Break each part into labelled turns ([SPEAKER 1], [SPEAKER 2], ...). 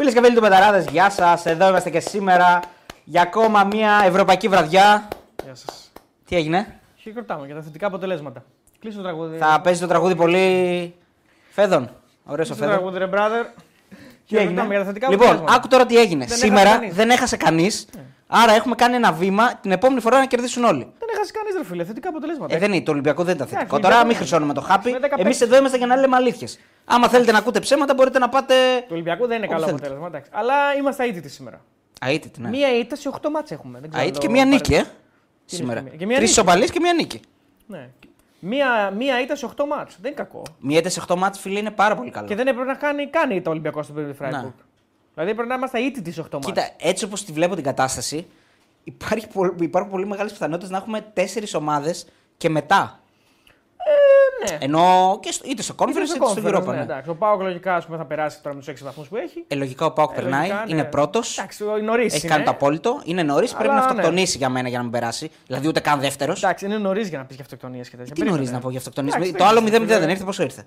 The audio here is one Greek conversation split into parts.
[SPEAKER 1] Φίλες και φίλοι του Μεταράδες, γεια σας. Εδώ είμαστε και σήμερα για ακόμα μια ευρωπαϊκή βραδιά.
[SPEAKER 2] Γεια σας.
[SPEAKER 1] Τι έγινε,
[SPEAKER 2] Χειροκροτάμε για τα θετικά αποτελέσματα. Κλείσω το τραγούδι.
[SPEAKER 1] θα παίζει το τραγούδι πολύ. Φέδων. Ωραίος ο
[SPEAKER 2] Κλείσω το
[SPEAKER 1] Φέδων.
[SPEAKER 2] τραγούδι, ρε brother.
[SPEAKER 1] Τι έγινε;
[SPEAKER 2] Χειροκροτάμε για τα θετικά
[SPEAKER 1] Λοιπόν,
[SPEAKER 2] αποτελέσματα.
[SPEAKER 1] άκου τώρα τι έγινε.
[SPEAKER 2] Δεν
[SPEAKER 1] Σήμερα
[SPEAKER 2] έχασε κανείς.
[SPEAKER 1] δεν έχασε κανείς. Άρα έχουμε κάνει ένα βήμα την επόμενη φορά να κερδίσουν όλοι.
[SPEAKER 2] Δεν έχασε κανείς, ρε φίλε. Θετικά αποτελέσματα.
[SPEAKER 1] Ε, δεν είναι, το Ολυμπιακό δεν ήταν θετικό.
[SPEAKER 2] Εντάξει,
[SPEAKER 1] Τώρα
[SPEAKER 2] Ολυμπιακό
[SPEAKER 1] μην
[SPEAKER 2] είναι.
[SPEAKER 1] χρυσώνουμε το χάπι.
[SPEAKER 2] Με 10
[SPEAKER 1] Εμείς εδώ είμαστε για να λέμε αλήθειες. Άμα θέλετε να ακούτε ψέματα, μπορείτε να πάτε.
[SPEAKER 2] Το Ολυμπιακό δεν είναι
[SPEAKER 1] Όπου
[SPEAKER 2] καλό
[SPEAKER 1] θέλετε.
[SPEAKER 2] αποτέλεσμα. Εντάξει. Αλλά είμαστε αίτητοι σήμερα.
[SPEAKER 1] Αίτητη, ναι.
[SPEAKER 2] Μία ήττα σε 8 μάτς έχουμε. Δεν ξέρω
[SPEAKER 1] Αίτητη
[SPEAKER 2] αν
[SPEAKER 1] και
[SPEAKER 2] το
[SPEAKER 1] μία
[SPEAKER 2] πάρετε.
[SPEAKER 1] νίκη, ε.
[SPEAKER 2] Τι
[SPEAKER 1] Σήμερα.
[SPEAKER 2] είναι και μία
[SPEAKER 1] Τρεις
[SPEAKER 2] νίκη.
[SPEAKER 1] ισοπαλίε και μία νίκη.
[SPEAKER 2] Ναι. Μία, μία ήττα σε 8 μάτς. Δεν είναι κακό.
[SPEAKER 1] Μία είτε σε 8 μάτς φίλε είναι πάρα πολύ καλό.
[SPEAKER 2] Και δεν έπρεπε να κάνει καν το Ολυμπιακό στο παιδί Φράιμπουργκ.
[SPEAKER 1] Ναι.
[SPEAKER 2] Δηλαδή έπρεπε να είμαστε αίτητοι σε 8 μάτς.
[SPEAKER 1] Κοίτα, έτσι όπως τη βλέπω την κατάσταση, υπάρχει, πο- υπάρχουν πολύ μεγάλες πιθανότητες να έχουμε τέσσερις ομάδες και μετά.
[SPEAKER 2] Ε, ναι.
[SPEAKER 1] Ενώ και στο, είτε στο conference
[SPEAKER 2] Είτε
[SPEAKER 1] είτε
[SPEAKER 2] στο
[SPEAKER 1] στο
[SPEAKER 2] conference,
[SPEAKER 1] Europa.
[SPEAKER 2] ναι,
[SPEAKER 1] Ναι.
[SPEAKER 2] εντάξει. Ο Πάοκ λογικά ας πούμε, θα περάσει τώρα με τους 6 βαθμούς που έχει.
[SPEAKER 1] Ε, λογικά ο Πάοκ
[SPEAKER 2] Ε,
[SPEAKER 1] περνάει,
[SPEAKER 2] λογικά, ναι.
[SPEAKER 1] είναι πρώτος.
[SPEAKER 2] Εντάξει, ο νωρίς
[SPEAKER 1] Έχει
[SPEAKER 2] είναι.
[SPEAKER 1] κάνει το απόλυτο. Είναι νωρίς, πρέπει
[SPEAKER 2] Αλλά,
[SPEAKER 1] να
[SPEAKER 2] ναι.
[SPEAKER 1] αυτοκτονήσει για μένα για να μην περάσει. Δηλαδή ούτε καν δεύτερος.
[SPEAKER 2] Εντάξει, είναι νωρίς για να πεις για αυτοκτονίες και τέτοια.
[SPEAKER 1] Τι
[SPEAKER 2] Περίμενε.
[SPEAKER 1] νωρί να πω για αυτοκτονήσει.
[SPEAKER 2] Εντάξει,
[SPEAKER 1] Το άλλο 0-0
[SPEAKER 2] δεν
[SPEAKER 1] δεν ήρθε, πόσο ήρθε;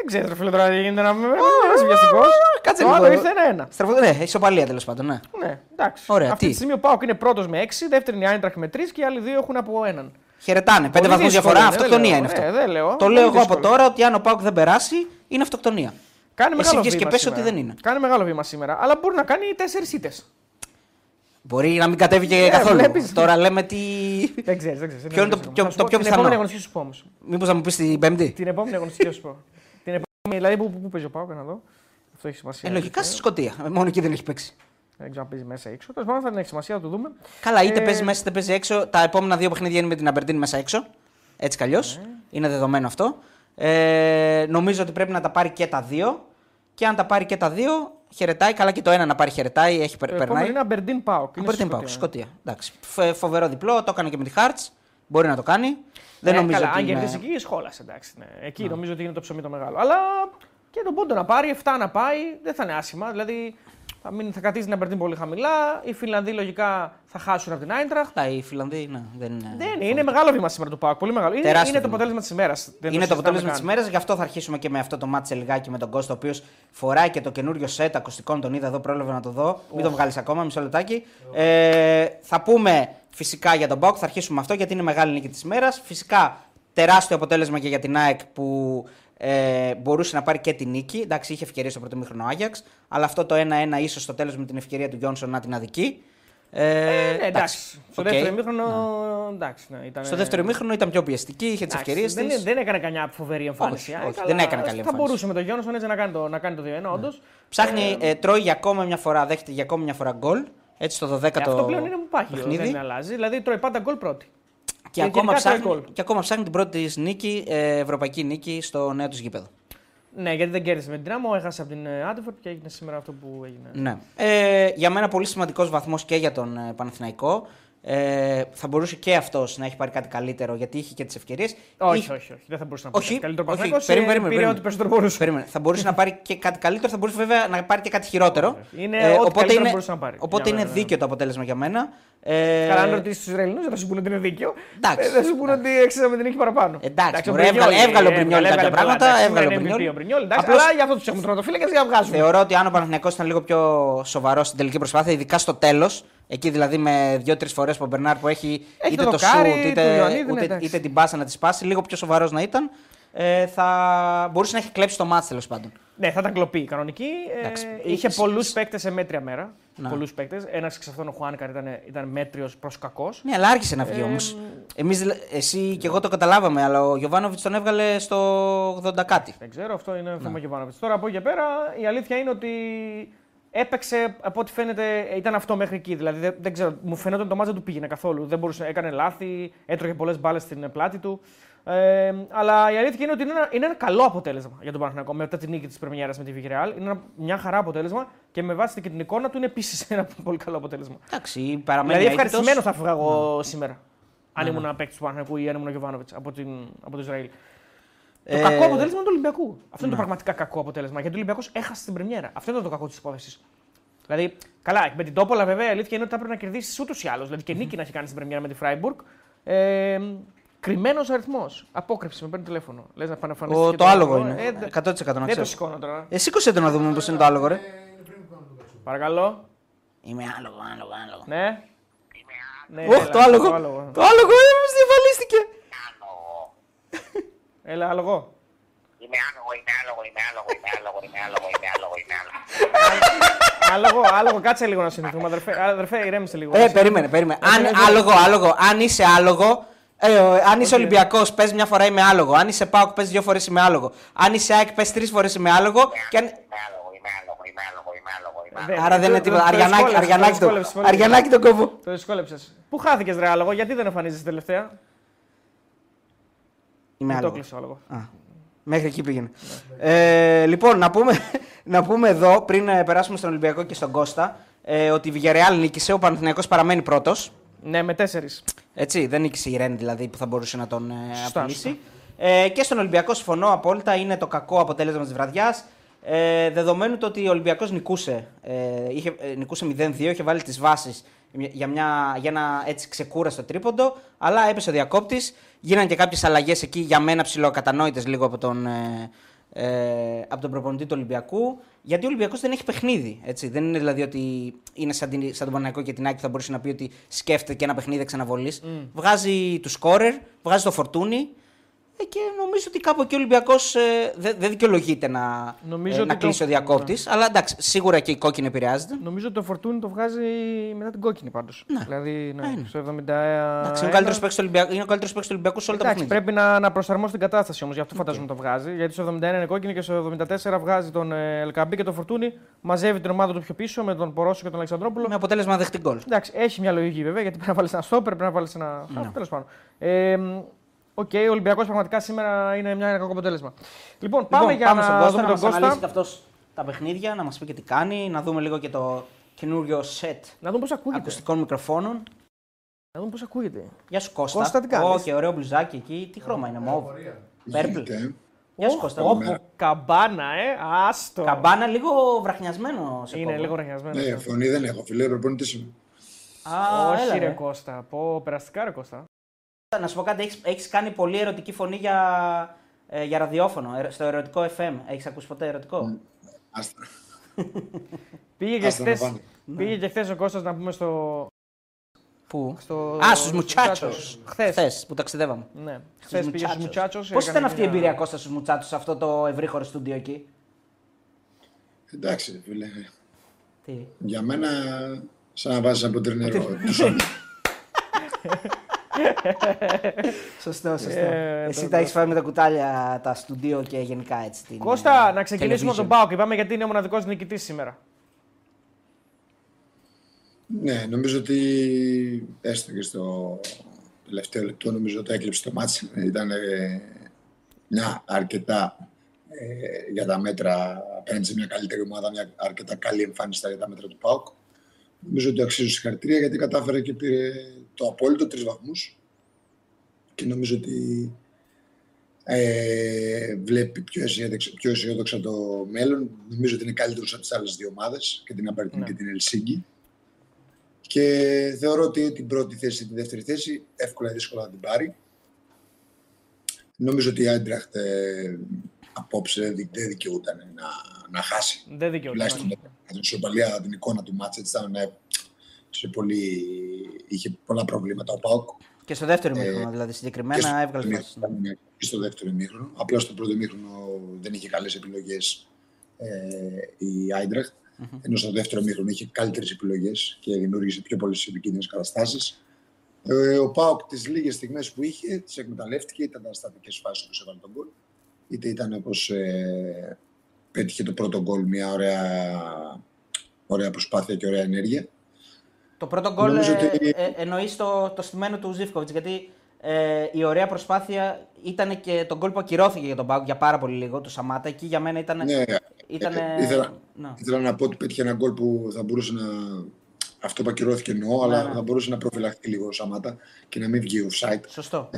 [SPEAKER 2] Δεν ξέρω, ρε φίλε, τώρα τι γίνεται να με ένα βιαστικός.
[SPEAKER 1] Κάτσε
[SPEAKER 2] Το
[SPEAKER 1] λίγο.
[SPEAKER 2] άλλο ήρθε ένα-ένα.
[SPEAKER 1] Στραφω... Ναι, ισοπαλία τέλος πάντων. Ναι.
[SPEAKER 2] Ναι, εντάξει.
[SPEAKER 1] Ωραία,
[SPEAKER 2] Αυτή
[SPEAKER 1] τι;
[SPEAKER 2] τη στιγμή ο Πάοκ είναι πρώτος με 6, δεύτερη είναι η Άιντραχ με 3 και οι άλλοι δύο έχουν από έναν.
[SPEAKER 1] Χαιρετάνε. Πέντε
[SPEAKER 2] Πολύ
[SPEAKER 1] βαθμούς
[SPEAKER 2] δύσκολο
[SPEAKER 1] διαφορά.
[SPEAKER 2] είναι, δεν
[SPEAKER 1] Αυτοκτονία
[SPEAKER 2] λέω.
[SPEAKER 1] είναι αυτό.
[SPEAKER 2] Ναι, δεν λέω.
[SPEAKER 1] Το
[SPEAKER 2] Πολύ
[SPEAKER 1] λέω εγώ από
[SPEAKER 2] δύσκολο.
[SPEAKER 1] τώρα ότι αν ο Πάοκ δεν περάσει, είναι αυτοκτονία.
[SPEAKER 2] Κάνει
[SPEAKER 1] Εσύ
[SPEAKER 2] μεγάλο
[SPEAKER 1] βγες
[SPEAKER 2] βήμα.
[SPEAKER 1] και πες
[SPEAKER 2] σήμερα.
[SPEAKER 1] ότι δεν είναι.
[SPEAKER 2] Κάνει μεγάλο βήμα σήμερα. Αλλά μπορεί να κάνει 4 ήττες.
[SPEAKER 1] Μπορεί να μην κατέβει και
[SPEAKER 2] Ε,
[SPEAKER 1] καθόλου.
[SPEAKER 2] βλέπεις.
[SPEAKER 1] Τώρα λέμε τι.
[SPEAKER 2] Δεν ξέρεις, δεν ξέρεις.
[SPEAKER 1] Ποιο είναι το πιο- το πιο
[SPEAKER 2] Την
[SPEAKER 1] πιθανό;
[SPEAKER 2] επόμενη αγωνιστική σου πω όμως.
[SPEAKER 1] Μήπως να μου πεις την Πέμπτη;
[SPEAKER 2] Την επόμενη αγωνιστική σου πω. Την επόμενη, δηλαδή που, που, που παίζει ο Πάοκ να δω. Αυτό έχει σημασία.
[SPEAKER 1] Ε, λογικά στη Σκωτία. Ε, Μόνο εκεί δεν έχει παίξει.
[SPEAKER 2] Δεν ξέρω αν παίζει μέσα ή έξω. Τέλος πάντων θα έχει σημασία να το δούμε.
[SPEAKER 1] Καλά, είτε
[SPEAKER 2] Ε,
[SPEAKER 1] παίζει μέσα είτε παίζει έξω. Τα επόμενα δύο παιχνίδια είναι με την Αμπερντίν μέσα έξω. Έτσι κι αλλιώς.
[SPEAKER 2] Ναι.
[SPEAKER 1] Είναι δεδομένο αυτό. Ε, νομίζω ότι πρέπει να τα πάρει και τα δύο. Και αν τα πάρει και τα δύο, χαιρετάει. Καλά και το ένα να πάρει χαιρετάει. Έχει,
[SPEAKER 2] Το
[SPEAKER 1] περνάει.
[SPEAKER 2] επόμενο είναι Αμπερντίν Πάοκ. Είναι
[SPEAKER 1] Αμπερντίν
[SPEAKER 2] στη
[SPEAKER 1] πάω.
[SPEAKER 2] Σκωτία.
[SPEAKER 1] Σκωτία. Εντάξει. Φε- Φοβερό διπλό. Το έκανε και με τη Χάρτ. Μπορεί να το κάνει. Δεν
[SPEAKER 2] Ε,
[SPEAKER 1] νομίζω
[SPEAKER 2] καλά,
[SPEAKER 1] ότι.
[SPEAKER 2] αν
[SPEAKER 1] είναι-
[SPEAKER 2] κερδίσει εκεί, σχόλασε. Εντάξει, ναι. Εκεί νομίζω ότι είναι το ψωμί το μεγάλο. Αλλά και τον πόντο να πάρει, 7 να πάει, δεν θα είναι άσχημα. Δηλαδή θα, μην, θα κρατήσει την Αμπερντίν πολύ χαμηλά. Οι Φιλανδοί λογικά θα χάσουν από την Άιντραχτ.
[SPEAKER 1] Τα οι Φιλανδοί, ναι, δεν είναι.
[SPEAKER 2] Δεν είναι, είναι μεγάλο βήμα σήμερα του Πάοκ. Πολύ μεγάλο. Είναι,
[SPEAKER 1] Τεράστιο
[SPEAKER 2] είναι το
[SPEAKER 1] βήμα.
[SPEAKER 2] αποτέλεσμα της ημέρας.
[SPEAKER 1] Είναι το αποτέλεσμα της ημέρας, γι' αυτό θα αρχίσουμε και με αυτό το μάτι λιγάκι με τον Κώστα, ο οποίος φοράει και το καινούριο σετ ακουστικών. Τον είδα εδώ, πρόλαβα να το δω. Μην το βγάλεις ακόμα, μισό λεπτάκι. Ε, θα πούμε φυσικά για τον Μπάουκ, θα αρχίσουμε με αυτό γιατί είναι μεγάλη νίκη της ημέρας. Φυσικά τεράστιο αποτέλεσμα και για την ΑΕΚ που ε, μπορούσε να πάρει και την νίκη. Εντάξει, είχε ευκαιρία στο πρώτο ημίχρονο ο Άγιαξ, αλλά αυτό το 1-1 ίσως στο τέλος με την ευκαιρία του Γιόνσον να την αδικεί. Ε,
[SPEAKER 2] Ε, ναι, εντάξει. Στο
[SPEAKER 1] οκ.
[SPEAKER 2] δεύτερο ημίχρονο. Εντάξει, ναι, ήταν,
[SPEAKER 1] Στο δεύτερο ημίχρονο ήταν πιο πιεστική, είχε τις
[SPEAKER 2] εντάξει,
[SPEAKER 1] ευκαιρίες
[SPEAKER 2] δεν,
[SPEAKER 1] της.
[SPEAKER 2] δεν έκανε καμιά φοβερή εμφάνιση.
[SPEAKER 1] Όχι,
[SPEAKER 2] ΑΕΚ,
[SPEAKER 1] όχι,
[SPEAKER 2] αλλά
[SPEAKER 1] δεν έκανε καλή
[SPEAKER 2] Θα
[SPEAKER 1] εμφάνιση.
[SPEAKER 2] μπορούσε με τον Γιόνσον έτσι να κάνει το, να κάνει το 2-1, όντως.
[SPEAKER 1] Ψάχνει, ε, τρώει για ακόμα μια φορά, δέχεται για ακόμα μια φορά γκολ. Έτσι στο 12ο
[SPEAKER 2] Ε, αυτό πλέον είναι μου πάχιο.
[SPEAKER 1] παιχνίδι.
[SPEAKER 2] Δεν αλλάζει. Δηλαδή τρώει πάντα γκολ πρώτη.
[SPEAKER 1] Και,
[SPEAKER 2] Και
[SPEAKER 1] ακόμα
[SPEAKER 2] γενικά τρώει
[SPEAKER 1] ψάχνει,
[SPEAKER 2] γκολ.
[SPEAKER 1] και ακόμα ψάχνει την πρώτη της νίκη, ε, ευρωπαϊκή νίκη στο νέο τους γήπεδο.
[SPEAKER 2] Ναι, γιατί δεν κέρδισε με την Δυνάμω, έχασε από την Άντεφορτ και έγινε σήμερα αυτό που έγινε.
[SPEAKER 1] Ναι. Ε, για μένα πολύ σημαντικός βαθμός και για τον ε, Παναθηναϊκό. Ε, θα μπορούσε και αυτός να έχει πάρει κάτι καλύτερο γιατί είχε και τις ευκαιρίες.
[SPEAKER 2] Όχι, όχι, όχι. Δεν θα μπορούσε να
[SPEAKER 1] Όχι,
[SPEAKER 2] πάρει καλύτερο
[SPEAKER 1] όχι.
[SPEAKER 2] Παναθηναϊκός,
[SPEAKER 1] Περίμενε,
[SPEAKER 2] ε,
[SPEAKER 1] περίμενε,
[SPEAKER 2] Πήρε
[SPEAKER 1] περίμενε.
[SPEAKER 2] ό,τι περισσότερο μπορούσε.
[SPEAKER 1] Περίμενε. Θα μπορούσε να πάρει και κάτι καλύτερο, θα μπορούσε βέβαια να πάρει και κάτι χειρότερο.
[SPEAKER 2] Είναι ό,τι καλύτερο μπορούσε να πάρει.
[SPEAKER 1] Οπότε
[SPEAKER 2] Για
[SPEAKER 1] είναι
[SPEAKER 2] μένα, ναι.
[SPEAKER 1] δίκαιο το αποτέλεσμα για μένα. Ε,
[SPEAKER 2] Καλά, αν ρωτήσεις τους Ισραηλινούς, δεν θα σου πούνε ότι είναι δίκαιο.
[SPEAKER 1] Εντάξει.
[SPEAKER 2] Ε, Δεν σου πούνε ότι έξερα με την νίκη παραπάνω.
[SPEAKER 1] Εντάξει,
[SPEAKER 2] ο
[SPEAKER 1] μωρέ, έβγαλε-
[SPEAKER 2] Μπρινιόλι,
[SPEAKER 1] έβγαλε ο Μπρινιόλι
[SPEAKER 2] έβγαλε
[SPEAKER 1] κάποια
[SPEAKER 2] πολλά,
[SPEAKER 1] πράγματα,
[SPEAKER 2] εντάξει,
[SPEAKER 1] έβγαλε ο
[SPEAKER 2] είναι MVP
[SPEAKER 1] Μπρινιόλι.
[SPEAKER 2] ο Μπρινιόλι. εντάξει,
[SPEAKER 1] Απλώς-
[SPEAKER 2] Αλλά για αυτό τους έχουμε τροματοφύλακε για να βγάζουν.
[SPEAKER 1] Θεωρώ ότι αν ο Παναθηναϊκός ήταν λίγο πιο σοβαρό στην τελική προσπάθεια, ειδικά στο τέλος, εκεί δηλαδή με δύο-τρεις φορές που ο Μπερνάρ που έχει,
[SPEAKER 2] Έχει
[SPEAKER 1] είτε
[SPEAKER 2] το
[SPEAKER 1] το
[SPEAKER 2] δοκάρι,
[SPEAKER 1] σουτ
[SPEAKER 2] του
[SPEAKER 1] είτε,
[SPEAKER 2] Ιωαννίδη, ναι,
[SPEAKER 1] ούτε-
[SPEAKER 2] εντάξει.
[SPEAKER 1] είτε την πάσα να τη σπάσει, λίγο πιο σοβαρός να ήταν, ε, θα μπορούσε να έχει κλέψει το μάτς τέλος πάντων.
[SPEAKER 2] Ναι, θα ήταν κλοπή κανονική. Ε,
[SPEAKER 1] Εντάξει,
[SPEAKER 2] είχε
[SPEAKER 1] ε,
[SPEAKER 2] πολλούς
[SPEAKER 1] σ-
[SPEAKER 2] παίκτες σε μέτρια μέρα.
[SPEAKER 1] Να.
[SPEAKER 2] Πολλούς παίκτες. Ένας εξ αυτών ο Χουάνκαρ ήταν, ήταν μέτριος προς κακός.
[SPEAKER 1] Ναι, αλλά άρχισε να βγει
[SPEAKER 2] Ε,
[SPEAKER 1] όμως. Εμείς, εσύ και εγώ το καταλάβαμε, αλλά ο Γιωβάνοβιτς τον έβγαλε στο 80 κάτι.
[SPEAKER 2] Δεν ξέρω, αυτό είναι θέμα Γιωβάνοβιτς. Τώρα από εκεί και πέρα η αλήθεια είναι ότι έπαιξε από ό,τι φαίνεται, ήταν αυτό μέχρι εκεί. Δηλαδή δεν, δεν ξέρω, μου φαίνεται ότι το μάτζα του πήγαινε καθόλου. Δεν μπορούσε, έκανε λάθη, έτρωγε πολλές μπάλες στην πλάτη του. Ε, αλλά η αλήθεια είναι ότι είναι ένα, είναι ένα καλό αποτέλεσμα για τον Παναθηναϊκό μετά τη νίκη της Πρεμιέρας με τη Villarreal. Είναι ένα, μια χαρά αποτέλεσμα και με βάση και την εικόνα του είναι επίσης ένα πολύ καλό αποτέλεσμα.
[SPEAKER 1] Εντάξει, παραμένει
[SPEAKER 2] Δηλαδή
[SPEAKER 1] αίτητος.
[SPEAKER 2] ευχαριστημένος θα φύγα εγώ σήμερα. Αν ήμουν ένα παίκτης του Παναθηναϊκού ή αν ήμουν ο Γιωβάνοβιτς από, την, από το Ισραήλ. Το
[SPEAKER 1] Ε,
[SPEAKER 2] κακό αποτέλεσμα είναι του Ολυμπιακού. Αυτό είναι το πραγματικά κακό αποτέλεσμα. Γιατί ο Ολυμπιακός έχασε την Πρεμιέρα. Αυτό ήταν το κακό της υπόθεσης. Δηλαδή, καλά, με την Τόπολα βέβαια η αλήθεια είναι ότι θα έπρεπε να κερδίσεις ούτως ή άλλως. Δηλαδή και νίκη να έχει κάνει στην Πρεμιέρα με τη Φράιμπουργκ. Ε, Κρυμμένος αριθμός. Απόκρυψη, με παίρνει τηλέφωνο. Λες να πάνε
[SPEAKER 1] Ο, το άλογο είναι.
[SPEAKER 2] Ε, δε-
[SPEAKER 1] 100% να
[SPEAKER 2] δεν το
[SPEAKER 1] ξέρω.
[SPEAKER 2] σηκώνω τώρα.
[SPEAKER 1] Ε, σήκωσε το να δούμε πώς είναι το άλογο, ρε.
[SPEAKER 2] Παρακαλώ.
[SPEAKER 1] Είμαι άλογο, άλογο, άλογο.
[SPEAKER 2] Ναι. Ναι,
[SPEAKER 1] Ωχ,
[SPEAKER 2] έλα,
[SPEAKER 1] το άλογο.
[SPEAKER 2] Το άλογο.
[SPEAKER 1] Το άλογο, ε, μας διαβαλίστηκε.
[SPEAKER 2] Έλα, άλογο.
[SPEAKER 3] Είμαι άλογο, είμαι άλογο, είμαι άλογο, είμαι άλογο, είμαι άλογο, είμαι άλογο, είμαι άλογο.
[SPEAKER 2] άλογο, άλογο, κάτσε λίγο να συνηθούμε. Αδερφέ, αδερφέ ηρέμησε λίγο.
[SPEAKER 1] Ε, περίμενε, περίμενε. Αν,
[SPEAKER 2] ναι, ναι.
[SPEAKER 1] άλογο, άλογο. Αν είσαι άλογο, ε, ο- αν είσαι Ολυμπιακό, πε μια φορά είμαι άλογο. Αν είσαι Πάοκ, πε δύο φορέ είμαι άλογο. Αν είσαι ΑΕΚ, πε τρει φορέ είμαι άλογο. Και αν...
[SPEAKER 3] Είμαι άλογο, είμαι άλογο, είμαι άλογο, είμαι άλογο, είμαι άλογο.
[SPEAKER 2] Δεν-
[SPEAKER 1] Άρα δεν
[SPEAKER 2] το-
[SPEAKER 1] είναι
[SPEAKER 2] το-
[SPEAKER 1] τίποτα.
[SPEAKER 2] το
[SPEAKER 1] Αριανάκι,
[SPEAKER 2] δυσκόλεψες,
[SPEAKER 1] αριανάκι,
[SPEAKER 2] το
[SPEAKER 1] το,
[SPEAKER 2] δυσκόλεψες πολύ.
[SPEAKER 1] αριανάκι τον κόβω.
[SPEAKER 2] Το δυσκόλεψε. Πού χάθηκε, ρε άλογο, γιατί δεν εμφανίζεσαι τελευταία.
[SPEAKER 1] Είμαι
[SPEAKER 2] Το
[SPEAKER 1] άλογο.
[SPEAKER 2] κλείσε ο άλογο.
[SPEAKER 1] Α, μέχρι εκεί πήγαινε. Ε, λοιπόν, να πούμε, να πούμε εδώ, πριν ε, περάσουμε στον Ολυμπιακό και στον Κώστα, ε, ότι η Villarreal νίκησε, ο Παναθηναϊκός παραμένει πρώτος.
[SPEAKER 2] Ναι, με τέσσερις.
[SPEAKER 1] Έτσι, δεν νίκησε η Ρεν δηλαδή που θα μπορούσε να τον ε,
[SPEAKER 2] Σωστά,
[SPEAKER 1] απειλήσει. Ε, και στον Ολυμπιακό συμφωνώ απόλυτα, είναι το κακό αποτέλεσμα της βραδιάς. Ε, δεδομένου το ότι ο Ολυμπιακός νικούσε, ε, είχε, ε, νικούσε 0-2, είχε βάλει τις βάσεις για, μια, για ένα έτσι ξεκούραστο τρίποντο, αλλά έπεσε ο διακόπτης. Γίνανε και κάποιες αλλαγές εκεί για μένα ψηλοκατανόητε λίγο από τον, ε, ε, από τον προπονητή του Ολυμπιακού. Γιατί ο Ολυμπιακός δεν έχει παιχνίδι. Έτσι. Δεν είναι δηλαδή ότι είναι σαν, την, σαν τον Παναγικό και την Άκη που θα μπορούσε να πει ότι σκέφτεται και ένα παιχνίδι εξαναβολής. Βγάζει του σκόρερ, βγάζει το φορτούνι. Ε, και νομίζω ότι κάπου εκεί ο Ολυμπιακός ε, δεν δεν δικαιολογείται να,
[SPEAKER 2] Νομίζω
[SPEAKER 1] ε,
[SPEAKER 2] ότι
[SPEAKER 1] να
[SPEAKER 2] το-
[SPEAKER 1] κλείσει ο διακόπτης. Αλλά εντάξει, σίγουρα και η κόκκινη επηρεάζεται.
[SPEAKER 2] Νομίζω ότι το φορτούνι το βγάζει μετά την κόκκινη πάντως.
[SPEAKER 1] Ναι.
[SPEAKER 2] Δηλαδή, ναι,
[SPEAKER 1] Α, είναι.
[SPEAKER 2] στο 70.
[SPEAKER 1] Εντάξει, είναι ο καλύτερος παίκτης του Ολυμπιακού, είναι ο καλύτερος παίκτης του Ολυμπιακού σε όλα τα
[SPEAKER 2] Εντάξει,
[SPEAKER 1] παιχνίδια.
[SPEAKER 2] πρέπει να, να προσαρμόσει την κατάσταση όμως, γι' αυτό φαντάζομαι το βγάζει. Γιατί στο 71 είναι κόκκινη και στο 74 βγάζει τον ε, Ελκαμπή και τον Φορτούνη. Μαζεύει την ομάδα του πιο πίσω με τον Πορόσο και τον Αλεξανδρόπουλο.
[SPEAKER 1] Με αποτέλεσμα δεχτή γκολ.
[SPEAKER 2] Εντάξει, έχει μια λογική βέβαια γιατί πρέπει να βάλεις ένα στόπερ, πρέπει να βάλεις ένα. Ναι. Τέλος πάντων. Ε, μ, Οκ, ο Ολυμπιακός πραγματικά σήμερα είναι μια, ένα κακό αποτέλεσμα. Λοιπόν, πάμε
[SPEAKER 1] Λοιπόν,
[SPEAKER 2] για
[SPEAKER 1] στον
[SPEAKER 2] να
[SPEAKER 1] Κώστα,
[SPEAKER 2] δούμε
[SPEAKER 1] να
[SPEAKER 2] τον
[SPEAKER 1] μας
[SPEAKER 2] Κώστα.
[SPEAKER 1] αναλύσει και αυτός τα παιχνίδια, να μας πει και τι κάνει, να δούμε λίγο και το καινούριο σετ
[SPEAKER 2] Να δούμε πώς ακούγεται.
[SPEAKER 1] ακουστικών μικροφώνων.
[SPEAKER 2] Να δούμε πώς ακούγεται.
[SPEAKER 1] Γεια σου Κώστα.
[SPEAKER 2] Κώστα, τι κάνεις;
[SPEAKER 1] Ω, και ωραίο μπλουζάκι εκεί. Τι χρώμα είναι, μόβ. Purple.
[SPEAKER 4] Γίνεται.
[SPEAKER 1] Γεια σου Κώστα.
[SPEAKER 2] Όπα, καμπάνα, ε, άστο.
[SPEAKER 1] Καμπάνα λίγο βραχνιασμένο σε
[SPEAKER 2] Είναι
[SPEAKER 1] κόβω.
[SPEAKER 2] λίγο βραχνιασμένο.
[SPEAKER 4] Ναι, φωνή δεν έχω, φίλε, προπονητής είμαι.
[SPEAKER 1] Α, έλα,
[SPEAKER 2] Όχι, ρε
[SPEAKER 1] ρε.
[SPEAKER 2] Κώστα. Πω, περαστικά, ρε Κώστα.
[SPEAKER 1] Να σου πω κάτι, έχεις, έχεις κάνει πολύ ερωτική φωνή για, ε, για ραδιόφωνο, ε, στο ερωτικό FM. Έχεις ακούσει ποτέ ερωτικό;
[SPEAKER 4] Άστα.
[SPEAKER 2] Πήγε και
[SPEAKER 4] Άστα να
[SPEAKER 2] χθε.
[SPEAKER 4] πάνε.
[SPEAKER 2] Πήγε και χθες ο Κώστας να πούμε στο.
[SPEAKER 1] Πού;
[SPEAKER 2] στο
[SPEAKER 1] Α, στους μουτσάτσος.
[SPEAKER 2] Χθες.
[SPEAKER 1] Χθες που ταξιδεύαμε.
[SPEAKER 2] Ναι. Χθες πήγε στους μουτσάτσος.
[SPEAKER 1] Πώς ήταν αυτή η εμπειρία Κώστας στους μουτσάτσους, σε αυτό το ευρύχωρο στούντιο εκεί;
[SPEAKER 4] Εντάξει, φίλε.
[SPEAKER 1] Τι;
[SPEAKER 4] Για μένα, σαν να βάζεις από τρινερό. Τους ώμους.
[SPEAKER 1] Σωστό, σωστό.
[SPEAKER 2] Ε,
[SPEAKER 1] Εσύ
[SPEAKER 2] το-
[SPEAKER 1] τα έχεις φάει με τα κουτάλια τα στούντιο και γενικά έτσι. Την,
[SPEAKER 2] Κώστα,
[SPEAKER 1] ε,
[SPEAKER 2] να ξεκινήσουμε από τον
[SPEAKER 1] television.
[SPEAKER 2] Πάοκ. Είπαμε γιατί είναι ο μοναδικός νικητής σήμερα.
[SPEAKER 4] ναι, νομίζω ότι έστω και στο τελευταίο λεπτό νομίζω ότι έκλειψε το μάτς. Ήταν ε, μια αρκετά ε, για τα μέτρα απέναντι σε μια καλύτερη ομάδα, μια αρκετά καλή εμφάνιση για τα μέτρα του ΠΑΟΚ. Νομίζω ότι αξίζει συγχαρητήρια γιατί κατάφερε και πήρε το απόλυτο τρεις βαθμούς. Και νομίζω ότι ε, βλέπει πιο αισιόδοξα, πιο αισιόδοξα το μέλλον. Νομίζω ότι είναι καλύτερος από τις άλλες δύο ομάδες και την Αμπερτίν
[SPEAKER 2] Ναι.
[SPEAKER 4] και την Ελσίγκη. Και θεωρώ ότι την πρώτη θέση, τη δεύτερη θέση, εύκολα ή δύσκολα θα την πάρει. Νομίζω ότι η Άιντραχτ ε, απόψε δεν δεν δικαιούταν να, να χάσει.
[SPEAKER 2] Δεν δικαιούται.
[SPEAKER 4] Τουλάχιστον
[SPEAKER 2] ναι.
[SPEAKER 4] με την ισοπαλία, την εικόνα του μάτσα, έτσι ήταν ε, σε πολύ, είχε πολλά προβλήματα ο Πάοκ.
[SPEAKER 1] Και στο δεύτερο
[SPEAKER 4] Ε,
[SPEAKER 1] μήχρονο, δηλαδή
[SPEAKER 4] Και
[SPEAKER 1] συγκεκριμένα
[SPEAKER 4] στο,
[SPEAKER 1] έβγαλε φάσεις.
[SPEAKER 4] ημίχρονο, ναι, και στο δεύτερο ημίχρονο. Απλά στο πρώτο ημίχρονο δεν είχε καλές επιλογές ε, η Άιντραχτ. Ενώ στο δεύτερο ημίχρονο είχε καλύτερες επιλογές και δημιούργησε πιο πολλές επικίνδυνες καταστάσεις. Ε, ο Πάοκ τις λίγες στιγμές που είχε τις εκμεταλλεύτηκε, είτε ήταν στατικές φάσεις όπως έβαλε τον γκολ, είτε ήταν όπως ε, πέτυχε το πρώτο γκολ μια ωραία, ωραία προσπάθεια και ωραία ενέργεια.
[SPEAKER 1] Το πρώτο γκολ
[SPEAKER 4] Νομίζω
[SPEAKER 1] ε,
[SPEAKER 4] ότι-
[SPEAKER 1] ε, εννοείς το, το στημένο του Ζήφκοβιτς. Γιατί ε, η ωραία προσπάθεια ήταν και το γκολ που ακυρώθηκε για τον Πάουκ για πάρα πολύ λίγο, του Σαμάτα. Εκεί για μένα ήταν.
[SPEAKER 4] Ναι,
[SPEAKER 1] ήταν
[SPEAKER 4] ε, ήθελα-
[SPEAKER 1] ναι.
[SPEAKER 4] Ήθελα να πω ότι πέτυχε ένα γκολ που θα μπορούσε να. Αυτό που ακυρώθηκε εννοώ, αλλά
[SPEAKER 1] ναι.
[SPEAKER 4] θα μπορούσε να προφυλαχθεί λίγο ο Σαμάτα και να μην βγει offside.
[SPEAKER 1] Σωστό.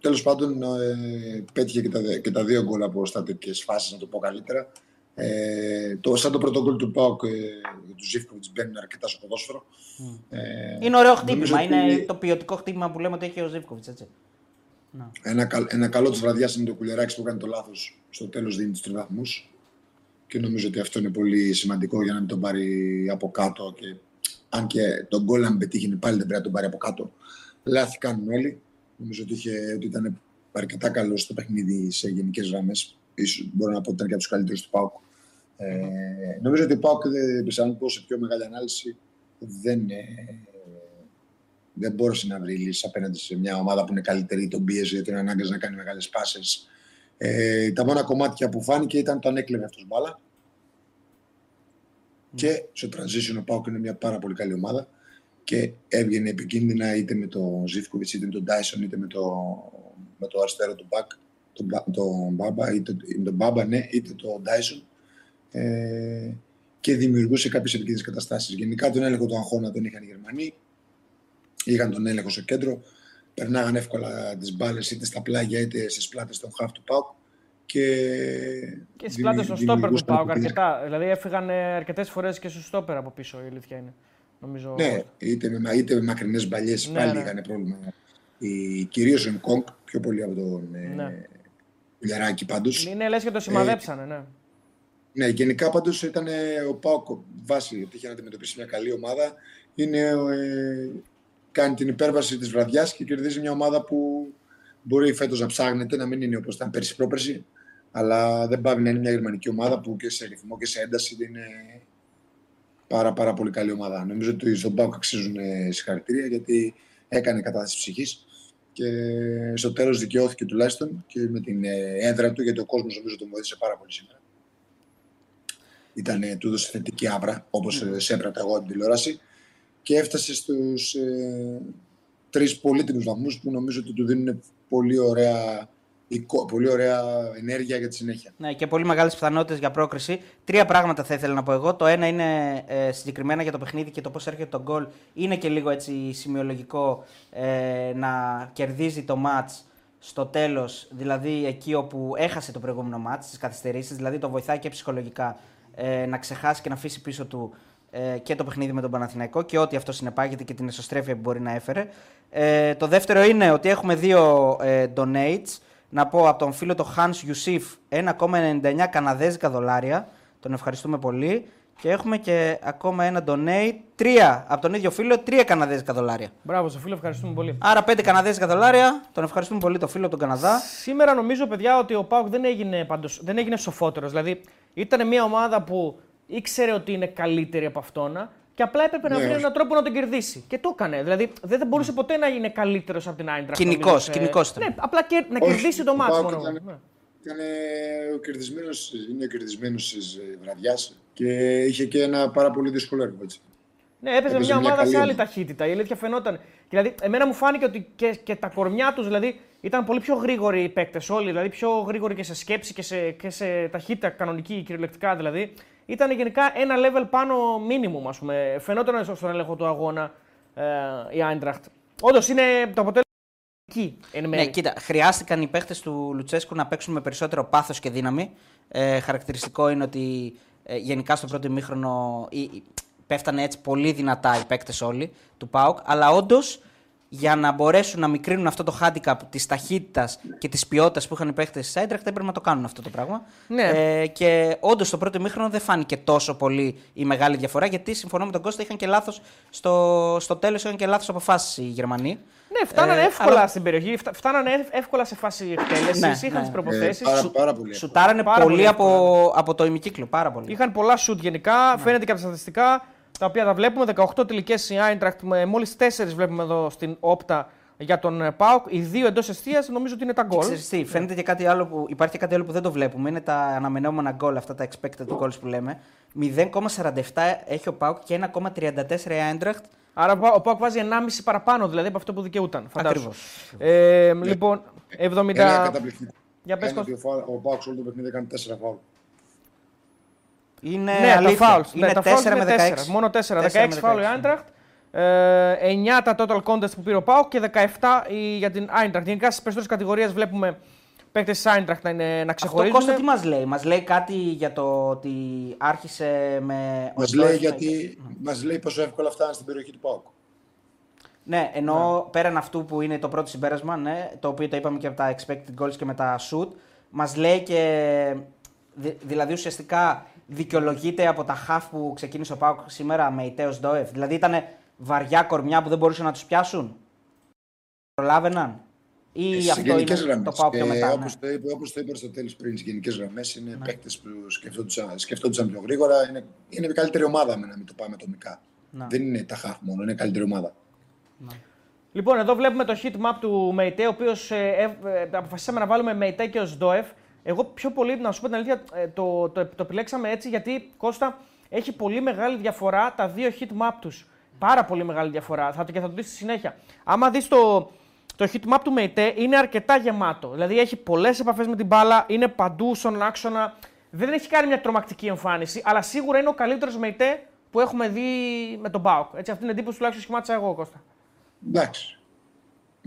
[SPEAKER 4] Τέλος πάντων, ε, πέτυχε και τα, δε- και τα δύο γκολ από στατικέ φάσεις, να το πω καλύτερα. Ε, το, σαν το πρώτο γκολ του Πάουκ ε, του Ζήφκοβιτ μπαίνουν αρκετά στο ποδόσφαιρο. Ε,
[SPEAKER 1] Είναι ωραίο
[SPEAKER 4] νομίζω
[SPEAKER 1] χτύπημα.
[SPEAKER 4] ότι
[SPEAKER 1] Είναι το ποιοτικό χτύπημα που λέμε ότι έχει ο Ζήφκοβιτς. Έτσι.
[SPEAKER 4] ένα, καλ- ένα καλό της βραδιάς είναι το κουλεράκι που έκανε το λάθος. Στο τέλος δίνει τους τρει βαθμού. και νομίζω ότι αυτό είναι πολύ σημαντικό για να μην τον πάρει από κάτω. Και, αν και τον γκολ αν πετύχει πάλι δεν πρέπει να τον πάρει από κάτω. Λάθη κάνουν όλοι. Νομίζω ότι, είχε, ότι ήταν αρκετά καλό στο παιχνίδι σε γενικές γραμμές. Μπορώ να πω ότι ήταν και από τους καλύτερους του Πάουκ. Ε, νομίζω ότι ο Πάουκ, αν πω σε πιο μεγάλη ανάλυση, δεν, ε, δεν μπόρεσε να βρει λύσεις απέναντι σε μια ομάδα που είναι καλύτερη, τον πίεζε, γιατί είναι ανάγκη να κάνει μεγάλες πάσες. Ε, τα μόνα κομμάτια που φάνηκε ήταν το αν έκλεβε αυτός μπάλα. Και στο transition ο Πάουκ είναι μια πάρα πολύ καλή ομάδα και έβγαινε επικίνδυνα είτε με τον Ζήφκοβιτς, είτε με τον Ντάισον, είτε με το, με το αστέρο του Μπακ, τον, τον Μπάμπα, είτε τον Μπάμπα, ναι, είτε τον Ντάισον. Ε, και δημιουργούσε κάποιες επικίνδυνες καταστάσεις. Γενικά τον έλεγχο του αγώνα τον είχαν οι Γερμανοί. Είχαν τον έλεγχο στο κέντρο. Περνάγαν εύκολα τις μπάλες είτε στα πλάγια είτε στις πλάτες των χαφ του Πάουκ. Και,
[SPEAKER 2] και στις πλάτες των στόπερ του Πάουκ αρκετά. Δηλαδή έφυγαν αρκετές φορές και στου στόπερ από πίσω, η αλήθεια είναι. Νομίζω...
[SPEAKER 4] Ναι, είτε με, είτε με μακρινές μπαλιές ναι, πάλι ναι. είχαν πρόβλημα. Κυρίως ο Νκόγκ, πιο πολύ από τον ε, ναι. Πουλιαράκη πάντως.
[SPEAKER 2] Είναι λες και το σημαδέψανε, ναι.
[SPEAKER 4] Ναι, γενικά πάντως ήταν ο Πάοκ βάση ότι είχε να αντιμετωπίσει μια καλή ομάδα. Είναι, ε, κάνει την υπέρβαση της βραδιάς και κερδίζει μια ομάδα που μπορεί φέτος να ψάχνεται, να μην είναι όπως ήταν πέρσι πρόπερσι. Αλλά δεν πάει να είναι μια γερμανική ομάδα που και σε ρυθμό και σε ένταση είναι πάρα, πάρα πολύ καλή ομάδα. Νομίζω ότι στον Πάοκ αξίζουν ε, συγχαρητήρια γιατί έκανε κατάσταση ψυχής και στο τέλος δικαιώθηκε τουλάχιστον και με την ε, έδρα του γιατί ο κόσμος νομίζω τον βοήθησε πάρα πολύ σήμερα ήταν, του έδωσε θετική άβρα, όπως mm. σε έπρεπε εγώ την τηλεόραση. Και έφτασε στους ε, τρεις πολύτιμους βαθμούς που νομίζω ότι του δίνουν πολύ ωραία, πολύ ωραία ενέργεια για τη συνέχεια.
[SPEAKER 1] Ναι, και πολύ μεγάλες πιθανότητες για πρόκριση. Τρία πράγματα θα ήθελα να πω εγώ. Το ένα είναι ε, συγκεκριμένα για το παιχνίδι και το πώς έρχεται το γκολ. Είναι και λίγο έτσι σημειολογικό ε, να κερδίζει το ματ στο τέλος, δηλαδή εκεί όπου έχασε το προηγούμενο μάτ, στις καθυστερήσεις, δηλαδή το βοηθάει και ψυχολογικά ε, να ξεχάσει και να αφήσει πίσω του ε, και το παιχνίδι με τον Παναθηναϊκό και ό,τι αυτό συνεπάγεται και την εσωστρέφεια που μπορεί να έφερε. Ε, το δεύτερο είναι ότι έχουμε δύο ε, donates. Να πω από τον φίλο το Hans Yusuf 1,99 καναδέζικα δολάρια. Τον ευχαριστούμε πολύ. Και έχουμε και ακόμα ένα donate, τρία από τον ίδιο φίλο, τρία καναδέζικα δολάρια.
[SPEAKER 2] Μπράβο, στο φίλο, ευχαριστούμε πολύ.
[SPEAKER 1] Άρα πέντε καναδέζικα δολάρια. Τον ευχαριστούμε πολύ το φίλο από τον Καναδά.
[SPEAKER 2] Σήμερα νομίζω, παιδιά, ότι ο Πάουκ δεν έγινε, πάντως, δεν έγινε σοφότερος. Δηλαδή, ήταν μια ομάδα που ήξερε ότι είναι καλύτερη από αυτόν και απλά έπρεπε να ναι, βρει έναν τρόπο να τον κερδίσει. Και το έκανε. Δηλαδή δεν μπορούσε ποτέ να είναι καλύτερος από την Άιντρα.
[SPEAKER 1] Κοινικός, κοινικός
[SPEAKER 2] Ναι, απλά και, να κερδίσει το μάτι μόνο.
[SPEAKER 4] Ήταν, ναι. ήταν ο κερδισμένος, είναι ο κερδισμένος τη βραδιάς και είχε και ένα πάρα πολύ δύσκολο έργο. Έτσι.
[SPEAKER 2] Ναι, έπαιζε, μια ομάδα σε άλλη ταχύτητα. Η αλήθεια φαινόταν. Δηλαδή, εμένα μου φάνηκε ότι και, και τα κορμιά τους δηλαδή, ήταν πολύ πιο γρήγοροι οι παίκτες όλοι. Δηλαδή, πιο γρήγοροι και σε σκέψη και σε, και σε ταχύτητα κανονική, κυριολεκτικά δηλαδή. Ήταν γενικά ένα level πάνω minimum, ας πούμε. Φαινόταν στον έλεγχο του αγώνα ε, η Άιντραχτ. Όντως είναι το αποτέλεσμα. Εκεί,
[SPEAKER 1] ναι, κοίτα, χρειάστηκαν οι παίχτε του Λουτσέσκου να παίξουν με περισσότερο πάθος και δύναμη. Ε, χαρακτηριστικό είναι ότι ε, γενικά στο πρώτο ημίχρονο πέφτανε έτσι πολύ δυνατά οι παίκτες όλοι του ΠΑΟΚ. Αλλά όντως για να μπορέσουν να μικρύνουν αυτό το handicap της ταχύτητας και της ποιότητας που είχαν οι παίκτε της Άιντραχτ, έπρεπε να το κάνουν αυτό το πράγμα.
[SPEAKER 2] Ναι.
[SPEAKER 1] Ε, και όντως στο πρώτο ημίχρονο δεν φάνηκε τόσο πολύ η μεγάλη διαφορά, γιατί συμφωνώ με τον Κώστα, είχαν και λάθος στο, στο τέλος, είχαν και λάθος αποφάσεις οι Γερμανοί.
[SPEAKER 2] Ναι, φτάνανε ε, εύκολα αλλά... στην περιοχή, φτάνανε εύκολα σε φάση εκτέλεσης, ναι, είχαν ναι. τις προποθέσει.
[SPEAKER 4] Ε, πάρα, πάρα πολύ.
[SPEAKER 1] Σουτάρανε πάρα πολύ, πολύ από, από το ημικύκλο. Πάρα πολύ.
[SPEAKER 2] Είχαν πολλά σουτ γενικά, ναι. φαίνεται και από τα στατιστικά τα οποία τα βλέπουμε. 18 τελικές η Eintracht, μόλις 4 βλέπουμε εδώ στην όπτα για τον ε, Πάοκ. Οι δύο εντός αιστεία νομίζω ότι είναι τα γκολ.
[SPEAKER 1] Τι, φαίνεται και κάτι άλλο που, υπάρχει και κάτι άλλο που δεν το βλέπουμε. Είναι τα αναμενόμενα γκολ, αυτά τα expected goals που λέμε. 0,47 έχει ο Πάοκ και 1,34 η Eintracht.
[SPEAKER 2] Άρα ο Πάοκ βάζει 1,5 παραπάνω δηλαδή από αυτό που δικαιούταν.
[SPEAKER 1] Ακριβώς.
[SPEAKER 2] Ε, λοιπόν, 70.
[SPEAKER 4] Για πες, ο Πάοκ όλο το παιχνίδι έκανε 4 φάουλ.
[SPEAKER 1] Είναι ναι, αλήθεια. Τα fouls,
[SPEAKER 2] είναι
[SPEAKER 1] ναι, 4 με 16.
[SPEAKER 2] Μόνο 4. 4 16 φάουλ η Άιντραχτ. 9 τα total contest που πήρε ο Πάοκ και 17 για την Άιντραχτ. Γενικά στις περισσότερες κατηγορίες βλέπουμε παίκτες της Άιντραχτ να, είναι, να ξεχωρίζουν.
[SPEAKER 1] Αυτό Κώστα τι μας λέει, μας λέει κάτι για το ότι άρχισε με.
[SPEAKER 4] Μας λέει, γιατί... μας λέει πόσο εύκολα φτάνει στην περιοχή του Πάοκ.
[SPEAKER 1] Ναι, ενώ ναι. πέραν αυτού που είναι το πρώτο συμπέρασμα, ναι, το οποίο το είπαμε και από τα expected goals και με τα shoot, μας λέει και. Δηλαδή ουσιαστικά δικαιολογείται από τα χαφ που ξεκίνησε ο Πάουκ σήμερα με ητέο Ντόεφ. Δηλαδή ήταν βαριά κορμιά που δεν μπορούσαν να τους πιάσουν. Προλάβαιναν. Ή
[SPEAKER 4] Στι
[SPEAKER 1] αυτό
[SPEAKER 4] γενικές
[SPEAKER 1] είναι
[SPEAKER 4] γραμμές.
[SPEAKER 1] το πάω πιο μετά.
[SPEAKER 4] Όπως
[SPEAKER 1] ναι.
[SPEAKER 4] το είπε, όπως το είπε στο τέλο πριν, στι γενικές γραμμές είναι ναι. παίκτες που σκεφτόντουσαν, σκεφτόντουσαν πιο γρήγορα. Είναι, είναι η καλύτερη ομάδα με να μην το πάμε ατομικά.
[SPEAKER 1] Ναι.
[SPEAKER 4] Δεν είναι τα χαφ μόνο, είναι η καλύτερη ομάδα.
[SPEAKER 2] Λοιπόν, εδώ βλέπουμε το heat map του Μεϊτέ, ο οποίος ε, ε, ε, αποφασίσαμε να βάλουμε Μεϊτέ και ω Ντόεφ. Εγώ πιο πολύ, να σου πω την αλήθεια, ε, το, το, το επιλέξαμε έτσι γιατί Κώστα έχει πολύ μεγάλη διαφορά τα δύο heat map τους. Πάρα πολύ μεγάλη διαφορά. Θα το, και θα το δεις στη συνέχεια. Άμα δεις το, το heat map του Μεϊτέ, είναι αρκετά γεμάτο. Δηλαδή έχει πολλές επαφές με την μπάλα, είναι παντού στον άξονα. Δεν έχει κάνει μια τρομακτική εμφάνιση, αλλά σίγουρα είναι ο καλύτερος Μεϊτέ που έχουμε δει με τον ΠΑΟΚ. Έτσι, αυτή είναι η εντύπωση τουλάχιστον σχημάτισα εγώ, Κώστα.
[SPEAKER 4] Εντάξει.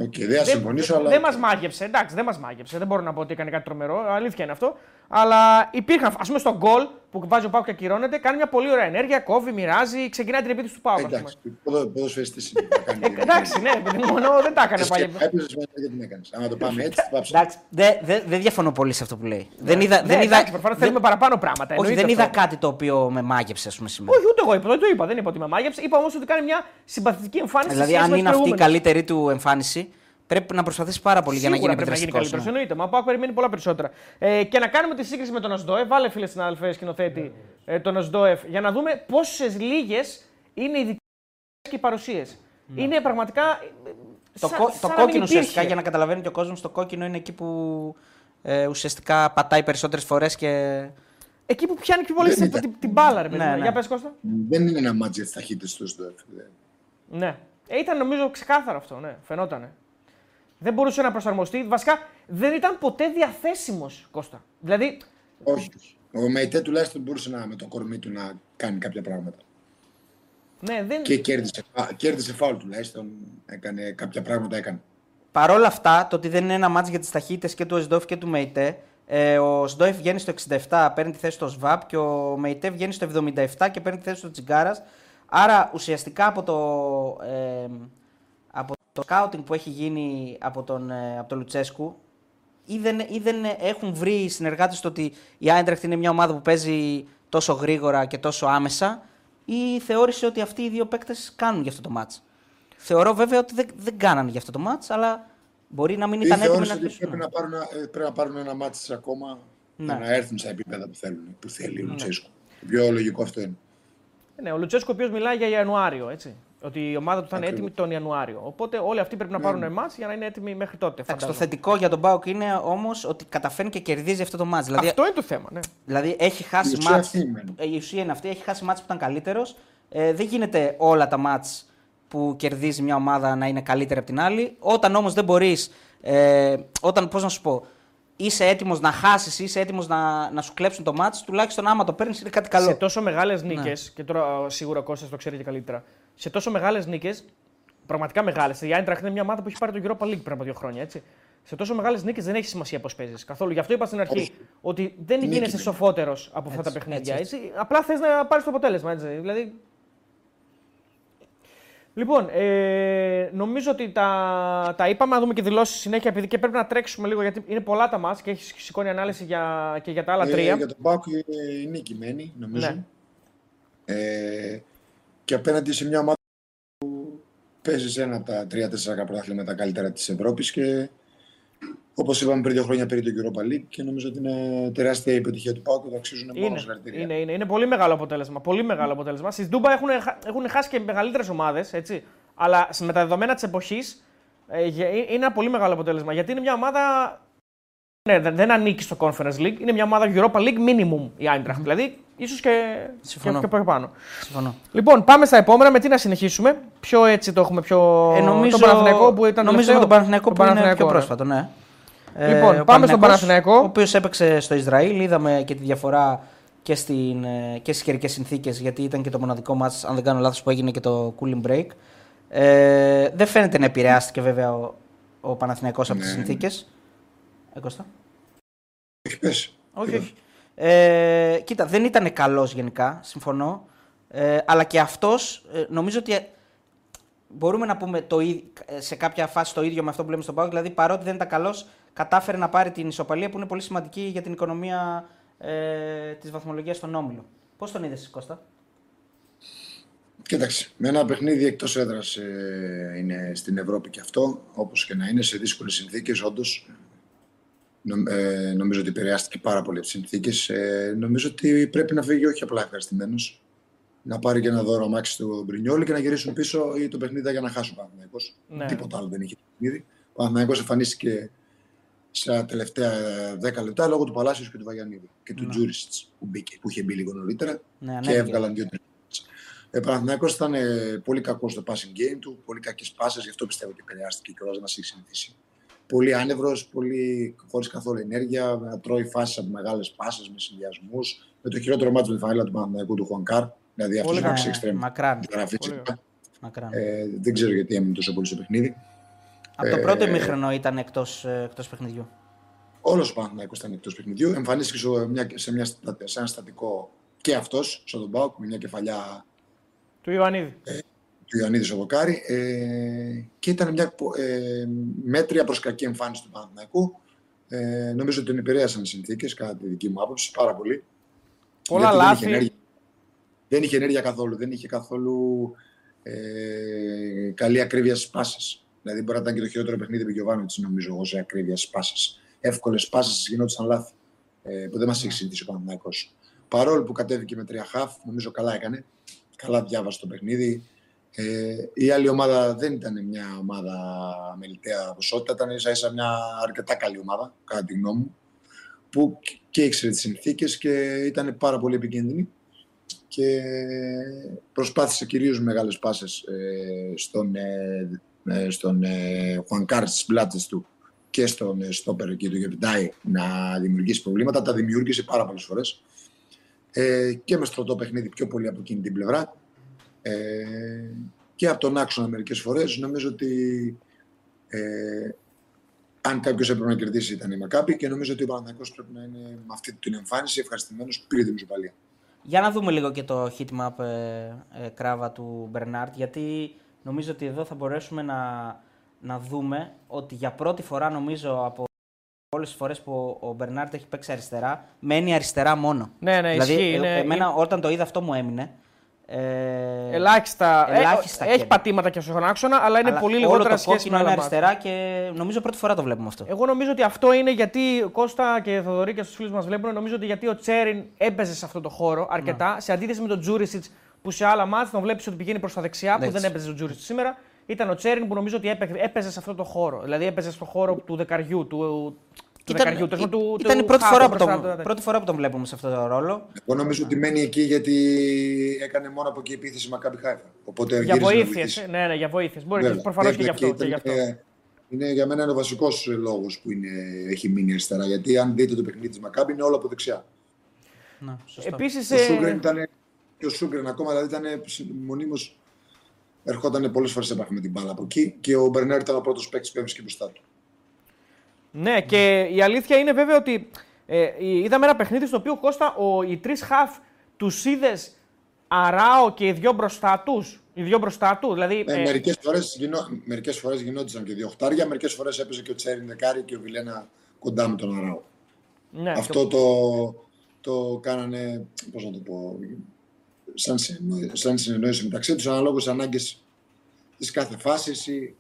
[SPEAKER 4] Οκ, δεν θα συμφωνήσω, αλλά.
[SPEAKER 2] Δεν μας μάγεψε, εντάξει, δεν μας μάγεψε. Δεν μπορώ να πω ότι έκανε κάτι τρομερό. Αλήθεια είναι αυτό. Αλλά υπήρχαν, ας πούμε, στο γκολ που βάζει ο ΠΑΟΚ και ακυρώνεται, κάνει μια πολύ ωραία ενέργεια, κόβει, μοιράζει, ξεκινάει την επίθεση του ΠΑΟΚ. ας πούμε.
[SPEAKER 4] Εντάξει, ποδο- ποδοσφαιριστής είναι. θα κάνει
[SPEAKER 2] Ε,
[SPEAKER 4] την-
[SPEAKER 2] εντάξει, ναι, επειδή μόνο δεν τα έκανε
[SPEAKER 4] Εσύ
[SPEAKER 2] πάλι.
[SPEAKER 4] έπαιζες μετά γιατί την έκανες. Άμα το πάμε έτσι, θα πάψω.
[SPEAKER 1] Εντάξει, δεν δε, δεν διαφωνώ πολύ σε αυτό που λέει. Δεν είδα,
[SPEAKER 2] Ναι,
[SPEAKER 1] δεν είδα,
[SPEAKER 2] εντάξει, προφανώς
[SPEAKER 1] δεν-
[SPEAKER 2] θέλουμε παραπάνω πράγματα.
[SPEAKER 1] όχι,
[SPEAKER 2] εννοείται
[SPEAKER 1] δεν είδα
[SPEAKER 2] αυτό.
[SPEAKER 1] κάτι το οποίο με μάγεψε, ας πούμε, σήμερα.
[SPEAKER 2] Όχι, ούτε εγώ είπα, δεν το είπα, δεν είπα ότι με μάγεψε. Είπα όμως ότι κάνει μια συμπαθητική εμφάνιση.
[SPEAKER 1] Δηλαδή,
[SPEAKER 2] σε σχέση
[SPEAKER 1] αν
[SPEAKER 2] με
[SPEAKER 1] είναι
[SPEAKER 2] τις
[SPEAKER 1] αυτή η
[SPEAKER 2] προηγούμενες.
[SPEAKER 1] καλύτερη του εμφάνιση, πρέπει να προσπαθήσεις πάρα πολύ για να γίνει
[SPEAKER 2] Σίγουρα πρέπει να γίνει
[SPEAKER 1] επιδραστικό.
[SPEAKER 2] καλύτερος. Εννοείται. Μα ο Πάουκ περιμένει πολλά περισσότερα. Ε, και να κάνουμε τη σύγκριση με τον Οσντόεφ. Βάλε φίλε συνάδελφε σκηνοθέτη ε, τον Οσντόεφ για να δούμε πόσες λίγες είναι οι δικές και οι παρουσίες. Είναι πραγματικά. ε,
[SPEAKER 1] Το,
[SPEAKER 2] σαν-
[SPEAKER 1] κο-
[SPEAKER 2] σαν
[SPEAKER 1] το
[SPEAKER 2] να μην
[SPEAKER 1] κόκκινο
[SPEAKER 2] υπήρχε.
[SPEAKER 1] ουσιαστικά για να καταλαβαίνει και ο κόσμος, το κόκκινο είναι εκεί που ε, ουσιαστικά πατάει περισσότερες φορές και.
[SPEAKER 2] Εκεί που πιάνει πιο πολύ
[SPEAKER 4] Δεν
[SPEAKER 2] την,
[SPEAKER 4] ήταν.
[SPEAKER 2] την, την μπάλα, ρε παιδί.
[SPEAKER 1] Ναι,
[SPEAKER 2] μου.
[SPEAKER 1] ναι.
[SPEAKER 2] Για πες Κώστα.
[SPEAKER 4] Δεν είναι ένα μάτζ για τις ταχύτητες του στο ΕΦ.
[SPEAKER 2] Ναι. Ε, ήταν νομίζω ξεκάθαρο αυτό, ναι. Φαινότανε. Δεν μπορούσε να προσαρμοστεί. Βασικά δεν ήταν ποτέ διαθέσιμος Κώστα. Δηλαδή,
[SPEAKER 4] Όχι. Ο Μεϊτέ τουλάχιστον μπορούσε να, με το κορμί του να κάνει κάποια πράγματα.
[SPEAKER 2] ναι, δεν.
[SPEAKER 4] Και κέρδισε, φα- κέρδισε φάουλ τουλάχιστον. Έκανε κάποια πράγματα, έκανε.
[SPEAKER 1] Παρ' όλα αυτά, το ότι δεν είναι ένα μάτς για τις ταχύτητες και του Εσντόφ και του Μεϊτέ, ε, ο Σντόεφ βγαίνει στο 67, παίρνει τη θέση του ΣΒΑΠ και ο Μεϊτέ βγαίνει στο 77 και παίρνει τη θέση του Τσιγκάρας. Άρα ουσιαστικά από το, ε, από το scouting που έχει γίνει από τον, ε, από τον Λουτσέσκου, ή δεν, ή δεν έχουν βρει οι συνεργάτες του ότι η Άιντραχτ είναι μια ομάδα που παίζει τόσο γρήγορα και τόσο άμεσα, ή θεώρησε ότι αυτοί οι δύο παίκτες κάνουν για αυτό το μάτς. Θεωρώ βέβαια ότι δεν, δεν κάνανε για αυτό το μάτς, αλλά μπορεί να μην
[SPEAKER 4] Ή
[SPEAKER 1] ήταν έτοιμοι να
[SPEAKER 4] θεώρησε ότι
[SPEAKER 1] αρχίσουν.
[SPEAKER 4] πρέπει να πάρουν, ε, πρέπει να πάρουν ένα μάτι ακόμα
[SPEAKER 1] Ναι.
[SPEAKER 4] για να έρθουν στα επίπεδα που θέλουν, που θέλει ο Λουτσέσκου. Το πιο λογικό αυτό είναι.
[SPEAKER 2] Ναι, ο Λουτσέσκο ο οποίος μιλάει για Ιανουάριο, έτσι. Ότι η ομάδα του θα είναι
[SPEAKER 4] Ακριβώς.
[SPEAKER 2] έτοιμη τον Ιανουάριο. Οπότε όλοι αυτοί πρέπει να πάρουν εμάς για να είναι έτοιμοι μέχρι τότε.
[SPEAKER 1] Εντάξει, το
[SPEAKER 2] φαντάζομαι.
[SPEAKER 1] θετικό για τον Μπάουκ είναι όμως ότι καταφέρνει και κερδίζει αυτό το μάτς. Δηλαδή,
[SPEAKER 2] Αυτό είναι το θέμα. Ναι.
[SPEAKER 1] δηλαδή έχει χάσει
[SPEAKER 4] Η ουσία
[SPEAKER 1] μάτς.
[SPEAKER 4] αυτή είναι.
[SPEAKER 1] ε, Η ουσία είναι αυτή. Έχει χάσει μάτς που ήταν καλύτερος. Ε, δεν γίνεται όλα τα μάτς που κερδίζει μια ομάδα να είναι καλύτερη από την άλλη. Όταν όμως δεν μπορείς. Ε, όταν, πώς να σου πω, είσαι έτοιμος να χάσεις, είσαι έτοιμος να, να σου κλέψουν το μάτς, τουλάχιστον άμα το παίρνεις είναι κάτι καλό.
[SPEAKER 2] Σε τόσο μεγάλες νίκες,
[SPEAKER 1] Ναι.
[SPEAKER 2] και τώρα α, σίγουρα ο Κώστας το ξέρει και καλύτερα, σε τόσο μεγάλες νίκες, πραγματικά μεγάλες. Η Άιντραχτ είναι μια ομάδα που έχει πάρει τον Europa League πριν από δύο χρόνια. Έτσι. Σε τόσο μεγάλες νίκες δεν έχει σημασία πώς παίζεις καθόλου. Γι' αυτό είπα στην αρχή
[SPEAKER 4] Όχι.
[SPEAKER 2] ότι δεν
[SPEAKER 4] Νίκη
[SPEAKER 2] γίνεσαι
[SPEAKER 4] δεν.
[SPEAKER 2] σοφότερος από αυτά τα
[SPEAKER 1] Έτσι,
[SPEAKER 2] παιχνίδια.
[SPEAKER 1] έτσι,
[SPEAKER 2] Έτσι, Απλά θες να πάρεις το αποτέλεσμα. Έτσι. Δηλαδή, Λοιπόν, ε, νομίζω ότι τα, τα είπαμε. Να δούμε και δηλώσεις συνέχεια, επειδή και πρέπει να τρέξουμε λίγο, γιατί είναι πολλά τα μας και έχει σηκώνει ανάλυση για, και για τα άλλα τρία.
[SPEAKER 4] Ε, για τον Πάκου η νίκη μένει, νομίζω.
[SPEAKER 2] Ναι.
[SPEAKER 4] Ε, και απέναντι σε μια ομάδα που παίζει σε ένα από τα τρία-τέσσερα πρωταθλήματα καλύτερα της Ευρώπης και όπως είπαμε πριν δύο χρόνια πήρε το Europa League και νομίζω ότι είναι τεράστια η επιτυχία του Πάκου και το αξίζουν μόνο
[SPEAKER 2] Είναι,
[SPEAKER 4] συγχαρητήρια.
[SPEAKER 2] είναι, είναι, είναι πολύ μεγάλο αποτέλεσμα. Πολύ μεγάλο αποτέλεσμα. Στη Ντούμπα έχουν, χα- έχουν χάσει και μεγαλύτερες ομάδες, έτσι. Αλλά σ- με τα δεδομένα της εποχής ε, γε- ε, είναι ένα πολύ μεγάλο αποτέλεσμα. Γιατί είναι μια ομάδα. Ναι, δεν, δεν ανήκει στο Conference League. Είναι μια ομάδα Europa League minimum η Eintracht. Δηλαδή, ίσως και, και,
[SPEAKER 1] Συμφωνώ.
[SPEAKER 2] και πιο πάνω.
[SPEAKER 1] Συμφωνώ.
[SPEAKER 2] Λοιπόν, πάμε στα επόμενα. Με τι να συνεχίσουμε; Πιο έτσι το έχουμε πιο.
[SPEAKER 1] Ε, νομίζω,
[SPEAKER 2] τον Παναθηναϊκό που ήταν
[SPEAKER 1] νομίζω
[SPEAKER 2] τελευταίο.
[SPEAKER 1] με τον Παναθηναϊκό
[SPEAKER 2] Τον
[SPEAKER 1] που είναι
[SPEAKER 2] Παναθηναϊκό,
[SPEAKER 1] πιο
[SPEAKER 2] ναι.
[SPEAKER 1] πρόσφατο, ναι.
[SPEAKER 2] Λοιπόν,
[SPEAKER 1] ο
[SPEAKER 2] πάμε στον Παναθηναϊκός.
[SPEAKER 1] Ο οποίος έπαιξε στο Ισραήλ. Είδαμε και τη διαφορά και, στην, ε, και στις καιρικές συνθήκες, γιατί ήταν και το μοναδικό μάτς, αν δεν κάνω λάθος, που έγινε και το cooling break. Ε, δεν φαίνεται να επηρεάστηκε βέβαια ο, ο Παναθηναϊκός από τις
[SPEAKER 4] Ναι.
[SPEAKER 1] συνθήκες. Ε, Κώστα.
[SPEAKER 4] Έχει πέσει.
[SPEAKER 1] Όχι, όχι. Ε, κοίτα, δεν ήταν καλός γενικά, συμφωνώ. Ε, αλλά και αυτός νομίζω ότι ε, μπορούμε να πούμε το, ί- ε, σε κάποια φάση το ίδιο με αυτό που λέμε στον Πάοκ. Δηλαδή, παρότι δεν ήταν καλός, κατάφερε να πάρει την ισοπαλία που είναι πολύ σημαντική για την οικονομία ε, της βαθμολογίας στον Όμιλο. Πώς τον είδες, Κώστα;
[SPEAKER 4] Κοίταξε, με ένα παιχνίδι εκτός έδρας ε, είναι στην Ευρώπη και αυτό, όπως και να είναι, σε δύσκολες συνθήκες, όντως. Νο, ε, νομίζω ότι επηρεάστηκε πάρα πολύ από τις συνθήκες. Ε, νομίζω ότι πρέπει να φύγει όχι απλά ευχαριστημένος, να πάρει και ένα δώρο αμάξι του Μπρινιόλη και να γυρίσουν πίσω ή το παιχνίδι για να χάσουν ο Παναθηναϊκός.
[SPEAKER 2] Ναι.
[SPEAKER 4] Τίποτα άλλο δεν είχε το παιχνίδι. Ο Παναθηναϊκός εμφανίστηκε στα τελευταία 10 λεπτά λόγω του Παλάσιου και του Βαγιανίδη και του
[SPEAKER 1] Ναι.
[SPEAKER 4] Τζούρισιτς που, μπήκε, που είχε μπει λίγο νωρίτερα
[SPEAKER 1] Ναι,
[SPEAKER 4] και
[SPEAKER 1] ανέβηκε.
[SPEAKER 4] έβγαλαν δύο-τρει. Ο Παναθηναϊκός ήταν ε, πολύ κακός στο passing game του, πολύ κακές πάσες, γι' αυτό πιστεύω και επηρεάστηκε και ο να έχει συνηθίσει. Πολύ άνευρος, πολύ χωρίς καθόλου ενέργεια, να τρώει φάσεις από μεγάλες πάσες με συνδυασμούς. Με το χειρότερο μάτι με τη φανέλα του Παναθηναϊκού του Χουανκάρ. Δηλαδή αυτός
[SPEAKER 2] Πολύ
[SPEAKER 4] είναι
[SPEAKER 2] κακό.
[SPEAKER 4] εξ extreme.
[SPEAKER 1] μακράν.
[SPEAKER 4] Γραφή
[SPEAKER 2] Πολύ
[SPEAKER 4] φυσικά.
[SPEAKER 1] μακράν.
[SPEAKER 4] Ε, δεν ξέρω γιατί έμεινε τόσο πολύ στο παιχνίδι.
[SPEAKER 1] Από το πρώτο
[SPEAKER 4] ε,
[SPEAKER 1] ημίχρονο ήταν εκτός εκτός παιχνιδιού.
[SPEAKER 4] Όλος ο Παναθηναϊκός ήταν εκτός παιχνιδιού. Εμφανίστηκε σε, μια, σε, μια, στατα- σε ένα στατικό και αυτός, στον Πάουκ, με μια κεφαλιά
[SPEAKER 2] Του Ιωαννίδη.
[SPEAKER 4] Του Ιωαννίδης στο δοκάρι. Ε, και ήταν μια πο- ε, μέτρια προς κακή εμφάνιση του Παναθηναϊκού. Ε, νομίζω ότι τον επηρέασαν οι συνθήκες, κατά τη δική μου άποψη, πάρα πολύ.
[SPEAKER 2] Πολλά
[SPEAKER 4] Γιατί δεν είχε
[SPEAKER 2] λάθη.
[SPEAKER 4] ενέργεια. Δεν είχε ενέργεια καθόλου. Δεν είχε καθόλου ε, καλή ακρίβεια στις πάσες. Δηλαδή, μπορεί να ήταν και το χειρότερο παιχνίδι του Γιωβάνοβιτ, νομίζω εγώ, σε ακρίβεια στις πάσες. Εύκολες πάσες γινόντουσαν λάθη. Ε, που δεν μας έχει συνηθίσει ο Παναθηναϊκός. Παρόλο που κατέβηκε με τρία χαφ, νομίζω καλά έκανε. Καλά διάβασε το παιχνίδι. Ε, η άλλη ομάδα δεν ήταν μια ομάδα μελιτέα ποσότητα, ήταν ίσα ίσα μια αρκετά καλή ομάδα, κατά τη γνώμη μου, που και ήξερε τις συνθήκες και ήταν πάρα πολύ επικίνδυνη και προσπάθησε κυρίως με μεγάλες πάσες ε, στον, ε, ε, στον ε, Χουανκάρ στις πλάτες του και στον ε, στόπερ εκεί του Γεπιτάη να δημιουργήσει προβλήματα. Τα δημιούργησε πάρα πολλές φορές ε, και με στρωτό παιχνίδι πιο πολύ από εκείνη την πλευρά ε, και από τον άξονα μερικές φορές. Νομίζω ότι ε, αν κάποιος έπρεπε να κερδίσει ήταν η Μακάπη και νομίζω ότι ο Παναθηναϊκός πρέπει να είναι με αυτή την εμφάνιση ευχαριστημένος που πήρε την ισοπαλία.
[SPEAKER 1] Για να δούμε λίγο και το heat map ε, ε, κράβα του Μπερνάρτ, γιατί νομίζω ότι εδώ θα μπορέσουμε να, να δούμε ότι για πρώτη φορά νομίζω από όλες τις φορές που ο Μπερνάρτ έχει παίξει αριστερά, μένει αριστερά μόνο.
[SPEAKER 2] Ναι, ναι,
[SPEAKER 1] δηλαδή,
[SPEAKER 2] ισχύει,
[SPEAKER 1] ε,
[SPEAKER 2] είναι-
[SPEAKER 1] εμένα όταν το είδα αυτό μου έμεινε. Ε,
[SPEAKER 2] Ελάχιστα. ε,
[SPEAKER 1] ελάχιστα
[SPEAKER 2] έχει
[SPEAKER 1] κέρδη.
[SPEAKER 2] πατήματα και στον άξονα, αλλά είναι
[SPEAKER 1] αλλά
[SPEAKER 2] πολύ
[SPEAKER 1] όλο
[SPEAKER 2] λιγότερα
[SPEAKER 1] το
[SPEAKER 2] σχέση
[SPEAKER 1] κόκκινο
[SPEAKER 2] με
[SPEAKER 1] είναι
[SPEAKER 2] άλλα μάτια.
[SPEAKER 1] αριστερά και νομίζω πρώτη φορά το βλέπουμε αυτό.
[SPEAKER 2] Εγώ νομίζω ότι αυτό είναι γιατί Κώστα και Θοδωρή και στους φίλους μας βλέπουν. Νομίζω ότι γιατί ο Τσέριν έπαιζε σε αυτό το χώρο αρκετά
[SPEAKER 1] Ναι.
[SPEAKER 2] σε αντίθεση με τον Τζούρισιτς που σε άλλα μάτια τον βλέπεις ότι πηγαίνει προς τα δεξιά που
[SPEAKER 1] Έτσι.
[SPEAKER 2] δεν έπαιζε ο Τζούρισιτς σήμερα. Ήταν ο Τσέριν που νομίζω ότι έπαι- έπαιζε σε αυτό το χώρο. Δηλαδή έπαιζε στο χώρο του δεκαριού. Του, του
[SPEAKER 1] Ήταν,
[SPEAKER 2] δεκαριού, τέλος πάντων, του,
[SPEAKER 1] ήταν
[SPEAKER 2] του
[SPEAKER 1] η πρώτη
[SPEAKER 2] χάφου
[SPEAKER 1] φορά, που
[SPEAKER 2] μπροστά
[SPEAKER 1] τον,
[SPEAKER 2] του.
[SPEAKER 1] πρώτη φορά που τον βλέπουμε σε αυτό το ρόλο.
[SPEAKER 4] Εγώ νομίζω ότι μένει εκεί γιατί έκανε μόνο από εκεί επίθεση η Μακάπη Χάιφα. Οπότε
[SPEAKER 2] Για
[SPEAKER 4] γύρισε να
[SPEAKER 2] βοήθειες.
[SPEAKER 4] βοηθήσει.
[SPEAKER 2] Ναι, ναι, για βοήθειες. Μπορεί
[SPEAKER 4] Βέβαια.
[SPEAKER 2] προφανώς και γι'
[SPEAKER 4] Βέβαια,
[SPEAKER 2] αυτό. Και
[SPEAKER 4] ήταν-
[SPEAKER 2] γι αυτό.
[SPEAKER 4] Είναι για μένα ο βασικός λόγος που είναι, έχει μείνει αριστερά. Γιατί αν δείτε το παιχνίδι της Μακάμπη είναι όλο από δεξιά.
[SPEAKER 1] Ναι, σωστό.
[SPEAKER 2] Επίσης.
[SPEAKER 4] Ο Σούγκρεν ήταν. Και ο Σούγκρεν ακόμα δηλαδή ήταν μονίμω. Ερχόταν πολλές φορές σε επαφή με την μπάλα από εκεί και ο Μπερνέρ ήταν ο πρώτος παίκτης που έβρισκε μπροστά του.
[SPEAKER 2] Ναι, και η αλήθεια είναι βέβαια ότι ε, είδαμε ένα παιχνίδι στο οποίο Κώστα, ο, οι τρεις χαφ τους είδες αράο και οι δυο μπροστά τους. Οι δυο μπροστά τους. Δηλαδή,
[SPEAKER 4] Ε,
[SPEAKER 2] ε,
[SPEAKER 4] μερικές, φορές γινό, μερικές φορές γινόντουσαν και δύο οχτάρια, μερικές φορές έπαιζε και ο Τσέριν δεκάρι και ο Βιλένα κοντά με τον Αράο.
[SPEAKER 2] ναι,
[SPEAKER 4] Αυτό το, το κάνανε, πώς να το πω, σαν, συνεννόη- σαν συνεννόηση μεταξύ τους, αναλόγως ανάγκες της κάθε φάσης ή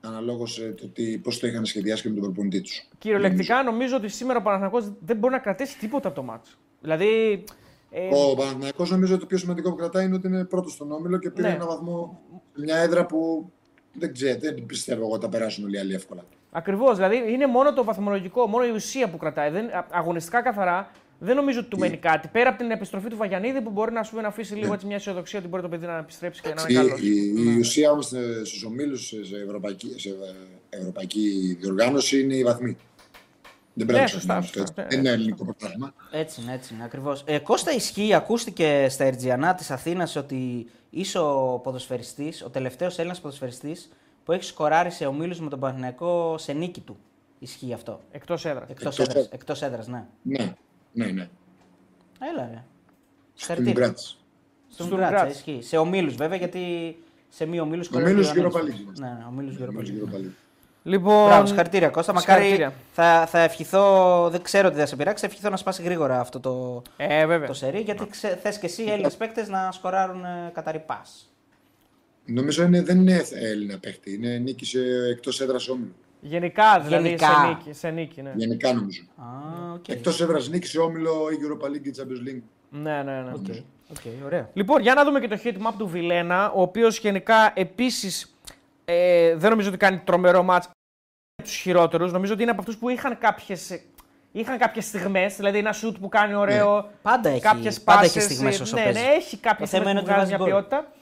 [SPEAKER 4] αναλόγως ε, το τι, πώς το είχαν σχεδιάσει και με τον προπονητή τους.
[SPEAKER 2] Κυριολεκτικά νομίζω ότι σήμερα ο Παναθηναϊκός δεν μπορεί να κρατήσει τίποτα από το μάτς. Δηλαδή. Ε,
[SPEAKER 4] Ο Παναθηναϊκός νομίζω ότι το πιο σημαντικό που κρατάει είναι ότι είναι πρώτος στον Όμιλο και πήρε
[SPEAKER 2] Ναι.
[SPEAKER 4] ένα βαθμό σε μια έδρα που δεν ξέρω, δεν πιστεύω εγώ ότι τα περάσουν όλοι οι άλλοι εύκολα.
[SPEAKER 2] Ακριβώς. Δηλαδή είναι μόνο το βαθμολογικό, μόνο η ουσία που κρατάει. Δεν, α- αγωνιστικά καθαρά δεν νομίζω ότι του μένει κάτι. Πέρα από την επιστροφή του Βαγιανίδη που μπορεί να σου να αφήσει λίγο έτσι μια αισιοδοξία ότι μπορεί το παιδί να επιστρέψει και να είναι
[SPEAKER 4] Η,
[SPEAKER 2] καλός.
[SPEAKER 4] η, η ουσία όμως στους ομίλους σε, ευρωπαϊκή, σε ευρωπαϊκή διοργάνωση είναι η βαθμή. Δεν πρέπει
[SPEAKER 2] Ναι,
[SPEAKER 4] να
[SPEAKER 2] σωστά,
[SPEAKER 4] ξεχνάμε αυτό.
[SPEAKER 2] σωστά,
[SPEAKER 4] έτσι.
[SPEAKER 2] ναι,
[SPEAKER 4] Δεν είναι ελληνικό πρωτάθλημα.
[SPEAKER 1] Έτσι είναι, έτσι είναι, ακριβώς. Ε, Κώστα ισχύει, ακούστηκε στα Ερτζιανά της Αθήνας ότι είσαι ο ποδοσφαιριστής, ο τελευταίος Έλληνας ποδοσφαιριστής που έχει σκοράρει σε ομίλους με τον Παναθηναϊκό σε νίκη του. Ισχύει αυτό.
[SPEAKER 2] Εκτός έδρας.
[SPEAKER 1] Εκτός,
[SPEAKER 4] Εκτός
[SPEAKER 1] έδρας,
[SPEAKER 4] έδρας.
[SPEAKER 1] εκτός έδρας, ναι.
[SPEAKER 4] Ναι, ναι, ναι.
[SPEAKER 1] Έλα ρε.
[SPEAKER 4] Στην
[SPEAKER 1] Συγχαρητήρια.
[SPEAKER 4] Γκράτς.
[SPEAKER 1] Στον
[SPEAKER 2] Στον
[SPEAKER 1] Γκράτσα,
[SPEAKER 2] Γκράτς.
[SPEAKER 1] ισχύει. Σε ομίλους βέβαια γιατί σε μη ομίλους
[SPEAKER 4] Ομίλους
[SPEAKER 1] σκοράρει ο
[SPEAKER 4] Europa
[SPEAKER 1] Ιωαννίδης.
[SPEAKER 4] League είμαστε.
[SPEAKER 1] Ναι, ναι, ομίλους Europa
[SPEAKER 4] Νομίζω
[SPEAKER 1] League.
[SPEAKER 4] Europa League.
[SPEAKER 2] Λοιπόν,
[SPEAKER 1] Μπράβο, συγχαρητήρια Κώστα. Μακάρι
[SPEAKER 2] συγχαρητήρια.
[SPEAKER 1] θα, θα ευχηθώ, δεν ξέρω τι θα σε πειράξει, θα ευχηθώ να σπάσει γρήγορα αυτό το,
[SPEAKER 2] Ε, βέβαια.
[SPEAKER 1] το σερί, γιατί ξε, θες και εσύ οι Έλληνες παίκτες να σκοράρουν ε, καταρρυπάς.
[SPEAKER 4] Νομίζω είναι, δεν είναι Έλληνα παίχτη. Είναι νίκη σε εκτός έδρας όμιλο.
[SPEAKER 2] Γενικά δηλαδή
[SPEAKER 1] Γενικά.
[SPEAKER 2] σε νίκη. Σε νίκη ναι.
[SPEAKER 4] Γενικά νομίζω.
[SPEAKER 1] Α, οκ.
[SPEAKER 4] Εκτός έδρα νίκη σε όμιλο η Europa League και η Champions League.
[SPEAKER 2] ναι, ναι, ναι.
[SPEAKER 1] Ok, ok, ωραία.
[SPEAKER 2] Λοιπόν, για να δούμε και το heat map του Βιλένα, ο οποίος γενικά επίσης ε, δεν νομίζω ότι κάνει τρομερό μάτς τους χειρότερους. Νομίζω ότι είναι από αυτούς που είχαν κάποιες είχαν κάποιες στιγμές, δηλαδή ένα σουτ που κάνει ωραίο,
[SPEAKER 1] Πάντα έχει,
[SPEAKER 2] κάποιες
[SPEAKER 1] πάντα
[SPEAKER 2] πάσες,
[SPEAKER 1] έχει στιγμές
[SPEAKER 2] ε,
[SPEAKER 1] όσο
[SPEAKER 2] ναι,
[SPEAKER 1] παίζει.
[SPEAKER 2] ναι, έχει κάποιες
[SPEAKER 1] Το θέμα
[SPEAKER 2] στιγμές που
[SPEAKER 1] είναι
[SPEAKER 2] βγάζει
[SPEAKER 1] ότι
[SPEAKER 2] μια
[SPEAKER 1] βάζει γκολ.
[SPEAKER 2] ποιότητα.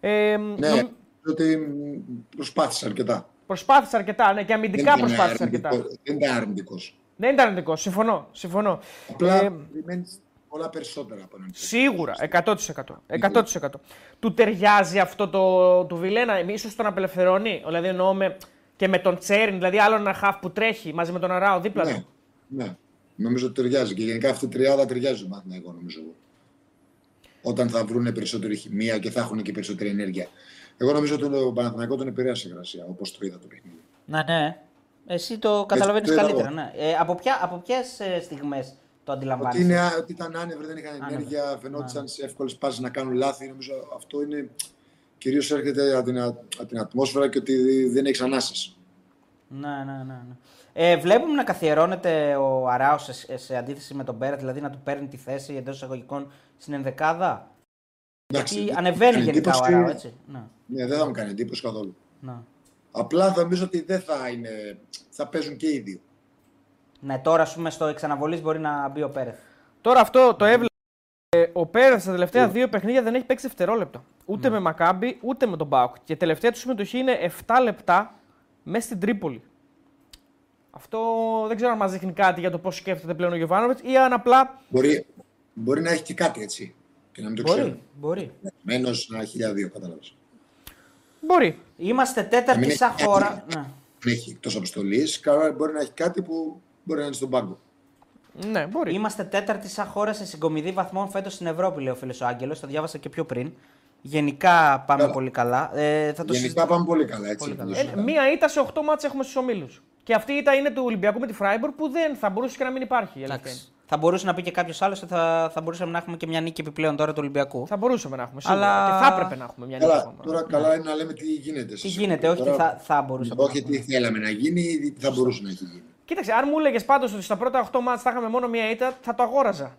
[SPEAKER 1] Ναι.
[SPEAKER 2] Ε,
[SPEAKER 4] Ναι,
[SPEAKER 2] νομ-
[SPEAKER 4] ότι μ, προσπάθησε αρκετά.
[SPEAKER 2] Προσπάθησε αρκετά, ναι, και αμυντικά
[SPEAKER 4] Δεν ήταν
[SPEAKER 2] προσπάθησε
[SPEAKER 4] αρνητικό-
[SPEAKER 2] αρκετά.
[SPEAKER 4] Δεν ήταν αρνητικός.
[SPEAKER 2] Δεν ήταν αρνητικός, συμφωνώ. συμφωνώ.
[SPEAKER 4] Απλά
[SPEAKER 2] Ε,
[SPEAKER 4] περιμένεις πολλά περισσότερα από έναν.
[SPEAKER 2] Σίγουρα, 100%. 100%. Του ταιριάζει αυτό το του Βιλένα, ίσως τον απελευθερώνει. Δηλαδή εννοώ με, και με τον Τσέριν, δηλαδή άλλο ένα χαφ που τρέχει μαζί με τον Αράο δίπλα
[SPEAKER 4] Ναι,
[SPEAKER 2] του.
[SPEAKER 4] ναι. Νομίζω ότι ταιριάζει. Και γενικά αυτή η τριάδα ταιριάζει στο Παναθηναϊκό, νομίζω εγώ. Όταν θα βρουν περισσότερη χημεία και θα έχουν και περισσότερη ενέργεια. Εγώ νομίζω ότι το Παναθηναϊκό τον επηρέασε η γρασία, όπως το είδα το παιχνίδι.
[SPEAKER 1] Ναι, ναι. Εσύ το καταλαβαίνεις
[SPEAKER 4] το είδα
[SPEAKER 1] καλύτερα.
[SPEAKER 4] εγώ.
[SPEAKER 1] Ναι. Ε, από ποια, από ποιες στιγμές το
[SPEAKER 4] Ότι,
[SPEAKER 1] αντιλαμβάνεσαι.
[SPEAKER 4] είναι, α- ότι ήταν άνευροι, δεν είχαν
[SPEAKER 1] Άνευροι.
[SPEAKER 4] ενέργεια, φαινόντουσαν σε εύκολες πάσει να κάνουν λάθη. Νομίζω αυτό είναι. Κυρίως έρχεται από την, α- από την ατμόσφαιρα και ότι δεν έχεις ανάσε.
[SPEAKER 1] Ναι, ναι, ναι. ναι. Ε, βλέπουμε να καθιερώνεται ο Αράος σε, σε αντίθεση με τον Πέρα, δηλαδή να του παίρνει τη θέση εντός εισαγωγικών στην ενδεκάδα. Γιατί ανεβαίνει γενικά ο Αράο, έτσι. Ναι,
[SPEAKER 4] Ναι, δεν θα μου κάνει εντύπωση καθόλου.
[SPEAKER 1] ναι.
[SPEAKER 4] Απλά θα νομίζω ότι δεν θα είναι. Θα παίζουν και οι δύο.
[SPEAKER 1] ναι τώρα, ας πούμε, στο εξαναβολής μπορεί να μπει ο Πέρεθ.
[SPEAKER 2] Τώρα αυτό το έβλεπε. ε, Ο Πέρεθ στα τελευταία δύο παιχνίδια δεν έχει παίξει δευτερόλεπτο. Ούτε με Μακάμπι, ούτε με τον Μπάουκ. Και τελευταία του συμμετοχή είναι 7 λεπτά μέσα στην Τρίπολη. Αυτό δεν ξέρω αν μας δείχνει κάτι για το πώς σκέφτεται πλέον ο Γιωβάνοβιτς ή αν απλά.
[SPEAKER 4] Μπορεί, μπορεί να έχει και κάτι έτσι. Και να μην το ξέρω.
[SPEAKER 1] Μπορεί, μπορεί.
[SPEAKER 4] Μένω να έχει για δύο, κατάλαβες.
[SPEAKER 2] Μπορεί.
[SPEAKER 1] Είμαστε τέταρτη
[SPEAKER 4] μην
[SPEAKER 1] σαν
[SPEAKER 4] έχει
[SPEAKER 1] χώρα.
[SPEAKER 4] κάτι.
[SPEAKER 1] Ναι.
[SPEAKER 4] Δεν έχει εκτός αποστολής. Μπορεί να έχει κάτι που μπορεί να είναι στον πάγκο.
[SPEAKER 2] Ναι, μπορεί.
[SPEAKER 1] Είμαστε τέταρτη σαν χώρα σε συγκομιδή βαθμών φέτος στην Ευρώπη, λέει ο φίλος ο Άγγελος. Το διάβασα και πιο πριν. Γενικά πάμε
[SPEAKER 4] Καλά.
[SPEAKER 1] πολύ καλά. Ε, θα το
[SPEAKER 4] Γενικά
[SPEAKER 1] συζητήσουμε.
[SPEAKER 4] πάμε πολύ καλά. Έτσι,
[SPEAKER 1] Πολύ
[SPEAKER 4] θα
[SPEAKER 1] καλά.
[SPEAKER 4] το
[SPEAKER 2] Ε,
[SPEAKER 4] συζητάμε.
[SPEAKER 2] μία ήττα σε 8 μάτσε έχουμε στους ομίλους. Και αυτή η ήττα είναι του Ολυμπιακού με τη Φράιμπορ που δεν θα μπορούσε και να μην υπάρχει. η αλήθεια είναι.
[SPEAKER 1] Εντάξει. Θα μπορούσε να πει και κάποιος άλλος ότι θα, θα μπορούσαμε να έχουμε και μια νίκη επιπλέον τώρα του Ολυμπιακού.
[SPEAKER 2] Θα μπορούσαμε να έχουμε σίγουρα.
[SPEAKER 1] Αλλά-
[SPEAKER 2] Και θα έπρεπε να έχουμε μια νίκη
[SPEAKER 4] Καλά,
[SPEAKER 2] ακόμα.
[SPEAKER 4] τώρα καλά είναι να λέμε τι γίνεται.
[SPEAKER 1] Τι γίνεται, όχι τι θα, θα μπορούσαμε.
[SPEAKER 4] Όχι τι θέλαμε να γίνει ή τι θα μπορούσε να έχει γίνει.
[SPEAKER 2] Κοίταξε, αν μου έλεγες πάντως ότι στα πρώτα 8 μάτια θα είχαμε μόνο μία ήττα, θα το αγόραζα.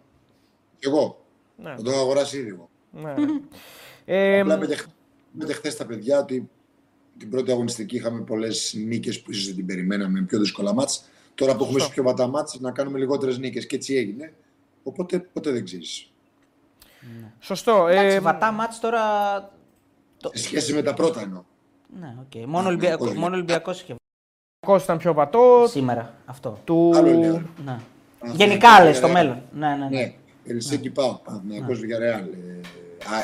[SPEAKER 4] Κι εγώ.
[SPEAKER 2] Ναι.
[SPEAKER 4] Θα το έχω αγοράσει ήδη εγώ.
[SPEAKER 2] ναι. ε,
[SPEAKER 4] Απλά με χθε τα παιδιά ότι την πρώτη αγωνιστική είχαμε πολλές νίκες που ίσως δεν την περιμέναμε με πιο δύσκολα μάτς. Τώρα που έχουμε
[SPEAKER 2] Σωστό.
[SPEAKER 4] στου πιο βατά μάτς να κάνουμε λιγότερες νίκες και έτσι έγινε. Οπότε ποτέ δεν ξέρεις.
[SPEAKER 2] σωστό.
[SPEAKER 1] Εντάξει,
[SPEAKER 2] Ε,
[SPEAKER 1] βατά μάτς τώρα.
[SPEAKER 4] Σε σχέση με τα πρώτα εννοώ.
[SPEAKER 1] Ναι, οκ. Μόνο, Ολυμπιακό,
[SPEAKER 4] όχι.
[SPEAKER 1] μόνο Ολυμπιακός είχε
[SPEAKER 2] Ολυμπιακός ήταν πιο βατός.
[SPEAKER 1] σήμερα αυτό.
[SPEAKER 2] Του...
[SPEAKER 4] Άλλο λέω.
[SPEAKER 1] Ναι.
[SPEAKER 4] Α,
[SPEAKER 1] Γενικά
[SPEAKER 4] ναι,
[SPEAKER 1] λε στο
[SPEAKER 4] ναι.
[SPEAKER 1] μέλλον. Ναι, ναι, ναι.
[SPEAKER 4] Ναι, Ελσέκη Πάο, Παναθηναϊκός Villarreal,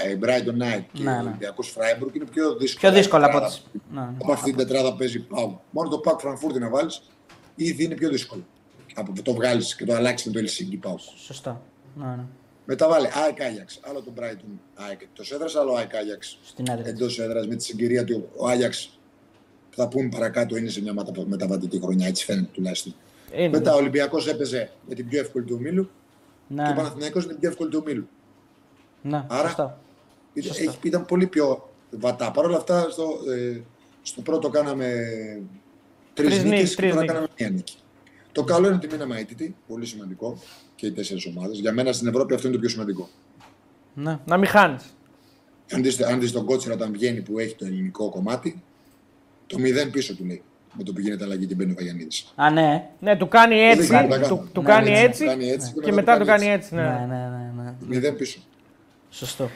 [SPEAKER 4] ε, Brighton Knight και
[SPEAKER 1] Ναι, ναι.
[SPEAKER 4] Ολυμπιακός Freiburg είναι πιο δύσκολα.
[SPEAKER 1] Πιο δύσκολα από
[SPEAKER 4] τετράδα.
[SPEAKER 1] τις... Ναι, ναι.
[SPEAKER 4] Από αυτή την τετράδα παίζει Πάο. Μόνο το Πακ Φραγκφούρτη να βάλεις, ήδη είναι πιο δύσκολο. Από που το βγάλεις και το αλλάξεις με το Ελσέκη Πάο.
[SPEAKER 1] Σωστά. Ναι, ναι.
[SPEAKER 4] Μετά βάλει ΑΕΚ Άγιαξ. Άλλο το Brighton ΑΕΚ εκτός έδρας, άλλο ΑΕΚ Άγιαξ
[SPEAKER 1] Στην έδρα.
[SPEAKER 4] εντός έδρας με τη συγκυρία του. Ο Άγιαξ, που θα πούμε παρακάτω, είναι σε μια μετα- μεταβατική χρονιά, έτσι φαίνεται τουλάχιστον.
[SPEAKER 2] Είναι.
[SPEAKER 4] Μετά ο Ολυμπιακός έπαιζε με την πιο εύκολη του ομίλου και
[SPEAKER 1] Ναι,
[SPEAKER 4] ο Παναθηναϊκός είναι την πιο εύκολη του ομίλου.
[SPEAKER 1] ναι,
[SPEAKER 4] Άρα-
[SPEAKER 1] σωστά.
[SPEAKER 4] Ήταν, έχει- ήταν πολύ πιο βατά. Παρ' όλα αυτά, στο, ε, στο πρώτο κάναμε τρεις
[SPEAKER 2] Τρεις
[SPEAKER 4] νίκες
[SPEAKER 2] νίκες,
[SPEAKER 4] και
[SPEAKER 2] τρεις
[SPEAKER 4] τώρα
[SPEAKER 2] νίκες.
[SPEAKER 4] κάναμε μία νίκη. Το καλό είναι ότι μείναμε αίτητοι, πολύ σημαντικό και οι τέσσερις ομάδες. Για μένα στην Ευρώπη αυτό είναι το πιο σημαντικό.
[SPEAKER 1] Ναι.
[SPEAKER 2] Να μην χάνεις.
[SPEAKER 4] Αν δεις, αν δεις τον Κότσιρα όταν βγαίνει που έχει το ελληνικό κομμάτι, το μηδέν πίσω του λέει. Με το που γίνεται αλλαγή και μπαίνει ο Βαγιανίδης.
[SPEAKER 1] Α, ναι.
[SPEAKER 2] Ναι, του κάνει έτσι,
[SPEAKER 4] Δεν κάνει,
[SPEAKER 2] του,
[SPEAKER 4] δεν
[SPEAKER 2] του
[SPEAKER 1] κάνει.
[SPEAKER 2] κάνει
[SPEAKER 1] Ναι,
[SPEAKER 2] έτσι
[SPEAKER 4] κάνει έτσι
[SPEAKER 2] και μετά του κάνει έτσι.
[SPEAKER 1] Ναι,
[SPEAKER 2] Ναι.
[SPEAKER 1] ναι, ναι. ναι.
[SPEAKER 4] Μηδέν πίσω.
[SPEAKER 1] Σωστό.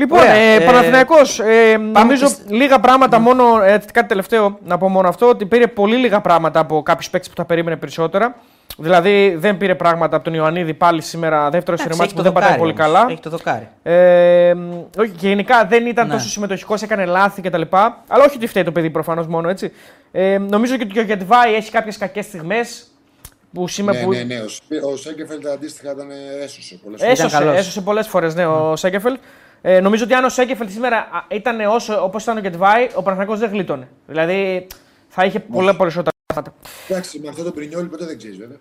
[SPEAKER 2] Λοιπόν,
[SPEAKER 1] Ωραία,
[SPEAKER 2] ε,
[SPEAKER 1] ε,
[SPEAKER 2] Παναθηναϊκός, ε, νομίζω
[SPEAKER 1] και σ-
[SPEAKER 2] λίγα πράγματα μόνο, ε, κάτι τελευταίο να πω μόνο αυτό, ότι πήρε πολύ λίγα πράγματα από κάποιους παίκτες που τα περίμενε περισσότερα. Δηλαδή δεν πήρε πράγματα από τον Ιωαννίδη πάλι σήμερα, δεύτερο
[SPEAKER 1] Εντάξει,
[SPEAKER 2] σειρμάτι
[SPEAKER 1] έχει
[SPEAKER 2] που
[SPEAKER 1] το
[SPEAKER 2] δεν πατάει
[SPEAKER 1] δοκάρι
[SPEAKER 2] πολύ
[SPEAKER 1] όμως.
[SPEAKER 2] καλά.
[SPEAKER 1] Έχει το δοκάρι.
[SPEAKER 2] Ε, μ, όχι, και γενικά δεν ήταν
[SPEAKER 1] Ναι.
[SPEAKER 2] τόσο συμμετοχικός, έκανε λάθη κτλ. Αλλά όχι ότι φταίει το παιδί προφανώς μόνο έτσι. Ε, νομίζω και ότι ο Γετβάη έχει κάποιες κακές στιγμές. Που σήμερα
[SPEAKER 4] Ναι,
[SPEAKER 2] που
[SPEAKER 4] ναι, ναι. Ο, Σπι- ο Σέγκεφελντ αντίστοιχα ήταν ε, έσωσε πολλές φορές.
[SPEAKER 2] έσωσε,
[SPEAKER 1] καλός.
[SPEAKER 2] έσωσε πολλές φορές ναι, ο Σέγκεφελτ. Ε, νομίζω ότι αν ο Σέγκεφελτ σήμερα α, ήταν όσο, όπως ήταν ο Γετβάη, ο Παναθηναϊκός δεν γλίτωνε. Δηλαδή θα είχε πολλά περισσότερα
[SPEAKER 4] Εντάξει, με αυτό το πρινιόλι ποτέ δεν ξέρεις βέβαια.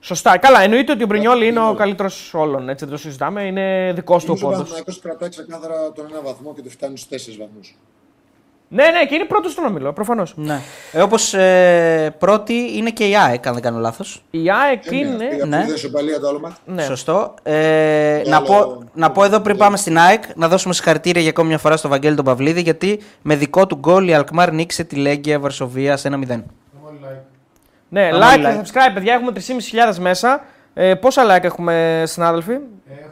[SPEAKER 2] Σωστά. Καλά, εννοείται ότι ο Μπρινιόλη είναι ο καλύτερος όλων. Έτσι δεν το συζητάμε. Είναι δικός του ο
[SPEAKER 4] Νομίζω ο
[SPEAKER 2] πόντος.
[SPEAKER 4] Παναθηναϊκός κρατάει ξεκάθαρα τον ένα βαθμό και το φτάνει στους τέσσερις βαθμούς.
[SPEAKER 2] Ναι, ναι, και είναι πρώτο στον ομιλό, προφανώς.
[SPEAKER 1] Ναι. Ε, Όπως ε, πρώτη είναι και η ΑΕΚ, αν δεν κάνω λάθος.
[SPEAKER 2] Η ΑΕΚ είναι.
[SPEAKER 4] Πήγα
[SPEAKER 1] ναι.
[SPEAKER 4] ναι. δεν σοπαλία το άλλο μάτι.
[SPEAKER 2] Ναι.
[SPEAKER 1] Σωστό. Ε,
[SPEAKER 4] Το
[SPEAKER 1] να,
[SPEAKER 4] άλλο-
[SPEAKER 1] πω, να πω εδώ πριν πάμε στην ΑΕΚ να δώσουμε συγχαρητήρια για ακόμη μια φορά στο Βαγγέλη τον Παυλίδη γιατί με δικό του γκολ η Αλκμάρ νίκησε τη Λέγκια Βαρσοβία 1-0.
[SPEAKER 2] Ναι,
[SPEAKER 1] Πάμε
[SPEAKER 2] like,
[SPEAKER 1] like.
[SPEAKER 2] subscribe, παιδιά. Έχουμε 3.500 μέσα. Ε, πόσα like έχουμε, συνάδελφοι;
[SPEAKER 5] Έχουμε συγκεκριμένα 464.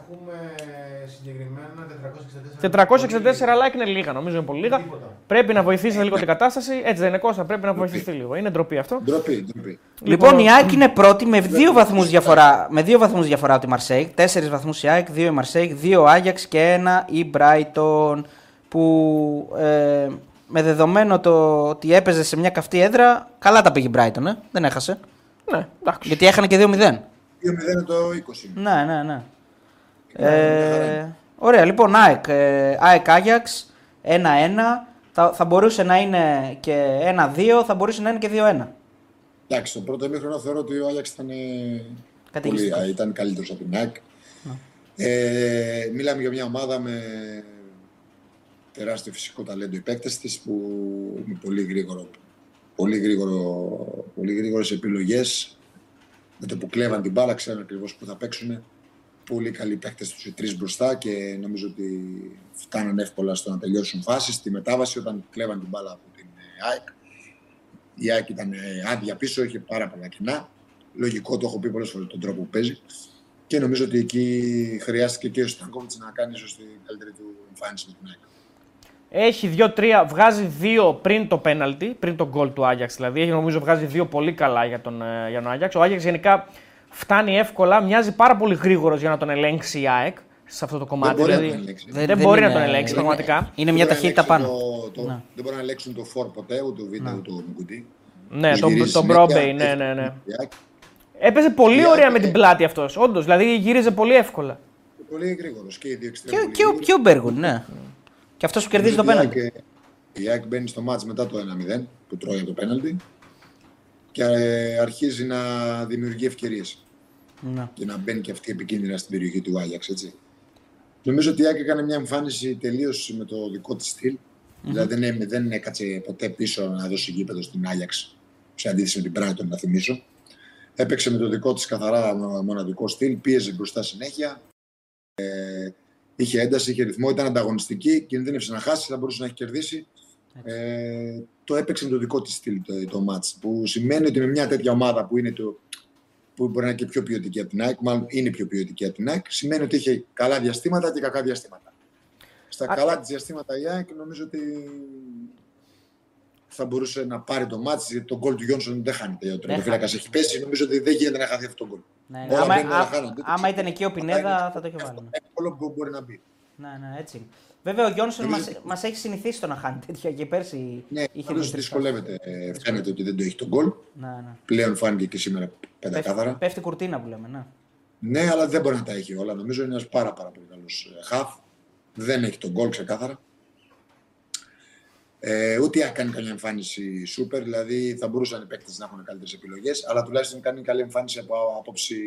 [SPEAKER 2] 464 like είναι λίγα, νομίζω είναι πολύ λίγα. Πρέπει να βοηθήσετε λίγο την κατάσταση. Έτσι δεν είναι Κώστα, πρέπει να βοηθήσετε λίγο. Είναι ντροπή αυτό.
[SPEAKER 4] Ντροπή, ντροπή.
[SPEAKER 1] Λοιπόν, η ΑΕΚ είναι πρώτη με δύο βαθμούς διαφορά, με δύο βαθμούς διαφορά από τη Μαρσέικ. Τέσσερις βαθμούς η ΑΕΚ, δύο η Μαρσέικ, δύο ο Άγιαξ και ένα η Μπράιτον. Που ε, με δεδομένο το ότι έπαιζε σε μια καυτή έδρα, καλά τα πήγε η Μπράιτον, ε; δεν έχασε.
[SPEAKER 2] Ναι, εντάξει.
[SPEAKER 1] Γιατί έχανε και 2-0.
[SPEAKER 4] 2-0 είναι το 20.
[SPEAKER 1] Ναι, ναι, ναι.
[SPEAKER 4] μια χαρά
[SPEAKER 1] Ε,
[SPEAKER 4] είναι.
[SPEAKER 1] Ωραία, λοιπόν, ΑΕΚ, ε, ΑΕΚ Άγιαξ 1-1. Θα, θα μπορούσε να είναι και 1-2, θα μπορούσε να είναι και 2-1.
[SPEAKER 4] Εντάξει, το πρώτο ημίχρονο θεωρώ ότι ο Άγιαξ ήταν, ε, πολύ,
[SPEAKER 1] Καταιγιστικός.
[SPEAKER 4] α, ήταν καλύτερος από την ΑΕΚ. Ε, μιλάμε για μια ομάδα με τεράστιο φυσικό ταλέντο οι παίκτες της που με πολύ γρήγορο πολύ, γρήγορο, πολύ γρήγορες επιλογές με το που κλέβαν την μπάλα ξέρουν ακριβώς που θα παίξουν πολύ καλοί παίκτες τους οι τρεις μπροστά και νομίζω ότι φτάναν εύκολα στο να τελειώσουν φάσεις στη μετάβαση όταν κλέβαν την μπάλα από την ε, ΑΕΚ η ΑΕΚ ήταν ε, άδεια πίσω, είχε πάρα πολλά κοινά. Λογικό, το έχω πει πολλές φορές τον τρόπο που παίζει. Και νομίζω ότι εκεί χρειάστηκε και ο Στανκόβιτς να κάνει ίσως την καλύτερη του εμφάνιση με την ΑΕΚ.
[SPEAKER 2] Έχει δύο-τρία, βγάζει δύο πριν το πέναλτι, πριν το γκολ του Άγιαξ δηλαδή. Έχει νομίζω βγάζει δύο πολύ καλά για τον, ε, για τον Άγιαξ. Ο Άγιαξ γενικά φτάνει εύκολα, μοιάζει πάρα πολύ γρήγορος για να τον ελέγξει η ΑΕΚ σε αυτό το κομμάτι.
[SPEAKER 4] μπορεί να
[SPEAKER 2] δηλαδή,
[SPEAKER 4] τον ελέγξει.
[SPEAKER 2] Δεν, μπορεί να
[SPEAKER 1] είναι-
[SPEAKER 2] τον ελέγξει
[SPEAKER 1] είναι-
[SPEAKER 2] πραγματικά.
[SPEAKER 1] Είναι μια
[SPEAKER 4] Δεν μπορεί να
[SPEAKER 1] ταχύτητα
[SPEAKER 4] ελέγξει
[SPEAKER 1] πάνω.
[SPEAKER 4] Το, το,
[SPEAKER 1] Ναι.
[SPEAKER 4] Δεν μπορεί να ελέγξουν το φόρ ποτέ, ούτε το βίντεο, ούτε το Μουκουτί.
[SPEAKER 2] Ναι, τον,
[SPEAKER 4] Γυρίζει
[SPEAKER 2] τον
[SPEAKER 4] συνέχεια,
[SPEAKER 2] Μπρόμπεϊ, ναι,
[SPEAKER 4] έχει
[SPEAKER 2] ναι, ναι.
[SPEAKER 4] η ΑΕΚ.
[SPEAKER 2] Έπαιζε πολύ
[SPEAKER 4] Η
[SPEAKER 2] ωραία
[SPEAKER 4] ΑΕΚ,
[SPEAKER 2] με την
[SPEAKER 4] ε,
[SPEAKER 2] πλάτη αυτός. Όντως, δηλαδή γύριζε πολύ εύκολα.
[SPEAKER 4] Πολύ γρήγορος και οι δύο
[SPEAKER 1] Και,
[SPEAKER 4] εξτρέμ.
[SPEAKER 1] και, ο- και ο Μπέργουν, ναι. Και αυτός που κερδίζει το
[SPEAKER 4] Νομίζω ότι
[SPEAKER 1] πέναλτι.
[SPEAKER 4] Η ΑΕΚ- Η ΑΕΚ μπαίνει στο μάτς μετά το 1-0 που τρώει από το πέναλτι και ε, αρχίζει να δημιουργεί ευκαιρίες.
[SPEAKER 1] Ναι.
[SPEAKER 4] και να μπαίνει και αυτή επικίνδυνα στην περιοχή του Άγιαξ. Έτσι. Νομίζω ότι η ΑΕΚ έκανε μια εμφάνιση τελείως με το δικό της στυλ. Δηλαδή δεν, έ- δεν έκατσε ποτέ πίσω να δώσει γήπεδο στην Άγιαξ σε αντίθεση με την Brighton, να θυμίσω. Έπαιξε με το δικό της καθαρά μο- μοναδικό στυλ, πίεζε μπροστά συνέχεια. Ε, είχε ένταση, είχε ρυθμό, ήταν ανταγωνιστική, κινδύνευσε να χάσει, θα μπορούσε να έχει κερδίσει. Ε, το έπαιξε με το δικό της στυλ το, το μάτς, που σημαίνει ότι με μια τέτοια ομάδα που είναι το, που μπορεί να είναι και πιο ποιοτική από την ΑΕΚ, μάλλον είναι πιο ποιοτική από την ΑΕΚ, σημαίνει ότι είχε καλά διαστήματα και κακά διαστήματα. Στα
[SPEAKER 2] Α-
[SPEAKER 4] καλά της διαστήματα η ΑΕΚ νομίζω ότι θα μπορούσε να πάρει το μάτς, γιατί τον γκολ του Γιόνσον δεν χάνεται. Ο τερματοφύλακα έχει πέσει, νομίζω ότι δεν γίνεται να χαθεί αυτό το γκολ.
[SPEAKER 1] Ναι,
[SPEAKER 4] Όλα
[SPEAKER 1] άμα,
[SPEAKER 4] μπαίνουν, όλα
[SPEAKER 1] α-
[SPEAKER 4] χάνονται.
[SPEAKER 1] άμα ήταν εκεί ο
[SPEAKER 4] Αυτά
[SPEAKER 1] Πινέδα
[SPEAKER 4] είναι
[SPEAKER 1] θα το είχε βάλει. ναι.
[SPEAKER 4] Εύκολο που μπορεί να μπει.
[SPEAKER 1] Ναι, ναι, έτσι. Είναι. Βέβαια, ο Γιόνσον
[SPEAKER 4] Νομίζω-
[SPEAKER 1] μας, μας έχει συνηθίσει το να χάνει τέτοια και πέρσι
[SPEAKER 4] Ναι,
[SPEAKER 1] είχε
[SPEAKER 4] νομίζω
[SPEAKER 1] δύο-τρεις
[SPEAKER 4] δυσκολεύεται. Ε, Φαίνεται ότι δεν το έχει τον γκολ.
[SPEAKER 1] φάσεις. Ναι, ναι.
[SPEAKER 4] Πλέον φάνηκε και σήμερα πεντακάθαρα.
[SPEAKER 1] Πέφτει, πέφτει κουρτίνα που λέμε, ναι.
[SPEAKER 4] Ναι, αλλά δεν μπορεί να τα έχει όλα. Νομίζω είναι ένας πάρα, πάρα πολύ καλός χαφ. Δεν έχει τον γκολ ξεκάθαρα. Ε, ούτε αν κάνει καμιά εμφάνιση σούπερ, δηλαδή θα μπορούσαν οι παίκτες να έχουν καλύτερες επιλογές, αλλά τουλάχιστον κάνει καλή εμφάνιση από άποψη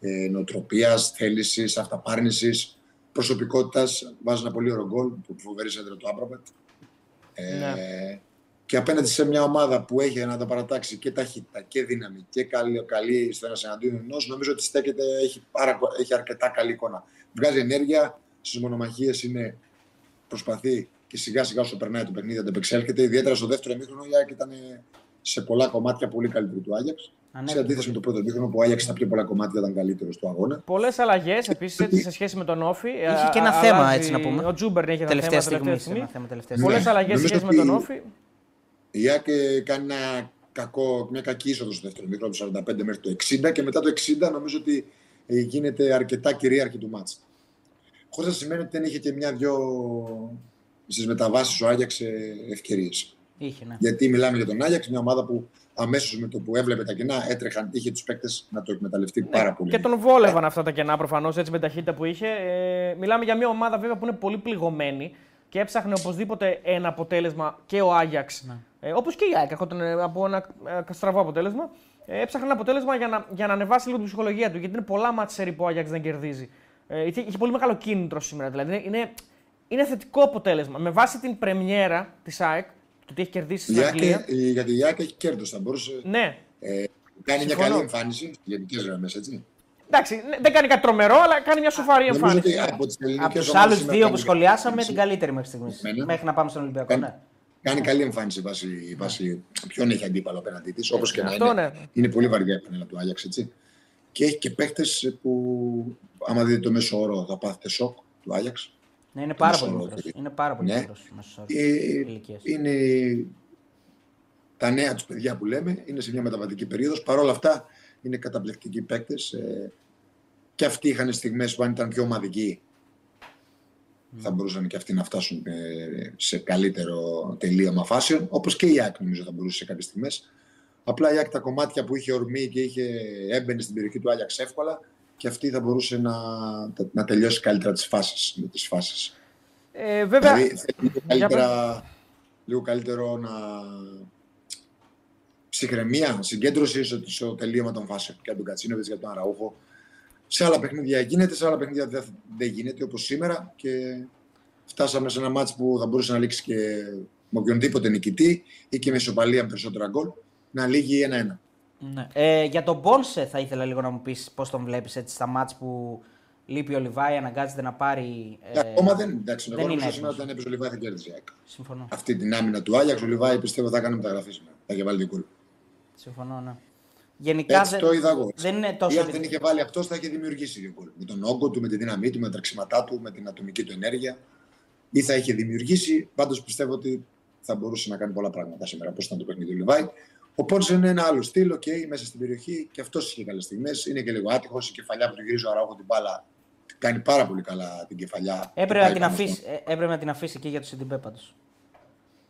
[SPEAKER 4] ε, νοοτροπίας, θέλησης, αυταπάρνησης, προσωπικότητας. Βάζεις ένα πολύ ωραίο γκολ που φοβερή σέντρα του Άμπραμπετ. Ε,
[SPEAKER 2] Ναι.
[SPEAKER 4] Και απέναντι σε μια ομάδα που έχει να τα παρατάξει και ταχύτητα και δύναμη και καλή, καλή στο ένας εναντίον ενός, νομίζω ότι στέκεται, έχει, πάρα, έχει αρκετά καλή εικόνα. Βγάζει ενέργεια, στις μονομαχίες είναι, προσπαθεί και σιγά σιγά όσο περνάει το παιχνίδι αντεπεξέλχεται. Ιδιαίτερα στο δεύτερο ημίχρονο η ΑΕΚ ήταν σε πολλά κομμάτια πολύ καλύτερη του Άγιαξ.
[SPEAKER 1] Ανέβηκε
[SPEAKER 4] Σε αντίθεση με το πρώτο ημίχρονο που ο Άγιαξ στα πιο πολλά κομμάτια ήταν καλύτερο του αγώνα.
[SPEAKER 2] Πολλές αλλαγές επίσης σε σχέση με τον Όφη.
[SPEAKER 1] Είχε και ένα θέμα, έτσι να πούμε.
[SPEAKER 2] Ο Τζούμπερ έχει ένα
[SPEAKER 1] Τελευταία
[SPEAKER 2] θέμα
[SPEAKER 1] στιγμή.
[SPEAKER 2] τελευταία
[SPEAKER 1] Ένα
[SPEAKER 2] στιγμή.
[SPEAKER 1] θέμα τελευταία
[SPEAKER 2] Πολλές
[SPEAKER 1] στιγμή.
[SPEAKER 4] Ναι.
[SPEAKER 2] αλλαγές σε
[SPEAKER 4] Νομίζω
[SPEAKER 2] σχέση με τον
[SPEAKER 4] ότι-
[SPEAKER 2] Όφη.
[SPEAKER 4] Η ΑΕΚ ε, κάνει ένα κακό, μια κακή είσοδο στο δεύτερο μήκρο, από το 45 μέχρι το 60 και μετά το 60 νομίζω ότι ε, γίνεται αρκετά κυρίαρχη του μάτς. Χωρίς να σημαίνει ότι δεν είχε και μια-δυο στις μεταβάσεις ο Άγιαξ ευκαιρίες.
[SPEAKER 1] Είχε, ναι.
[SPEAKER 4] Γιατί μιλάμε για τον Άγιαξ, μια ομάδα που αμέσως με το που έβλεπε τα κενά έτρεχαν, είχε τους παίκτες να το εκμεταλλευτεί πάρα πολύ.
[SPEAKER 2] Ναι, Και τον βόλευαν αυτά τα κενά προφανώς έτσι με την ταχύτητα που είχε. Ε, μιλάμε για μια ομάδα βέβαια που είναι πολύ πληγωμένη. και έψαχνε οπωσδήποτε ένα αποτέλεσμα και ο Άγιαξ.
[SPEAKER 1] Ναι.
[SPEAKER 2] Ε, Όπως και η ΑΕΚ, έρχονταν ε, από ένα ε, στραβό αποτέλεσμα. Ε, έψαχνε ένα αποτέλεσμα για να, για να ανεβάσει λίγο την ψυχολογία του. Γιατί είναι πολλά μάτια σερή που ο Άγιαξ δεν κερδίζει. Ε, είχε, είχε πολύ μεγάλο κίνητρο σήμερα. Δηλαδή είναι, είναι θετικό αποτέλεσμα. Με βάση την πρεμιέρα της ΑΕΚ, το ότι έχει κερδίσει
[SPEAKER 4] Η
[SPEAKER 2] στην
[SPEAKER 4] ΑΕΚ,
[SPEAKER 2] Αγγλία.
[SPEAKER 4] ε, γιατί η ΑΕΚ έχει κέρδος. Θα μπορούσε.
[SPEAKER 2] Ναι,
[SPEAKER 4] Ε, κάνει μια
[SPEAKER 2] Συμφωνώ.
[SPEAKER 4] καλή εμφάνιση. Γενικές γραμμές, έτσι.
[SPEAKER 2] εντάξει, ναι, δεν κάνει κάτι τρομερό, αλλά κάνει μια σοφαρή
[SPEAKER 4] Νομίζω
[SPEAKER 2] εμφάνιση.
[SPEAKER 4] ότι από τις ελληνικές
[SPEAKER 1] Από τους
[SPEAKER 4] ομάδες
[SPEAKER 1] άλλους
[SPEAKER 4] σήμερα
[SPEAKER 1] δύο που
[SPEAKER 4] κάνει
[SPEAKER 1] σχολιάσαμε,
[SPEAKER 4] καλή
[SPEAKER 1] την
[SPEAKER 4] εμφάνιση.
[SPEAKER 1] καλύτερη μέχρι στιγμής.
[SPEAKER 4] Ναι, ναι.
[SPEAKER 1] Μέχρι να πάμε στον Ολυμπιακό.
[SPEAKER 4] Κάνει,
[SPEAKER 1] Ναι.
[SPEAKER 4] κάνει καλή εμφάνιση βάσει, βάσει ποιον έχει αντίπαλο απέναντί της. Όπως και να
[SPEAKER 2] Αυτό,
[SPEAKER 4] είναι.
[SPEAKER 2] ναι.
[SPEAKER 4] Είναι πολύ βαριά η πανέλα του Άγιαξ, έτσι. Και έχει και παίχτε που, άμα δείτε το μέσο όρο, θα πάθετε σοκ του Άγιαξ.
[SPEAKER 1] Ναι, είναι πάρα
[SPEAKER 4] Μισό
[SPEAKER 1] πολύ
[SPEAKER 4] λεπτό.
[SPEAKER 1] μικρός. Είναι πάρα πολύ
[SPEAKER 4] Ναι.
[SPEAKER 1] μικρός.
[SPEAKER 4] Ε,
[SPEAKER 1] ηλικίας.
[SPEAKER 4] είναι τα νέα τους παιδιά που λέμε, είναι σε μια μεταβατική περίοδος. Παρ' όλα αυτά είναι καταπληκτικοί παίκτες. Ε, και αυτοί είχαν στιγμές που αν ήταν πιο ομαδικοί θα μπορούσαν και αυτοί να φτάσουν ε, σε καλύτερο τελείωμα φάσεων. Όπως και η ΑΕΚ νομίζω θα μπορούσε σε κάποιες στιγμές. Απλά η ΑΕΚ τα κομμάτια που είχε ορμή και είχε έμπαινε στην περιοχή του Άγιαξ εύκολα και αυτή θα μπορούσε να, να τελειώσει καλύτερα τις φάσεις. Με τις φάσεις.
[SPEAKER 2] Ε, βέβαια,
[SPEAKER 4] Δηλαδή θέλει λίγο καλύτερα, λίγο καλύτερο να ψυχραιμία, συγκέντρωση στο, στο τελείωμα των φάσεων και από τον Κατσίνοβιτς για τον Αραούχο. Σε άλλα παιχνίδια γίνεται, σε άλλα παιχνίδια δεν, δεν γίνεται όπως σήμερα και φτάσαμε σε ένα μάτς που θα μπορούσε να λήξει και με οποιονδήποτε νικητή ή και με ισοπαλία με περισσότερα γκολ να λύγει ένα-ένα.
[SPEAKER 1] Ναι. Ε, για τον Μπόνσε θα ήθελα λίγο να μου πεις πώς τον βλέπεις έτσι στα μάτς που λείπει ο Λιβάη, αναγκάζεται να πάρει.
[SPEAKER 4] Ε, ακόμα δεν, εντάξει,
[SPEAKER 1] δεν
[SPEAKER 4] εγώ
[SPEAKER 1] είναι
[SPEAKER 4] νομίζω σήμερα
[SPEAKER 1] έτοιμος.
[SPEAKER 4] όταν έπαιζε ο Λιβάη θα κέρδιζε η ΑΕΚ.
[SPEAKER 1] Συμφωνώ.
[SPEAKER 4] Αυτή την άμυνα του Άγιαξ, ο Λιβάη πιστεύω θα έκανε μεταγραφή σήμερα. Θα είχε βάλει δύο γκολ.
[SPEAKER 1] Συμφωνώ, ναι. Γενικά
[SPEAKER 4] Έτσι
[SPEAKER 1] δεν,
[SPEAKER 4] το είδα εγώ.
[SPEAKER 1] δεν είναι
[SPEAKER 4] Ή
[SPEAKER 1] τόσο.
[SPEAKER 4] αν δεν είχε βάλει αυτός, θα είχε δημιουργήσει δύο γκολ. Με τον όγκο του, με τη δύναμή του, με τα τρεξίματά του, με την ατομική του ενέργεια. Ή θα είχε δημιουργήσει. Πάντως πιστεύω ότι θα μπορούσε να κάνει πολλά πράγματα σήμερα. Πώς ήταν το παιχνίδι του Λιβάι. Ο Πόνσε είναι ένα άλλο στυλ, οκ, μέσα στην περιοχή και αυτός είχε καλές στιγμές. Είναι και λίγο άτυχος. Η κεφαλιά που του γυρίζει ο Αράουχο την μπάλα κάνει πάρα πολύ καλά την κεφαλιά.
[SPEAKER 1] Έπρεπε
[SPEAKER 4] Και
[SPEAKER 1] να, την
[SPEAKER 4] πάει πάνω
[SPEAKER 1] αφήσει,
[SPEAKER 4] στον-
[SPEAKER 1] ε, έπρεπε να την αφήσει και για το Σιντιμπέ πάντως.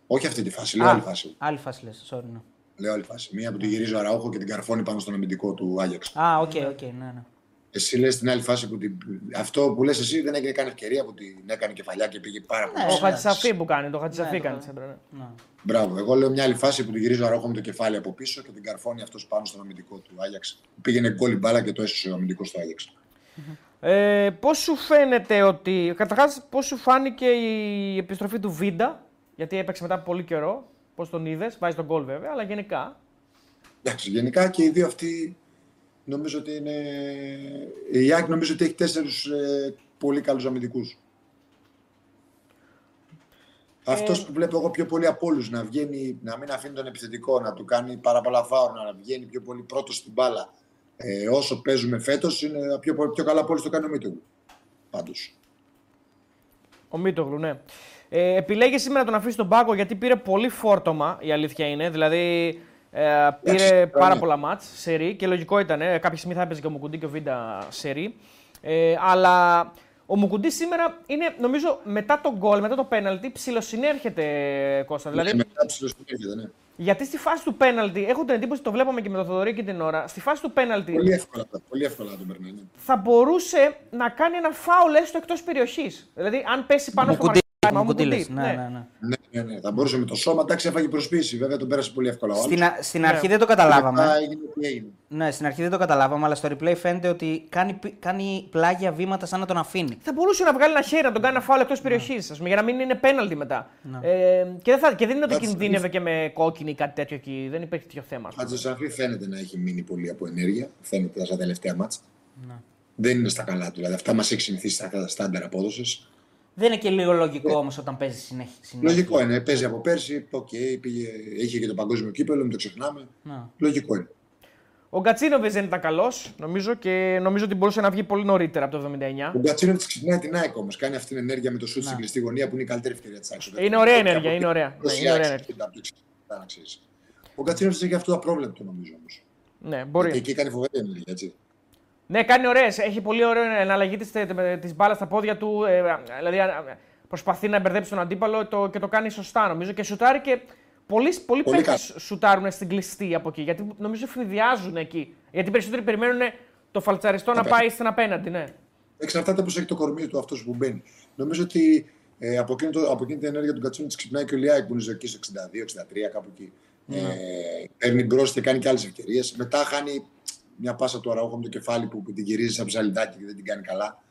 [SPEAKER 4] Όχι αυτή τη φάση, λέω άλλη φάση.
[SPEAKER 1] άλλη φάση λες. Sorry, ναι.
[SPEAKER 4] Λέω άλλη φάση. Μία που του γυρίζει ο Αράουχο και την καρφώνει πάνω στον αμυντικό του Άγιαξ.
[SPEAKER 1] Α, ok, ok, ναι, ναι.
[SPEAKER 4] Εσύ λες την άλλη φάση που την... αυτό που λες εσύ δεν έγινε καν ευκαιρία που την έκανε κεφαλιά και πήγε πάρα πολύ.
[SPEAKER 1] Ναι,
[SPEAKER 2] ο
[SPEAKER 1] εντάξει.
[SPEAKER 2] Χατζησαφή που κάνει, το Χατζησαφή
[SPEAKER 1] Ναι,
[SPEAKER 2] κάνει
[SPEAKER 1] το-
[SPEAKER 2] τσέντρα. ναι.
[SPEAKER 1] ναι.
[SPEAKER 4] Μπράβο. Εγώ λέω μια άλλη φάση που του γυρίζει ο Αρόχο με το κεφάλι από πίσω και την καρφώνει αυτός πάνω στον αμυντικό του Άγιαξ. Πήγαινε γκολ η μπάλα και το έσωσε ο αμυντικός του Άγιαξ.
[SPEAKER 2] Ε, πώς σου φαίνεται ότι. Καταρχάς, πώς σου φάνηκε η επιστροφή του Βίντα, γιατί έπαιξε μετά από πολύ καιρό. Πώς τον είδες, βάζει τον γκολ βέβαια, αλλά γενικά.
[SPEAKER 4] Εντάξει, γενικά και οι δύο αυτοί νομίζω ότι είναι. Η ΑΕΚ νομίζω ότι έχει τέσσερις ε, πολύ καλούς αμυντικούς. Αυτός που βλέπω εγώ πιο πολύ από όλους να βγαίνει, να μην αφήνει τον επιθετικό, να του κάνει πάρα πολλά φάουλ, να βγαίνει πιο πολύ πρώτος στην μπάλα. Ε, όσο παίζουμε φέτος, είναι πιο, πιο καλά από όλους το κάνει ο Μίτογλου. Πάντως.
[SPEAKER 2] Ο Μίτογλου, ναι. Ε, επιλέγεις σήμερα να τον αφήσεις τον πάγκο γιατί πήρε πολύ φόρτωμα, η αλήθεια είναι. Δηλαδή ε, πήρε
[SPEAKER 4] τώρα
[SPEAKER 2] πάρα
[SPEAKER 4] ναι.
[SPEAKER 2] πολλά μάτς σερή και λογικό ήταν. Ε, κάποια στιγμή θα έπαιζε και ο Μουκουντή και ο Βίντα σερή. Ε, αλλά ο Μουκουντής σήμερα είναι, νομίζω, μετά τον γκολ, μετά το πέναλτι, ψιλοσυνέρχεται Κώστα. Δηλαδή,
[SPEAKER 4] Δηλαδή... Μετά ψηλοσυνέρχεται, ναι.
[SPEAKER 2] γιατί στη φάση του πέναλτι, έχω την εντύπωση, το βλέπαμε και με τον Θοδωρή και την ώρα, στη φάση του πέναλτι
[SPEAKER 4] Πολύ εύκολα, πολύ εύκολα να τον περνάει. ναι.
[SPEAKER 2] θα μπορούσε να κάνει ένα φάουλ έστω εκτός περιοχής. Δηλαδή, αν πέσει πάνω στο
[SPEAKER 1] Μουκουντή,
[SPEAKER 2] μαρκάρισμα, ο
[SPEAKER 1] Μουκουντή
[SPEAKER 2] Μουκουντή,
[SPEAKER 1] λες. Ναι, ναι, ναι.
[SPEAKER 4] Ναι, ναι, ναι. Θα μπορούσε με το σώμα, εντάξει, έφαγε προσποίηση. Βέβαια τον πέρασε πολύ εύκολα ο άλλος.
[SPEAKER 1] Στην, α- στην
[SPEAKER 2] Ναι.
[SPEAKER 1] αρχή δεν το καταλάβαμε.
[SPEAKER 4] Μετά έγινε τι έγινε.
[SPEAKER 1] Ναι, στην αρχή δεν το καταλάβαμε, αλλά στο replay φαίνεται ότι κάνει, πι- κάνει πλάγια βήματα σαν να τον αφήνει.
[SPEAKER 2] θα μπορούσε να βγάλει ένα χέρι να τον κάνει ένα φάουλ εκτός περιοχής, για να μην είναι πέναλτι μετά. Ε, και, δεν θα, και δεν είναι ότι
[SPEAKER 4] Εντάξει,
[SPEAKER 2] κινδύνευε και με κόκκινη ή κάτι τέτοιο εκεί. Δεν υπήρχε τέτοιο θέμα. ας
[SPEAKER 4] Ο
[SPEAKER 2] πούμε.
[SPEAKER 4] Χατζησαφή φαίνεται να έχει μείνει πολύ από ενέργεια. Φαίνεται στα τελευταία μάτσα.
[SPEAKER 1] Ναι.
[SPEAKER 4] Δεν είναι στα καλά του. Δηλαδή αυτά μας έχει συνηθίσει στα στάνταρ απόδοσης.
[SPEAKER 1] Δεν είναι και λίγο λογικό όμως όταν παίζεις συνέχεια. συνέχεια.
[SPEAKER 4] Λογικό είναι. Παίζει από πέρσι. Οκ, πήγε, είχε και το παγκόσμιο κύπελο, μην το ξεχνάμε.
[SPEAKER 1] Ναι.
[SPEAKER 4] Λογικό είναι.
[SPEAKER 2] Ο Γκατσίνοβιτς δεν ήταν καλός, νομίζω, και νομίζω ότι μπορούσε να βγει πολύ νωρίτερα από το 79.
[SPEAKER 4] Ο Γκατσίνοβιτς ξεκινάει την ΑΕΚ όμως. Κάνει αυτή την ενέργεια με το σουτ στην κλειστή γωνία που είναι η καλύτερη ευκαιρία της ΑΕΚ.
[SPEAKER 2] Είναι ωραία ενέργεια, είναι ωραία. Ναι, είναι ωραία ενέργεια.
[SPEAKER 4] Ο Γκατσίνοβιτς έχει αυτό το απρόβλεπτο νομίζω όμως.
[SPEAKER 2] Ναι, μπορεί.
[SPEAKER 4] Και εκεί κάνει φοβερή ενέργεια, έτσι.
[SPEAKER 2] Ναι, κάνει ωραίες. Έχει πολύ ωραία εναλλαγή της της μπάλας στα πόδια του. Ε, δηλαδή α, προσπαθεί να μπερδέψει τον αντίπαλο το, και το κάνει σωστά νομίζω. Και σουτάρει και πολλοί, πολλοί
[SPEAKER 4] Πολύ
[SPEAKER 2] παίκτες σουτάρουν στην κλειστή από εκεί. Γιατί νομίζω φιδιάζουν εκεί. Γιατί οι περισσότεροι περιμένουν το φαλτσαριστό να
[SPEAKER 4] Απέναντι.
[SPEAKER 2] πάει στην απέναντι. Ναι.
[SPEAKER 4] Εξαρτάται πώς έχει το κορμί του αυτός που μπαίνει. Νομίζω ότι Ε, από, εκείνη το, από εκείνη την ενέργεια του Κατσούνη ξυπνάει και ο Λιάκ που είναι ζωική στο 62-63, κάπου εκεί. Ε, παίρνει μπρος και κάνει και άλλες ευκαιρίες. Μετά χάνει μια πάσα του Αραούχο με το κεφάλι που, που την γυρίζει σαν ψαλιδάκι και δεν την κάνει καλά.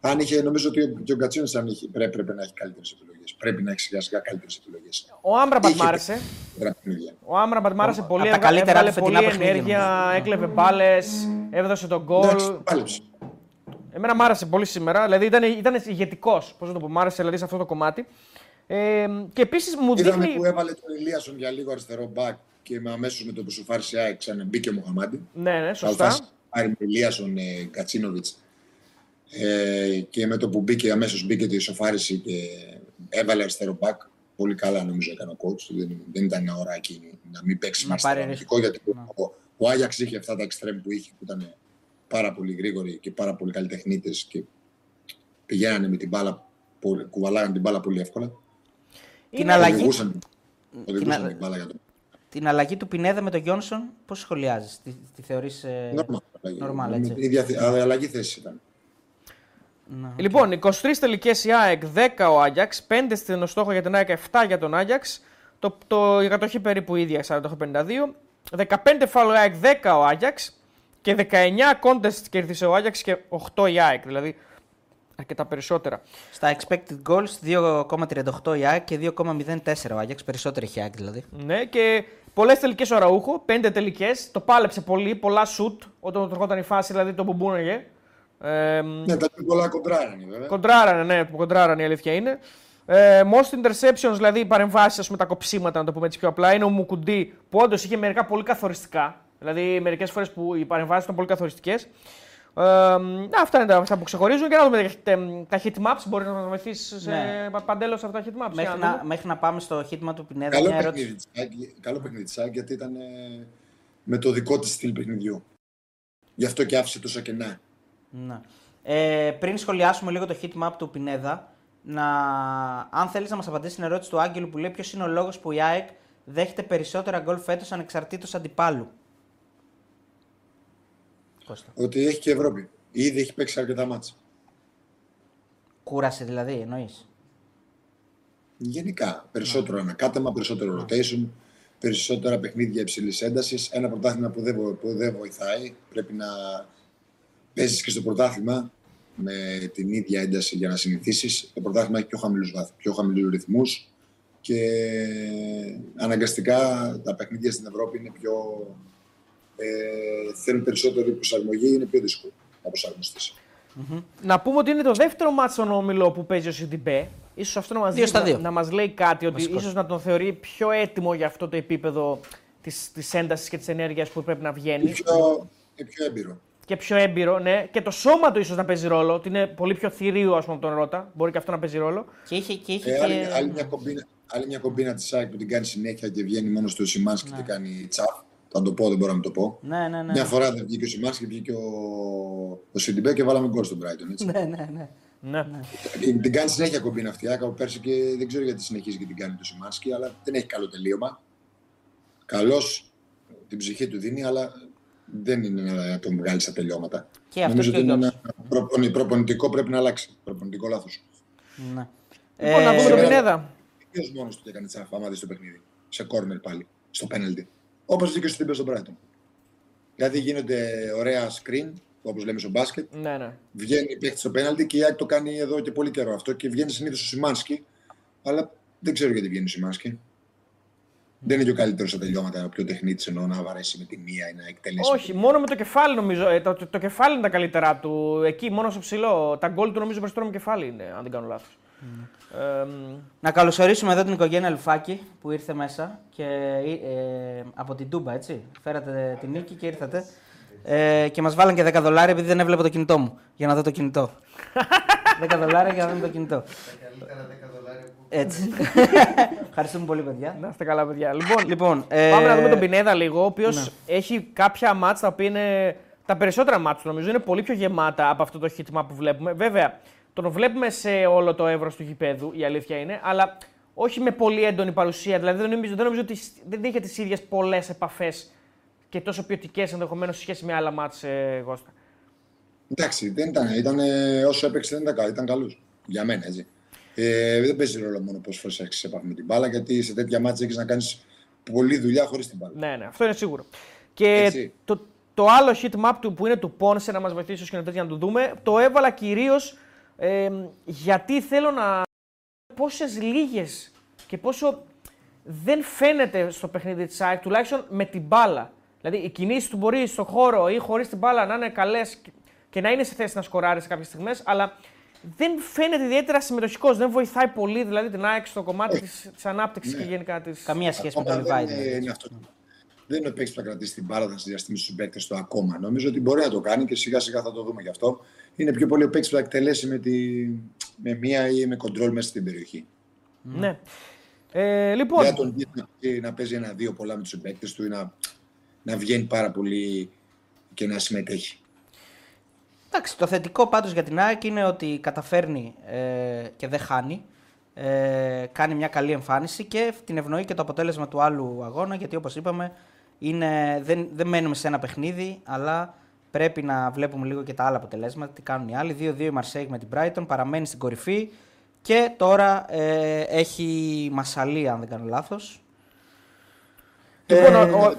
[SPEAKER 4] Αν είχε, νομίζω ότι ο, και ο Κατσούνη πρέπει, πρέπει να έχει καλύτερες επιλογές. Πρέπει να έχει σιγά σιγά καλύτερες επιλογές.
[SPEAKER 2] Ο Άμπραμπατ
[SPEAKER 4] Είχε
[SPEAKER 2] μ' άρεσε.
[SPEAKER 4] παιχνίδια.
[SPEAKER 2] Ο Άμπραμπατ μ' άρεσε πολύ.
[SPEAKER 1] τα
[SPEAKER 2] έβγα-
[SPEAKER 1] καλύτερα
[SPEAKER 2] έβγαλε
[SPEAKER 1] του φετινά
[SPEAKER 2] πολύ
[SPEAKER 1] παιχνίδια,
[SPEAKER 2] ενέργεια, έκλεβε μπάλες, έδωσε τον γκολ.
[SPEAKER 4] Εντάξει, πάλεψε.
[SPEAKER 2] Εμένα μ' άρεσε πολύ σήμερα. Δηλαδή ήταν, ήταν ηγετικός. Πώς να το πω, μ' άρεσε δηλαδή, σε αυτό το κομμάτι. Ε, και επίσης μου
[SPEAKER 4] Είδαμε
[SPEAKER 2] δείχνει.
[SPEAKER 4] που έβαλε τον Ηλίασον για λίγο αριστερό μπακ και με αμέσως με το που σου φάρισε η ΑΕΚ ξαναμπήκε ο Μοχαμάντη.
[SPEAKER 2] Ναι, ναι,
[SPEAKER 4] Θα
[SPEAKER 2] σωστά.
[SPEAKER 4] πάρει με Ηλίασον ε, Κατσίνοβιτς. Ε, και με το που μπήκε, αμέσως μπήκε τη ισοφάριση και έβαλε αριστερό μπακ. Πολύ καλά νομίζω έκανε ο coach. Δεν, δεν ήταν ένα ωράκι να μην παίξει
[SPEAKER 1] Να
[SPEAKER 4] με
[SPEAKER 1] πάρει
[SPEAKER 4] αριστερό αμυντικό, γιατί ο, ο Άγιαξ είχε αυτά τα εξτρέμ που είχε που ήταν πάρα πολύ γρήγοροι και πάρα πολύ καλλιτεχνίτε και πηγαίνανε με την μπάλα, πολύ- κουβαλάγανε την μπάλα πολύ εύκολα.
[SPEAKER 1] Την
[SPEAKER 2] Είναι-
[SPEAKER 1] αλλαγή,
[SPEAKER 4] Οδηγούσαν, οδηγούσαν
[SPEAKER 1] α-
[SPEAKER 4] την μπάλα για τον
[SPEAKER 1] την αλλαγή του Πινέδα με τον Γιόνσον, πώς σχολιάζεις, τη, τη θεωρείς. Ε...
[SPEAKER 4] Normal, αλλαγή.
[SPEAKER 1] normal, έτσι;
[SPEAKER 4] Η ίδια θε- αλλαγή θέση ήταν.
[SPEAKER 1] να.
[SPEAKER 2] Λοιπόν, 23 τελικές η ΑΕΚ, 10 ο Άγιαξ, 5 στην στόχο για την ΑΕΚ, 7 για τον Άγιαξ. Το, το, η κατοχή περίπου ίδια, 48-52. 15 φάουλ ο ΑΕΚ, 10 ο Άγιαξ. Και 19 contest κέρδισε ο Άγιαξ και 8 η ΑΕΚ. Δηλαδή αρκετά περισσότερα.
[SPEAKER 1] Στα expected goals 2,38 η ΑΕΚ και 2,04 ο Άγιαξ. Περισσότερη έχει η ΑΕΚ δηλαδή.
[SPEAKER 2] Ναι, και πολλές τελικές ο Ραούχο, 5 τελικές. Το πάλεψε πολύ, πολλά σουτ όταν του ερχόταν η φάση, δηλαδή το μπουμπούναγε. Ε,
[SPEAKER 4] Ναι, τα πιο πολλά κοντράρανε βέβαια.
[SPEAKER 2] Κοντράρανε, ναι, που κοντράρανε η αλήθεια είναι. Ε, most interceptions, δηλαδή οι παρεμβάσεις, ας πούμε, τα κοψίματα, να το πούμε έτσι πιο απλά, είναι ο Μουκουντή που όντως είχε μερικά πολύ καθοριστικά. Δηλαδή, μερικές φορές που οι παρεμβάσεις ήταν πολύ καθοριστικές. Ε, να, αυτά είναι τα αυτά που ξεχωρίζουν. Και να δούμε τα, τα hit maps. Μπορεί να μα βοηθήσεις σε
[SPEAKER 1] Ναι.
[SPEAKER 2] παντέλο αυτά τα hit maps.
[SPEAKER 1] Μέχρι
[SPEAKER 2] Για να
[SPEAKER 1] να,
[SPEAKER 2] δούμε.
[SPEAKER 1] μέχρι να πάμε στο χίτμα του Πινέδα,
[SPEAKER 4] Καλό
[SPEAKER 1] μια ερώτηση.
[SPEAKER 4] παιχνίδι, της ΑΕΚ, καλό παιχνίδι της ΑΕΚ γιατί ήταν ε, με το δικό της στυλ παιχνιδιού. Γι' αυτό και άφησε τόσα κενά.
[SPEAKER 1] Ναι. Ε, πριν σχολιάσουμε λίγο το hit map του Πινέδα, να... αν θέλεις να μας απαντήσεις την ερώτηση του Άγγελου που λέει ποιος είναι ο λόγος που η ΑΕΚ δέχεται περισσότερα γκολ φέτος ανεξαρτήτως αντιπάλου; Κώστα.
[SPEAKER 4] Ότι έχει και Ευρώπη. Ήδη έχει παίξει αρκετά μάτσα.
[SPEAKER 1] Κούρασε δηλαδή, εννοείς;
[SPEAKER 4] Γενικά, περισσότερο ανακάτεμα, περισσότερο rotation, περισσότερα παιχνίδια υψηλής έντασης. Ένα πρωτάθλημα που δεν, βο- που δεν βοηθάει. Πρέπει να παίζεις και στο πρωτάθλημα με την ίδια ένταση για να συνηθίσεις. Το πρωτάθλημα έχει πιο χαμηλούς πιο χαμηλούς ρυθμούς και αναγκαστικά τα παιχνίδια στην Ευρώπη είναι πιο. Ε, θέλουν περισσότερη προσαρμογή, είναι πιο δύσκολο να προσαρμοστείς.
[SPEAKER 2] Να πούμε ότι είναι το δεύτερο μάτσο στον όμιλο που παίζει ο Σιντιμπέ. Ίσως αυτό να μας,
[SPEAKER 1] Δύο
[SPEAKER 2] δει-
[SPEAKER 1] στα δύο.
[SPEAKER 2] να μας λέει κάτι, ότι
[SPEAKER 1] Βασικός.
[SPEAKER 2] ίσως να τον θεωρεί πιο έτοιμο για αυτό το επίπεδο της, της έντασης και της ενέργειας που πρέπει να βγαίνει.
[SPEAKER 4] Είναι πιο, είναι πιο έμπειρο.
[SPEAKER 2] Και πιο έμπειρο, ναι. Και το σώμα του ίσως να παίζει ρόλο, ότι είναι πολύ πιο θηρίο, ας πούμε, από τον Ρώτα. Μπορεί και αυτό να παίζει ρόλο.
[SPEAKER 1] Και είχε, και, είχε
[SPEAKER 4] Ε,
[SPEAKER 1] και...
[SPEAKER 4] άλλη, άλλη, μια κομπίνα, άλλη μια κομπίνα της ΑΕΚ που την κάνει συνέχεια και βγαίνει μόνος στο Σιμάνσκι και κάνει τσαφ. Θα το πω, δεν μπορώ να μην το πω.
[SPEAKER 1] Ναι, ναι, ναι.
[SPEAKER 4] Μια φορά δεν βγήκε ο Σιμάνσκι, βγήκε ο, ο Σιντιμπέ και βάλαμε γκολ στον Brighton. Έτσι.
[SPEAKER 1] ναι, ναι, ναι.
[SPEAKER 2] Ναι.
[SPEAKER 4] την, την κάνει συνέχεια κομπίνα αυτή. η ΑΕΚ από πέρσι και δεν ξέρω γιατί συνεχίζει και την κάνει το Σιμάνσκι, αλλά δεν έχει καλό τελείωμα. Καλό την ψυχή του δίνει, αλλά δεν είναι να τον βγάλει στα τελειώματα.
[SPEAKER 1] Και αυτός
[SPEAKER 4] Νομίζω
[SPEAKER 1] και
[SPEAKER 4] ότι
[SPEAKER 1] ο
[SPEAKER 4] είναι
[SPEAKER 1] Γιώργος.
[SPEAKER 4] ένα προπονη- προπονητικό πρέπει να αλλάξει. Προπονητικό λάθος.
[SPEAKER 1] ναι.
[SPEAKER 2] Λοιπόν, να
[SPEAKER 1] Ε,
[SPEAKER 2] δούμε τον
[SPEAKER 4] σήμερα-
[SPEAKER 2] Πινέδα.
[SPEAKER 4] Ποιος μόνος του έκανε τσαφ, άμα δεις το παιχνίδι. Σε κόρνερ πάλι, στο πέναλτι. Όπως βγήκε στο τύπο στον Brighton. Δηλαδή γίνονται ωραία screen, όπως λέμε στο μπάσκετ.
[SPEAKER 2] Ναι, ναι.
[SPEAKER 4] Βγαίνει παίχτη στο πέναλτι και η Άκη το κάνει εδώ και πολύ καιρό αυτό και βγαίνει συνήθως ο Σιμάνσκι. Αλλά δεν ξέρω γιατί βγαίνει ο Σιμάνσκι. Δεν είναι και ο καλύτερος στα τελειώματα, ο πιο τεχνίτης εννοώ να βαρέσει με τη μία ή να εκτελέσει.
[SPEAKER 2] Όχι, μόνο με το κεφάλι νομίζω. Ε, το, το, το κεφάλι είναι τα καλύτερά του. Εκεί, μόνο στο ψηλό. Τα γκολ του νομίζω περισσότερο με κεφάλι είναι, αν δεν κάνω λάθος. Ε, μ,
[SPEAKER 1] Να καλωσορίσουμε εδώ την οικογένεια Αλφάκη που ήρθε μέσα και, ε, από την Τούμπα, έτσι. Φέρατε την νίκη και ήρθατε. Ε, και μας βάλαν και 10 δολάρια επειδή δεν έβλεπα το κινητό μου. Για να δω το κινητό. 10 δολάρια για να δω το κινητό. Έτσι. Ευχαριστούμε πολύ, παιδιά.
[SPEAKER 2] να είστε καλά, παιδιά. Λοιπόν,
[SPEAKER 1] Λοιπόν, ε,
[SPEAKER 2] Πάμε να δούμε τον Πινέδα λίγο, ο οποίος
[SPEAKER 1] ναι.
[SPEAKER 2] έχει κάποια μάτς τα οποία είναι. Τα περισσότερα μάτς του νομίζω είναι πολύ πιο γεμάτα από αυτό το χίτμα που βλέπουμε. Βέβαια, τον βλέπουμε σε όλο το εύρος του γηπέδου, η αλήθεια είναι, αλλά όχι με πολύ έντονη παρουσία. Δηλαδή δεν νομίζω, δεν νομίζω ότι σ- δεν είχε τις ίδιες πολλές επαφές και τόσο ποιοτικές ενδεχομένως σε σχέση με άλλα μάτς ε, Γώστα.
[SPEAKER 4] Εντάξει, δεν ήταν. ήταν ε, όσο έπαιξε δεν ήταν καλό. Ήταν καλός. Για μένα, έτσι. Ε, δεν παίζει ρόλο μόνο πόσες φορές έχεις επαφή με την μπάλα, γιατί σε τέτοια μάτια έχεις να κάνεις πολλή δουλειά χωρίς την μπάλα.
[SPEAKER 2] Ναι, ναι, αυτό είναι σίγουρο. Και
[SPEAKER 4] Έτσι.
[SPEAKER 2] το, το άλλο heat map του που είναι του Ponce να μας βοηθήσει και να το δούμε, το έβαλα κυρίως γιατί θέλω να. πόσες λίγες και πόσο δεν φαίνεται στο παιχνίδι της ΑΕΚ, τουλάχιστον με την μπάλα. Δηλαδή οι κινήσεις του μπορεί στον χώρο ή χωρίς την μπάλα να είναι καλές και να είναι σε θέση να σκοράρει σε κάποιες στιγμές, αλλά δεν φαίνεται ιδιαίτερα συμμετοχικός. Δεν βοηθάει πολύ δηλαδή την ΑΕΚ στο κομμάτι της ανάπτυξης και γενικά τη.
[SPEAKER 1] Καμία σχέση με τον
[SPEAKER 4] Ακόμα
[SPEAKER 1] Λιβάη.
[SPEAKER 4] δεν είναι, είναι αυτό. Δεν είναι ο παίκτη που θα κρατήσει την μπάλα, θα συνδυαστεί στου παίκτε του ακόμα. Νομίζω ότι μπορεί να το κάνει και σιγά σιγά θα το δούμε γι' αυτό. Είναι πιο πολύ ο παίκτης που θα εκτελέσει με, τη, με μία ή με κοντρόλ μέσα στην περιοχή.
[SPEAKER 2] Ναι. Ε, λοιπόν,
[SPEAKER 4] Δεν θα τον δει να, παίζει- να παίζει ένα-δύο πολλά με τους παίκτε του ή να, να βγαίνει πάρα πολύ και να συμμετέχει.
[SPEAKER 1] Εντάξει, το θετικό πάντως για την ΑΕΚ είναι ότι καταφέρνει ε, και δεν χάνει. Ε, κάνει μια καλή εμφάνιση και την ευνοεί και το αποτέλεσμα του άλλου αγώνα γιατί όπως είπαμε είναι, δεν, δεν μένουμε σε ένα παιχνίδι αλλά πρέπει να βλέπουμε λίγο και τα άλλα αποτελέσματα, τι κάνουν οι άλλοι. 2-2 η Μαρσέικ με την Brighton, παραμένει στην κορυφή και τώρα ε, έχει Μασαλία αν δεν κάνω λάθος.
[SPEAKER 2] Λοιπόν,
[SPEAKER 1] Ε,
[SPEAKER 2] ο- ο-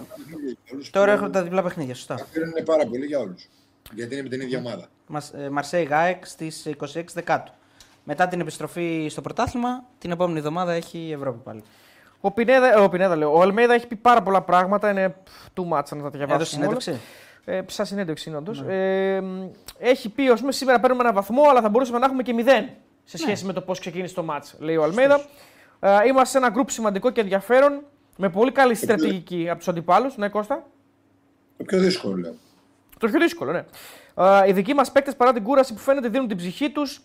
[SPEAKER 1] Τώρα έχουν τα διπλά παιχνίδια, σωστά.
[SPEAKER 4] Είναι πάρα πολύ για όλους. Γιατί είναι με την ίδια ομάδα.
[SPEAKER 1] Μας- ε, Μαρσέη Γάεκ στις 26 Δεκάτου. Μετά την επιστροφή στο πρωτάθλημα, την επόμενη εβδομάδα έχει η Ευρώπη πάλι.
[SPEAKER 2] ο Πινέδα, ε, ο Πινέδα λέω, ο Αλμέιδα έχει πει πάρα πολλά πράγματα, είναι πφ, too much να τα διαβάσουμε
[SPEAKER 1] Έδωσε συνέντευξη.
[SPEAKER 2] Όλα. Ε, σαν συνέντευξη είναι όντως. Ε, μ, έχει πει, ας πούμε, σήμερα παίρνουμε ένα βαθμό, αλλά θα μπορούσαμε να έχουμε και μηδέν σε σχέση με το πώς ξεκίνησε το μάτς, λέει ο Αλμέιδα. Ε, είμαστε σε ένα γκρουπ σημαντικό και ενδιαφέρον, με πολύ καλή στρατηγική από τους αντιπάλους. Ναι, Κώστα;
[SPEAKER 4] Το πιο δύσκολο λέω.
[SPEAKER 2] Το πιο δύσκολο, ναι. Ε, οι δικοί μας παίκτες παρά την κούραση που φαίνεται δίνουν την ψυχή τους.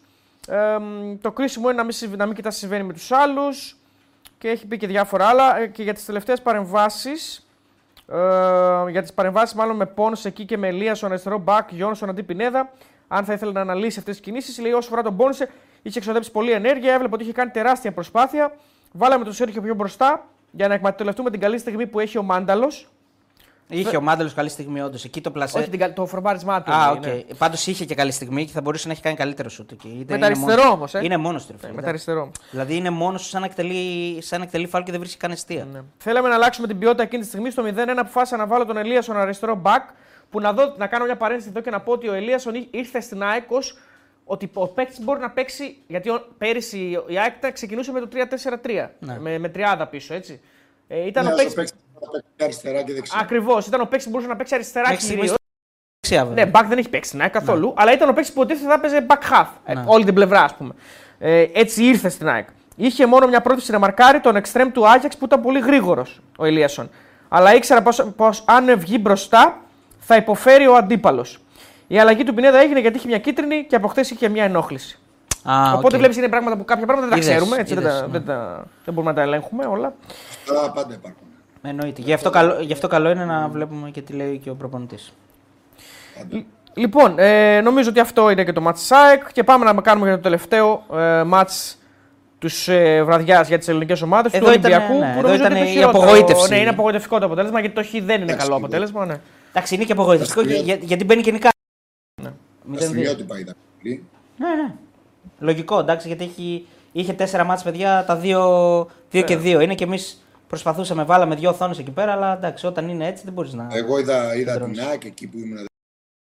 [SPEAKER 2] Ε, μ, το κρίσιμο είναι να μην, συμβ- να μην κοιτάς τι συμβαίνει με τους άλλους. Και έχει πει και διάφορα άλλα. Ε, και για τις τελευταίες παρεμβάσεις. Ε, για τις παρεμβάσεις, μάλλον με Πόνς εκεί και με Ελία στον αριστερό μπακ, Γιόνσον αντί Πινέδα. Αν θα ήθελε να αναλύσει αυτές τις κινήσεις, λέει όσο φορά τον Πόνσε, είχε εξοδέψει πολλή ενέργεια, έβλεπε ότι είχε κάνει τεράστια προσπάθεια. Βάλαμε τον Σέρχιο πιο μπροστά για να εκμεταλλευτούμε την καλή στιγμή που έχει ο Μάνταλος.
[SPEAKER 1] Είχε ο Μάνταλος καλή στιγμή, όντως. Εκεί το πλασέ.
[SPEAKER 2] Όχι την, κα- το φορμάρισμά του.
[SPEAKER 1] Α,
[SPEAKER 2] λέει,
[SPEAKER 1] οκ.
[SPEAKER 2] ναι.
[SPEAKER 1] Πάντως είχε και καλή στιγμή και θα μπορούσε να έχει κάνει καλύτερο σουτ εκεί. Είτε
[SPEAKER 2] Με τα
[SPEAKER 1] είναι
[SPEAKER 2] αριστερό
[SPEAKER 1] μόνος-
[SPEAKER 2] όμως, ε.
[SPEAKER 1] Είναι μόνος του. ρε φίλε,
[SPEAKER 2] Με τα
[SPEAKER 1] εντάξει.
[SPEAKER 2] αριστερό.
[SPEAKER 1] Δηλαδή είναι μόνος σαν να εκτελεί, σαν να εκτελεί φάουλ και δεν βρίσκει καν εστία.
[SPEAKER 2] Ναι. Θέλαμε να αλλάξουμε την ποιότητα εκείνη τη στιγμή. Στο 0-1 αποφάσισα να βάλω τον Ελίασον αριστερό back. Που να, δω, να κάνω μια παρένθεση εδώ και να πω ότι ο Ελίασον ή- ήρθε στην ΑΕΚ ως ότι ο παίκτης μπορεί να παίξει. Γιατί ο, πέρυσι η ΑΕΚ τα ξεκινούσε με το 3-4-3.
[SPEAKER 1] Ναι.
[SPEAKER 2] Με, με τριάδα πίσω, έτσι. Ε, ήταν
[SPEAKER 4] Ναι,
[SPEAKER 2] ο
[SPEAKER 4] όσο
[SPEAKER 2] παίκτη.
[SPEAKER 4] παίξεις αριστερά και δεξιά.
[SPEAKER 2] Ακριβώς. Ήταν ο παίκτης που μπορούσε να παίξει αριστερά
[SPEAKER 1] Μέχρι στιγμής
[SPEAKER 2] κυρίως.
[SPEAKER 1] Δεξιά, βέβαια.
[SPEAKER 2] Ναι, back δεν έχει παίξει στην ΑΕΚ καθόλου. Αλλά ήταν ο παίκτης που υποτίθεται θα έπαιζε back half. ε,
[SPEAKER 1] Ναι.
[SPEAKER 2] όλη την πλευρά, ας πούμε. Ε, έτσι ήρθε στην ΑΕΚ. Είχε μόνο μια πρόθεση να μαρκάρει τον εξτρέμ του Άγιαξ που ήταν πολύ γρήγορος ο Ελίασον. Αλλά ήξερα πως αν βγει μπροστά θα υποφέρει ο αντίπαλος. Η αλλαγή του Πινέδα έγινε γιατί είχε μια κίτρινη και από χθες είχε μια ενόχληση.
[SPEAKER 1] Α,
[SPEAKER 2] Οπότε
[SPEAKER 1] οκ.
[SPEAKER 2] βλέπεις είναι πράγματα που κάποια πράγματα δεν τα
[SPEAKER 1] Είδες,
[SPEAKER 2] ξέρουμε. Έτσι, δεν,
[SPEAKER 1] είδες,
[SPEAKER 2] τα,
[SPEAKER 1] ναι.
[SPEAKER 2] δεν, τα, δεν μπορούμε να τα ελέγχουμε όλα.
[SPEAKER 4] Αυτά πάντα υπάρχουν.
[SPEAKER 1] Εννοείται. Γι' αυτό, καλό, γι' αυτό καλό είναι να βλέπουμε και τι λέει και ο προπονητής.
[SPEAKER 4] Πάντα.
[SPEAKER 2] Λοιπόν, ε, νομίζω ότι αυτό είναι και το ματς της ΑΕΚ και πάμε να κάνουμε για το τελευταίο ε, ματς της ε, βραδιάς για τις ελληνικές ομάδες του
[SPEAKER 1] Εδώ ήταν,
[SPEAKER 2] Ολυμπιακού.
[SPEAKER 1] ναι,
[SPEAKER 2] που
[SPEAKER 1] εδώ
[SPEAKER 2] νομίζω
[SPEAKER 1] ήταν
[SPEAKER 2] ότι είναι
[SPEAKER 1] η
[SPEAKER 2] το χειρότερο.
[SPEAKER 1] απογοήτευση.
[SPEAKER 2] Ναι, είναι απογοητευτικό το αποτέλεσμα γιατί το Χ δεν είναι
[SPEAKER 4] Εντάξει,
[SPEAKER 2] καλό
[SPEAKER 4] λίγο.
[SPEAKER 2] αποτέλεσμα. Ναι.
[SPEAKER 1] Εντάξει, είναι και απογοητευτικό
[SPEAKER 4] Εντάξει,
[SPEAKER 1] για, γιατί μπαίνει και νικά.
[SPEAKER 2] Ναι.
[SPEAKER 4] Τα στιγμιότυπα είδα πολύ.
[SPEAKER 1] Ναι, ναι. Λογικό, εντάξει, γιατί έχει, είχε τέσσερα μάτς παιδιά, τα δύο, δύο
[SPEAKER 2] Ναι.
[SPEAKER 1] και δύο. Είναι και εμείς προσπαθούσαμε, βάλαμε δύο οθόνες εκεί πέρα, αλλά εντάξει, όταν είναι έτσι δεν μπορείς να.
[SPEAKER 4] Εγώ είδα, είδα
[SPEAKER 1] Κεντρώνεις.
[SPEAKER 4] την ΑΕΚ εκεί που ήμουν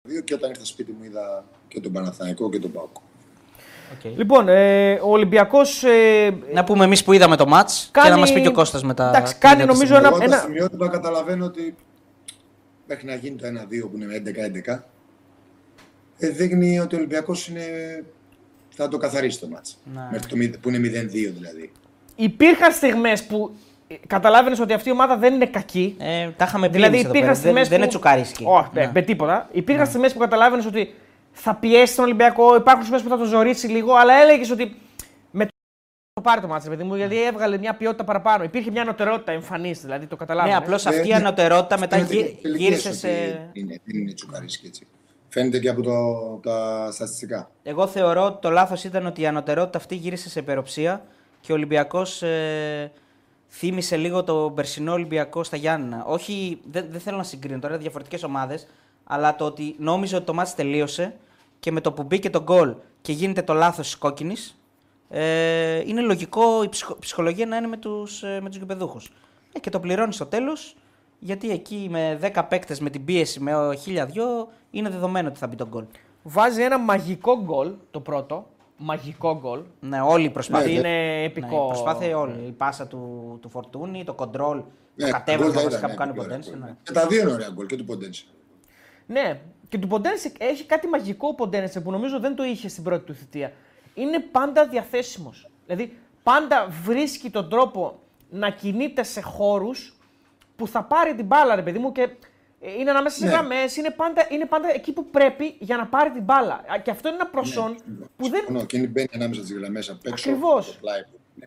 [SPEAKER 4] δύο και όταν ήρθα σπίτι μου είδα και τον Παναθηναϊκό και τον ΠΑΟΚ.
[SPEAKER 1] Οκ.
[SPEAKER 2] Λοιπόν, ε, ο Ολυμπιακός. Ε,
[SPEAKER 1] Να πούμε εμείς που είδαμε το μάτς και
[SPEAKER 2] Κάνει-
[SPEAKER 1] να μας πει και ο Κώστας μετά.
[SPEAKER 2] Εντάξει,
[SPEAKER 1] τι
[SPEAKER 2] κάνει
[SPEAKER 1] είδατε
[SPEAKER 2] νομίζω
[SPEAKER 1] στην-
[SPEAKER 2] ένα-
[SPEAKER 4] Εγώ
[SPEAKER 2] ένα-
[SPEAKER 4] τα στιγμιότυπα καταλαβαίνω ότι μέχρι να γίνει το 1-2 που είναι 11-11 ε, δείχνει ότι ο Ολυμπιακός είναι... θα το καθαρίσει το μάτς.
[SPEAKER 1] Ναι.
[SPEAKER 4] Μέχρι το, μηδε- που είναι 0-2 δηλαδή.
[SPEAKER 2] υπήρχαν στιγμές που καταλάβαινες ότι αυτή η ομάδα δεν είναι κακή.
[SPEAKER 1] Ε, τα είχαμε πει
[SPEAKER 2] Δηλαδή
[SPEAKER 1] εμείς εδώ
[SPEAKER 2] υπήρχαν
[SPEAKER 1] πέρα. Δεν,
[SPEAKER 2] στιγμές
[SPEAKER 1] δεν
[SPEAKER 2] που...
[SPEAKER 1] είναι τσουκάρισκι.
[SPEAKER 2] Όχι,
[SPEAKER 1] Ναι.
[SPEAKER 2] με, με τίποτα. Υπήρχαν ναι. στιγμές που καταλάβαινες ότι θα πιέσει τον Ολυμπιακό, υπάρχουν στιγμές που θα το ζωρίσει λίγο, αλλά έλεγες ότι με το το πάρει το μάτσο, παιδί μου, γιατί έβγαλε μια ποιότητα παραπάνω. Υπήρχε μια ανωτερότητα εμφανής, δηλαδή το
[SPEAKER 1] Ναι,
[SPEAKER 2] καταλάβαινε.
[SPEAKER 1] απλώς αυτή η
[SPEAKER 4] Ε,
[SPEAKER 1] ανωτερότητα μετά
[SPEAKER 4] Φαίνεται
[SPEAKER 1] γύ-
[SPEAKER 4] και από τις
[SPEAKER 1] γύρισε
[SPEAKER 4] τελικές
[SPEAKER 1] σε.
[SPEAKER 4] ότι Είναι, δεν είναι τσουκαρίσκι έτσι. Φαίνεται και από το, τα στατιστικά.
[SPEAKER 1] Εγώ θεωρώ ότι το λάθος ήταν ότι η ανωτερότητα αυτή γύρισε σε υπεροψία και ο Ολυμπιακός ε, θύμισε λίγο το περσινό Ολυμπιακό στα Γιάννενα. Όχι, δεν, δεν θέλω να συγκρίνω τώρα, διαφορετικές ομάδες, αλλά το ότι νόμιζε ότι το μάτι τελείωσε και με το που μπήκε το γκολ και γίνεται το λάθος της κόκκινης, ε, είναι λογικό η ψυχο- ψυχολογία να είναι με τους, ε, με τους γηπεδούχους. Ε, και το πληρώνεις στο τέλος, γιατί εκεί με 10 παίκτες με την πίεση με 1002 είναι δεδομένο ότι θα μπει τον γκολ.
[SPEAKER 2] Βάζει ένα μαγικό γκολ το πρώτο. Μαγικό γκολ.
[SPEAKER 1] Ναι, όλη η προσπάθεια.
[SPEAKER 4] Ναι,
[SPEAKER 2] είναι
[SPEAKER 1] Ναι,
[SPEAKER 2] επικό.
[SPEAKER 1] η προσπάθεια όλη. Η πάσα του, του Φορτούνη, το κοντρόλ, το
[SPEAKER 4] Ναι,
[SPEAKER 1] κατέβασμα
[SPEAKER 4] γκολ θα
[SPEAKER 1] βασικά
[SPEAKER 4] ήταν,
[SPEAKER 1] που κάνει ο
[SPEAKER 4] ναι,
[SPEAKER 1] Ποντένσε.
[SPEAKER 4] πολύ
[SPEAKER 1] Ναι.
[SPEAKER 4] ωραία. Και τα δύο είναι ωραία γκολ και του Ποντένσε.
[SPEAKER 2] Ναι, και του Ποντένσε έχει κάτι μαγικό ο Ποντένσε που νομίζω δεν το είχε στην πρώτη του θητεία. Είναι πάντα διαθέσιμος. Δηλαδή, πάντα βρίσκει τον τρόπο να κινείται σε χώρους που θα πάρει την μπάλα, ρε παιδί μου, και ε, είναι ανάμεσα σε
[SPEAKER 4] Ναι.
[SPEAKER 2] γραμμές, είναι πάντα, είναι πάντα εκεί που πρέπει για να πάρει την μπάλα. Α, Και αυτό είναι ένα προσόν που δεν.
[SPEAKER 4] Συμφωνώ. Και είναι μπαίνει ανάμεσα στις γραμμές απ' έξω.
[SPEAKER 2] Ακριβώς.
[SPEAKER 4] το πλάι του. Ναι.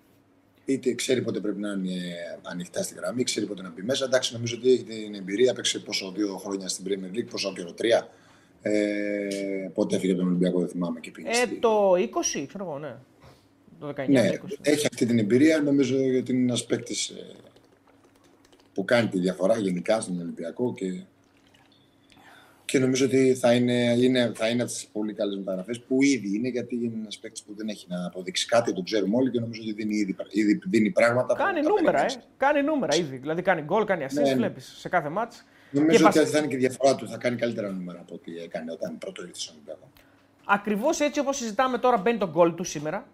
[SPEAKER 4] Είτε ξέρει πότε πρέπει να είναι ανοιχτά στη γραμμή, ξέρει πότε να μπει μέσα. Εντάξει, νομίζω ότι έχει την εμπειρία. Έπαιξε πόσο δύο χρόνια στην Premier League, πόσο καιρό, τρία. Ε, πότε έφυγε από τον Ολυμπιακό, δεν θυμάμαι και πήγε.
[SPEAKER 2] Ε,
[SPEAKER 4] στη-
[SPEAKER 2] το 20, ξέρω εγώ, ναι. Το 19,
[SPEAKER 4] Ναι,
[SPEAKER 2] 20.
[SPEAKER 4] έχει αυτή την εμπειρία. Νομίζω ότι είναι ένας παίκτης που κάνει τη διαφορά γενικά στον Ολυμπιακό και, και νομίζω ότι θα είναι, είναι, θα είναι από τι πολύ καλές μεταγραφές που ήδη είναι γιατί είναι ένας παίκτης που δεν έχει να αποδείξει κάτι, το ξέρουμε όλοι και νομίζω ότι δίνει, ήδη, ήδη δίνει πράγματα. που
[SPEAKER 2] Κάνει
[SPEAKER 4] τα
[SPEAKER 2] νούμερα, ε.
[SPEAKER 4] περιμένεις.
[SPEAKER 2] Κάνει νούμερα ήδη. Δηλαδή κάνει γκολ, κάνει assist,
[SPEAKER 4] Ναι, ναι.
[SPEAKER 2] βλέπεις σε κάθε μάτς.
[SPEAKER 4] Νομίζω
[SPEAKER 2] Και
[SPEAKER 4] ότι
[SPEAKER 2] βασ-
[SPEAKER 4] θα είναι και η διαφορά του. Θα κάνει καλύτερα νούμερα από ό,τι έκανε όταν πρώτο ήρθε στον Ολυμπιακό.
[SPEAKER 2] Ακριβώς έτσι όπως συζητάμε τώρα μπαίνει το γκολ του σήμερα.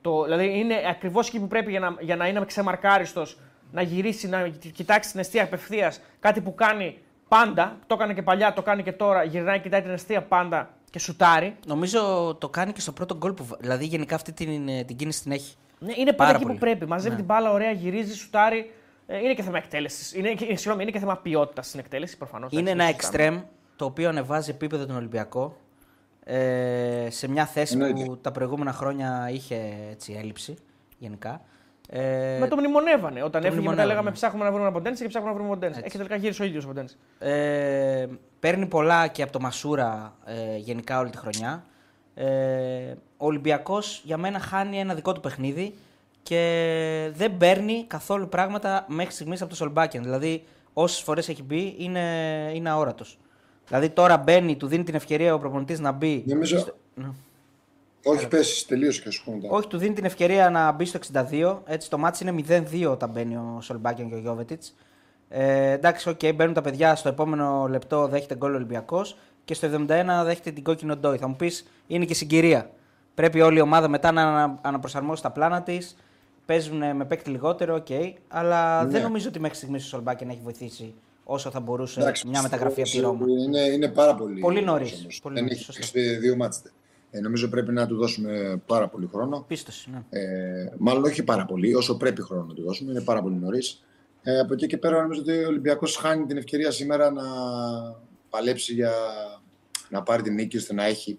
[SPEAKER 2] Το, δηλαδή είναι ακριβώς εκεί που πρέπει για να, για να είναι ξεμαρκάριστος, να γυρίσει, να κοιτάξει την αιστεία απευθείας. Κάτι που κάνει πάντα. Το έκανε και παλιά, το κάνει και τώρα. Γυρνάει, κοιτάει την αιστεία πάντα και σουτάρει.
[SPEAKER 1] Νομίζω το κάνει και στο πρώτο γκολ που. βα- Δηλαδή γενικά αυτή την, ε, την κίνηση την έχει.
[SPEAKER 2] Ναι, είναι πάντα
[SPEAKER 1] Πάρα
[SPEAKER 2] εκεί
[SPEAKER 1] πολύ.
[SPEAKER 2] που πρέπει. Μαζεύει
[SPEAKER 1] Ναι.
[SPEAKER 2] την μπάλα, ωραία, γυρίζει, σουτάρει. Ε, είναι και θέμα εκτέλεσης. Είναι, και- συγγνώμη, είναι και θέμα ποιότητας στην εκτέλεση προφανώς.
[SPEAKER 1] Είναι ένα extreme το οποίο ανεβάζει επίπεδο τον Ολυμπιακό ε, σε μια θέση που
[SPEAKER 4] Εννοείται.
[SPEAKER 1] τα προηγούμενα χρόνια είχε έτσι, έλλειψη γενικά. Ε,
[SPEAKER 2] Με το μνημονεύανε. Όταν έφυγε μετά
[SPEAKER 1] μνημονεύανε.
[SPEAKER 2] λέγαμε ψάχνουμε να βρούμε ένα ποντένσε και ψάχνουμε να βρούμε ποντένσε. Και τελικά γύρισε ο ίδιος ο ποντένσε.
[SPEAKER 1] ε, παίρνει πολλά και από το Μασούρα ε, γενικά όλη τη χρονιά. Ε, ο Ολυμπιακός για μένα χάνει ένα δικό του παιχνίδι και δεν παίρνει καθόλου πράγματα μέχρι στιγμής από το Σολμπάκεν. Δηλαδή όσες φορές έχει μπει είναι, είναι αόρατος. Δηλαδή τώρα μπαίνει, του δίνει την ευκαιρία ο προπονητής να μπει.
[SPEAKER 4] Νομίζω.
[SPEAKER 1] στο- ναι.
[SPEAKER 4] Όχι, πέσει, τελείωσε και σου πω μετά.
[SPEAKER 1] Όχι, του δίνει την ευκαιρία να μπει στο 62. Έτσι το ματς είναι 0-2 όταν μπαίνει ο Σολμπάκεν και ο Γιώβετιτς. Ε, εντάξει, οκ, μπαίνουν τα παιδιά. Στο επόμενο λεπτό δέχεται γκολ ο Ολυμπιακός και στο 71 δέχεται την κόκκινο Ντόι. Θα μου πεις, είναι και συγκυρία. Πρέπει όλη η ομάδα μετά να ανα- αναπροσαρμόσει τα πλάνα της. Παίζουν με παίκτη λιγότερο, οκ. αλλά
[SPEAKER 4] Ναι.
[SPEAKER 1] δεν νομίζω ότι μέχρι στιγμής ο Σολμπάκεν έχει βοηθήσει όσο θα μπορούσε
[SPEAKER 4] Εντάξει,
[SPEAKER 1] μια μεταγραφή από τη Ρώμα.
[SPEAKER 4] Είναι, είναι πάρα πολύ.
[SPEAKER 1] Πολύ νωρίς,
[SPEAKER 4] όμως.
[SPEAKER 1] πολύ
[SPEAKER 4] Δεν
[SPEAKER 1] νωρίς,
[SPEAKER 4] έχει
[SPEAKER 1] σωστά.
[SPEAKER 4] παίξει δύο ματς. Ε, νομίζω πρέπει να του δώσουμε πάρα πολύ χρόνο.
[SPEAKER 1] Πίστωση, ναι.
[SPEAKER 4] Ε, μάλλον όχι πάρα πολύ, όσο πρέπει χρόνο να του δώσουμε. Είναι πάρα πολύ νωρίς. Ε, από εκεί και πέρα νομίζω ότι ο Ολυμπιακός χάνει την ευκαιρία σήμερα να παλέψει για να πάρει την νίκη ώστε να έχει.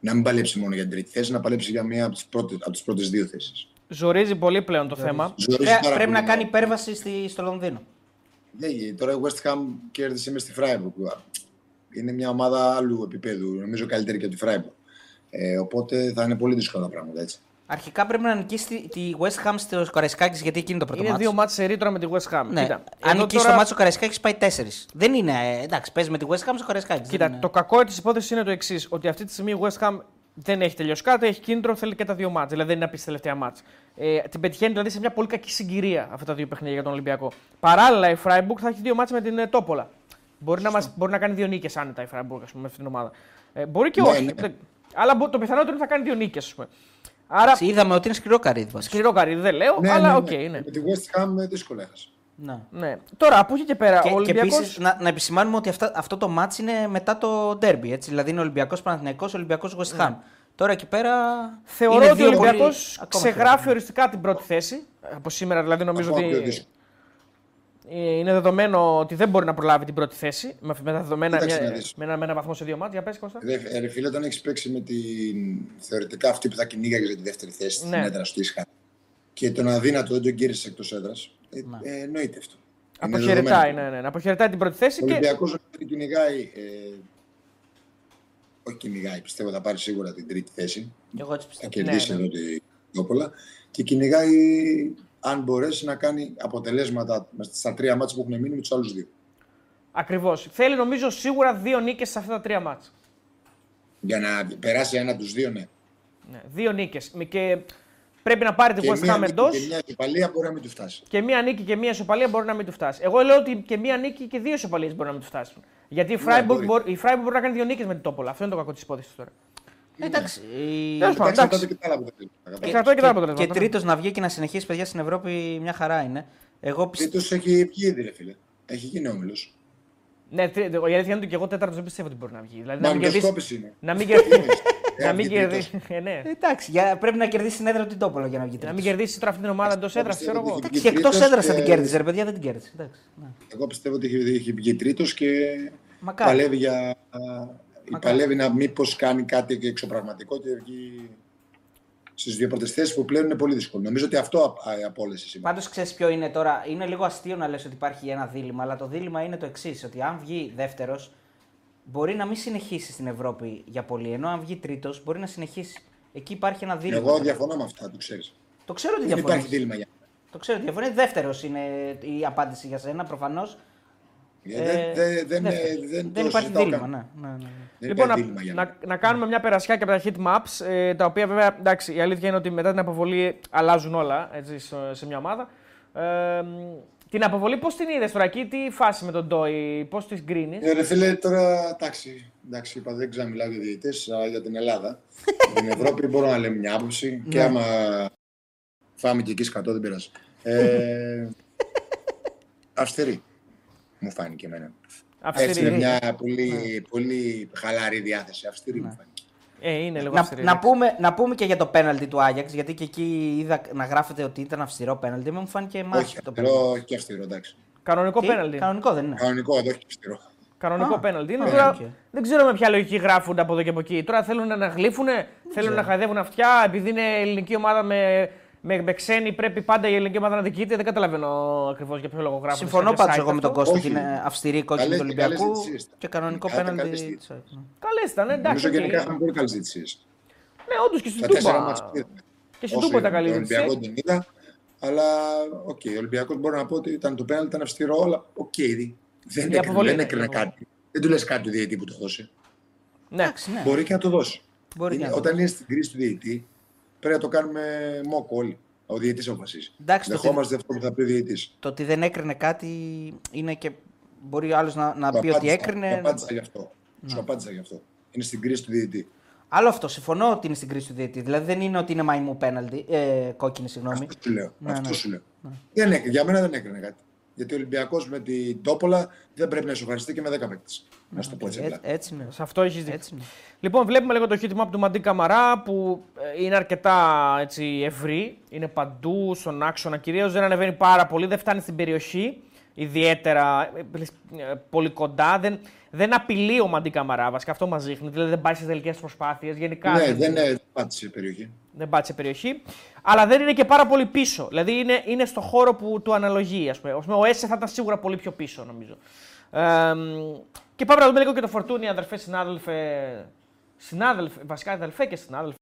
[SPEAKER 4] Να μην παλέψει μόνο για την τρίτη θέση, να παλέψει για μία από τις πρώτες από τις πρώτες δύο θέσεις.
[SPEAKER 2] Ζορίζει πολύ πλέον το θέμα.
[SPEAKER 4] Ζορίζει
[SPEAKER 1] Πρέ-
[SPEAKER 4] πάρα
[SPEAKER 1] πρέπει
[SPEAKER 4] πολύ,
[SPEAKER 1] να κάνει
[SPEAKER 4] ναι.
[SPEAKER 1] υπέρβαση στη, στο Λονδίνο.
[SPEAKER 4] Ναι, τώρα η West Ham κέρδισε με στη Freiburg. Είναι μια ομάδα άλλου επίπεδου, νομίζω καλύτερη και από τη Freiburg. Ε, οπότε θα είναι πολύ δύσκολα τα πράγματα έτσι.
[SPEAKER 1] Αρχικά πρέπει να νικήσει τη- τη West Ham στο Καραϊσκάκη γιατί εκείνη το πρώτο
[SPEAKER 2] Είναι
[SPEAKER 1] μάτς.
[SPEAKER 2] δύο μάτς σε ρήτρα με τη West Ham.
[SPEAKER 1] Ναι.
[SPEAKER 2] Κοίτα,
[SPEAKER 1] Αν
[SPEAKER 2] εδώ
[SPEAKER 1] νικήσει
[SPEAKER 2] τώρα-
[SPEAKER 1] το μάτσο ο Καραϊσκάκη πάει τέσσερις. Δεν είναι. ε, εντάξει, παίζει με τη West Ham στο Καραϊσκάκη.
[SPEAKER 2] Κοίτα, το κακό της υπόθεσης είναι το εξής: Ότι αυτή τη στιγμή η West Ham δεν έχει τελειώσει κάτι, έχει κίνητρο, θέλει και τα δύο μάτς. Δηλαδή δεν είναι να πεις στη τελευταία μάτς. Ε, την πετυχαίνει δηλαδή σε μια πολύ κακή συγκυρία αυτά τα δύο παιχνίδια για τον Ολυμπιακό. Παράλληλα, η Freiburg θα έχει δύο μάτς με την ε, Τόπολα. Μπορεί να, μας, μπορεί να κάνει δύο νίκες άνετα η Freiburg ας πούμε, με αυτήν την ομάδα. Ε, μπορεί και
[SPEAKER 4] Ναι,
[SPEAKER 2] όχι.
[SPEAKER 4] ναι.
[SPEAKER 2] Δεν- Αλλά μπο- το πιθανότερο είναι θα κάνει δύο νίκες, ας πούμε. Άρα
[SPEAKER 1] Είδαμε ότι είναι σκληρό καρύδι. βασικά.
[SPEAKER 2] σκληρό καρύδι δεν λέω,
[SPEAKER 4] Ναι,
[SPEAKER 2] αλλά
[SPEAKER 4] ναι,
[SPEAKER 2] οκ,
[SPEAKER 4] ναι.
[SPEAKER 2] είναι.
[SPEAKER 4] Με τη West Ham ε, δύσκολα έχασε.
[SPEAKER 1] Ναι.
[SPEAKER 2] Ναι. Τώρα από εκεί και πέρα
[SPEAKER 1] Και,
[SPEAKER 2] ο
[SPEAKER 1] και
[SPEAKER 2] Ολυμπιακός...
[SPEAKER 1] επίση να, να επισημάνουμε ότι αυτά, αυτό το μάτς είναι μετά το ντέρμπι. Έτσι, δηλαδή είναι Ολυμπιακός Παναθηναϊκός, Ολυμπιακός West Ham. Τώρα εκεί πέρα.
[SPEAKER 2] Ναι. Θεωρώ
[SPEAKER 1] είναι
[SPEAKER 2] ότι ο
[SPEAKER 1] δύο πολύ-
[SPEAKER 2] Ολυμπιακός
[SPEAKER 1] ακόμα
[SPEAKER 2] ξεγράφει
[SPEAKER 1] χειρότερα.
[SPEAKER 2] οριστικά την πρώτη θέση. Από σήμερα δηλαδή νομίζω
[SPEAKER 4] Ακόμα πιο
[SPEAKER 2] ότι
[SPEAKER 4] δύσκολο.
[SPEAKER 2] ε, είναι δεδομένο ότι δεν μπορεί να προλάβει την πρώτη θέση. Με, με τα δεδομένα
[SPEAKER 4] Κοίταξε
[SPEAKER 2] μια-
[SPEAKER 4] να δεις.
[SPEAKER 2] με, ένα, με ένα βαθμό σε δύο μάτια. Για πες Κώστα.
[SPEAKER 4] Ρε, ε, ρε φίλε, όταν έχεις παίξει με την θεωρητικά αυτή που θα κυνήγαγες για τη δεύτερη θέση στην
[SPEAKER 2] Ναι.
[SPEAKER 4] έδρα σου, τι είχα. Και τον αδύνατο δεν τον κύρισε εκτός έδρας. Ε,
[SPEAKER 1] Ναι.
[SPEAKER 4] ε, εννοείται αυτό. Είναι
[SPEAKER 2] Αποχαιρετάει,
[SPEAKER 4] δεδομένο.
[SPEAKER 2] ναι, ναι, αποχαιρετάει την πρώτη θέση
[SPEAKER 4] Ο
[SPEAKER 2] και.
[SPEAKER 4] Ολυμπιακός την κυνηγάει. Ε, όχι κυνηγάει, πιστεύω θα πάρει σίγουρα την τρίτη θέση.
[SPEAKER 1] Και εγώ έτσι
[SPEAKER 4] Θα
[SPEAKER 1] πιστεύω.
[SPEAKER 4] κερδίσει
[SPEAKER 2] ναι.
[SPEAKER 4] εδώ την Νόπολα. Και κυνηγάει, αν μπορέσει, να κάνει αποτελέσματα στα τρία μάτια που έχουν μείνει με τους άλλους δύο.
[SPEAKER 2] Ακριβώς. Θέλει νομίζω σίγουρα δύο νίκες σε αυτά τα τρία μάτια.
[SPEAKER 4] Για να περάσει ένα από τους δύο, ναι.
[SPEAKER 2] Ναι, δύο νίκες. Και πρέπει να πάρει τη
[SPEAKER 4] Και
[SPEAKER 2] West
[SPEAKER 4] μία
[SPEAKER 2] Ham
[SPEAKER 4] νίκη
[SPEAKER 2] εντός.
[SPEAKER 4] και μια ισοπαλία μπορεί να μην του φτάσει.
[SPEAKER 2] Και μία νίκη και μία ισοπαλία μπορεί να μην του φτάσει. Εγώ λέω ότι και μία νίκη και δύο ισοπαλίες μπορεί να μην του φτάσουν. Γιατί η Freiburg,
[SPEAKER 4] μπορεί.
[SPEAKER 2] μπορεί, η Freiburg μπορεί να κάνει δύο νίκες με την Τόπολα. Αυτό είναι το κακό της υπόθεσης τώρα.
[SPEAKER 1] Εντάξει. η-
[SPEAKER 2] Τέλος πάντων.
[SPEAKER 4] Εντάξει,
[SPEAKER 2] εντάξει.
[SPEAKER 4] τότε και τα άλλα αποτελέσματα.
[SPEAKER 2] Εξαρτάται και τα
[SPEAKER 1] Και,
[SPEAKER 2] αποτελέσματα.
[SPEAKER 1] και τρίτος να βγει και να συνεχίσει παιδιά στην Ευρώπη μια χαρά είναι. Εγώ πιστεύω.
[SPEAKER 4] Τρίτος έχει βγει ήδη, ρε φίλε. Έχει γίνει όμιλος.
[SPEAKER 2] Ναι, τρί- η αλήθεια είναι ότι και εγώ τέταρτος δεν πιστεύω ότι μπορεί να βγει. Δηλαδή να μην κερδίσει.
[SPEAKER 4] Μαγκοσκόπηση είναι.
[SPEAKER 2] Να μην κερδίσει.
[SPEAKER 4] Ε,
[SPEAKER 2] Να
[SPEAKER 4] αν
[SPEAKER 2] μην
[SPEAKER 4] βγει
[SPEAKER 2] κερδίσει.
[SPEAKER 4] τρίτος.
[SPEAKER 2] Ε, ναι.
[SPEAKER 1] Εντάξει, για, πρέπει να κερδίσει την έδρα του την Τόπολο για να βγει.
[SPEAKER 2] Να
[SPEAKER 1] τρίτος.
[SPEAKER 2] μην κερδίσει τώρα αυτή την ομάδα εντός έδρας, ξέρω εγώ.
[SPEAKER 4] Εντάξει,
[SPEAKER 1] Και εκτός
[SPEAKER 4] τρίτος
[SPEAKER 1] έδρας θα
[SPEAKER 4] και-
[SPEAKER 1] την κέρδιζε, ρε παιδιά, δεν την κέρδισε. Εντάξει, ναι.
[SPEAKER 4] Εγώ πιστεύω ότι έχει, έχει βγει τρίτος και
[SPEAKER 1] Μακάρι.
[SPEAKER 4] παλεύει για.
[SPEAKER 1] Μακάρι.
[SPEAKER 4] Παλεύει να μήπως κάνει κάτι εξωπραγματικό και βγει στις δύο πρώτες θέσεις που πλέον είναι πολύ δύσκολο. Νομίζω ότι αυτό α- α- από όλε σήμερα.
[SPEAKER 1] Πάντως ξέρεις ποιο είναι τώρα. Είναι λίγο αστείο να λες ότι υπάρχει ένα δίλημα, αλλά το δίλημα είναι το εξής: Ότι αν βγει δεύτερος, μπορεί να μην συνεχίσει στην Ευρώπη για πολύ. Ενώ αν βγει τρίτος, μπορεί να συνεχίσει. Εκεί υπάρχει ένα δίλημα.
[SPEAKER 4] Εγώ διαφωνώ με αυτά, το ξέρεις.
[SPEAKER 1] Το ξέρω ότι
[SPEAKER 4] Δεν
[SPEAKER 1] διαφωνείς.
[SPEAKER 4] υπάρχει δίλημα για μένα.
[SPEAKER 1] Το ξέρω ότι διαφωνείς. Δεύτερος είναι η απάντηση για σένα, προφανώς.
[SPEAKER 4] Ε, δεν- δεν- δεν- δεν το
[SPEAKER 1] υπάρχει
[SPEAKER 4] συζητάω
[SPEAKER 1] δίλημα.
[SPEAKER 4] καν.
[SPEAKER 1] Ναι, ναι, ναι.
[SPEAKER 4] Δεν
[SPEAKER 2] Λοιπόν,
[SPEAKER 4] υπάρχει
[SPEAKER 2] να,
[SPEAKER 4] δίλημα για
[SPEAKER 2] να,
[SPEAKER 4] μένα.
[SPEAKER 2] να κάνουμε μια περασιά και από τα heat maps, ε, τα οποία βέβαια, εντάξει, η αλήθεια είναι ότι μετά την αποβολή αλλάζουν όλα έτσι, στο- σε μια ομάδα. Ε, μ, την αποβολή πώς την είδες τώρα εκεί, τι φάση με τον Ντόι, πώς τις γκρίνεις.
[SPEAKER 4] Ε, ρε φίλε, τώρα εντάξει, εντάξει είπα, δεν ξέρω να μιλάω για διαιτητές, αλλά για την Ελλάδα. την Ευρώπη μπορώ να λέμε μια άποψη και άμα φάμε και εκεί σκατό δεν πειράζει. Ε, αυστηρή, μου φάνηκε εμένα. Έτσι
[SPEAKER 2] Αυστηρή.
[SPEAKER 4] είναι μια πολύ, πολύ χαλαρή διάθεση, αυστηρή μου φάνηκε.
[SPEAKER 2] Ε, είναι λίγο
[SPEAKER 1] Να,
[SPEAKER 2] αυστηρή.
[SPEAKER 1] να,
[SPEAKER 2] εντάξει.
[SPEAKER 1] πούμε, να πούμε και για το πέναλτι του Άγιαξ, γιατί και εκεί είδα να γράφεται ότι ήταν αυστηρό πέναλτι. Εμένα μου φάνηκε μάχη
[SPEAKER 4] Όχι,
[SPEAKER 1] το πέναλτι.
[SPEAKER 4] αυστηρό και αυστηρό, εντάξει.
[SPEAKER 2] Κανονικό
[SPEAKER 1] Τι;
[SPEAKER 2] πέναλτι.
[SPEAKER 1] Κανονικό δεν είναι.
[SPEAKER 4] Κανονικό, εδώ όχι αυστηρό.
[SPEAKER 2] Κανονικό
[SPEAKER 1] Α,
[SPEAKER 2] πέναλτι. Είναι.
[SPEAKER 1] α,
[SPEAKER 2] Τώρα,
[SPEAKER 1] οκ.
[SPEAKER 2] Δεν ξέρω με ποια λογική γράφουν από εδώ και από εκεί. Τώρα θέλουν να γλύφουνε, θέλουν να χαϊδεύουν αυτιά, επειδή είναι ελληνική ομάδα με, με, με ξένη, πρέπει πάντα η ελληνική ομάδα να δικαιείται. Δεν καταλαβαίνω ακριβώς για ποιο λόγο γράφουν.
[SPEAKER 1] Συμφωνώ
[SPEAKER 2] σε
[SPEAKER 1] πάντως
[SPEAKER 2] site
[SPEAKER 1] εγώ με τον
[SPEAKER 2] αυτό.
[SPEAKER 1] Κώστα
[SPEAKER 4] Όχι.
[SPEAKER 1] ότι είναι αυστηρή η κόκκινη
[SPEAKER 4] Καλές
[SPEAKER 1] του
[SPEAKER 4] και καλές
[SPEAKER 1] Ολυμπιακού
[SPEAKER 4] διαιτησίες.
[SPEAKER 1] και κανονικό
[SPEAKER 4] Κάντε
[SPEAKER 1] πέναλτι.
[SPEAKER 4] καλές
[SPEAKER 1] της
[SPEAKER 4] διαιτησίες.
[SPEAKER 1] ΑΕΚ, ναι.
[SPEAKER 2] Καλέ ήταν, εντάξει.
[SPEAKER 4] Νομίζω γενικά
[SPEAKER 2] οκ.
[SPEAKER 4] είχαμε πολύ καλές διαιτησίες.
[SPEAKER 2] Ναι, όντως και στην
[SPEAKER 4] Τα τέσσερα
[SPEAKER 2] Τούμπα.
[SPEAKER 4] μάτς που είδαμε.
[SPEAKER 2] Και στην
[SPEAKER 4] Όσο
[SPEAKER 2] Τούμπα ήταν
[SPEAKER 4] είδαμε,
[SPEAKER 2] καλή
[SPEAKER 4] τον
[SPEAKER 2] διαιτησία.
[SPEAKER 4] Ολυμπιακό την είδα, αλλά οκ, ο Ολυμπιακός μπορώ να πω ότι ήταν το πέναλτι, ήταν αυστηρό, αλλά οκ. δεν, έκρινε,
[SPEAKER 2] αποβολή
[SPEAKER 4] δεν
[SPEAKER 2] είναι,
[SPEAKER 4] έκρινε
[SPEAKER 2] η αποβολή.
[SPEAKER 4] κάτι. Δεν του λες κάτι του διαιτητή που το δώσει.
[SPEAKER 2] Ναι.
[SPEAKER 1] Εντάξει, ναι.
[SPEAKER 4] Μπορεί και να το δώσει.
[SPEAKER 1] Μπορεί
[SPEAKER 4] Είναι-
[SPEAKER 1] και να το
[SPEAKER 4] όταν είναι στην κρίση του διαιτητή, πρέπει να το κάνουμε μόκο όλοι. Ο διαιτητή αποφασίσει.
[SPEAKER 1] Εντάξει, το ότι-
[SPEAKER 4] Δεχόμαστε αυτό που θα πει ο διαιτητή.
[SPEAKER 1] Το ότι δεν έκρινε κάτι είναι και. Μπορεί άλλος να, να πει ότι έκρινε.
[SPEAKER 4] Απάντησα γι' αυτό. Σου απάντησα γι' αυτό. Είναι στην κρίση του διαιτητή.
[SPEAKER 1] Άλλο αυτό. Συμφωνώ ότι είναι στην κρίση του διαιτητή. Δηλαδή δεν είναι ότι είναι μαϊμού πέναλτι. Ε, κόκκινη, συγγνώμη.
[SPEAKER 4] Αυτό σου λέω.
[SPEAKER 1] Ναι,
[SPEAKER 4] αυτό
[SPEAKER 1] ναι.
[SPEAKER 4] σου λέω. Δεν έκρινε, για μένα δεν έκρινε κάτι. Γιατί ο Ολυμπιακός με την Τόπολα δεν πρέπει να ισοφαριστεί και με 10 παίκτες. Να σου το πω έτσι απλά.
[SPEAKER 1] Ε, έτσι είναι.
[SPEAKER 2] Σε αυτό έχεις δίκιο.
[SPEAKER 1] Έτσι είναι.
[SPEAKER 2] Λοιπόν, βλέπουμε λίγο το heat map του Μαντί Καμαρά που ε, είναι αρκετά έτσι, ευρύ. Είναι παντού, στον άξονα κυρίως. Δεν ανεβαίνει πάρα πολύ, δεν φτάνει στην περιοχή. Ιδιαίτερα ε, ε, πολύ κοντά. Δεν, δεν απειλεί ο Μαντί Καμαρά. Βασικά αυτό μας δείχνει. Δηλαδή δεν πάει στις τελικές προσπάθειες. Γενικά
[SPEAKER 4] Ναι, δεν ε, δεν πάτησε η περιοχή.
[SPEAKER 2] δεν πάει σε περιοχή. Αλλά δεν είναι και πάρα πολύ πίσω. Δηλαδή είναι, είναι στο χώρο που του αναλογεί. Ας πούμε. Ας πούμε, ο Έσε θα ήταν σίγουρα πολύ πιο πίσω, νομίζω. Ε, μ, και πάμε να δούμε λίγο και το Φορτούνι, αδερφέ, συνάδελφε. Συνάδελφε, βασικά αδελφέ και συνάδελφε.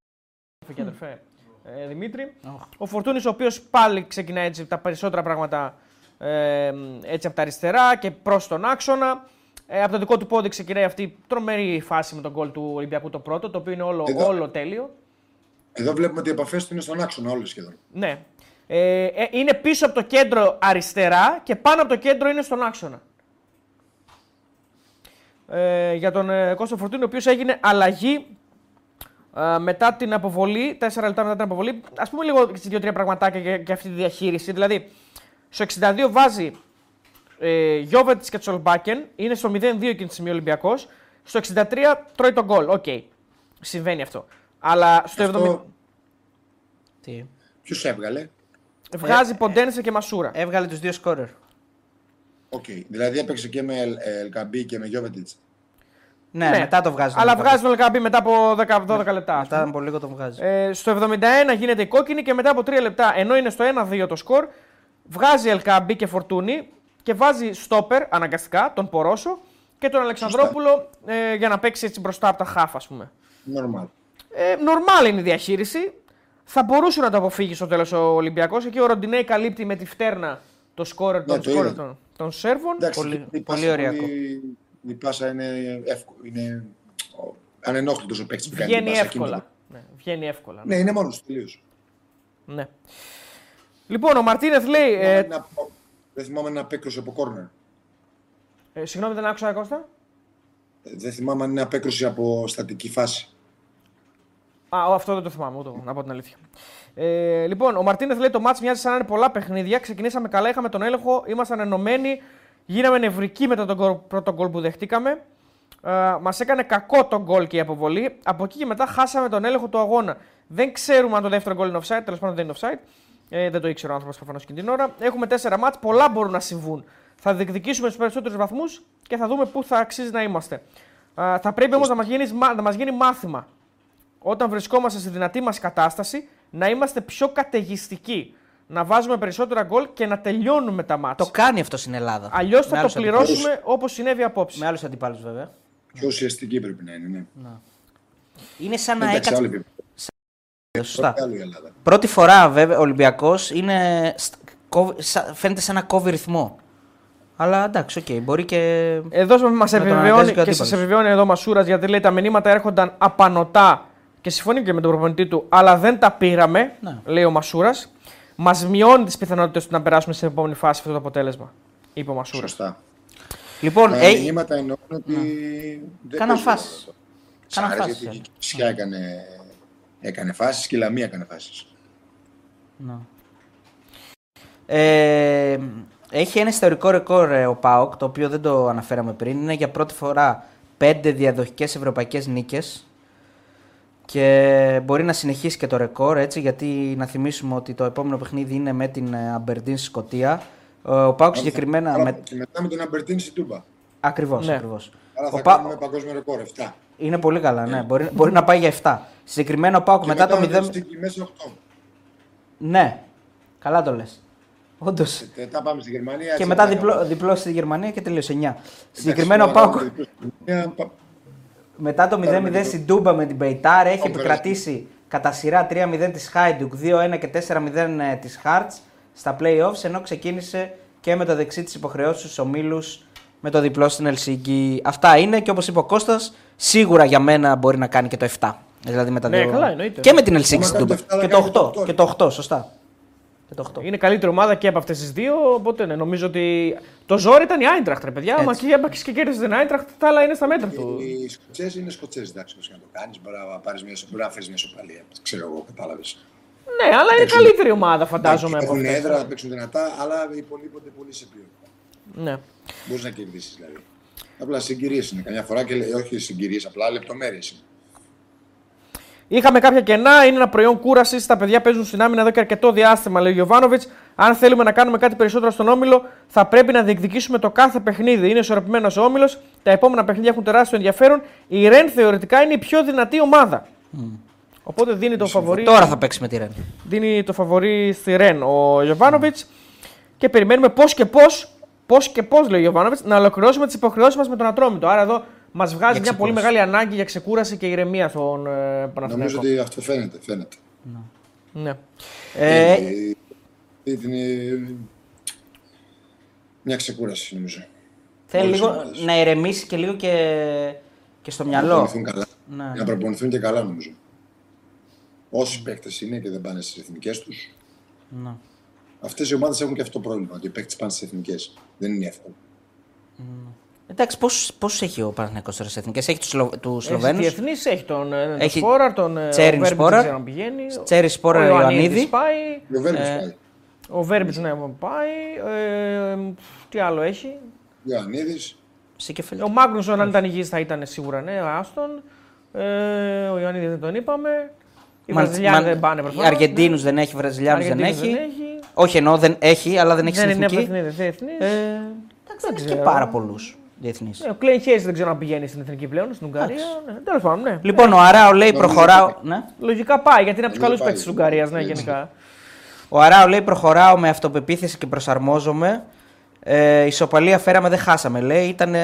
[SPEAKER 2] και αδερφέ. Ε, Δημήτρη. Ο Φορτούνη, ο οποίος πάλι ξεκινάει έτσι, τα περισσότερα πράγματα ε, έτσι από τα αριστερά και προς τον άξονα. Ε, από το δικό του πόδι ξεκινάει αυτή η τρομερή φάση με τον γκολ του Ολυμπιακού το πρώτο, το οποίο είναι όλο,
[SPEAKER 4] Εδώ.
[SPEAKER 2] όλο τέλειο.
[SPEAKER 4] Εδώ βλέπουμε ότι οι επαφές του είναι στον άξονα όλε σχεδόν.
[SPEAKER 2] Ναι. Ε, ε, είναι πίσω από το κέντρο αριστερά και πάνω από το κέντρο είναι στον άξονα. Ε, για τον ε, Κώστα Φορτούνη, ο οποίος έγινε αλλαγή ε, μετά την αποβολή, 4 λεπτά μετά την αποβολή. Ας πούμε λίγο σε δύο-τρία πραγματάκια για, για αυτή τη διαχείριση. Δηλαδή, στο 62 βάζει ε, Γιόβετιτς και Σολμπάκεν, είναι στο 0-2 εκείνη τη στιγμή Ολυμπιακός. Στο 63 τρώει τον γκολ. Οκ. Συμβαίνει αυτό. Αλλά στο 70
[SPEAKER 4] Αυτό
[SPEAKER 1] Τι;
[SPEAKER 4] ποιου έβγαλε;
[SPEAKER 2] βγάζει Ποντένσε και Μασούρα.
[SPEAKER 1] Έβγαλε τους δύο σκόρερ.
[SPEAKER 4] Οκ. Δηλαδή έπαιξε και με Ελ Κααμπί και με Γιόβετιτς.
[SPEAKER 1] Ναι, μετά το βγάζει.
[SPEAKER 2] Αλλά
[SPEAKER 1] τον
[SPEAKER 2] βγάζει τον Ελ Κααμπί μετά από 10, 12 λεπτά. ας
[SPEAKER 1] Μετά
[SPEAKER 2] πούμε.
[SPEAKER 1] από λίγο τον βγάζει.
[SPEAKER 2] Ε, στο 71 γίνεται η κόκκινη και μετά από 3 λεπτά, ενώ είναι στο 1-2 το σκορ, βγάζει Ελ Κααμπί και Φορτούνη και βάζει στόπερ αναγκαστικά τον Πορόζο και τον Αλεξανδρόπουλο ε, για να παίξει έτσι μπροστά από τα χάφ, ας πούμε.
[SPEAKER 4] Νορμάλ.
[SPEAKER 2] Ε, νορμάλ είναι η διαχείριση. Θα μπορούσε να το αποφύγει στο τέλος ο Ολυμπιακός. Εκεί ο Ροντινέι καλύπτει με τη φτέρνα το σκόρερ των,
[SPEAKER 4] Ναι, το
[SPEAKER 2] σκόρερ
[SPEAKER 4] είδα.
[SPEAKER 2] των, των Σέρβων.
[SPEAKER 4] Εντάξει,
[SPEAKER 1] Πολύ-
[SPEAKER 4] η πάσα
[SPEAKER 1] πολύ ωριακό.
[SPEAKER 4] πολύ- Η πάσα είναι εύκολη. Είναι ανενόχλητος ο παίκτης που κάνει.
[SPEAKER 2] Βγαίνει
[SPEAKER 4] την πάσα
[SPEAKER 2] εύκολα.
[SPEAKER 4] εκείνη.
[SPEAKER 2] Ναι, βγαίνει εύκολα.
[SPEAKER 4] Ναι, είναι μόνος τελείως.
[SPEAKER 2] Ναι. Λοιπόν, ο Μαρτίνεθ λέει. Ε,
[SPEAKER 4] Δεν θυμάμαι να απέκρουσε από κόρνερ.
[SPEAKER 2] ε, συγγνώμη, δεν άκουσα, Κώστα.
[SPEAKER 4] Ε, Δεν θυμάμαι αν είναι απέκρουση από στατική φάση.
[SPEAKER 2] Α, ο, αυτό δεν το θυμάμαι, ούτε εγώ, να πω την αλήθεια. Ε, λοιπόν, ο Μαρτίνεθ λέει το μάτς μοιάζει σαν να είναι πολλά παιχνίδια. Ξεκινήσαμε καλά, είχαμε τον έλεγχο, ήμασταν ενωμένοι. Γίναμε νευρικοί μετά τον γκολ- πρώτο γκολ που δεχτήκαμε. Ε, Μας έκανε κακό τον γκολ και η αποβολή. Από εκεί και μετά χάσαμε τον έλεγχο του αγώνα. Δεν ξέρουμε αν το δεύτερο γκολ είναι offside, τέλος πάντων δεν είναι offside. Ε, δεν το ήξερε ο άνθρωπος προφανώς εκείνη την ώρα. Έχουμε τέσσερα μάτς, πολλά μπορούν να συμβούν. Θα διεκδικήσουμε του περισσότερους βαθμούς και θα δούμε πού θα αξίζει να είμαστε. Ε, θα πρέπει όμως να μας γίνεις, να μας γίνει μάθημα όταν βρισκόμαστε στη δυνατή μας κατάσταση να είμαστε πιο καταιγιστικοί. Να βάζουμε περισσότερα γκολ και να τελειώνουμε τα ματς.
[SPEAKER 1] Το κάνει αυτό στην Ελλάδα.
[SPEAKER 2] Αλλιώς
[SPEAKER 1] Με
[SPEAKER 2] θα το
[SPEAKER 1] άλλους
[SPEAKER 2] πληρώσουμε όπως συνέβη απόψε.
[SPEAKER 1] Με άλλους αντιπάλους βέβαια.
[SPEAKER 4] Πιο ουσιαστική πρέπει να είναι. Ναι.
[SPEAKER 1] Είναι σαν να
[SPEAKER 4] Εντάξει, άλλο
[SPEAKER 1] έκατσε.
[SPEAKER 4] Επίπεδο.
[SPEAKER 1] Σωστά.
[SPEAKER 4] Πρώτη άλλο η Ελλάδα.
[SPEAKER 1] Πρώτη φορά βέβαια ο Ολυμπιακός είναι... στ- κόβει- σα- φαίνεται σαν να κόβει ρυθμό. Αλλά εντάξει, οκ, μπορεί και.
[SPEAKER 2] Εδώ μας
[SPEAKER 1] τον αναγκάζει
[SPEAKER 2] επιβεβαιώνει
[SPEAKER 1] και ο
[SPEAKER 2] και
[SPEAKER 1] αντίπαλος.
[SPEAKER 2] σα επιβεβαιώνει εδώ ο Μασούρας γιατί λέει τα μηνύματα έρχονταν απανωτά και συμφωνεί και με τον προπονητή του, αλλά δεν τα πήραμε,
[SPEAKER 1] Ναι.
[SPEAKER 2] λέει ο Μασούρας. Μας μειώνει τις πιθανότητες του να περάσουμε στην επόμενη φάση αυτό το αποτέλεσμα, είπε ο Μασούρας.
[SPEAKER 4] Σωστά.
[SPEAKER 1] Λοιπόν,
[SPEAKER 4] Τα
[SPEAKER 1] ε,
[SPEAKER 4] μηνύματα εννοούν ότι. δεν
[SPEAKER 1] Κάναν
[SPEAKER 4] παίζουν
[SPEAKER 1] φάσεις.
[SPEAKER 4] αυτό.
[SPEAKER 1] Κάναν
[SPEAKER 4] Σ' άρεσε
[SPEAKER 1] φάσεις,
[SPEAKER 4] γιατί
[SPEAKER 1] ε.
[SPEAKER 4] η Φυσικά έκανε, έκανε φάσεις και η Λαμία έκανε φάσεις.
[SPEAKER 1] Ε, έχει ένα ιστορικό ρεκόρ ε, ο ΠΑΟΚ, το οποίο δεν το αναφέραμε πριν. Είναι για πρώτη φορά πέντε διαδοχικές ευρωπαϊκές νίκες και μπορεί να συνεχίσει και το ρεκόρ, έτσι, γιατί να θυμίσουμε ότι το επόμενο παιχνίδι είναι με την ε, Αμπερντίν στη Σκωτία. Ε, Ο ΠΑΟΚ συγκεκριμένα...
[SPEAKER 4] Αλλά
[SPEAKER 1] Με...
[SPEAKER 4] Και μετά με τον Αμπερτίν στην Τούμπα.
[SPEAKER 1] Ακριβώς,
[SPEAKER 2] Ναι.
[SPEAKER 1] ακριβώς.
[SPEAKER 4] Άρα
[SPEAKER 1] Ο
[SPEAKER 4] θα
[SPEAKER 1] Πα-
[SPEAKER 4] κάνουμε παγκόσμιο ρεκόρ 7.
[SPEAKER 1] Είναι πολύ καλά, ναι. Μπορεί, μπορεί να πάει για 7. Συγκεκριμένα ο ΠΑΟΚ
[SPEAKER 4] Και
[SPEAKER 1] μετά, το
[SPEAKER 4] με
[SPEAKER 1] 0...
[SPEAKER 4] Στην μέσα 8.
[SPEAKER 1] Ναι, καλά το λες. Όντως.
[SPEAKER 4] Μετά πάμε στη Γερμανία.
[SPEAKER 1] Και
[SPEAKER 4] έτσι,
[SPEAKER 1] μετά
[SPEAKER 4] θα
[SPEAKER 1] διπλό,
[SPEAKER 4] κάνουμε.
[SPEAKER 1] διπλός στη Γερμανία και τελείωσε 9.
[SPEAKER 4] Εντάξει,
[SPEAKER 1] Συγκεκριμένα ο
[SPEAKER 4] τώρα
[SPEAKER 1] ΠΑΟΚ
[SPEAKER 4] κάνουμε διπλός στη Γερμανία, πα-
[SPEAKER 1] μετά το 0-0
[SPEAKER 4] Πάρουμε
[SPEAKER 1] στην Τούμπα με την Πεϊτάρ έχει
[SPEAKER 4] Πάμε
[SPEAKER 1] επικρατήσει κατά σειρά 3-0 της Χάιντουκ, 2-1 και 4-0 ε, της Χάρτς στα play-offs ενώ ξεκίνησε και με το δεξί της υποχρεώσεις στους ομίλους με το διπλό στην Ελσίγκη. Αυτά είναι και όπως είπε ο Κώστας, σίγουρα για μένα μπορεί να κάνει και το 7. Δηλαδή με τα
[SPEAKER 2] Ναι,
[SPEAKER 1] δύο...
[SPEAKER 2] καλά, εννοείται.
[SPEAKER 1] Και με την Ελσίγκη
[SPEAKER 4] Άμα
[SPEAKER 1] στην
[SPEAKER 4] κάνει
[SPEAKER 1] Τούμπα.
[SPEAKER 4] το 7,
[SPEAKER 1] Και
[SPEAKER 4] θα κάνει
[SPEAKER 1] το
[SPEAKER 4] το
[SPEAKER 1] 8.
[SPEAKER 4] 8.
[SPEAKER 1] Και το 8, σωστά. Και το 8.
[SPEAKER 2] Είναι καλύτερη ομάδα και από αυτές τις δύο. Οπότε ναι, νομίζω ότι το ζόρι ήταν η Άιντραχτ, ρε παιδιά. Μα και έπαξε και κέρδισε την Άιντραχτ, τα άλλα είναι στα μέτρα του.
[SPEAKER 4] Οι Σκοτσέζοι είναι Σκοτσέζοι, εντάξει, όπως και να το κάνεις. Μπορεί να, πάρεις μια, μπορεί να φέρεις μια σοπαλία. Ξέρω εγώ, κατάλαβες.
[SPEAKER 2] Ναι, αλλά είναι
[SPEAKER 4] Παίξουν-
[SPEAKER 2] καλύτερη ομάδα, φαντάζομαι. από
[SPEAKER 4] Έχουν
[SPEAKER 2] αυτές.
[SPEAKER 4] έδρα, θα παίξουν δυνατά, αλλά υπολείπονται πολύ σε ποιότητα.
[SPEAKER 2] Ναι.
[SPEAKER 4] Μπορείς να κερδίσεις δηλαδή. Απλά συγκυρίες είναι καμιά φορά και λέ- όχι συγκυρίες, απλά λεπτομέρειες είναι.
[SPEAKER 2] Είχαμε κάποια κενά, είναι ένα προϊόν κούρασης. Τα παιδιά παίζουν στην άμυνα εδώ και αρκετό διάστημα, λέει ο Γιωβάνοβιτς. Αν θέλουμε να κάνουμε κάτι περισσότερο στον όμιλο, θα πρέπει να διεκδικήσουμε το κάθε παιχνίδι. Είναι ισορροπημένος ο όμιλος. Τα επόμενα παιχνίδια έχουν τεράστιο ενδιαφέρον. Η Ρεν θεωρητικά είναι η πιο δυνατή ομάδα. Οπότε δίνει το φαβορή.
[SPEAKER 1] Τώρα θα παίξει με τη Ρεν.
[SPEAKER 2] δίνει το φαβορή στη Ρεν ο Γιωβάνοβιτς και περιμένουμε πώς και πώς, πώς και πώς λέει ο Γιωβάνοβιτς, να ολοκληρώσουμε τις υποχρεώσεις μας με τον Ατρόμητο. Άρα εδώ μας βγάζει μια
[SPEAKER 1] ξεκούραση.
[SPEAKER 2] πολύ μεγάλη ανάγκη για ξεκούραση και ηρεμία στον ε,
[SPEAKER 4] Νομίζω
[SPEAKER 2] Παναθηναϊκό.
[SPEAKER 4] ότι αυτό φαίνεται. φαίνεται.
[SPEAKER 2] Ναι.
[SPEAKER 1] Ε,
[SPEAKER 4] Ε, είναι μια ξεκούραση νομίζω.
[SPEAKER 1] θέλει
[SPEAKER 4] όλες οι
[SPEAKER 1] λίγο
[SPEAKER 4] ομάδες.
[SPEAKER 1] να ηρεμήσει και λίγο και, και στο
[SPEAKER 4] Να
[SPEAKER 1] μυαλό.
[SPEAKER 4] προπονηθούν καλά.
[SPEAKER 1] Ναι.
[SPEAKER 4] Να προπονηθούν και καλά νομίζω. Όσοι παίκτες είναι και δεν πάνε στις εθνικές τους.
[SPEAKER 1] Ναι.
[SPEAKER 4] Αυτές οι ομάδες έχουν και αυτό το πρόβλημα. Ότι οι παίκτες πάνε στις εθνικές. Δεν είναι εύκολο.
[SPEAKER 1] Εντάξει, πόσου έχει ο Παναθηναϊκός τώρα στι εθνικές, έχει τους Σλο, τους Σλοβαίνους,
[SPEAKER 2] Διεθνή έχει τον ε,
[SPEAKER 1] Έχει
[SPEAKER 2] Σπόραρ, τον ε,
[SPEAKER 1] Τσέριν
[SPEAKER 2] ο Βέρμπιτς
[SPEAKER 1] Σπόραρ,
[SPEAKER 2] δεν ξέρω αν πηγαίνει.
[SPEAKER 1] Τσέρι Σπόραρ,
[SPEAKER 2] ο
[SPEAKER 1] Ιωαννίδης.
[SPEAKER 2] Ιωαννίδης πάει.
[SPEAKER 4] Ο Βέρμπιτς
[SPEAKER 1] Ε,
[SPEAKER 4] πάει.
[SPEAKER 2] Ο Βέρμπιτς ναι, πάει. Ε, τι άλλο έχει;
[SPEAKER 4] Ιωαννίδης.
[SPEAKER 1] Σίκεφελ.
[SPEAKER 2] Ο Μάγνουσον, αν ήταν υγιής θα ήταν σίγουρα ναι, ο Άστον. Ε, ο Ιωαννίδη δεν τον είπαμε. Οι Βραζιλιάνοι δεν πάνε προφανώς. ναι.
[SPEAKER 1] Αργεντίνους δεν έχει, Βραζιλιάνους δεν
[SPEAKER 2] Αργεντίνους
[SPEAKER 1] έχει.
[SPEAKER 2] δεν έχει.
[SPEAKER 1] Όχι εννοώ δεν έχει, αλλά δεν έχει
[SPEAKER 2] Δεν
[SPEAKER 1] στην
[SPEAKER 2] είναι
[SPEAKER 1] εθνική.
[SPEAKER 2] εθνική. διεθνής.
[SPEAKER 1] Ε, εντάξει, δεν έχει και
[SPEAKER 2] ξέρω.
[SPEAKER 1] πάρα πολλούς διεθνεί.
[SPEAKER 2] Ναι, ο Κλέιν Χέις δεν ξέρω αν πηγαίνει στην εθνική πλέον, στην Ουγγαρία. Ναι, Τέλος πάντων, ναι.
[SPEAKER 1] Λοιπόν, ο Αράο λέει
[SPEAKER 4] Νομίζω
[SPEAKER 1] προχωράω.
[SPEAKER 4] ότι-
[SPEAKER 1] Ναι.
[SPEAKER 2] Λογικά πάει γιατί είναι από τους καλούς
[SPEAKER 4] Νομίζω πάει.
[SPEAKER 2] παίκτε της Ουγγαρίας, ναι,
[SPEAKER 4] Έτσι.
[SPEAKER 2] γενικά.
[SPEAKER 1] Ο Αράο λέει προχωράω με αυτοπεποίθηση και προσαρμόζομαι. Ε, ισοπαλία φέραμε, δεν χάσαμε. Λέει ήταν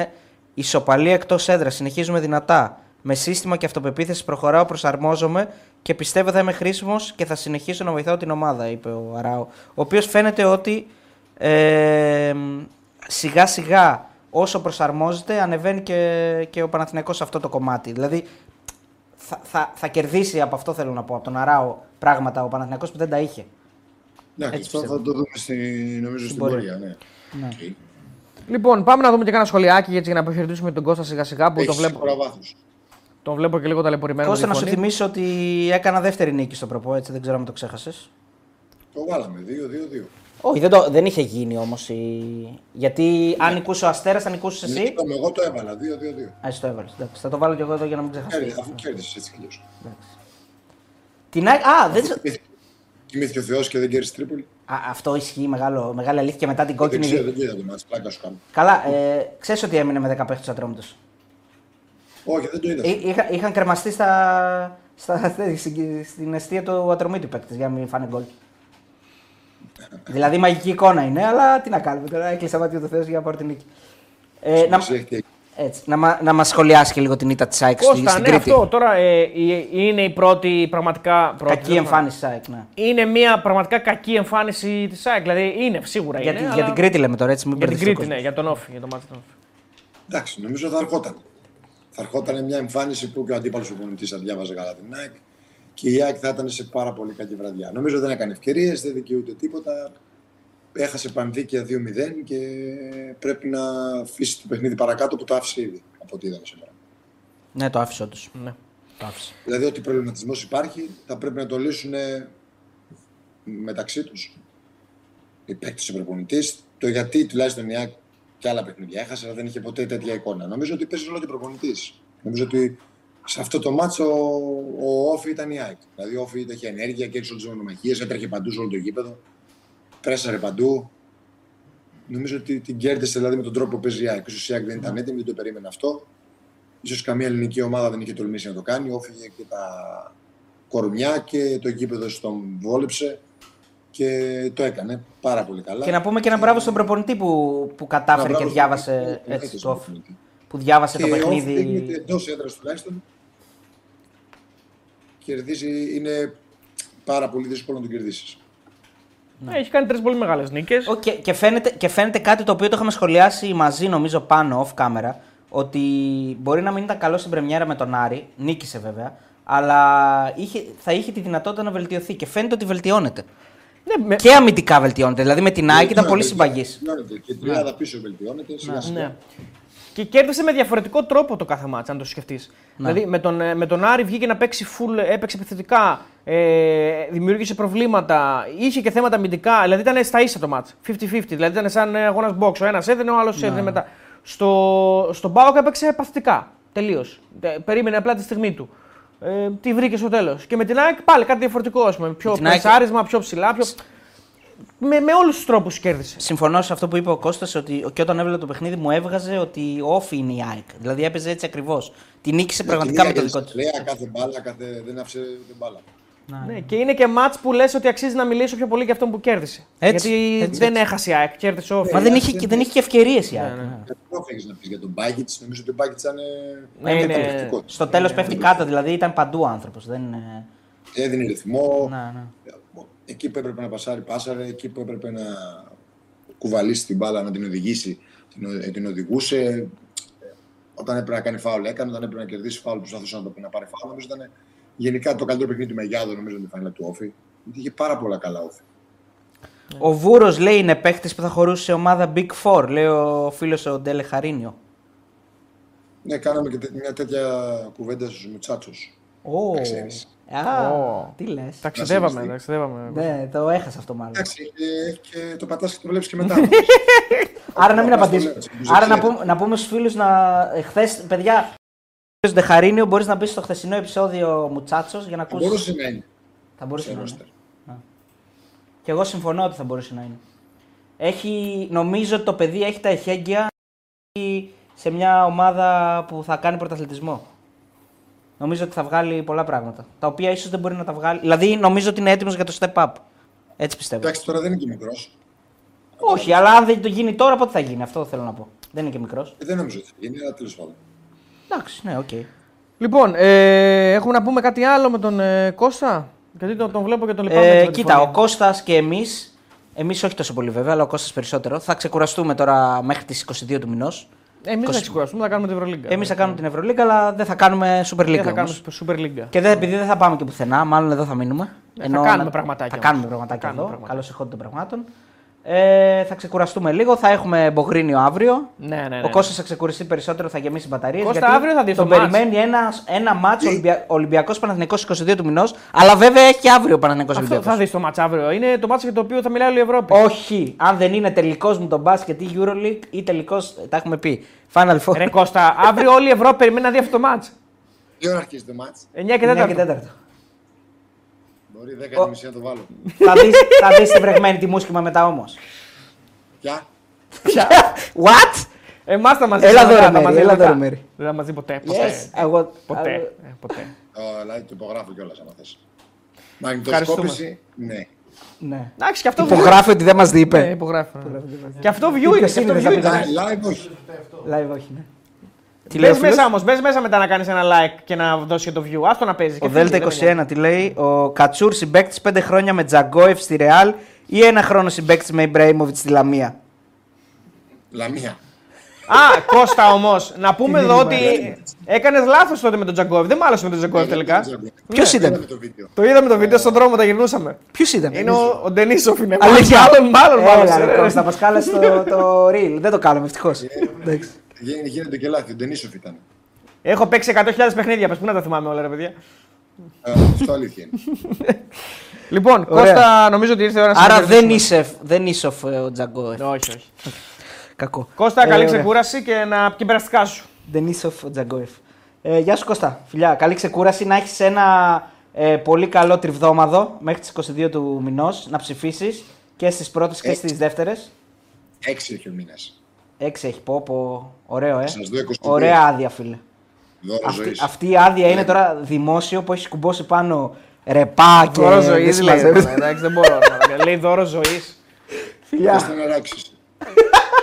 [SPEAKER 1] ισοπαλία εκτός έδρας. Συνεχίζουμε δυνατά. Με σύστημα και αυτοπεποίθηση προχωράω, προσαρμόζομαι και πιστεύω θα είμαι χρήσιμος και θα συνεχίσω να βοηθάω την ομάδα, είπε ο Αράο. Ο οποίος φαίνεται ότι ε, σιγά σιγά όσο προσαρμόζεται ανεβαίνει και, και ο Παναθηναϊκός σε αυτό το κομμάτι. Δηλαδή θα, θα, θα κερδίσει από αυτό θέλω να πω, από τον Αράο πράγματα ο Παναθηναϊκός που δεν τα είχε.
[SPEAKER 4] Εντάξει,
[SPEAKER 1] Έτσι
[SPEAKER 4] αυτό
[SPEAKER 1] πιστεύω.
[SPEAKER 4] θα το δούμε στη, νομίζω στην
[SPEAKER 1] πορεία.
[SPEAKER 4] πορεία. Ναι.
[SPEAKER 1] Ναι.
[SPEAKER 4] Οκ.
[SPEAKER 2] Λοιπόν, πάμε να δούμε και ένα σχολιάκι έτσι, για να αποχαιρετήσουμε τον Κώστα σιγά σιγά που
[SPEAKER 4] Έχεις
[SPEAKER 2] το βλέπω,
[SPEAKER 4] σίγουρα βάθος.
[SPEAKER 2] τον βλέπω και λίγο ταλαιπωρημένο. με
[SPEAKER 1] Κώστα,
[SPEAKER 2] τη
[SPEAKER 1] να σου
[SPEAKER 2] φωνή.
[SPEAKER 1] θυμίσω ότι έκανα δεύτερη νίκη στο προπό, έτσι δεν ξέρω αν το ξέχασες.
[SPEAKER 4] Το βάλαμε. 2-2-2.
[SPEAKER 1] Όχι, δεν, το, δεν είχε γίνει όμως. Η... Γιατί αν νικούσε ο Αστέρας, θα νικούσες εσύ.
[SPEAKER 4] Ναι, εγώ το έβαλα. 2-2-2.
[SPEAKER 1] Α, εσύ το έβαλες. Θα το βάλω κι εγώ εδώ για να μην ξεχαστείς.
[SPEAKER 4] Κέρδισε, Αφού κέρδισε έτσι κι αλλιώς.
[SPEAKER 1] Την ΑΕΚ. Α, δεν... σ-
[SPEAKER 4] Κοιμήθηκε ο Θεός και δεν κέρδισε Τρίπολη.
[SPEAKER 1] Α, αυτό ισχύει μεγάλο, μεγάλη αλήθεια και μετά την
[SPEAKER 4] Δεν
[SPEAKER 1] κόκκινη.
[SPEAKER 4] ξέρω, δεν είδα το μάτς, πλάκα σου κάνω.
[SPEAKER 1] Καλά, ε, ξέρεις ότι έμεινε με 10 παίχτες ατρόμητος;
[SPEAKER 4] Όχι, δεν το είδα.
[SPEAKER 1] Είχα, είχαν κρεμαστεί στα, στα, στην, στην αιστεία του ατρομήτου παίκτες για να μην φάνε γκολ. Δηλαδή μαγική εικόνα είναι, αλλά τι να κάνουμε τώρα. Έκλεισα μάτια του Θεού για να πάρω την νίκη. Ε, να,
[SPEAKER 4] Εσύ έχετε-
[SPEAKER 1] έτσι, να, μα- να μας σχολιάσει και λίγο την ήττα της ΑΕΚ στη-
[SPEAKER 2] Κώστα,
[SPEAKER 1] στην
[SPEAKER 2] ναι,
[SPEAKER 1] Κρήτη.
[SPEAKER 2] αυτό τώρα ε, ε, είναι η πρώτη πραγματικά. Πρώτη,
[SPEAKER 1] Κακή
[SPEAKER 2] δεν
[SPEAKER 1] εμφάνιση της ΑΕΚ, ναι.
[SPEAKER 2] Είναι μια πραγματικά κακή εμφάνιση της ΑΕΚ. Δηλαδή είναι, σίγουρα
[SPEAKER 1] Για,
[SPEAKER 2] είναι.
[SPEAKER 1] την-
[SPEAKER 2] αλλά-
[SPEAKER 1] για την Κρήτη λέμε τώρα, έτσι μην
[SPEAKER 2] Για την
[SPEAKER 1] μπερδευτεί ο
[SPEAKER 2] Κρήτη, ναι,
[SPEAKER 1] κόσμος.
[SPEAKER 2] για τον Όφη. Για το μάτι του Όφη.
[SPEAKER 4] Εντάξει, νομίζω θα ερχόταν. Θα ερχόταν μια εμφάνιση που και ο αντίπαλος προπονητή θα διάβαζε καλά την ΑΕΚ και η ΑΕΚ θα ήταν σε πάρα πολύ κακή βραδιά. Νομίζω δεν έκανε ευκαιρίες, δεν δικαιούται τίποτα. Έχασε πανδίκια 2-0 και πρέπει να αφήσει το παιχνίδι παρακάτω που το άφησε ήδη από ό,τι είδαμε σήμερα.
[SPEAKER 1] Ναι, το άφησε όντως.
[SPEAKER 2] Ναι.
[SPEAKER 1] Το άφησε.
[SPEAKER 4] Δηλαδή, ό,τι προβληματισμός υπάρχει θα πρέπει να το λύσουν μεταξύ τους. Οι παίκτες ο προπονητής. Το γιατί τουλάχιστον η ΑΕΚ και άλλα παιχνίδια έχασε, αλλά δεν είχε ποτέ τέτοια εικόνα. Νομίζω ότι παίζει ρόλο και προπονητής. Νομίζω ότι σε αυτό το μάτσο ο, ο Όφη ήταν η ΑΕΚ. Δηλαδή, ο Όφη είχε ενέργεια και έξω τις μονομαχίες, έτρεχε παντού σε όλο το γήπεδο. Πρέσαρε παντού. Νομίζω ότι την κέρδισε δηλαδή με τον τρόπο που παίζει η ΑΕΚ. Ίσως η ΑΕΚ δεν ήταν έτοιμη, δεν το περίμενε αυτό. Ίσως καμία ελληνική ομάδα δεν είχε τολμήσει να το κάνει. Όφυγε και τα κορμιά και το γήπεδο στον βόλεψε και το έκανε πάρα πολύ καλά.
[SPEAKER 1] Και να πούμε και ένα μπράβο στον προπονητή που, που κατάφερε
[SPEAKER 4] Μπράβο
[SPEAKER 1] και
[SPEAKER 4] στον
[SPEAKER 1] διάβασε
[SPEAKER 4] προπονητή,
[SPEAKER 1] έτσι
[SPEAKER 4] στον
[SPEAKER 1] το όφη.
[SPEAKER 4] προπονητή.
[SPEAKER 1] Που διάβασε
[SPEAKER 4] Και
[SPEAKER 1] το
[SPEAKER 4] ο Όφη δείχνει ότι
[SPEAKER 1] παιχνίδι.
[SPEAKER 4] εντός έδρας τουλάχιστον κερδίζει, είναι πάρα πολύ δύσκολο να τον κερδίσεις.
[SPEAKER 2] Ναι, Έχει κάνει τρεις πολύ μεγάλες νίκες.
[SPEAKER 1] Ω, Και, και, φαίνεται, και φαίνεται κάτι το οποίο το είχαμε σχολιάσει μαζί, νομίζω, πάνω, off camera. Ότι μπορεί να μην ήταν καλό στην πρεμιέρα με τον Άρη, νίκησε βέβαια, αλλά είχε, θα είχε τη δυνατότητα να βελτιωθεί και φαίνεται ότι βελτιώνεται.
[SPEAKER 2] Ναι, με-
[SPEAKER 1] Και αμυντικά βελτιώνεται. Δηλαδή με την ΑΕΚ ήταν πολύ συμπαγής.
[SPEAKER 4] Βελτιώνεται. Και η τριάδα πίσω βελτιώνεται. Σιγά σιγά.
[SPEAKER 2] Ναι. Και κέρδισε με διαφορετικό τρόπο το κάθε μάτσα, αν το σκεφτείς.
[SPEAKER 1] Ναι.
[SPEAKER 2] Δηλαδή με τον, ε, με τον Άρη βγήκε να παίξει full, έπαιξε επιθετικά, ε, δημιούργησε προβλήματα, είχε και θέματα αμυντικά. Δηλαδή ήταν στα ίσα το μάτς. 50-50. Δηλαδή ήταν σαν αγώνας box. Ο ένας έδινε, ο άλλος
[SPEAKER 1] Ναι.
[SPEAKER 2] έδινε μετά. Στο, στον Πάοκ έπαιξε παθητικά. Τελείως. Περίμενε απλά τη στιγμή του. Ε, τη βρήκε στο τέλος. Και με την ΑΕΚ πάλι κάτι διαφορετικό. Ας πούμε. Πιο
[SPEAKER 1] την ΑΕΚ-
[SPEAKER 2] πρεσάρισμα, πιο ψηλά. Πιο... Με, με όλους τους τρόπους κέρδισε.
[SPEAKER 1] Συμφωνώ σε αυτό που είπε ο Κώστας ότι και όταν έβλεπε το παιχνίδι μου έβγαζε ότι όφη είναι η ΑΕΚ. Δηλαδή έπαιζε έτσι ακριβώς. Τη νίκησε πραγματικά με το δικό του.
[SPEAKER 4] Λέει κάθε μπάλα, κάθε... δεν άφησε ούτε μπάλα.
[SPEAKER 2] Ναι, και είναι και μάτς που λες ότι αξίζει να μιλήσω πιο πολύ για αυτόν που κέρδισε.
[SPEAKER 1] Έτσι,
[SPEAKER 2] Γιατί
[SPEAKER 1] έτσι,
[SPEAKER 2] δεν
[SPEAKER 1] έτσι.
[SPEAKER 2] έχασε η ΑΕΚ, κέρδισε όφη.
[SPEAKER 1] Μα δεν είχε, και- δεν είχε και ευκαιρίες η ΑΕΚ.
[SPEAKER 2] ναι.
[SPEAKER 1] ναι.
[SPEAKER 4] Δεν έφυγε να πεις για τον Μπάγκητ. Νομίζω ότι ο Μπάγκητ ήταν.
[SPEAKER 2] Ναι,
[SPEAKER 4] ήταν
[SPEAKER 2] είναι-
[SPEAKER 4] καταπληκτικός.
[SPEAKER 1] Στο τέλος πέφτει κάτω, δηλαδή ήταν παντού ο άνθρωπος. Δεν... είναι-
[SPEAKER 4] Έδινε ρυθμό.
[SPEAKER 1] Ναι, ναι.
[SPEAKER 4] Εκεί που έπρεπε να πασάρει, πάσαρε. Εκεί που έπρεπε να κουβαλήσει την μπάλα, να την οδηγήσει, την, ο- την οδηγούσε. Όταν έπρεπε να κάνει φάουλ, έκανε. Όταν έπρεπε να κερδίσει φάουλ, προσπαθούσε να, το, να πάρει φάουλ. Νομίζω ήταν γενικά το καλύτερο παιχνίδι του Μεγιάδο, νομίζω, με τη φανέλα του Όφη. Γιατί είχε πάρα πολλά καλά Όφη.
[SPEAKER 1] Ο Βούρος λέει είναι παίχτη που θα χωρούσε σε ομάδα Big Four, λέει ο φίλος ο Ντέλε Χαρίνιο.
[SPEAKER 4] Ναι, κάναμε και τε- μια τέτοια κουβέντα στους Μουτσάτσου.
[SPEAKER 1] Ω.
[SPEAKER 4] ξέρεις.
[SPEAKER 1] Α,
[SPEAKER 2] Ω.
[SPEAKER 1] τι λες.
[SPEAKER 2] Ταξιδεύαμε,
[SPEAKER 4] συμβαστεί.
[SPEAKER 2] ταξιδεύαμε.
[SPEAKER 1] Ναι, το έχασα αυτό μάλλον.
[SPEAKER 4] Εντάξει, και, και το πατάς και το βλέπεις και μετά.
[SPEAKER 1] Άρα να μην
[SPEAKER 4] Απλά
[SPEAKER 1] απαντήσω.
[SPEAKER 4] στο λέω, στους
[SPEAKER 1] Άρα να
[SPEAKER 4] ξέρεις.
[SPEAKER 1] πούμε, να πούμε στους φίλους να. Χθες, παιδιά, ο Ντεχαρίνιο μπορείς να μπει στο χθεσινό επεισόδιο Μουτσάτσος για να
[SPEAKER 4] Θα
[SPEAKER 1] ακούσεις.
[SPEAKER 4] μπορούσε να είναι.
[SPEAKER 1] Θα μπορούσε
[SPEAKER 4] σε
[SPEAKER 1] να είναι.
[SPEAKER 4] ρόστερ.
[SPEAKER 1] Και εγώ συμφωνώ ότι θα μπορούσε να είναι. Έχει, νομίζω ότι το παιδί έχει τα εχέγγυα σε μια ομάδα που θα κάνει πρωταθλητισμό. Νομίζω ότι θα βγάλει πολλά πράγματα. Τα οποία ίσως δεν μπορεί να τα βγάλει. Δηλαδή, νομίζω ότι είναι έτοιμος για το step up. Έτσι πιστεύω.
[SPEAKER 4] Εντάξει, τώρα δεν είναι και μικρός.
[SPEAKER 1] Όχι, αλλά αν δεν το γίνει τώρα, πότε θα γίνει. Αυτό θέλω να πω. Δεν είναι και μικρός.
[SPEAKER 4] Δεν νομίζω ότι θα γίνει, αλλά τέλος πάντων.
[SPEAKER 1] Εντάξει, ναι, οκ.
[SPEAKER 2] Λοιπόν, ε, έχουμε να πούμε κάτι άλλο με τον ε, Κώστα; Γιατί τον, τον βλέπω και τον λυπάμαι. έτσι
[SPEAKER 1] Ε,
[SPEAKER 2] με τη
[SPEAKER 1] κοίτα,
[SPEAKER 2] φωνή.
[SPEAKER 1] ο Κώστας και εμείς, εμείς όχι τόσο πολύ βέβαια, αλλά ο Κώστας περισσότερο, θα ξεκουραστούμε τώρα μέχρι τις 22 του μηνός.
[SPEAKER 2] Εμεί δεν θα ξεκουραστούμε, θα κάνουμε την Ευρωλίγκα.
[SPEAKER 1] Εμείς θα κάνουμε την Ευρωλίγκα, αλλά δεν θα κάνουμε Super League.
[SPEAKER 2] Δεν θα
[SPEAKER 1] όμως.
[SPEAKER 2] κάνουμε Super League.
[SPEAKER 1] Και δεν, επειδή δεν θα πάμε και πουθενά, μάλλον εδώ θα μείνουμε.
[SPEAKER 2] Ναι, θα κάνουμε πραγματάκια
[SPEAKER 1] Θα κάνουμε
[SPEAKER 2] όμως.
[SPEAKER 1] πραγματάκια
[SPEAKER 2] Θα κάνουμε
[SPEAKER 1] εδώ.
[SPEAKER 2] πραγματάκια.
[SPEAKER 1] Καλώς εχόντων των πραγμάτων. Ε, θα ξεκουραστούμε λίγο. Θα έχουμε Μπογρίνιο αύριο.
[SPEAKER 2] Ναι, ναι, ναι.
[SPEAKER 1] Ο Κώστας θα ξεκουραστεί περισσότερο, θα γεμίσει μπαταρίες.
[SPEAKER 2] Κώστα, αύριο θα δεις
[SPEAKER 1] τον
[SPEAKER 2] το μάτς.
[SPEAKER 1] περιμένει ένα, ένα μάτσο Ολυμπια... Ολυμπιακός Παναθηνικό 22 του μηνός. Αλλά βέβαια έχει και αύριο Παναθηνικό
[SPEAKER 2] Αυτό
[SPEAKER 1] Ολυμπιακός.
[SPEAKER 2] θα δεις το μάτς αύριο. Είναι το μάτς για το οποίο θα μιλάει όλη η Ευρώπη.
[SPEAKER 1] Όχι, αν δεν είναι τελικός μου το μπάσκετ ή Euroleague ή τελικός. Τα έχουμε πει. Final Four.
[SPEAKER 2] Ρε Κώστα, αύριο όλη η Ευρώπη περιμένει να δει αυτό το μάτς.
[SPEAKER 4] Τι ώρα αρχίζει το μάτς;
[SPEAKER 2] 9 και
[SPEAKER 1] 9
[SPEAKER 2] 4.
[SPEAKER 1] και 4.
[SPEAKER 4] Μπορεί 10 και μισή να το βάλω.
[SPEAKER 1] θα δεις, θα δεις τη βρεγμένη τη μουσκημα μετά όμως.
[SPEAKER 4] Ποια;
[SPEAKER 1] What?
[SPEAKER 2] Εμάς θα μαζί
[SPEAKER 1] Έλα
[SPEAKER 2] μετά,
[SPEAKER 1] εδώ, ρε
[SPEAKER 2] θα
[SPEAKER 1] Μέρη,
[SPEAKER 2] μαζί
[SPEAKER 1] έλα εδώ,
[SPEAKER 2] μετά.
[SPEAKER 1] ρε Μέρη.
[SPEAKER 2] Δεν θα μαζί ποτέ. Ποτέ.
[SPEAKER 1] Yes, εγώ.
[SPEAKER 2] Ποτέ.
[SPEAKER 1] ε,
[SPEAKER 2] Ε, ποτέ.
[SPEAKER 4] Ω, Δηλαδή το υπογράφω κιόλας άμα θες. Μαγνητοσκόπηση, ναι.
[SPEAKER 1] Ναι.
[SPEAKER 2] Εντάξει, και αυτό
[SPEAKER 1] Υπογράφει ότι δεν μας
[SPEAKER 2] Ναι,
[SPEAKER 1] είπε.
[SPEAKER 2] υπογράφω. ναι. Και αυτό view είναι.
[SPEAKER 1] Ποιος
[SPEAKER 2] Και αυτό
[SPEAKER 1] είναι,
[SPEAKER 2] view
[SPEAKER 1] δεν
[SPEAKER 2] είναι.
[SPEAKER 1] θα
[SPEAKER 4] Live, live όχι.
[SPEAKER 1] Live, όχι, ναι. Τι λέει ο
[SPEAKER 2] Μπες
[SPEAKER 1] φίλος;
[SPEAKER 2] μέσα όμως, μπες μέσα μετά να κάνεις ένα like και να δώσεις και το view. Άστο να παίζεις.
[SPEAKER 1] Ο
[SPEAKER 2] Και φύγε,
[SPEAKER 1] Δέλτα
[SPEAKER 2] δεν με
[SPEAKER 1] 21 τι λέει; Ο Κατσούρ συμπέκτη 5 χρόνια με Τζαγκόεφ στη Ρεάλ ή ένα χρόνο συμπέκτη με Ιμπραήμοβιτς στη Λαμία;
[SPEAKER 4] Λαμία.
[SPEAKER 2] Α, Κώστα όμως, να πούμε εδώ ότι
[SPEAKER 4] μαλάκα.
[SPEAKER 2] έκανες λάθος τότε με τον Τζαγκόεφ. Δεν μ' άρεσε με τον Τζαγκόεφ τελικά.
[SPEAKER 1] Ποιος ήταν,
[SPEAKER 4] Είδαμε το βίντεο.
[SPEAKER 2] Το είδαμε το βίντεο στον δρόμο, τα γυρνούσαμε.
[SPEAKER 1] Ποιος ήταν;
[SPEAKER 2] Είναι ο, ο Ντενίσοφ είναι.
[SPEAKER 1] Αλήθεια.
[SPEAKER 2] Μάλλον, μάλλον, μάλλον.
[SPEAKER 1] Έλα,
[SPEAKER 2] ρε,
[SPEAKER 1] ρε,
[SPEAKER 2] ρε.
[SPEAKER 1] Κώστα, μας χάλασε το, το reel. Δεν το κάναμε,
[SPEAKER 4] ευτυχώς. Γίνεται και λάθη, ο Ντενίσοφ ήταν.
[SPEAKER 2] Έχω παίξει 100.000 παιχνίδια, πες πού να τα θυμάμαι όλα, ρε παιδιά.
[SPEAKER 4] Ε, αυτό αλήθεια είναι.
[SPEAKER 2] Λοιπόν,
[SPEAKER 1] Ωραία.
[SPEAKER 2] Κώστα, νομίζω ότι ήρθε η ώρα να
[SPEAKER 1] Άρα δεν είσαι, δεν είσαι ο, ο Τζαγκόεφ.
[SPEAKER 2] Όχι, όχι.
[SPEAKER 1] Κακό.
[SPEAKER 2] Κώστα,
[SPEAKER 1] ε, καλή
[SPEAKER 2] ξεκούραση και να και περαστικά σου.
[SPEAKER 1] Δεν είσαι ο Τζαγκόεφ. Ε, γεια σου Κώστα, φιλιά. Καλή ξεκούραση. Να έχεις ένα ε, πολύ καλό τριβδόμαδο μέχρι τις 22 του μηνός να ψηφίσεις και στις πρώτες και στις δεύτερες.
[SPEAKER 4] Έξι έχει ο μήνας.
[SPEAKER 1] Έξι έχει πόπο. Ωραίο, ε.
[SPEAKER 4] Σας δω
[SPEAKER 1] Ωραία άδεια, φίλε. Αυτή, αυτή, η άδεια είναι ναι. τώρα δημόσιο που έχει κουμπώσει πάνω ρεπά και.
[SPEAKER 2] Δώρο ε, ζωής
[SPEAKER 1] δηλαδή.
[SPEAKER 2] Εντάξει, δεν μπορώ να λέει δώρο ζωής.
[SPEAKER 1] Φιλιά.
[SPEAKER 4] Θα να ράξεις;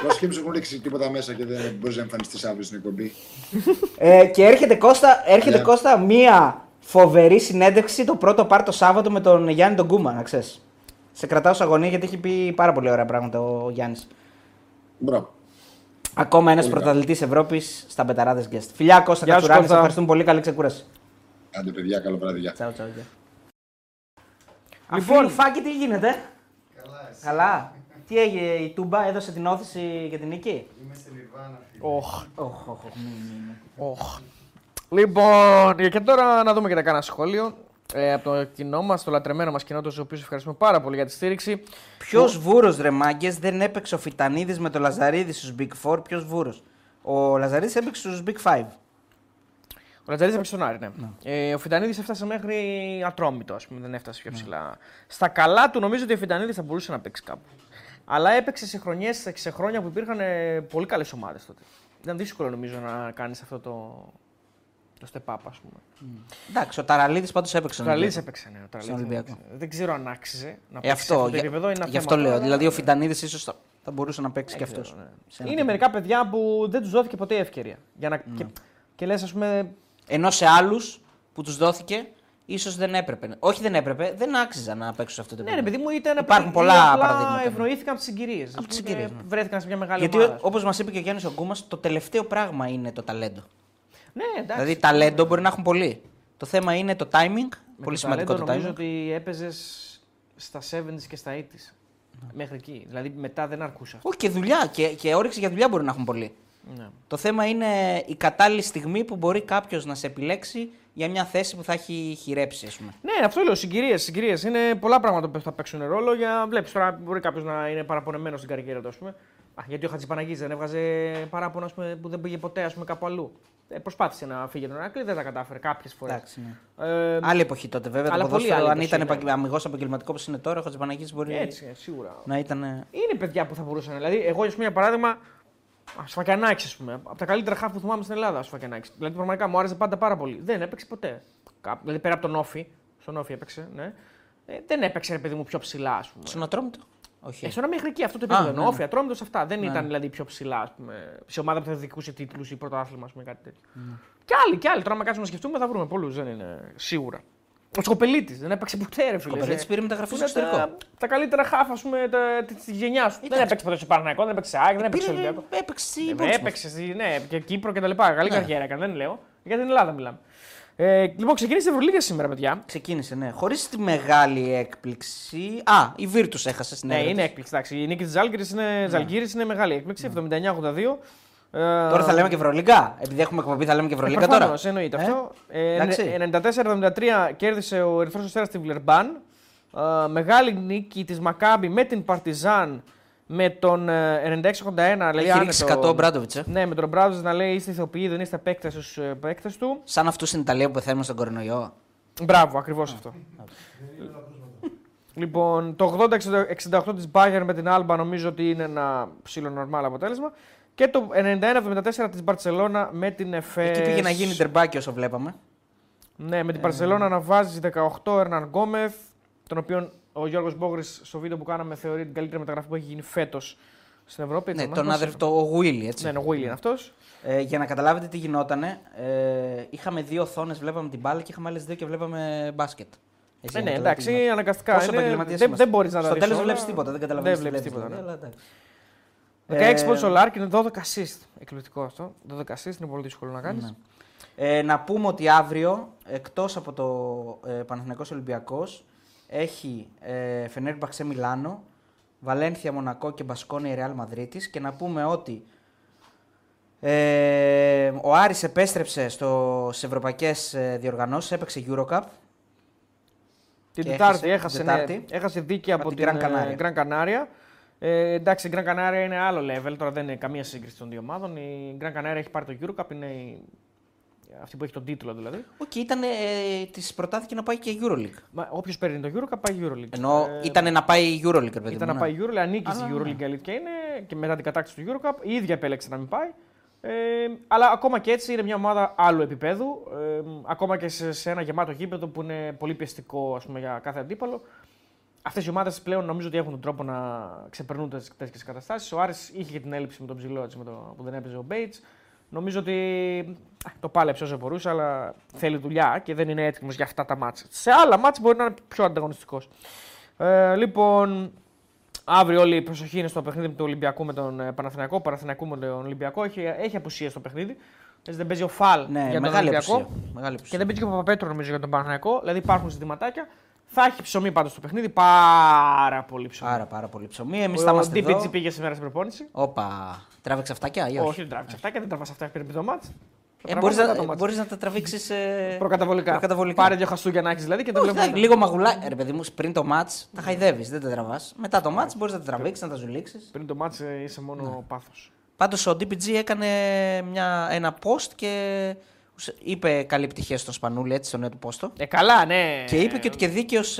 [SPEAKER 4] Βασίλη έχουν ρίξει τίποτα μέσα και δεν μπορείς να εμφανιστείς αύριο στην εκπομπή.
[SPEAKER 1] Ε, και έρχεται Κώστα, έρχεται.
[SPEAKER 4] Ναι.
[SPEAKER 1] Κώστα μία φοβερή συνέντευξη το πρώτο πάρ το Σάββατο με τον Γιάννη τον Κούμα, να ξέρεις. Σε κρατάω αγωνία γιατί έχει πει πάρα πολύ ωραία πράγματα ο Γιάννης.
[SPEAKER 4] Μπράβο.
[SPEAKER 1] Ακόμα ένας
[SPEAKER 4] Πολύ
[SPEAKER 1] πρωταθλητής Ευρώπης στα πεταράδες guest. Φιλιά Κώστα
[SPEAKER 2] Γεια σου,
[SPEAKER 1] Κατσουράνη, σε
[SPEAKER 2] Κώστα.
[SPEAKER 1] ευχαριστούμε πολύ. Καλή ξεκούραση.
[SPEAKER 4] Άντε, παιδιά, καλό βράδυ. Γεια.
[SPEAKER 1] Τσαου, τσαου, γεια.
[SPEAKER 2] Λοιπόν.
[SPEAKER 1] Λοιπόν, Φάκη, τι γίνεται; Καλά, Καλά. Τι έγινε, η Τούμπα έδωσε την όθηση για την νίκη;
[SPEAKER 2] Οχ,
[SPEAKER 1] Οχ, οχ, οχ, μη, μη, μη.
[SPEAKER 2] οχ. Λοιπόν, και τώρα να δούμε και τα κάνα σχόλιο. Ε, από το κοινό μας, το λατρεμένο μας κοινό, του οποίου ευχαριστούμε πάρα πολύ για τη στήριξη.
[SPEAKER 1] Ποιος βούρος ρε μάγκες, δεν έπαιξε ο Φιτανίδης με το Λαζαρίδη στους Big Four; Ποιος βούρος; Ο Λαζαρίδης έπαιξε στους Big Five.
[SPEAKER 2] Ο Ρατζαρίδη έπαιξε στον Άρη, ναι. Ε, ο Φιτανίδης έφτασε μέχρι ατρόμητο, ας πούμε, δεν έφτασε πιο ψηλά. Στα καλά του νομίζω ότι ο Φιτανίδης θα μπορούσε να παίξει κάπου. Αλλά έπαιξε σε, χρονιές, σε χρόνια που υπήρχαν ε, πολύ καλές ομάδες τότε. Ήταν δύσκολο νομίζω να κάνεις αυτό το, το step up, ας πούμε.
[SPEAKER 1] Εντάξει, ο Ταραλίδη πάντως έπαιξε.
[SPEAKER 2] Ο
[SPEAKER 1] στον
[SPEAKER 2] Τραλίδη
[SPEAKER 1] Ολυμπιακό.
[SPEAKER 2] έπαιξε, ναι. Ο
[SPEAKER 1] Στον
[SPEAKER 2] Τραλίδης
[SPEAKER 1] Ολυμπιακό.
[SPEAKER 2] έπαιξε. Δεν ξέρω αν άξιζε να
[SPEAKER 1] Ε,
[SPEAKER 2] παίξει σε
[SPEAKER 1] αυτό,
[SPEAKER 2] αυτό το
[SPEAKER 1] για-
[SPEAKER 2] επίπεδο. Είναι ένα
[SPEAKER 1] γι'
[SPEAKER 2] θέμα
[SPEAKER 1] αυτό λέω.
[SPEAKER 2] τώρα,
[SPEAKER 1] Δηλαδή ο
[SPEAKER 2] ναι.
[SPEAKER 1] Φιτανίδη ίσως θα, θα μπορούσε να παίξει και
[SPEAKER 2] Δεν
[SPEAKER 1] αυτός.
[SPEAKER 2] ξέρω, ναι. Είναι μερικά παιδιά που δεν τους δόθηκε ποτέ η ευκαιρία. Για να... Και, και λες, ας πούμε,
[SPEAKER 1] Ενώ σε άλλους που τους δόθηκε, ίσως δεν έπρεπε. Όχι, δεν έπρεπε, δεν άξιζαν να παίξουν σε αυτό το
[SPEAKER 2] Ναι, ρε
[SPEAKER 1] επίπεδο.
[SPEAKER 2] παιδί μου, ήταν
[SPEAKER 1] Υπάρχουν πολλά
[SPEAKER 2] ή απλά
[SPEAKER 1] παραδείγματα.
[SPEAKER 2] Ευνοήθηκαν από τις συγκυρίες.
[SPEAKER 1] Από τις συγκυρίες, ναι.
[SPEAKER 2] Βρέθηκαν σε μια μεγάλη
[SPEAKER 1] Γιατί
[SPEAKER 2] ομάδα.
[SPEAKER 1] όπως μας είπε και ο Γιάννης Ογκούμα, το τελευταίο πράγμα είναι το ταλέντο.
[SPEAKER 2] Ναι, εντάξει.
[SPEAKER 1] Δηλαδή, ταλέντο μπορεί να έχουν πολύ. Το θέμα είναι το timing.
[SPEAKER 2] Με
[SPEAKER 1] πολύ
[SPEAKER 2] το
[SPEAKER 1] σημαντικό
[SPEAKER 2] ταλέντο
[SPEAKER 1] το
[SPEAKER 2] Νομίζω
[SPEAKER 1] timing.
[SPEAKER 2] ότι έπαιζες στα 70s και στα 80s. Μέχρι εκεί. Δηλαδή μετά δεν αρκούσε αυτό.
[SPEAKER 1] Όχι και δουλειά. Και, και όρεξη για δουλειά μπορεί να έχουν πολύ.
[SPEAKER 2] Ναι.
[SPEAKER 1] Το θέμα είναι η κατάλληλη στιγμή που μπορεί κάποιος να σε επιλέξει για μια θέση που θα έχει χειρέψει, ας πούμε.
[SPEAKER 2] Ναι, αυτό λέω. Συγκυρίες. Συγκυρίες. Είναι πολλά πράγματα που θα παίξουν ρόλο. Για... Βλέπεις τώρα μπορεί κάποιος να είναι παραπονεμένος στην καριέρα του, ας πούμε. Α, γιατί ο Χατζηπαναγή δεν έβγαζε παράπονα ας πούμε, που δεν πήγε ποτέ ας πούμε, κάπου αλλού. Ε, προσπάθησε να φύγει τον Εράκλειο, δεν τα κατάφερε κάποιες φορές.
[SPEAKER 1] Εντάξει, ναι.
[SPEAKER 2] Ε,
[SPEAKER 1] Άλλη εποχή τότε βέβαια.
[SPEAKER 2] Αλλά
[SPEAKER 1] το
[SPEAKER 2] πολύ
[SPEAKER 1] ποδόσφαιρο,
[SPEAKER 2] άλλη
[SPEAKER 1] αν
[SPEAKER 2] εποχή,
[SPEAKER 1] ήταν
[SPEAKER 2] ναι.
[SPEAKER 1] αμυγός επαγγελματικό όπως είναι τώρα, ο Χατζηπαναγή μπορεί
[SPEAKER 2] έτσι, ε, σίγουρα.
[SPEAKER 1] να ήταν.
[SPEAKER 2] Είναι παιδιά που θα μπορούσαν. Δηλαδή, εγώ για για παράδειγμα, Σφακιανάκης, ας πούμε. Από τα καλύτερα χάφ που θυμάμαι στην Ελλάδα, ο Σφακιανάκης. Δηλαδή, πραγματικά μου άρεσε πάντα πάρα πολύ. Δεν έπαιξε ποτέ. Κάπου- Δηλαδή, πέρα από τον Όφη, στον Όφη έπαιξε, ναι. Ε, δεν έπαιξε, ρε παιδί μου, πιο ψηλά, ας πούμε.
[SPEAKER 1] Στον Ατρόμητο. Όχι.
[SPEAKER 2] Ε, στον μέχρι εκεί, αυτό το
[SPEAKER 1] Α,
[SPEAKER 2] επίπεδο.
[SPEAKER 1] ναι,
[SPEAKER 2] Όφη,
[SPEAKER 1] ναι.
[SPEAKER 2] ατρόμητο αυτά. Δεν
[SPEAKER 1] Ναι.
[SPEAKER 2] ήταν δηλαδή πιο ψηλά, ας πούμε. Σε ομάδα που θα δικούσε τίτλους ή πρωτάθλημα, ας πούμε, κάτι τέτοιο.
[SPEAKER 1] Ναι.
[SPEAKER 2] Και άλλοι, και άλλοι. Τώρα, να κάτσουμε να σκεφτούμε, θα βρούμε πολλούς. Δεν είναι σίγουρα. Ο Σκοπελίτης δεν έπαιξε ποτέ, ρε φίλε.
[SPEAKER 1] Σκοπελίτης
[SPEAKER 2] Ε,
[SPEAKER 1] πήρε μεταγραφή
[SPEAKER 2] που
[SPEAKER 1] στο
[SPEAKER 2] είναι
[SPEAKER 1] εξωτερικό.
[SPEAKER 2] Τα, τα καλύτερα χάφ, ας πούμε, τη γενιάς σου. Δεν έπαιξε ποτέ σε Παναγιακό, δεν έπαιξε σε ΑΕΚ, δεν έπαιξε σε
[SPEAKER 1] Πήρε,
[SPEAKER 2] Ολυμπιακό.
[SPEAKER 1] έπαιξε στη
[SPEAKER 2] Ε,
[SPEAKER 1] Portsmouth.
[SPEAKER 2] Έπαιξε, στη- ναι, και Κύπρο και τα λοιπά. Καλή
[SPEAKER 1] Ναι.
[SPEAKER 2] καριέρα έκανε, δεν λέω. Για την Ελλάδα μιλάμε. Ε, λοιπόν, ξεκίνησε η Ευρωλίγα σήμερα, παιδιά.
[SPEAKER 1] Ξεκίνησε, ναι. Χωρίς τη μεγάλη έκπληξη. Α, η Virtus έχασε στην
[SPEAKER 2] Ναι,
[SPEAKER 1] έδρα
[SPEAKER 2] είναι
[SPEAKER 1] της.
[SPEAKER 2] έκπληξη. Εντάξει. Η νίκη της Ζάλγκη είναι, Ζαλγκύρης είναι μεγάλη έκπληξη. 79-82. Ε,
[SPEAKER 1] Τώρα θα λέμε και Ευρωλίγκα. Επειδή έχουμε εκπομπή, θα λέμε και Ευρωλίγκα τώρα.
[SPEAKER 2] Προφανώς, εννοείται
[SPEAKER 1] Ε;
[SPEAKER 2] αυτό. Ε,
[SPEAKER 1] εντάξει.
[SPEAKER 2] 94-73 κέρδισε ο Ερυθρός Αστέρας στη Βλερμπάν. Ε, μεγάλη νίκη της Μακάμπη με την Παρτιζάν με τον ε, 96-81. Δηλαδή
[SPEAKER 1] Έχει ρίξει
[SPEAKER 2] άνετο-
[SPEAKER 1] 100 ο Μπράντοβιτς. Ε.
[SPEAKER 2] Ναι, με τον Μπράδος να λέει είστε ηθοποιοί, δεν είστε παίκτες στους ε, παίκτες του.
[SPEAKER 1] Σαν αυτούς στην Ιταλία που πεθαίνουν στον κορονοϊό.
[SPEAKER 2] Μπράβο, ακριβώς αυτό. Λοιπόν, το 80-68 της Bayern με την Alba νομίζω ότι είναι ένα ψηλό νορμάλ αποτέλεσμα. Και το 91-74 της Barcelona με την Εφές.
[SPEAKER 1] Εκεί πήγε να γίνει τερμπάκι όσο βλέπαμε.
[SPEAKER 2] Ναι, με την Μπαρτσελόνα να βάζει 18 Ερνανγκόμεθ, τον οποίο ο Γιώργος Μπόγρης στο βίντεο που κάναμε θεωρεί την καλύτερη μεταγραφή που έχει γίνει φέτος στην Ευρώπη.
[SPEAKER 1] Ναι,
[SPEAKER 2] έτσι
[SPEAKER 1] τον
[SPEAKER 2] ονομάζεται.
[SPEAKER 1] άδερφο, το Γουίλι, έτσι.
[SPEAKER 2] Ναι, είναι ο Willy είναι αυτός.
[SPEAKER 1] Ε, για να καταλάβετε τι γινότανε, ε, είχαμε δύο οθόνες, βλέπαμε την μπάλα και είχαμε άλλες δύο και βλέπαμε μπάσκετ. Έτσι,
[SPEAKER 2] Ναι,
[SPEAKER 1] για
[SPEAKER 2] ναι,
[SPEAKER 1] να καταλάβετε τι
[SPEAKER 2] εντάξει,
[SPEAKER 1] γινόταν.
[SPEAKER 2] αναγκαστικά.
[SPEAKER 1] Πόσο
[SPEAKER 2] είναι-
[SPEAKER 1] επαγγελματίες
[SPEAKER 2] δεν,
[SPEAKER 1] είμαστε.
[SPEAKER 2] δεν μπορείς να τα
[SPEAKER 1] Στο
[SPEAKER 2] δεις
[SPEAKER 1] τέλος δεν
[SPEAKER 2] όλα.
[SPEAKER 1] βλέπει τίποτα, δεν καταλαβαίνεις.
[SPEAKER 2] Δεν βλέπεις τίποτα. ναι. 16
[SPEAKER 1] Ε,
[SPEAKER 2] πόντους ο Λάρκιν, 12 assist. Εκπληκτικό αυτό. 12 assist είναι πολύ δύσκολο να κάνεις.
[SPEAKER 1] Ναι. Ε, να πούμε ότι αύριο, εκτός από το ε, Παναθηναϊκός Ολυμπιακός, έχει ε, Φενέρμπαξε Μιλάνο, Βαλένθια Μονακό και Μπασκόνια Ρεάλ Μαδρίτης και να πούμε ότι ε, ο Άρης επέστρεψε στο, στις ευρωπαϊκές ε, διοργανώσεις, έπαιξε Eurocup.
[SPEAKER 2] Την
[SPEAKER 1] Και
[SPEAKER 2] Τετάρτη
[SPEAKER 1] έχασε-
[SPEAKER 2] έχασε,
[SPEAKER 1] Τετάρτη.
[SPEAKER 2] ναι, έχασε δίκη από
[SPEAKER 1] την
[SPEAKER 2] την
[SPEAKER 1] Gran Canaria.
[SPEAKER 2] Gran Canaria. Ε, εντάξει, η Gran Canaria είναι άλλο level, τώρα δεν είναι καμία σύγκριση των δύο ομάδων. Η Gran Canaria έχει πάρει το Eurocup, είναι η... αυτή που έχει τον τίτλο δηλαδή.
[SPEAKER 1] Οκ, ήταν, ε, της προτάθηκε να πάει και Euroleague.
[SPEAKER 2] Μα όποιος παίρνει το Eurocup πάει Euroleague.
[SPEAKER 1] Ενώ
[SPEAKER 2] Ε,
[SPEAKER 1] ήταν να πάει Euroleague, ρε παιδί
[SPEAKER 2] Ήταν
[SPEAKER 1] μου,
[SPEAKER 2] να
[SPEAKER 1] ναι.
[SPEAKER 2] πάει Euroleague, ανήκει
[SPEAKER 1] Αλλά,
[SPEAKER 2] στη
[SPEAKER 1] ναι.
[SPEAKER 2] Euroleague η αλήθεια είναι και μετά την κατάκτηση του Eurocup η ίδια επέλεξε να μην πάει. Ε, αλλά ακόμα και έτσι είναι μια ομάδα άλλου επίπεδου. Ε, ακόμα και σε, σε ένα γεμάτο γήπεδο που είναι πολύ πιεστικό ας πούμε, για κάθε αντίπαλο. Αυτές οι ομάδες πλέον νομίζω ότι έχουν τον τρόπο να ξεπερνούν τέτοιες καταστάσεις. Ο Άρης είχε και την έλλειψη με τον ψηλό έτσι, με το, που δεν έπαιζε ο Μπέιτς. Νομίζω ότι α, το πάλεψε όσο μπορούσε, αλλά θέλει δουλειά και δεν είναι έτοιμος για αυτά τα μάτσα. Σε άλλα μάτσα μπορεί να είναι πιο ανταγωνιστικός. Ε, λοιπόν, αύριο όλη η προσοχή είναι στο παιχνίδι του Ολυμπιακού με τον ε, Παναθηναϊκό. Παναθηναϊκού με τον Ολυμπιακό. Έχει, έχει απουσία στο παιχνίδι. Έτσι δεν παίζει ο Φαλ
[SPEAKER 1] Ναι,
[SPEAKER 2] για τον
[SPEAKER 1] μεγάλη
[SPEAKER 2] Ολυμπιακό.
[SPEAKER 1] απουσία. Μεγάλη
[SPEAKER 2] Και
[SPEAKER 1] απουσία.
[SPEAKER 2] δεν παίζει και ο Παπαπέτρο νομίζω για τον Παναθηναϊκό. Δηλαδή υπάρχουν ζητηματάκια. Θα έχει ψωμί πάντως στο παιχνίδι. Πάρα πολύ ψωμί.
[SPEAKER 1] Πάρα, πάρα πολύ ψωμί. Εμείς
[SPEAKER 2] ο
[SPEAKER 1] θα είμαστε
[SPEAKER 2] DPG
[SPEAKER 1] εδώ.
[SPEAKER 2] πήγε σήμερα στην προπόνηση.
[SPEAKER 1] Όπα, τράβηξε αυτάκια ή
[SPEAKER 2] Όχι,
[SPEAKER 1] όχι.
[SPEAKER 2] δεν τράβηξε αυτά και δεν τραβάς αυτά πριν το μάτς.
[SPEAKER 1] Ε,
[SPEAKER 2] Τα
[SPEAKER 1] μπορείς,
[SPEAKER 2] τραβάς μετά
[SPEAKER 1] να,
[SPEAKER 2] το μάτς.
[SPEAKER 1] μπορείς να τα τραβήξεις ε...
[SPEAKER 2] Προκαταβολικά.
[SPEAKER 1] προκαταβολικά.
[SPEAKER 2] Πάρε δύο χαστούκια να έχεις δηλαδή και το
[SPEAKER 1] Όχι,
[SPEAKER 2] βλέπουμε.
[SPEAKER 1] εντάξει, λίγο μαγουλά. Ε, ρε παιδί μου, πριν το match τα χαϊδεύεις, δεν τα τραβάς. Μετά το match μπορείς να τα τραβήξεις, να τα ζουλήξεις.
[SPEAKER 2] Πριν το μάτς ε, είσαι μόνο
[SPEAKER 1] Ναι.
[SPEAKER 2] πάθος.
[SPEAKER 1] Πάντως ο DPG έκανε μια, ένα post και είπε καλή επιτυχία στον Σπανούλη, έτσι, στο νέο του πόστο.
[SPEAKER 2] Ε, καλά, ναι.
[SPEAKER 1] Και είπε και ότι και δίκαιος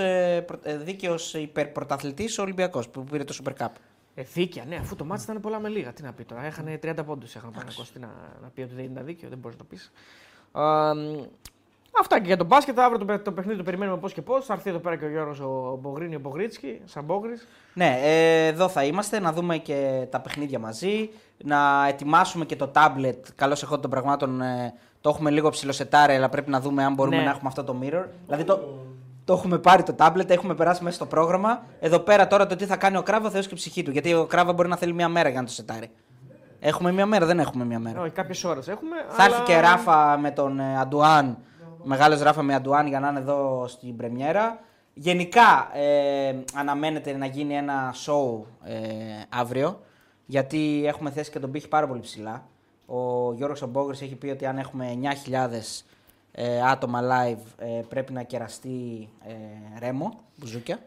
[SPEAKER 1] δίκαιος υπερπρωταθλητής ο Ολυμπιακός που πήρε το Super Cup.
[SPEAKER 2] Ε, δίκαια, ναι, αφού το μάτι ήταν πολλά με λίγα. Τι να πει τώρα. Έχανε 30 πόντους. Έχανε πάνω Τι να, να πει ότι δεν ήταν δίκαιο, δεν μπορείς να το πεις. αυτά και για τον μπάσκετ. Αύριο το, παι- το παιχνίδι το περιμένουμε πώς και πώς. Θα έρθει εδώ πέρα και ο Γιώργος ο Μπογρίνη, ο Μπογρίτσκι, σαν Μπόγρης.
[SPEAKER 1] Ναι, ε, εδώ θα είμαστε να δούμε και τα παιχνίδια μαζί. Να ετοιμάσουμε και το tablet. Καλώς εχόντων των πραγμάτων. ε, το έχουμε λίγο ψηλοσετάρε, αλλά πρέπει να δούμε αν μπορούμε
[SPEAKER 2] Ναι.
[SPEAKER 1] να έχουμε αυτό το mirror. Δηλαδή το, το έχουμε πάρει το tablet, έχουμε περάσει μέσα στο πρόγραμμα. Εδώ πέρα τώρα το τι θα κάνει ο Κράβα, Θεός και ψυχή του. Γιατί ο Κράβα μπορεί να θέλει μία μέρα για να το σετάρει. Έχουμε μία μέρα, δεν έχουμε μία μέρα.
[SPEAKER 2] Όχι, κάποιες ώρες έχουμε.
[SPEAKER 1] Θα έρθει
[SPEAKER 2] αλλά-
[SPEAKER 1] και Ράφα με τον ε, Αντουάν. Μεγάλος Ράφα με Αντουάν για να είναι εδώ στην Πρεμιέρα. Γενικά ε, αναμένεται να γίνει ένα show ε, αύριο. Γιατί έχουμε θέσει και τον πύχη πάρα πολύ ψηλά. Ο Γιώργος Ομπόγρης έχει πει ότι αν έχουμε 9.000 ε, άτομα live ε, πρέπει να κεραστεί ε, ρέμο, μπουζούκια.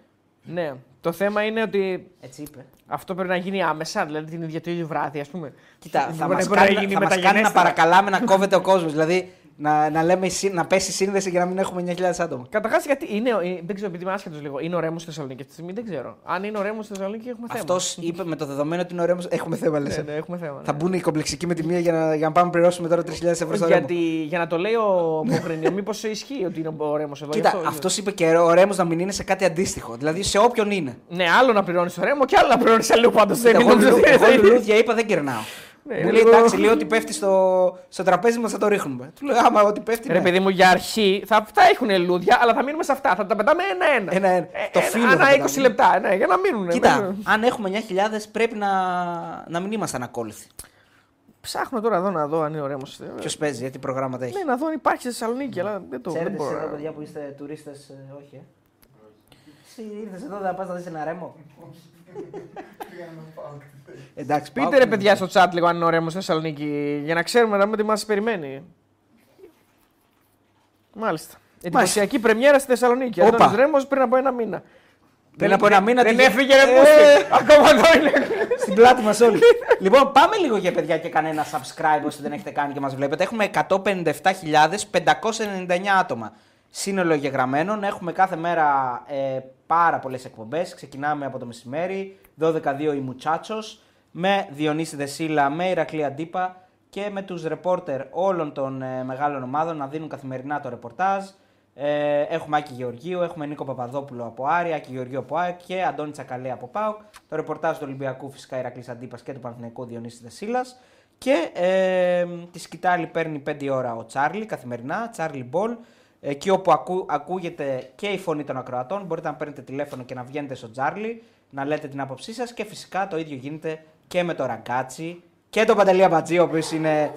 [SPEAKER 2] Ναι. Το θέμα είναι ότι
[SPEAKER 1] Έτσι είπε.
[SPEAKER 2] αυτό πρέπει να γίνει άμεσα, δηλαδή την ίδια το ίδιο βράδυ, ας πούμε.
[SPEAKER 1] Κοίτα,
[SPEAKER 2] Δεν
[SPEAKER 1] θα
[SPEAKER 2] μπορεί-
[SPEAKER 1] μας
[SPEAKER 2] μπορεί να
[SPEAKER 1] κάνει,
[SPEAKER 2] γίνει
[SPEAKER 1] θα μας κάνει να
[SPEAKER 2] μεταγενέστερα.
[SPEAKER 1] παρακαλάμε να κόβεται ο κόσμος. Δηλαδή να, να, λέμε, η σύ- να πέσει η σύνδεση για να μην έχουμε 9.000 άτομα.
[SPEAKER 2] Καταρχάς, γιατί είναι, ο- ε, δεν ξέρω, επειδή είμαι άσχετος λίγο, είναι ο Ρέμος στη Θεσσαλονίκη αυτή τη στιγμή, δεν ξέρω. Αν είναι ο Ρέμος στη Θεσσαλονίκη, έχουμε θέμα.
[SPEAKER 1] Αυτός είπε με το δεδομένο ότι είναι ωραίο. Έχουμε θέμα, λες.
[SPEAKER 2] Ναι, ναι, έχουμε θέμα.
[SPEAKER 1] Θα
[SPEAKER 2] ναι.
[SPEAKER 1] μπουν οι κομπλεξικοί με τη μία για να, για να πάμε να πληρώσουμε τώρα 3.000 ευρώ στο
[SPEAKER 2] Γιατί,
[SPEAKER 1] ρέμο.
[SPEAKER 2] για να το λέει ο Μογρινιό, μήπως ισχύει ότι είναι ο Ρέμος εδώ. γι'
[SPEAKER 1] Κοίτα, αυτό είπε και ο Ρέμος να μην είναι σε κάτι αντίστοιχο. Δηλαδή σε όποιον είναι.
[SPEAKER 2] Ναι, άλλο να πληρώνεις το Ρέμο και άλλο να πληρώνεις αλλού πάντως.
[SPEAKER 1] Κοίτα, Εγώ, λουλού- εγώ λουλούδια είπα δεν κερνάω.
[SPEAKER 2] Ναι,
[SPEAKER 1] Μου
[SPEAKER 2] είναι
[SPEAKER 1] λέει
[SPEAKER 2] λίγο-
[SPEAKER 1] εντάξει, λέει ότι πέφτει στο, στο τραπέζι μας θα το ρίχνουμε. Του λέω άμα ότι πέφτει.
[SPEAKER 2] Ρε
[SPEAKER 1] ναι.
[SPEAKER 2] παιδί μου, για αρχή θα, θα έχουν λούδια, αλλά θα μείνουμε σε αυτά. Θα τα πετάμε ένα-ένα.
[SPEAKER 1] Ένα-ένα. Το φύλλο θα
[SPEAKER 2] Ανά
[SPEAKER 1] πετάμε.
[SPEAKER 2] 20 λεπτά, ναι, για να μείνουν.
[SPEAKER 1] Κοίτα, αν έχουμε 9.000 πρέπει να, να μην είμαστε ανακόλουθοι.
[SPEAKER 2] Ψάχνω τώρα εδώ να δω αν είναι ωραίο.
[SPEAKER 1] Ποιος παίζει, ε, τι προγράμματα έχει;
[SPEAKER 2] Ναι, να δω αν υπάρχει στη Θεσσαλονίκη, αλλά δεν το δεν
[SPEAKER 1] Ξέρετε εσείς
[SPEAKER 2] μπορώ.
[SPEAKER 1] εδώ, παιδιά που είστε τουρίστες, όχι. Ε. Εσύ ήρθε εδώ να πας να δεις ένα ρέμο. Εντάξει,
[SPEAKER 2] Πείτε
[SPEAKER 1] πάω,
[SPEAKER 2] ρε παιδιά στο chat λίγο αν είναι ωραίο στη Θεσσαλονίκη, για να ξέρουμε να δούμε τι μας περιμένει. Μάλιστα. Εντυπωσιακή πρεμιέρα στη Θεσσαλονίκη.
[SPEAKER 1] Όπα.
[SPEAKER 2] Αντώνης Ρέμος πριν από ένα μήνα.
[SPEAKER 1] Πριν από ένα μήνα
[SPEAKER 2] Δεν
[SPEAKER 1] τι-
[SPEAKER 2] έφυγε ρε
[SPEAKER 1] Ε,
[SPEAKER 2] πούστη. Ακόμα εδώ είναι.
[SPEAKER 1] Στην πλάτη μας όλοι. λοιπόν, πάμε λίγο για παιδιά και κανένα subscribe όσοι δεν έχετε κάνει και μας βλέπετε. Έχουμε 157.599 άτομα σύνολο εγγεγραμμένων. Έχουμε κάθε μέρα ε, πάρα πολλές εκπομπές. Ξεκινάμε από το μεσημέρι. 12-2 οι Μουτσάτσος. Με Διονύση Δεσίλα, με Ηρακλή Αντίπα και με τους ρεπόρτερ όλων των ε, μεγάλων ομάδων να δίνουν καθημερινά το ρεπορτάζ. Ε, έχουμε Άκη Γεωργίου, έχουμε Νίκο Παπαδόπουλο από Άρη, Άκη Γεωργίου από ΑΕΚ και Αντώνη Τσακαλέ από ΠΑΟΚ. Το ρεπορτάζ του Ολυμπιακού φυσικά Ηρακλής Αντίπας και του Παναθηναϊκού Διονύσης Δεσίλας. Και ε, τη σκυτάλη παίρνει 5 ώρα ο Τσάρλι καθημερινά, Τσάρλι Μπολ. Εκεί όπου ακού, ακούγεται και η φωνή των ακροατών, μπορείτε να παίρνετε τηλέφωνο και να βγαίνετε στο Τσάρλι, να λέτε την άποψή σας και φυσικά το ίδιο γίνεται και με το Ραγκάτσι και τον Παντελία Μπατζή, ο οποίος είναι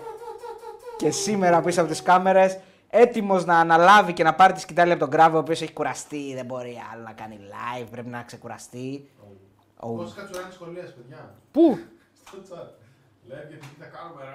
[SPEAKER 1] και σήμερα πίσω από τις κάμερες. Έτοιμος να αναλάβει και να πάρει τη σκητάλη από τον Γκράβο, ο οποίος έχει κουραστεί. Δεν μπορεί άλλο να κάνει live, πρέπει να ξεκουραστεί. Oh.
[SPEAKER 5] Πώς κατσουράνει σχολείας, παιδιά.
[SPEAKER 2] Πού;
[SPEAKER 5] Στο chat. Λέει γιατί τι θα κάνουμε, ρε.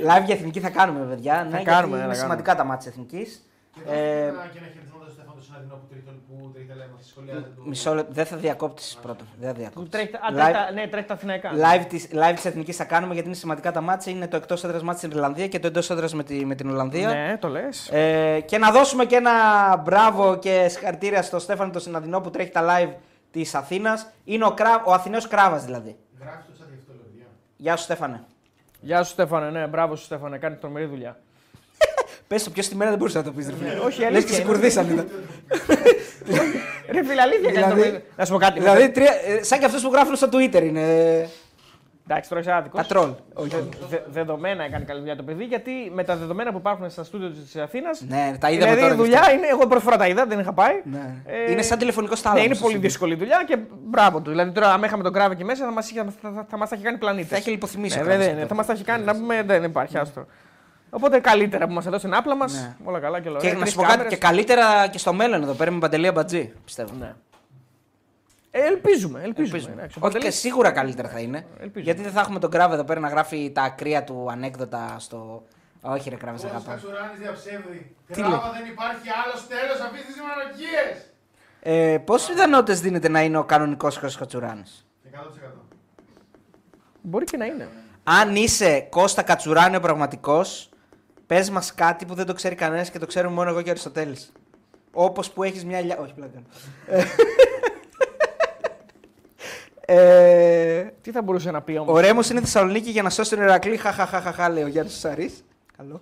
[SPEAKER 1] Live για εθνική θα κάνουμε, παιδιά. ναι,
[SPEAKER 2] κάνουμε,
[SPEAKER 1] γιατί
[SPEAKER 2] έλα,
[SPEAKER 1] είναι
[SPEAKER 2] κάνουμε.
[SPEAKER 1] σημαντικά τα μάτια εθνικής.
[SPEAKER 5] Και
[SPEAKER 1] Ε,
[SPEAKER 5] δώστε ένα- και ένα χαιρετισμό στον Στέφανο τον Συναδεινό που τρίχε που τρίχε λέμε στη σχολιάζεται του.
[SPEAKER 1] Μισό λεπτό, δεν θα διακόπτεις πρώτα. Δεν θα
[SPEAKER 2] Που
[SPEAKER 1] διακόπτεις.
[SPEAKER 2] τρέχει, α,
[SPEAKER 1] Live-
[SPEAKER 2] τρέχει τα- ναι, τρέχει τα αθηναϊκά.
[SPEAKER 1] Live της, live της Εθνικής θα κάνουμε γιατί είναι σημαντικά τα μάτια. Είναι το εκτός έδρας μάτς στην Ιρλανδία και το εντός έδρας με, τη, με την Ολλανδία.
[SPEAKER 2] Ναι, το λες.
[SPEAKER 1] Ε, και να δώσουμε και ένα μπράβο και συγχαρητήρια στο Στέφανο τον Συναδεινό που τρέχει τα live της Αθήνας. Είναι ο, Κρά, ο Αθηναίος Κράβας δηλαδή.
[SPEAKER 5] Γράφει στο chat γι' αυτό, λέω, παιδιά.
[SPEAKER 1] Γεια σου Στέφανε.
[SPEAKER 2] Γεια σου Στέφανε, ναι, μπράβο σου Στέφανε, κάνει τρομερή δουλειά.
[SPEAKER 1] Πες το ποιος στη μέρα δεν μπορούσε να το πεις. ρε φίλε.
[SPEAKER 2] όχι,
[SPEAKER 1] Λες
[SPEAKER 2] αλήθεια
[SPEAKER 1] και σε
[SPEAKER 2] είναι.
[SPEAKER 1] κουρδίσαν. ήταν.
[SPEAKER 2] Ρε φίλε, αλήθεια κάνει
[SPEAKER 1] Δηλαδή-
[SPEAKER 2] τρομερή. Να σου πω κάτι.
[SPEAKER 1] δηλαδή, τρία, ε, σαν και αυτούς που γράφουν στο Twitter είναι.
[SPEAKER 2] Εντάξει, τώρα είσαι άδικος.
[SPEAKER 1] Τα τρόλ. Όχι.
[SPEAKER 2] Δεδομένα έκανε καλή δουλειά το παιδί, γιατί με τα δεδομένα που υπάρχουν στα στούντιο της Αθήνας.
[SPEAKER 1] Ναι, τα είδαμε
[SPEAKER 2] Δηλαδή
[SPEAKER 1] τώρα.
[SPEAKER 2] η δουλειά είναι. Εγώ πρώτη φορά τα είδα, δεν είχα πάει.
[SPEAKER 1] Ναι.
[SPEAKER 2] Ε,
[SPEAKER 1] είναι σαν τηλεφωνικό
[SPEAKER 2] Ναι,
[SPEAKER 1] στάλαγμα.
[SPEAKER 2] είναι
[SPEAKER 1] στο
[SPEAKER 2] πολύ
[SPEAKER 1] CD.
[SPEAKER 2] δύσκολη δουλειά και μπράβο του. Δηλαδή τώρα, αν είχαμε τον κράβο εκεί μέσα, θα μας θα, θα, θα μας τα έχει κάνει πλανήτη.
[SPEAKER 1] Θα έχει λιποθυμήσει.
[SPEAKER 2] Ναι,
[SPEAKER 1] ο Κράβας
[SPEAKER 2] βέβαια, ναι,
[SPEAKER 1] αυτό.
[SPEAKER 2] θα μας τα έχει κάνει να πούμε δεν υπάρχει άστρο. Οπότε καλύτερα που μας έδωσε την άπλα μας.
[SPEAKER 1] Ναι.
[SPEAKER 2] Όλα καλά και όλα
[SPEAKER 1] Και
[SPEAKER 2] ωραία.
[SPEAKER 1] να
[SPEAKER 2] Τρεις
[SPEAKER 1] σου πω κάτι
[SPEAKER 2] κάμερες.
[SPEAKER 1] και καλύτερα και στο μέλλον εδώ πέρα με παντελή μπατζή, πιστεύω.
[SPEAKER 2] Ναι. Ε, ελπίζουμε, ελπίζουμε.
[SPEAKER 1] Ελπίζουμε.
[SPEAKER 2] εντάξει. Ο
[SPEAKER 1] Όχι και
[SPEAKER 2] Παντελής-
[SPEAKER 1] σίγουρα καλύτερα θα είναι.
[SPEAKER 2] Ελπίζουμε.
[SPEAKER 1] Γιατί δεν θα έχουμε τον Κράβε εδώ πέρα να γράφει τα ακραία του ανέκδοτα στο. Όχι, ρε Κράβε, σε
[SPEAKER 5] Πώς
[SPEAKER 1] αγαπάω.
[SPEAKER 5] κατσουράνει διαψεύδει.
[SPEAKER 1] Τι
[SPEAKER 5] Κράβα δεν υπάρχει άλλος τέλος αυτής της μοναρχία.
[SPEAKER 1] Ε, Πόσες πιθανότητες δίνεται να είναι ο κανονικός Κώστας Κατσουράνης;
[SPEAKER 5] 100%.
[SPEAKER 2] Μπορεί και να είναι.
[SPEAKER 1] Αν είσαι Κώστα Κατσουράνη ο πραγματικός, πες μας κάτι που δεν το ξέρει κανένας και το ξέρουμε μόνο εγώ και ο Αριστοτέλης. Όπως που έχεις μια ηλιά. Όχι, πλάκα. Ε,
[SPEAKER 2] Τι θα μπορούσε να πει όμως;
[SPEAKER 1] ο Ρέμο είναι Θεσσαλονίκη για να σώσει τον Ηρακλή. Χαχαχαχαχα, λέει ο Γιάννης Σαρής. Καλό.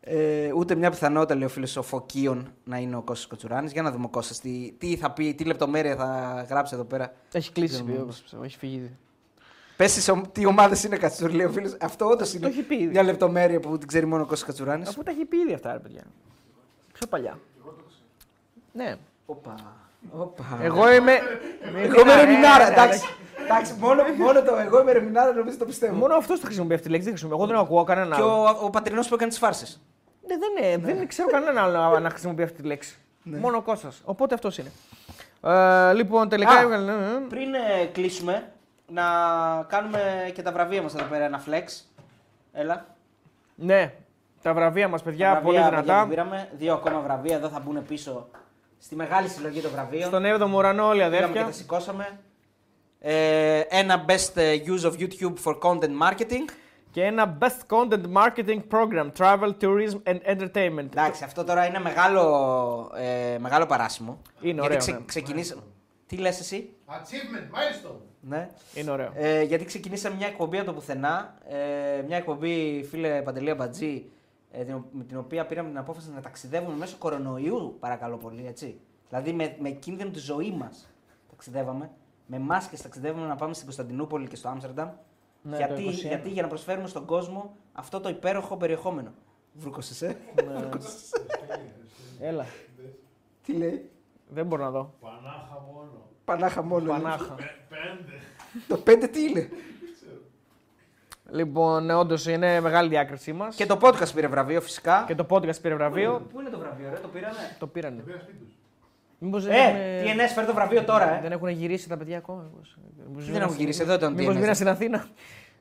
[SPEAKER 1] Ε, ούτε μια πιθανότητα, λέει ο φίλο ο Φωκίων, να είναι ο Κώστας Κοτσουράνης. Για να δούμε ο Κώστας, τι, τι θα πει, τι λεπτομέρεια θα γράψει εδώ πέρα.
[SPEAKER 2] Έχει κλείσει
[SPEAKER 1] Δεν
[SPEAKER 2] σπίτι,
[SPEAKER 1] μου-
[SPEAKER 2] όπως πιστεύω, έχει φύγει. ήδη.
[SPEAKER 1] Πες τις ομάδες είναι Κατσουρ, λέει ο φίλος. Αυτό όντως είναι
[SPEAKER 2] έχει πει ήδη.
[SPEAKER 1] μια λεπτομέρεια που την ξέρει μόνο ο Κώστας Κατσουράνη.
[SPEAKER 2] Αφού τα έχει πει ήδη αυτά, ρε παιδιά. Πιο παλιά. Ναι.
[SPEAKER 1] Όπα. Όπα.
[SPEAKER 2] Εγώ είμαι.
[SPEAKER 1] Εγώ είμαι
[SPEAKER 2] Ε,
[SPEAKER 1] ρεμινάρα,
[SPEAKER 2] ε,
[SPEAKER 1] εντάξει. Εντάξει, μόνο, μόνο το εγώ είμαι ρεμινάρα νομίζω το πιστεύω.
[SPEAKER 2] Μόνο αυτός το χρησιμοποιεί αυτή τη λέξη. Δεν χρησιμοποιώ. Εγώ δεν ακούω κανένα
[SPEAKER 1] Και
[SPEAKER 2] άλλο.
[SPEAKER 1] ο, ο πατρινός που έκανε τις φάρσες.
[SPEAKER 2] Ναι, δεν, είναι, δεν ξέρω κανένα άλλο να χρησιμοποιεί αυτή τη λέξη. Μόνο ο Κώστας. Οπότε αυτός είναι. Ε, λοιπόν, τελικά
[SPEAKER 1] Α.
[SPEAKER 2] έβγαλε. ναι, ναι.
[SPEAKER 1] Πριν ε, κλείσουμε, να κάνουμε και τα βραβεία μας εδώ πέρα ένα flex. Έλα.
[SPEAKER 2] Ναι, τα βραβεία μας, παιδιά,
[SPEAKER 1] Τα
[SPEAKER 2] πολύ
[SPEAKER 1] βραβεία, παιδιά,
[SPEAKER 2] δυνατά.
[SPEAKER 1] που Πήραμε δύο ακόμα βραβεία, εδώ θα μπουν πίσω στη μεγάλη συλλογή των βραβείων.
[SPEAKER 2] Στον 7ο ουρανό, όλοι
[SPEAKER 1] Πήγαμε και
[SPEAKER 2] αδέρφια.
[SPEAKER 1] τα σηκώσαμε. Ε, ένα best ε, use of YouTube for content marketing.
[SPEAKER 2] Και ένα Best Content Marketing Program, Travel, Tourism and Entertainment.
[SPEAKER 1] Εντάξει, αυτό τώρα είναι μεγάλο, ε, μεγάλο παράσημο.
[SPEAKER 2] Είναι
[SPEAKER 1] γιατί
[SPEAKER 2] ωραίο, ναι.
[SPEAKER 1] ξεκινήσαμε. Τι λες εσύ,
[SPEAKER 5] Achievement, milestone.
[SPEAKER 1] ναι.
[SPEAKER 2] Είναι ωραίο.
[SPEAKER 1] Ε, γιατί ξεκινήσαμε μια εκπομπή από το πουθενά. Ε, μια εκπομπή, φίλε Παντελία Μπατζή, ε, την- με την οποία πήραμε την απόφαση να ταξιδεύουμε μέσω κορονοϊού, παρακαλώ πολύ, έτσι. Δηλαδή με, με κίνδυνο τη ζωή μας ταξιδεύαμε. Με μάσκες ταξιδεύουμε να πάμε στην Κωνσταντινούπολη και στο Άμστερνταμ.
[SPEAKER 2] Ναι,
[SPEAKER 1] γιατί,
[SPEAKER 2] το 21.
[SPEAKER 1] γιατί για να προσφέρουμε στον κόσμο αυτό το υπέροχο περιεχόμενο. Βρούκοσες, ε;
[SPEAKER 2] Έλα.
[SPEAKER 1] Τι λέει;
[SPEAKER 2] Δεν μπορώ να δω.
[SPEAKER 5] Πανάχα μόνο.
[SPEAKER 1] Πανάχα μόνο.
[SPEAKER 2] Πανάχα.
[SPEAKER 5] Πέντε.
[SPEAKER 1] Το 5 τι είναι;
[SPEAKER 2] Λοιπόν, όντως είναι μεγάλη διάκρισή μας.
[SPEAKER 1] Και το podcast πήρε βραβείο φυσικά.
[SPEAKER 2] Και το podcast πήρε βραβείο.
[SPEAKER 1] Πού είναι το βραβείο, ρε, το πήρανε;
[SPEAKER 2] Το πήρανε.
[SPEAKER 5] Πήρα σπίτι τους.
[SPEAKER 2] Μήπως δεν,
[SPEAKER 1] Ε,
[SPEAKER 2] έχουν-
[SPEAKER 1] TNS φέρει το βραβείο τώρα, ε.
[SPEAKER 2] δεν έχουν γυρίσει τα παιδιά ακόμα.
[SPEAKER 1] Τι δεν έχουν γυρίσει, εδώ ήταν
[SPEAKER 2] Μήπως
[SPEAKER 1] TNS.
[SPEAKER 2] μείναν στην Αθήνα.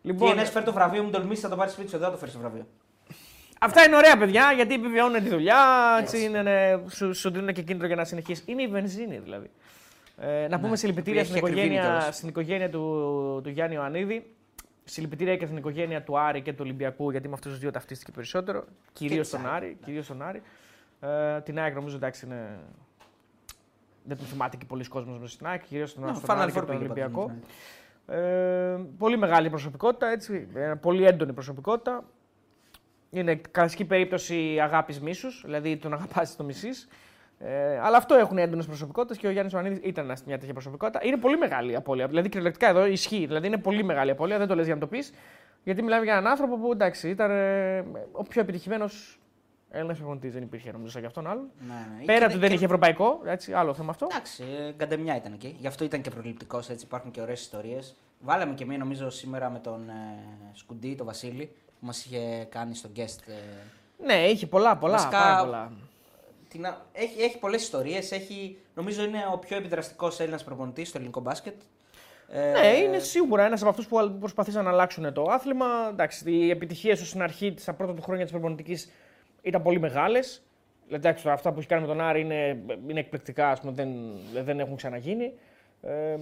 [SPEAKER 2] Λοιπόν,
[SPEAKER 1] TNS φέρει το βραβείο, μου τολμήσεις να το πάρεις σπίτι σου, εδώ θα το φέρεις το βραβείο.
[SPEAKER 2] αυτά είναι ωραία παιδιά γιατί επιβιώνουν τη δουλειά. Έτσι είναι, ναι, σου, σου δίνουν και κίνητρο για να συνεχίσεις. Είναι η βενζίνη δηλαδή. Ε, να πούμε συλληπιτήρια
[SPEAKER 1] Έχει
[SPEAKER 2] στην
[SPEAKER 1] ακριβήνει
[SPEAKER 2] οικογένεια,
[SPEAKER 1] κιόλας.
[SPEAKER 2] στην οικογένεια του, του Γιάννη Ιωαννίδη. Συλληπιτήρια και στην οικογένεια του Άρη και του Ολυμπιακού, γιατί με αυτούς τους δύο ταυτίστηκε περισσότερο. Κυρίως
[SPEAKER 1] της
[SPEAKER 2] τον
[SPEAKER 1] ΑΕΚ,
[SPEAKER 2] Άρη. Κυρίως τον Άρη. Ε, την ΑΕΚ νομίζω εντάξει είναι. Δεν τον θυμάται και πολλοί κόσμος μέσα στην ΑΕΚ, κυρίως στον,
[SPEAKER 1] Ναι,
[SPEAKER 2] στον
[SPEAKER 1] Final
[SPEAKER 2] Άρη και
[SPEAKER 1] Four
[SPEAKER 2] τον
[SPEAKER 1] πήγε πάντως,
[SPEAKER 2] Ολυμπιακό.
[SPEAKER 1] ναι.
[SPEAKER 2] Ε, πολύ μεγάλη προσωπικότητα, έτσι. Ε, πολύ έντονη προσωπικότητα. Είναι κλασική περίπτωση αγάπης μίσους, δηλαδή τον αγαπάς το μισή. Ε, αλλά αυτό έχουν έντονες προσωπικότητες και ο Γιάννης Ιωαννίδη ήταν μια τέτοια προσωπικότητα. Είναι πολύ μεγάλη η απώλεια. Δηλαδή κυριολεκτικά εδώ ισχύει. Δηλαδή είναι πολύ μεγάλη η απώλεια, δεν το λες για να το πεις. Γιατί μιλάμε για έναν άνθρωπο που εντάξει, ήταν ε, ο πιο επιτυχημένος Έλληνας προπονητής. Δεν υπήρχε νομίζω σαν κι αυτόν άλλον.
[SPEAKER 1] Ναι, ναι.
[SPEAKER 2] Πέρα
[SPEAKER 1] Και-
[SPEAKER 2] του δεν
[SPEAKER 1] και-
[SPEAKER 2] είχε ευρωπαϊκό, έτσι, άλλο θέμα αυτό.
[SPEAKER 1] Εντάξει, ε, γκαντεμιά ήταν εκεί. Γι' αυτό ήταν και προληπτικός, έτσι υπάρχουν και ωραίες ιστορίες. Βάλαμε και μία νομίζω σήμερα με τον ε, Σκουντή, τον Βασίλη, που μας είχε κάνει στο guest. Ε,
[SPEAKER 2] Ναι, είχε πολλά, πολλά.
[SPEAKER 1] Βασικά,
[SPEAKER 2] πάρα πολλά.
[SPEAKER 1] Την, α- έχει έχει πολλές ιστορίες. Νομίζω είναι ο πιο επιδραστικός Έλληνας προπονητής στο ελληνικό μπάσκετ. Ε,
[SPEAKER 2] Ναι, είναι σίγουρα ένας από αυτούς που προσπαθήσαν να αλλάξουν το άθλημα. Εντάξει, οι επιτυχίες του στην αρχή, στα πρώτα του χρόνια της προπονητικής ήταν πολύ μεγάλες. Εντάξει, τώρα αυτά που έχει κάνει με τον Άρη είναι, είναι εκπληκτικά, ας πούμε, δεν, δεν έχουν ξαναγίνει. Ε,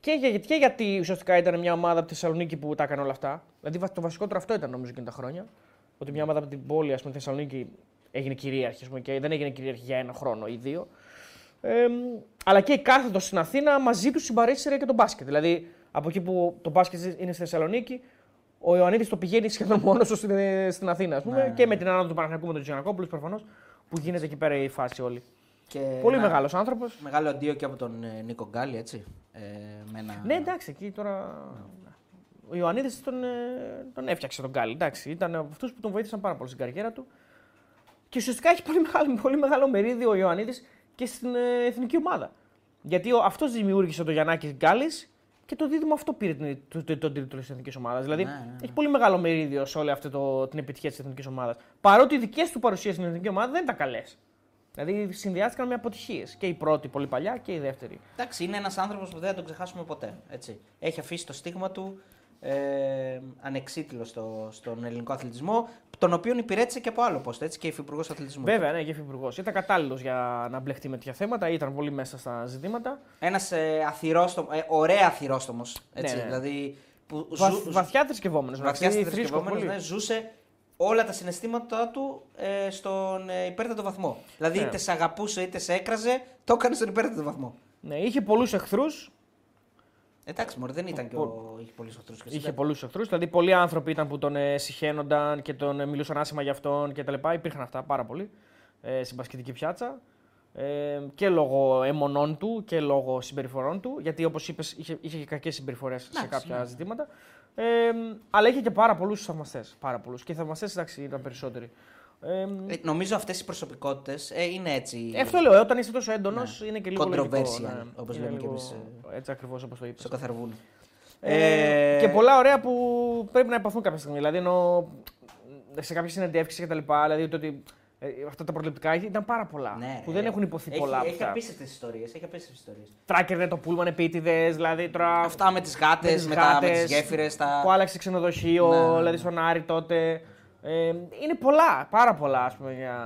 [SPEAKER 2] και, για, και γιατί ουσιαστικά ήταν μια ομάδα από τη Θεσσαλονίκη που τα έκανε όλα αυτά. Δηλαδή το βασικότερο αυτό ήταν νομίζω εκείνα τα χρόνια. Ότι μια ομάδα από την πόλη, ας πούμε, τη Θεσσαλονίκη έγινε κυρίαρχη ας πούμε, και δεν έγινε κυρίαρχη για ένα χρόνο ή δύο. Ε, αλλά και η κάθετος στην Αθήνα μαζί τους συμπαρίστηκε και τον μπάσκετ. Δηλαδή από εκεί που το μπάσκετ είναι στη Θεσσαλονίκη, ο Ιωαννίδης το πηγαίνει σχεδόν μόνος του στην, στην Αθήνα. Ας πούμε,
[SPEAKER 1] Ναι, ναι,
[SPEAKER 2] και με την ανάδοση του Παναγιακού με τον Τζιανακόπουλος προφανώς που γίνεται εκεί πέρα η φάση όλη.
[SPEAKER 1] και
[SPEAKER 2] Πολύ
[SPEAKER 1] ένα
[SPEAKER 2] μεγάλος άνθρωπος.
[SPEAKER 1] Μεγάλο αντίο και από τον ε, Νίκο Γκάλι, έτσι. Ε, με ένα...
[SPEAKER 2] Ναι, εντάξει, εκεί τώρα. Ο Ιωαννίδης τον, ε, τον έφτιαξε τον Γκάλι. Εντάξει, ήταν από αυτούς που τον βοήθησαν πάρα πολύ στην καριέρα του. Και ουσιαστικά έχει πολύ μεγάλο, πολύ μεγάλο μερίδιο ο Ιωαννίδης και στην ε, εθνική ομάδα. Γιατί αυτός δημιούργησε τον Γιαννάκης Γκάλι και το δίδυμο αυτό πήρε την, το, το, τον τίτλο της εθνικής ομάδας. Δηλαδή
[SPEAKER 1] Ναι, ναι, ναι.
[SPEAKER 2] έχει πολύ μεγάλο μερίδιο σε όλη αυτή το, την επιτυχία της εθνικής ομάδας. Παρότι οι δικές του παρουσίες στην εθνική ομάδα δεν ήταν καλές. Δηλαδή συνδυάστηκαν με αποτυχίες. Και η πρώτη πολύ παλιά και η δεύτερη.
[SPEAKER 1] Εντάξει, είναι ένας άνθρωπος που δεν θα τον ξεχάσουμε ποτέ. Έτσι. Έχει αφήσει το στίγμα του ε, ανεξίτηλο στο, στον ελληνικό αθλητισμό, τον οποίο υπηρέτησε και από άλλο πόστο, έτσι και υφυπουργός αθλητισμού.
[SPEAKER 2] Βέβαια, ναι, και υφυπουργός. Ήταν κατάλληλος για να μπλεχτεί με τέτοια θέματα, ήταν πολύ μέσα στα ζητήματα.
[SPEAKER 1] Ένας ε, αθυρόστομο, ε, ωραία αθυρόστομος. Έτσι,
[SPEAKER 2] Ναι, ναι.
[SPEAKER 1] Δηλαδή. Που
[SPEAKER 2] Βα,
[SPEAKER 1] ζου-
[SPEAKER 2] βαθιά θρησκευόμενο.
[SPEAKER 1] βαθιά θρησκευόμενος, ναι, ζούσε όλα τα συναισθήματά του ε, στον ε, υπέρτατο βαθμό. Δηλαδή
[SPEAKER 2] Ναι.
[SPEAKER 1] είτε σε αγαπούσε είτε σε έκραζε, το έκανε στον υπέρτατο βαθμό.
[SPEAKER 2] Ναι, είχε πολλούς εχθρούς.
[SPEAKER 1] Εντάξει, μωρέ, δεν ήταν και ο. Είχε πολλούς εχθρούς.
[SPEAKER 2] Είχε πολλούς εχθρούς. Δηλαδή, πολλοί άνθρωποι ήταν που τον ε, συχαίνονταν και τον ε, μιλούσαν άσχημα για αυτόν κτλ. Υπήρχαν αυτά πάρα πολλοί ε, στην πασχετική πιάτσα. Ε, και λόγω αιμονών του και λόγω συμπεριφορών του. Γιατί, όπως είπες, είχε, είχε και κακές συμπεριφορές σε
[SPEAKER 1] Εντάξει,
[SPEAKER 2] κάποια
[SPEAKER 1] ναι.
[SPEAKER 2] ζητήματα. Ε, αλλά είχε και πάρα πολλούς θαυμαστές. Πάρα πολλούς. Και οι θαυμαστές, εντάξει, ήταν περισσότεροι. Ε,
[SPEAKER 1] Ε, νομίζω αυτές οι προσωπικότητες ε, είναι έτσι.
[SPEAKER 2] ε, αυτό λέω, ε, όταν είσαι τόσο έντονος,
[SPEAKER 1] Ναι.
[SPEAKER 2] είναι και λίγο
[SPEAKER 1] Controversial,
[SPEAKER 2] λογικό. ναι.
[SPEAKER 1] όπως
[SPEAKER 2] Είναι
[SPEAKER 1] λέμε κι
[SPEAKER 2] λίγο-
[SPEAKER 1] εμείς,
[SPEAKER 2] Έτσι ακριβώς όπως το είπες.
[SPEAKER 1] Στο καθαρβούνι.
[SPEAKER 2] Ε, και πολλά ωραία που πρέπει να υποθούν κάποια στιγμή. Δηλαδή, ενώ σε κάποιε συνεντεύξεις και τα λοιπά, δηλαδή το ότι ε, αυτά τα προληπτικά ήταν πάρα πολλά.
[SPEAKER 1] Ναι,
[SPEAKER 2] που
[SPEAKER 1] ε,
[SPEAKER 2] δεν έχουν υποθεί
[SPEAKER 1] έχει,
[SPEAKER 2] πολλά από
[SPEAKER 1] Έχει
[SPEAKER 2] αυτά.
[SPEAKER 1] απίστευτες ιστορίες. Έχει απίστευτες ιστορίες.
[SPEAKER 2] Τράκερνε το πούλμαν επίτηδες, δηλαδή τώρα.
[SPEAKER 1] Αυτά με τις γάτες,
[SPEAKER 2] τις
[SPEAKER 1] με, τα, με
[SPEAKER 2] γάτες,
[SPEAKER 1] τι γέφυρες. Τα...
[SPEAKER 2] Που άλλαξε ξενοδοχείο,
[SPEAKER 1] Ναι, ναι, ναι.
[SPEAKER 2] δηλαδή στον Άρη τότε. Ε, είναι πολλά, πάρα πολλά ας πούμε, για,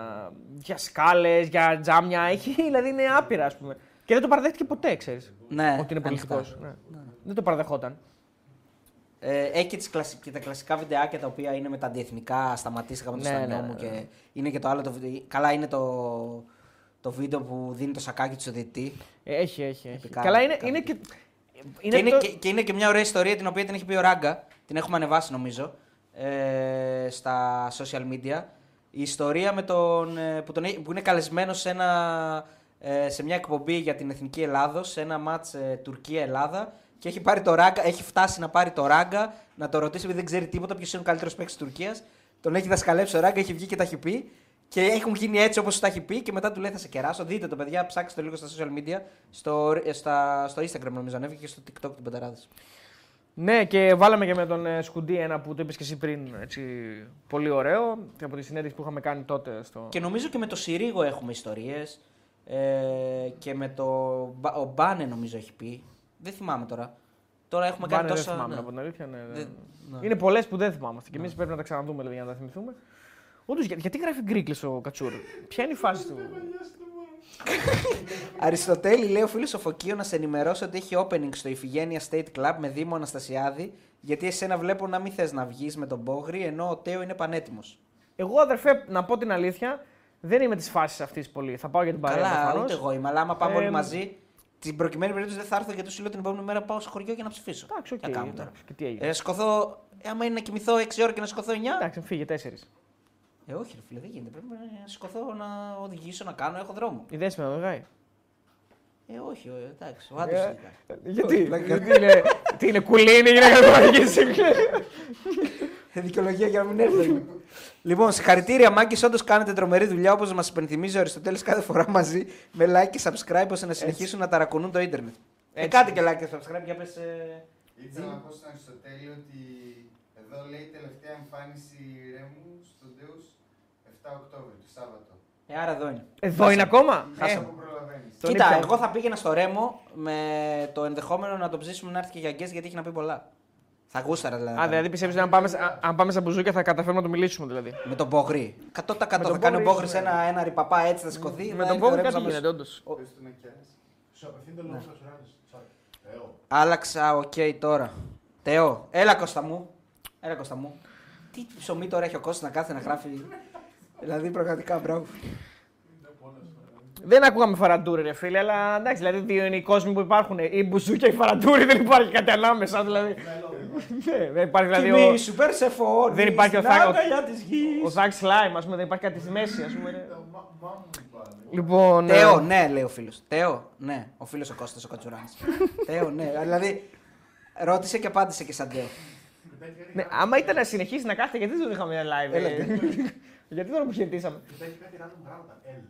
[SPEAKER 2] για σκάλες, για τζάμια. Έχει, δηλαδή είναι άπειρα, ας πούμε. Και δεν το παραδέχτηκε ποτέ, ξέρεις.
[SPEAKER 1] Ναι,
[SPEAKER 2] ότι είναι
[SPEAKER 1] ανοιχτά.
[SPEAKER 2] πολιτικός. Ναι. Δεν το παραδεχόταν.
[SPEAKER 1] Ε, έχει και, τις κλασι- και τα κλασικά βιντεάκια τα οποία είναι με τα αντιεθνικά. Σταματήστε από το
[SPEAKER 2] Ναι,
[SPEAKER 1] στανιό
[SPEAKER 2] ναι,
[SPEAKER 1] μου.
[SPEAKER 2] ναι, ναι.
[SPEAKER 1] Και είναι και το άλλο το βίντεο. Καλά είναι το, το βίντεο που δίνει το σακάκι του στο διαιτητή.
[SPEAKER 2] Ε, Έχει, έχει. έχει.
[SPEAKER 1] Επικά,
[SPEAKER 2] Καλά, είναι,
[SPEAKER 1] επικά.
[SPEAKER 2] είναι και.
[SPEAKER 1] και, είναι,
[SPEAKER 2] το-
[SPEAKER 1] και, και είναι και μια ωραία ιστορία την οποία την έχει πει ο Ράγκα. Την έχουμε ανεβάσει νομίζω ε, στα social media. Η ιστορία με τον, ε, που, τον, έχει- που είναι καλεσμένο σε ένα ε, σε μια εκπομπή για την Εθνική Ελλάδος, σε ένα μάτς ε, Τουρκία-Ελλάδα και έχει, πάρει το ράγκα, έχει φτάσει να πάρει το ράγκα, να το ρωτήσει επειδή δεν ξέρει τίποτα ποιος είναι ο καλύτερος παίκτης της Τουρκίας. Τον έχει δασκαλέψει ο ράγκα, έχει βγει και τα έχει πει. Και έχουν γίνει έτσι όπως τα έχει πει και μετά του λέει θα σε κεράσω. Δείτε το παιδιά, ψάξτε το λίγο στα social media. Στο, ε, στα, στο Instagram νομίζω ανέβηκε και στο TikTok του Πενταράδες.
[SPEAKER 2] Ναι, και βάλαμε και με τον ε, Σκουντή ένα που το είπες και εσύ πριν. Έτσι, πολύ ωραίο. Και από τη συνέντευξη που είχαμε κάνει τότε. Στο...
[SPEAKER 1] Και νομίζω και με το Συρίγο έχουμε ιστορίες. Ε, και με το. Μπα- Ο Μπάνε νομίζω έχει πει. Δεν θυμάμαι τώρα. Τώρα έχουμε
[SPEAKER 2] Μπάνε
[SPEAKER 1] κάνει
[SPEAKER 2] δεν
[SPEAKER 1] τόσα.
[SPEAKER 2] θυμάμαι
[SPEAKER 1] ναι.
[SPEAKER 2] από την αλήθεια. Ναι, ναι.
[SPEAKER 1] Δεν- ναι.
[SPEAKER 2] Είναι πολλές που δεν θυμάμαστε. Και εμείς πρέπει να τα ξαναδούμε δηλαδή, για να τα θυμηθούμε. Όντως, για, γιατί γράφει γκρίκλες ο Κατσούρ. Ποια είναι η φάση του;
[SPEAKER 1] Αριστοτέλη λέει ο φίλος ο Φωκείο να σε ενημερώσω ότι έχει opening στο Ιφηγένεια State Club με Δήμο Αναστασιάδη. Γιατί εσένα βλέπω να μην θες να βγεις με τον Μπόγρη ενώ ο Τέο είναι πανέτοιμος.
[SPEAKER 2] Εγώ, αδερφέ, να πω την αλήθεια, δεν είμαι της φάσης αυτής πολύ. Θα πάω για την παρέα.
[SPEAKER 1] Καλά,
[SPEAKER 2] προφανώς.
[SPEAKER 1] ούτε εγώ είμαι. Αλλά άμα πάμε
[SPEAKER 2] Ε,
[SPEAKER 1] όλοι μαζί, την προκειμένη περίπτωση δεν θα έρθω γιατί σου λέω την επόμενη μέρα πάω στο χωριό για να ψηφίσω.
[SPEAKER 2] Εντάξει, οκ.
[SPEAKER 1] Τι να κάνω τώρα.
[SPEAKER 2] εντάξει, και τι έγινε.
[SPEAKER 1] Ε, σηκωθώ, ε, άμα είναι να κοιμηθώ 6 ώρα και να σηκωθώ 9.
[SPEAKER 2] Εντάξει, φύγε τέσσερις.
[SPEAKER 1] Ε, όχι, ρε φίλε, δεν γίνεται. Πρέπει να σηκωθώ να οδηγήσω, να κάνω, έχω δρόμο.
[SPEAKER 2] Η δέσμη με οδηγάει.
[SPEAKER 1] Ε, όχι, ε, εντάξει, ο άντρας
[SPEAKER 2] Ε,
[SPEAKER 1] οδηγάει.
[SPEAKER 2] Γιατί, γιατί είναι, τι είναι κουλίνη για να το οδηγήσει.
[SPEAKER 1] Ε, Δικαιολογία για να μην έρθει. λοιπόν, συγχαρητήρια, Μάκης. Όντως κάνετε τρομερή δουλειά όπως μας υπενθυμίζει ο Αριστοτέλης κάθε φορά μαζί με like και subscribe ώστε να συνεχίσουν να ταρακουνούν το ίντερνετ. Ε,
[SPEAKER 2] Έτσι.
[SPEAKER 1] κάτι και like και subscribe για πες, ε...
[SPEAKER 6] Ήθελα να πω στον Αριστοτέλη ότι εδώ λέει τελευταία εμφάνιση Ρέμου στον Deus 7 Οκτώβρη, το Σάββατο.
[SPEAKER 1] ε, άρα εδώ είναι.
[SPEAKER 2] Εδώ είναι ακόμα;
[SPEAKER 1] Χάσαμε.
[SPEAKER 2] Ε,
[SPEAKER 6] Όπου προλαβαίνεις.
[SPEAKER 2] Τον
[SPEAKER 1] Κοίτα,
[SPEAKER 2] ήπιαμε.
[SPEAKER 1] εγώ θα πήγαινα στο Ρέμο με το ενδεχόμενο να τον ψήσουμε να έρθει και για guest γιατί έχει να πει πολλά. Θα γούσταρα δηλαδή.
[SPEAKER 2] Α, δηλαδή πιστεύεις ότι αν πάμε, α- αν πάμε στα μπουζούκια θα καταφέρουμε να το μιλήσουμε δηλαδή.
[SPEAKER 1] Με τον Μπόγρι. 100%
[SPEAKER 2] τον
[SPEAKER 1] θα κάνει ο
[SPEAKER 2] Μπόγρι
[SPEAKER 1] Μπόγρι
[SPEAKER 2] ίσως,
[SPEAKER 1] ένα, ένα ρηπαπά έτσι θα σηκωθεί.
[SPEAKER 2] Με
[SPEAKER 1] θα
[SPEAKER 2] τον
[SPEAKER 1] έρθει ο
[SPEAKER 2] Μπόγρι
[SPEAKER 1] Ρέμος
[SPEAKER 2] κάτι
[SPEAKER 1] αμέσως.
[SPEAKER 2] γίνεται, όντως.
[SPEAKER 6] Πες του να πιάσει.
[SPEAKER 5] Σου απευθύνεται λόγο στο Σουράνης. Sorry. Θεό.
[SPEAKER 1] Άλλαξα, οκ τώρα. Τεό, έλα Κώστα μου. Έλα Κώστα μου. Τι ψωμί τώρα έχει ο Κώστας να κάθεται να γράφει. Δηλαδή πραγματικά μπράβο.
[SPEAKER 2] Δεν ακούγαμε φαραντούρι, ρε φίλε, αλλά εντάξει, δηλαδή δύο είναι οι κόσμοι που υπάρχουν. Η μπουζούκια, η φαραντούρι, δεν υπάρχει κάτι ανάμεσα. Δηλαδή. Ναι, δεν υπάρχει δηλαδή. Ο,
[SPEAKER 1] Τιμή, σούπερ σε φόρ.
[SPEAKER 2] Δεν υπάρχει ο Θάκο-
[SPEAKER 1] της γης.
[SPEAKER 2] ο Ζακ Σλάιμ, ας πούμε, δεν υπάρχει κάτι στη μέση, ας πούμε. ρε. Λοιπόν. ε,
[SPEAKER 1] Τέο, ναι, λέει ο φίλος. Τέο, ναι. Ο φίλος ο Κώστας ο Κατσουράνης. Τέο, ναι. Δηλαδή, ρώτησε και απάντησε και σαν Τέο.
[SPEAKER 2] Ναι, άμα ήταν να συνεχίσει να κάθεται, γιατί δεν το είχαμε live.
[SPEAKER 1] Έλα,
[SPEAKER 2] ε; γιατί τώρα που χαιρετήσαμε.
[SPEAKER 5] Μετά έχει κάτι random πράγματα. L.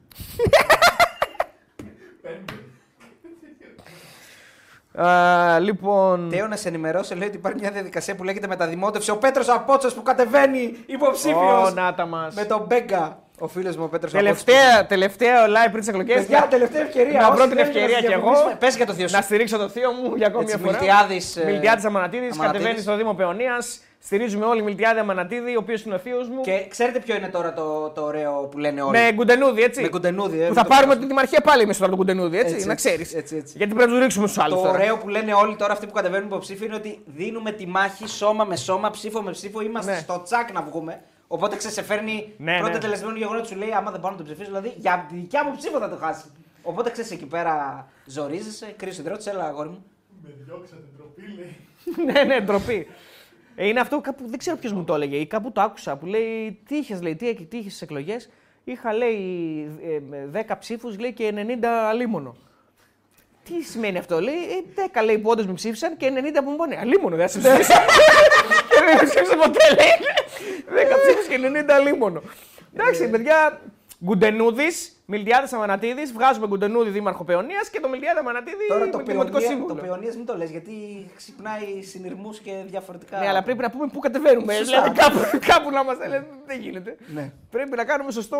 [SPEAKER 2] Α, λοιπόν.
[SPEAKER 1] Τέο, να σε ενημερώσω, λέει ότι υπάρχει μια διαδικασία που λέγεται μεταδημότευση. Ο Πέτρος Απότσος που κατεβαίνει υποψήφιος.
[SPEAKER 2] Ω, να τα μας.
[SPEAKER 1] με τον Μπέγκα. Ο φίλος μου ο Πέτρος
[SPEAKER 2] Τελευταία, τελευταία live πριν τις εκλογές.
[SPEAKER 1] Παιδιά, τελευταία ευκαιρία.
[SPEAKER 2] Να
[SPEAKER 1] Όσοι
[SPEAKER 2] βρω την
[SPEAKER 1] θέλουν να
[SPEAKER 2] ευκαιρία
[SPEAKER 1] σας
[SPEAKER 2] κι εγώ.
[SPEAKER 1] διαφημίσουμε, Πες για το θείο
[SPEAKER 2] Να
[SPEAKER 1] σου.
[SPEAKER 2] στηρίξω το θείο μου για ακόμη
[SPEAKER 1] Έτσι,
[SPEAKER 2] μια φορά.
[SPEAKER 1] Μιλτιάδης, ε,
[SPEAKER 2] Μιλτιάδης Αμανατίδης.
[SPEAKER 1] Αμανατίδης.
[SPEAKER 2] Κατεβαίνει στο Δήμο Παιωνία. Στηρίζουμε όλοι Μιλτιάδη Αμανατίδη, ο οποίος είναι ο θείος μου.
[SPEAKER 1] Και ξέρετε ποιο είναι τώρα το, το ωραίο που λένε όλοι;
[SPEAKER 2] Με Γκουντενούδη, έτσι.
[SPEAKER 1] Με Κουντενούδη. ε,
[SPEAKER 2] Που
[SPEAKER 1] με
[SPEAKER 2] θα
[SPEAKER 1] το-
[SPEAKER 2] πάρουμε την Δημαρχία πάλι εμείς τώρα τον Γκουντενούδη, έτσι,
[SPEAKER 1] Έτσι,
[SPEAKER 2] να
[SPEAKER 1] έτσι,
[SPEAKER 2] ξέρεις.
[SPEAKER 1] έτσι, έτσι.
[SPEAKER 2] Γιατί πρέπει να τους ρίξουμε στους άλλους.
[SPEAKER 1] Το ωραίο που λένε όλοι τώρα αυτοί που κατεβαίνουν υποψήφοι είναι ότι δίνουμε τη μάχη σώμα με σώμα, ψήφο με ψήφο. Είμαστε
[SPEAKER 2] Ναι.
[SPEAKER 1] στο τσακ να βγούμε. Οπότε ξέρει, σε φέρνει
[SPEAKER 2] Ναι,
[SPEAKER 1] πρώτο
[SPEAKER 2] ναι.
[SPEAKER 1] τελεσμένο γεγονό σου λέει: Άμα δεν πάω να τον ψηφίσω, δηλαδή για τη δικιά μου ψήφο θα το χάσει. Οπότε ξέρεις εκεί πέρα ζορίζεσαι, κρύο υδρότη, έλα αγόρι μου.
[SPEAKER 5] Με διώξατε ντροπή, λέει.
[SPEAKER 2] ναι, ναι, ντροπή. Ε, είναι αυτό κάπου, δεν ξέρω ποιος μου το έλεγε ή κάπου το άκουσα που λέει τι είχες, λέει, τι, τι είχες στι εκλογές; Είχα λέει ε, 10 ψήφους λέει, και 90 αλίμονο. Τι σημαίνει αυτό, λέει, ε, 10 λέει που όντως με ψήφισαν και 90 που μου πάνε. Αλίμονο, δεν σε ψήφισαν. και δεν με ψήφισαν ποτέ, λέει. 10 ψήφου και 90 αλίμονο. Εντάξει, παιδιά, Γκουντενούδης, Μιλτιάδης Αμανατίδης, βγάζουμε Γκουντενούδη δήμαρχο Παιωνία και το Μιλτιάδη Αμανατίδη
[SPEAKER 1] Τώρα το
[SPEAKER 2] με δημοτικό
[SPEAKER 1] παιωνία, το
[SPEAKER 2] σύμβουλο.
[SPEAKER 1] παιωνίας μην το λες γιατί ξυπνάει συνειρμούς και διαφορετικά.
[SPEAKER 2] Ναι, αλλά πρέπει να πούμε πού κατεβαίνουμε.
[SPEAKER 1] Σωστά.
[SPEAKER 2] Δηλαδή κάπου, κάπου να είμαστε. Δηλαδή, δεν γίνεται.
[SPEAKER 1] Ναι.
[SPEAKER 2] Πρέπει να κάνουμε σωστό,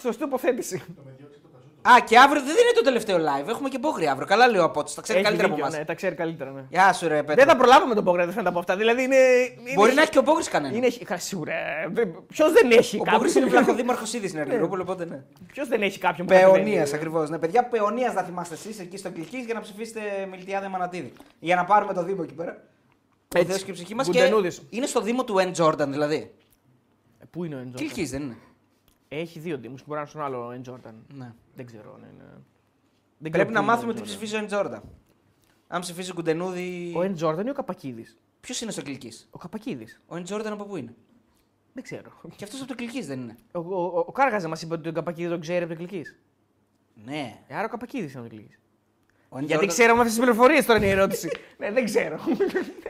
[SPEAKER 2] σωστή τοποθέτηση.
[SPEAKER 1] Α, και αύριο δεν είναι το τελευταίο live. Έχουμε και μπόγρι αύριο. Καλά λέει ο Απότσο. Τα ξέρει
[SPEAKER 2] Έχει
[SPEAKER 1] καλύτερα
[SPEAKER 2] δίκιο,
[SPEAKER 1] από εμάς.
[SPEAKER 2] ναι, τα ξέρει καλύτερα. Ναι.
[SPEAKER 1] Γεια σου, ρε Πέτρο.
[SPEAKER 2] Δεν θα προλάβουμε τον Πόγκρα, δεν φαίνεται από αυτά. Δηλαδή είναι. είναι
[SPEAKER 1] Μπορεί να έχει και ο Μπόγρι κανένα.
[SPEAKER 2] Είναι, κα- σίγουρα. Ποιος δεν έχει
[SPEAKER 1] Ο
[SPEAKER 2] κάποιον;
[SPEAKER 1] Μπόγρι είναι βλαχοδήμαρχος ήδης στην Αργυρούπολη, οπότε ναι.
[SPEAKER 2] Ποιος δεν έχει κάποιον που κατεβαίνει.
[SPEAKER 1] Παιωνία ακριβώς. Ναι, παιδιά, παιωνία να θυμάστε εσείς εκεί στο Κλική για να ψηφίσετε Μιλτιάδε Μανατίδη. Για να πάρουμε το Δήμο εκεί πέρα. Το
[SPEAKER 2] Έτσι.
[SPEAKER 1] Θεός και η ψυχή μας. Και
[SPEAKER 2] Γκουντενούδης.
[SPEAKER 1] είναι στο Δήμο του Εν Τζόρνταν δηλαδή.
[SPEAKER 2] Ε, Πού είναι ο Εντζόρταν.
[SPEAKER 1] Κλική δεν είναι.
[SPEAKER 2] Έχει δύο Δήμους που μπορεί να είναι στον άλλο Εντζόρταν.
[SPEAKER 1] Ναι.
[SPEAKER 2] Δεν ξέρω. Ναι, ναι. Δεν
[SPEAKER 1] Πρέπει
[SPEAKER 2] ξέρω
[SPEAKER 1] να
[SPEAKER 2] πού
[SPEAKER 1] μάθουμε τι
[SPEAKER 2] είναι ο
[SPEAKER 1] ψηφίζει ο Εν Τζόρνταν. Αν ψηφίζει Γκουντενούδη.
[SPEAKER 2] Ο Εντζόρταν ή ο Καπακίδης;
[SPEAKER 1] Ποιος είναι στο Κλική.
[SPEAKER 2] Ο Καπακίδης.
[SPEAKER 1] Ο Εν Τζόρνταν από πού είναι;
[SPEAKER 2] Δεν ξέρω.
[SPEAKER 1] Και αυτός από το Κλική δεν είναι.
[SPEAKER 2] Ο, ο, ο, ο Κάργα μας είπε ότι τον Καπακίδης τον ξέρει από το Κλική.
[SPEAKER 1] Ναι.
[SPEAKER 2] Ε, άρα ο Καπακίδης είναι ο Νίκη.
[SPEAKER 1] Ο Νίκ
[SPEAKER 2] Γιατί
[SPEAKER 1] Τζόρνταν-
[SPEAKER 2] ξέρουμε αυτέ τις πληροφορίες τώρα είναι η ερώτηση. ναι, δεν ξέρω.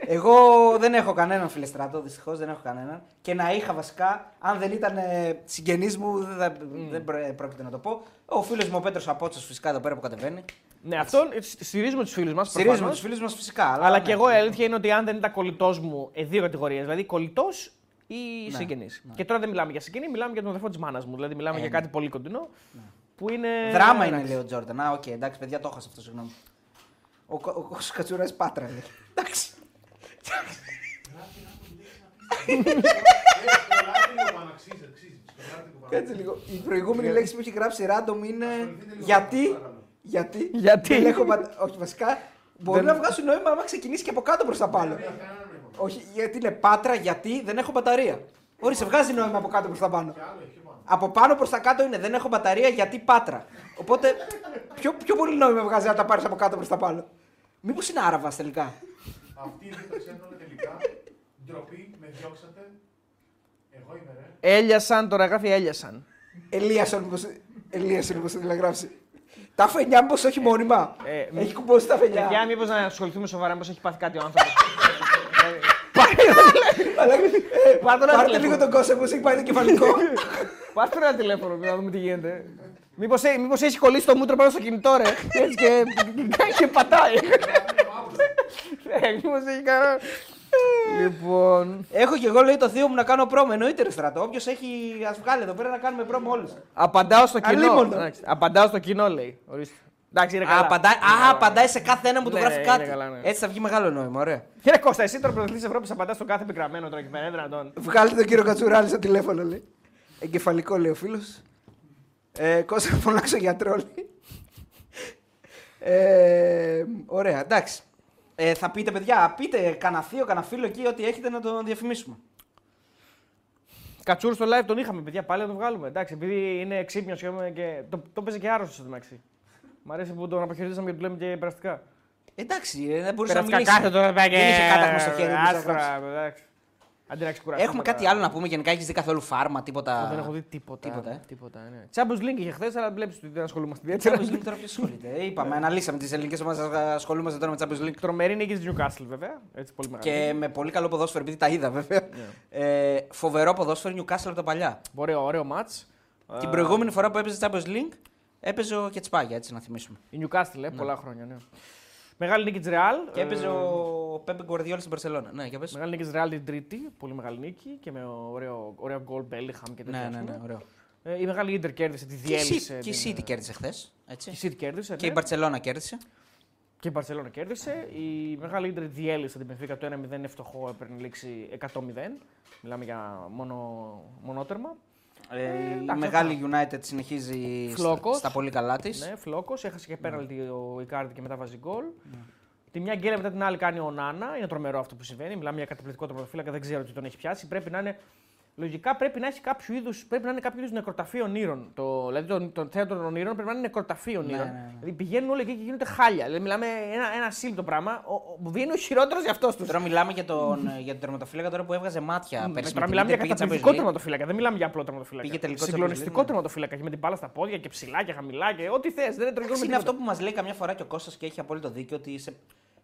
[SPEAKER 1] Εγώ δεν έχω κανέναν φιλεστράτο, δυστυχώς δεν έχω κανέναν. Και να είχα βασικά, αν δεν ήταν συγγενή μου, δεν, θα- δεν πρέ- πρόκειται να το πω. Ο φίλος μου ο Πέτρος Απότσο φυσικά εδώ πέρα που κατεβαίνει.
[SPEAKER 2] ναι, αυτό ε, στηρίζουμε τους φίλους μας.
[SPEAKER 1] Στηρίζουμε τους φίλους μας φυσικά. Αλλά,
[SPEAKER 2] Αλλά
[SPEAKER 1] ναι.
[SPEAKER 2] και εγώ η αλήθεια είναι ότι αν δεν ήταν κολλητός μου, ε, δύο κατηγορίες. Δηλαδή κολλητός ή
[SPEAKER 1] Ναι,
[SPEAKER 2] συγγενής. Και τώρα δεν μιλάμε για συγγενή, μιλάμε για τον αδερφό της μάνας μου. Δηλαδή μιλάμε
[SPEAKER 1] Ε,
[SPEAKER 2] για
[SPEAKER 1] ναι.
[SPEAKER 2] κάτι πολύ κοντινό. Που είναι.
[SPEAKER 1] Δράμα είναι,
[SPEAKER 2] εντάξει.
[SPEAKER 1] λέει ο Τζόρνταν. Α, οκ, εντάξει, παιδιά, το έχασα αυτό, συγγνώμη. Ο, ο, ο, Κατσουρά πάτρα, λέει. Εντάξει.
[SPEAKER 5] Σκρολάτε λίγο πάνω, αξίζει, αξίζει. Σκρολάτε λίγο πάνω.
[SPEAKER 1] Κάτσε λίγο. Η προηγούμενη λέξη που έχει γράψει random είναι. Γιατί. Γιατί.
[SPEAKER 2] Γιατί;
[SPEAKER 1] Δεν έχω πατ- Όχι, βασικά. Μπορεί να βγάσουν νόημα άμα ξεκινήσει και από κάτω προς τα πάνω. Όχι, γιατί είναι πάτρα, γιατί δεν έχω μπαταρία. Ορίστε, βγάζει νόημα από κάτω προς τα πάνω. Από πάνω προς τα κάτω είναι δεν έχω μπαταρία γιατί πάτρα. Οπότε πιο, πιο πολύ νόημα βγάζει να τα πάρεις από κάτω προς τα πάνω. Μήπως είναι άραβας τελικά;
[SPEAKER 5] Αυτή η δίπλα ξέφρανε τελικά. Ντροπή, με διώξατε. Εγώ είμαι ρε.
[SPEAKER 2] Έλιασαν, τώρα γράφει έλιασαν.
[SPEAKER 1] Ελίασον, μήπως, Ελίασον, μήπως θέλει να γράψει. Τα φενιά μήπως όχι μόνιμα;
[SPEAKER 2] Ε, μ-
[SPEAKER 1] Έχει κουμπώσει τα φενιά.
[SPEAKER 2] Για μήπως να ασχοληθούμε σοβαρά, μήπως έχει πάθει κάτι ο άνθρωπος.
[SPEAKER 1] Αλλά, ε,
[SPEAKER 2] Πάρτε ένα
[SPEAKER 1] Πάρτε
[SPEAKER 2] τηλέφωνο.
[SPEAKER 1] λίγο τον κόσμο που έχει πάει το κεφαλικό.
[SPEAKER 2] Πάρτε ένα τηλέφωνο να δούμε τι γίνεται. Μήπως μήπως έχει κολλήσει το μούτρο πάνω στο κινητό, ρε. Έτσι και, και πατάει. Ε, Μήπως έχει κανένα. Λοιπόν.
[SPEAKER 1] Έχω και εγώ λέει το θείο μου να κάνω πρόμο. Εννοείται ρε στρατό. Όποιος έχει, ας βγάλει εδώ πέρα να κάνουμε πρόμο όλους.
[SPEAKER 2] Απαντάω στο κοινό.
[SPEAKER 1] Αλίμονο.
[SPEAKER 2] Εντάξει, Απαντάω στο κοινό, λέει. Ορίστε. Εντάξει, είναι
[SPEAKER 1] Α,
[SPEAKER 2] καλά.
[SPEAKER 1] απαντάει, α, απαντάει σε κάθε ένα που του
[SPEAKER 2] Ναι,
[SPEAKER 1] γράφει
[SPEAKER 2] ναι,
[SPEAKER 1] κάτι.
[SPEAKER 2] είναι καλά, ναι.
[SPEAKER 1] Έτσι θα βγει μεγάλο νόημα, ωραία.
[SPEAKER 2] Κύριε Κώστα, εσύ τώρα πρωταθλητή Ευρώπης απαντάς στον κάθε επιγραμμένο τώρα και πέρα. Είναι δυνατόν.
[SPEAKER 1] Βγάλτε τον κύριο Κατσουράλη στο τηλέφωνο, λέει. Εγκεφαλικό, λέει ο φίλος. Ε, Κώστα, φωνάξω γιατρό, λέει. Ε, ωραία, εντάξει. Ε, θα πείτε, παιδιά, πείτε κανένα θείο, κανένα φίλο εκεί, ό,τι έχετε να το διαφημίσουμε.
[SPEAKER 2] Κατσούρ στο live τον είχαμε, παιδιά, πάλι να τον βγάλουμε. Εντάξει, επειδή είναι ξύπνιος και, και το, το παίζει και άρρωστος στο μεταξύ. Μ' αρέσει που τον αποχαιρετήσαμε και του λέμε και περαστικά.
[SPEAKER 1] Εντάξει, ε, δεν μπορούσε να
[SPEAKER 2] Περαστικά
[SPEAKER 1] μιλήσει.
[SPEAKER 2] κάθε τώρα
[SPEAKER 1] Δεν είχε κάταγμα στο χέρι του. να
[SPEAKER 2] Άστρα,
[SPEAKER 1] γράψει.
[SPEAKER 2] εντάξει. Αντί να ξεκουράσει.
[SPEAKER 1] Έχουμε κάτι άλλο να πούμε γενικά, έχεις δει καθόλου φάρμα, τίποτα.
[SPEAKER 2] Δεν έχω δει τίποτα.
[SPEAKER 1] Τίποτα, ε.
[SPEAKER 2] τίποτα ναι. Champions League είχε χθες, αλλά βλέπεις ότι δεν ασχολούμαστε
[SPEAKER 1] Champions
[SPEAKER 2] ιδιαίτερα.
[SPEAKER 1] League τώρα ποιος ασχολείται. Ε, είπαμε, αναλύσαμε τις ελληνικές ομάδες, ασχολούμαστε τώρα με Champions League.
[SPEAKER 2] Τρομερή νίκη της Newcastle, βέβαια. Έτσι, πολύ μεγάλη.
[SPEAKER 1] Και με πολύ καλό ποδόσφαιρο, επειδή τα είδα βέβαια. Ε, φοβερό ποδόσφαιρο Newcastle από τα παλιά.
[SPEAKER 2] Ωραίο, ωραίο match.
[SPEAKER 1] Την προηγούμενη φορά που έπαιζε Champions League έπαιζε ο Κετσπάγια, έτσι να θυμίσουμε.
[SPEAKER 2] Η Newcastle, ε, πολλά χρόνια, ναι. Μεγάλη νίκη της Real.
[SPEAKER 1] Και έπαιζε
[SPEAKER 2] ε,
[SPEAKER 1] ο Πέμπε Γκουαρδιόλ στην Παρσελόνα. Ναι, για πες.
[SPEAKER 2] Μεγάλη νίκη της Real την Τρίτη. Πολύ μεγάλη νίκη και με ωραίο, ωραίο γκολ Bellingham και τέτοια.
[SPEAKER 1] Ναι,
[SPEAKER 2] ας
[SPEAKER 1] ναι,
[SPEAKER 2] πούμε.
[SPEAKER 1] ναι, ωραίο.
[SPEAKER 2] Ε, η μεγάλη Ιντερ κέρδισε, τη
[SPEAKER 1] Και η
[SPEAKER 2] διέλυσε.
[SPEAKER 1] City- Και η
[SPEAKER 2] την,
[SPEAKER 1] City κέρδισε χθες. Έτσι.
[SPEAKER 2] Η City κέρδισε.
[SPEAKER 1] Και η
[SPEAKER 2] ναι.
[SPEAKER 1] Μπαρσελόνα κέρδισε.
[SPEAKER 2] Και η Barcelona κέρδισε. Η μεγάλη Ιντερ διέλυσε την Benfica το 1-0 είναι φτωχό, έπαιρνε λήξη 100-0. Μιλάμε για μόνο, μονότερμα.
[SPEAKER 1] Ε, η
[SPEAKER 2] εντάξει,
[SPEAKER 1] μεγάλη United συνεχίζει στα,
[SPEAKER 2] Φλόκος.
[SPEAKER 1] στα πολύ καλά της.
[SPEAKER 2] Ναι, φλόκος. Έχασε και πέναλτι ο Ικάρδη και μετά βάζει γκολ.
[SPEAKER 1] Ναι.
[SPEAKER 2] Τη μια γκέλα μετά την άλλη κάνει ο Νάνα. Είναι τρομερό αυτό που συμβαίνει. Μιλάμε για καταπληκτικό τερματοφύλακα, δεν ξέρω τι τον έχει πιάσει. Πρέπει να είναι. Λογικά πρέπει να έχει κάποιο είδους. Πρέπει να είναι κάποιο είδους νεκροταφείο ονείρων. Το, δηλαδή το, το θέατρο των ονείρων πρέπει να είναι νεκροταφείο ονείρων.
[SPEAKER 1] ναι, ναι.
[SPEAKER 2] Δηλαδή πηγαίνουν όλοι εκεί και γίνονται χάλια. Δηλαδή μιλάμε ένα, ένα σύλλητο πράγμα. Ο, ο, βγαίνει ο χειρότερος για αυτός τους.
[SPEAKER 1] Τώρα μιλάμε για τον, για τον τερματοφύλακα τώρα που έβγαζε μάτια πέρσι.
[SPEAKER 2] Τώρα
[SPEAKER 1] με την
[SPEAKER 2] μιλάμε για
[SPEAKER 1] Inter, πήγε
[SPEAKER 2] καταπληκτικό
[SPEAKER 1] Champions League.
[SPEAKER 2] τερματοφύλακα. Δεν μιλάμε για απλό τερματοφύλακα.
[SPEAKER 1] Πήγε τελικό Champions League,
[SPEAKER 2] Συγκλονιστικό
[SPEAKER 1] ναι.
[SPEAKER 2] τερματοφύλακα. Και με την μπάλα στα πόδια και ψηλά και χαμηλά και ό,τι θες. Δεν είναι
[SPEAKER 1] Εντάξει, είναι αυτό που μας λέει καμιά φορά και ο Κώστας και έχει απόλυτο δίκιο ότι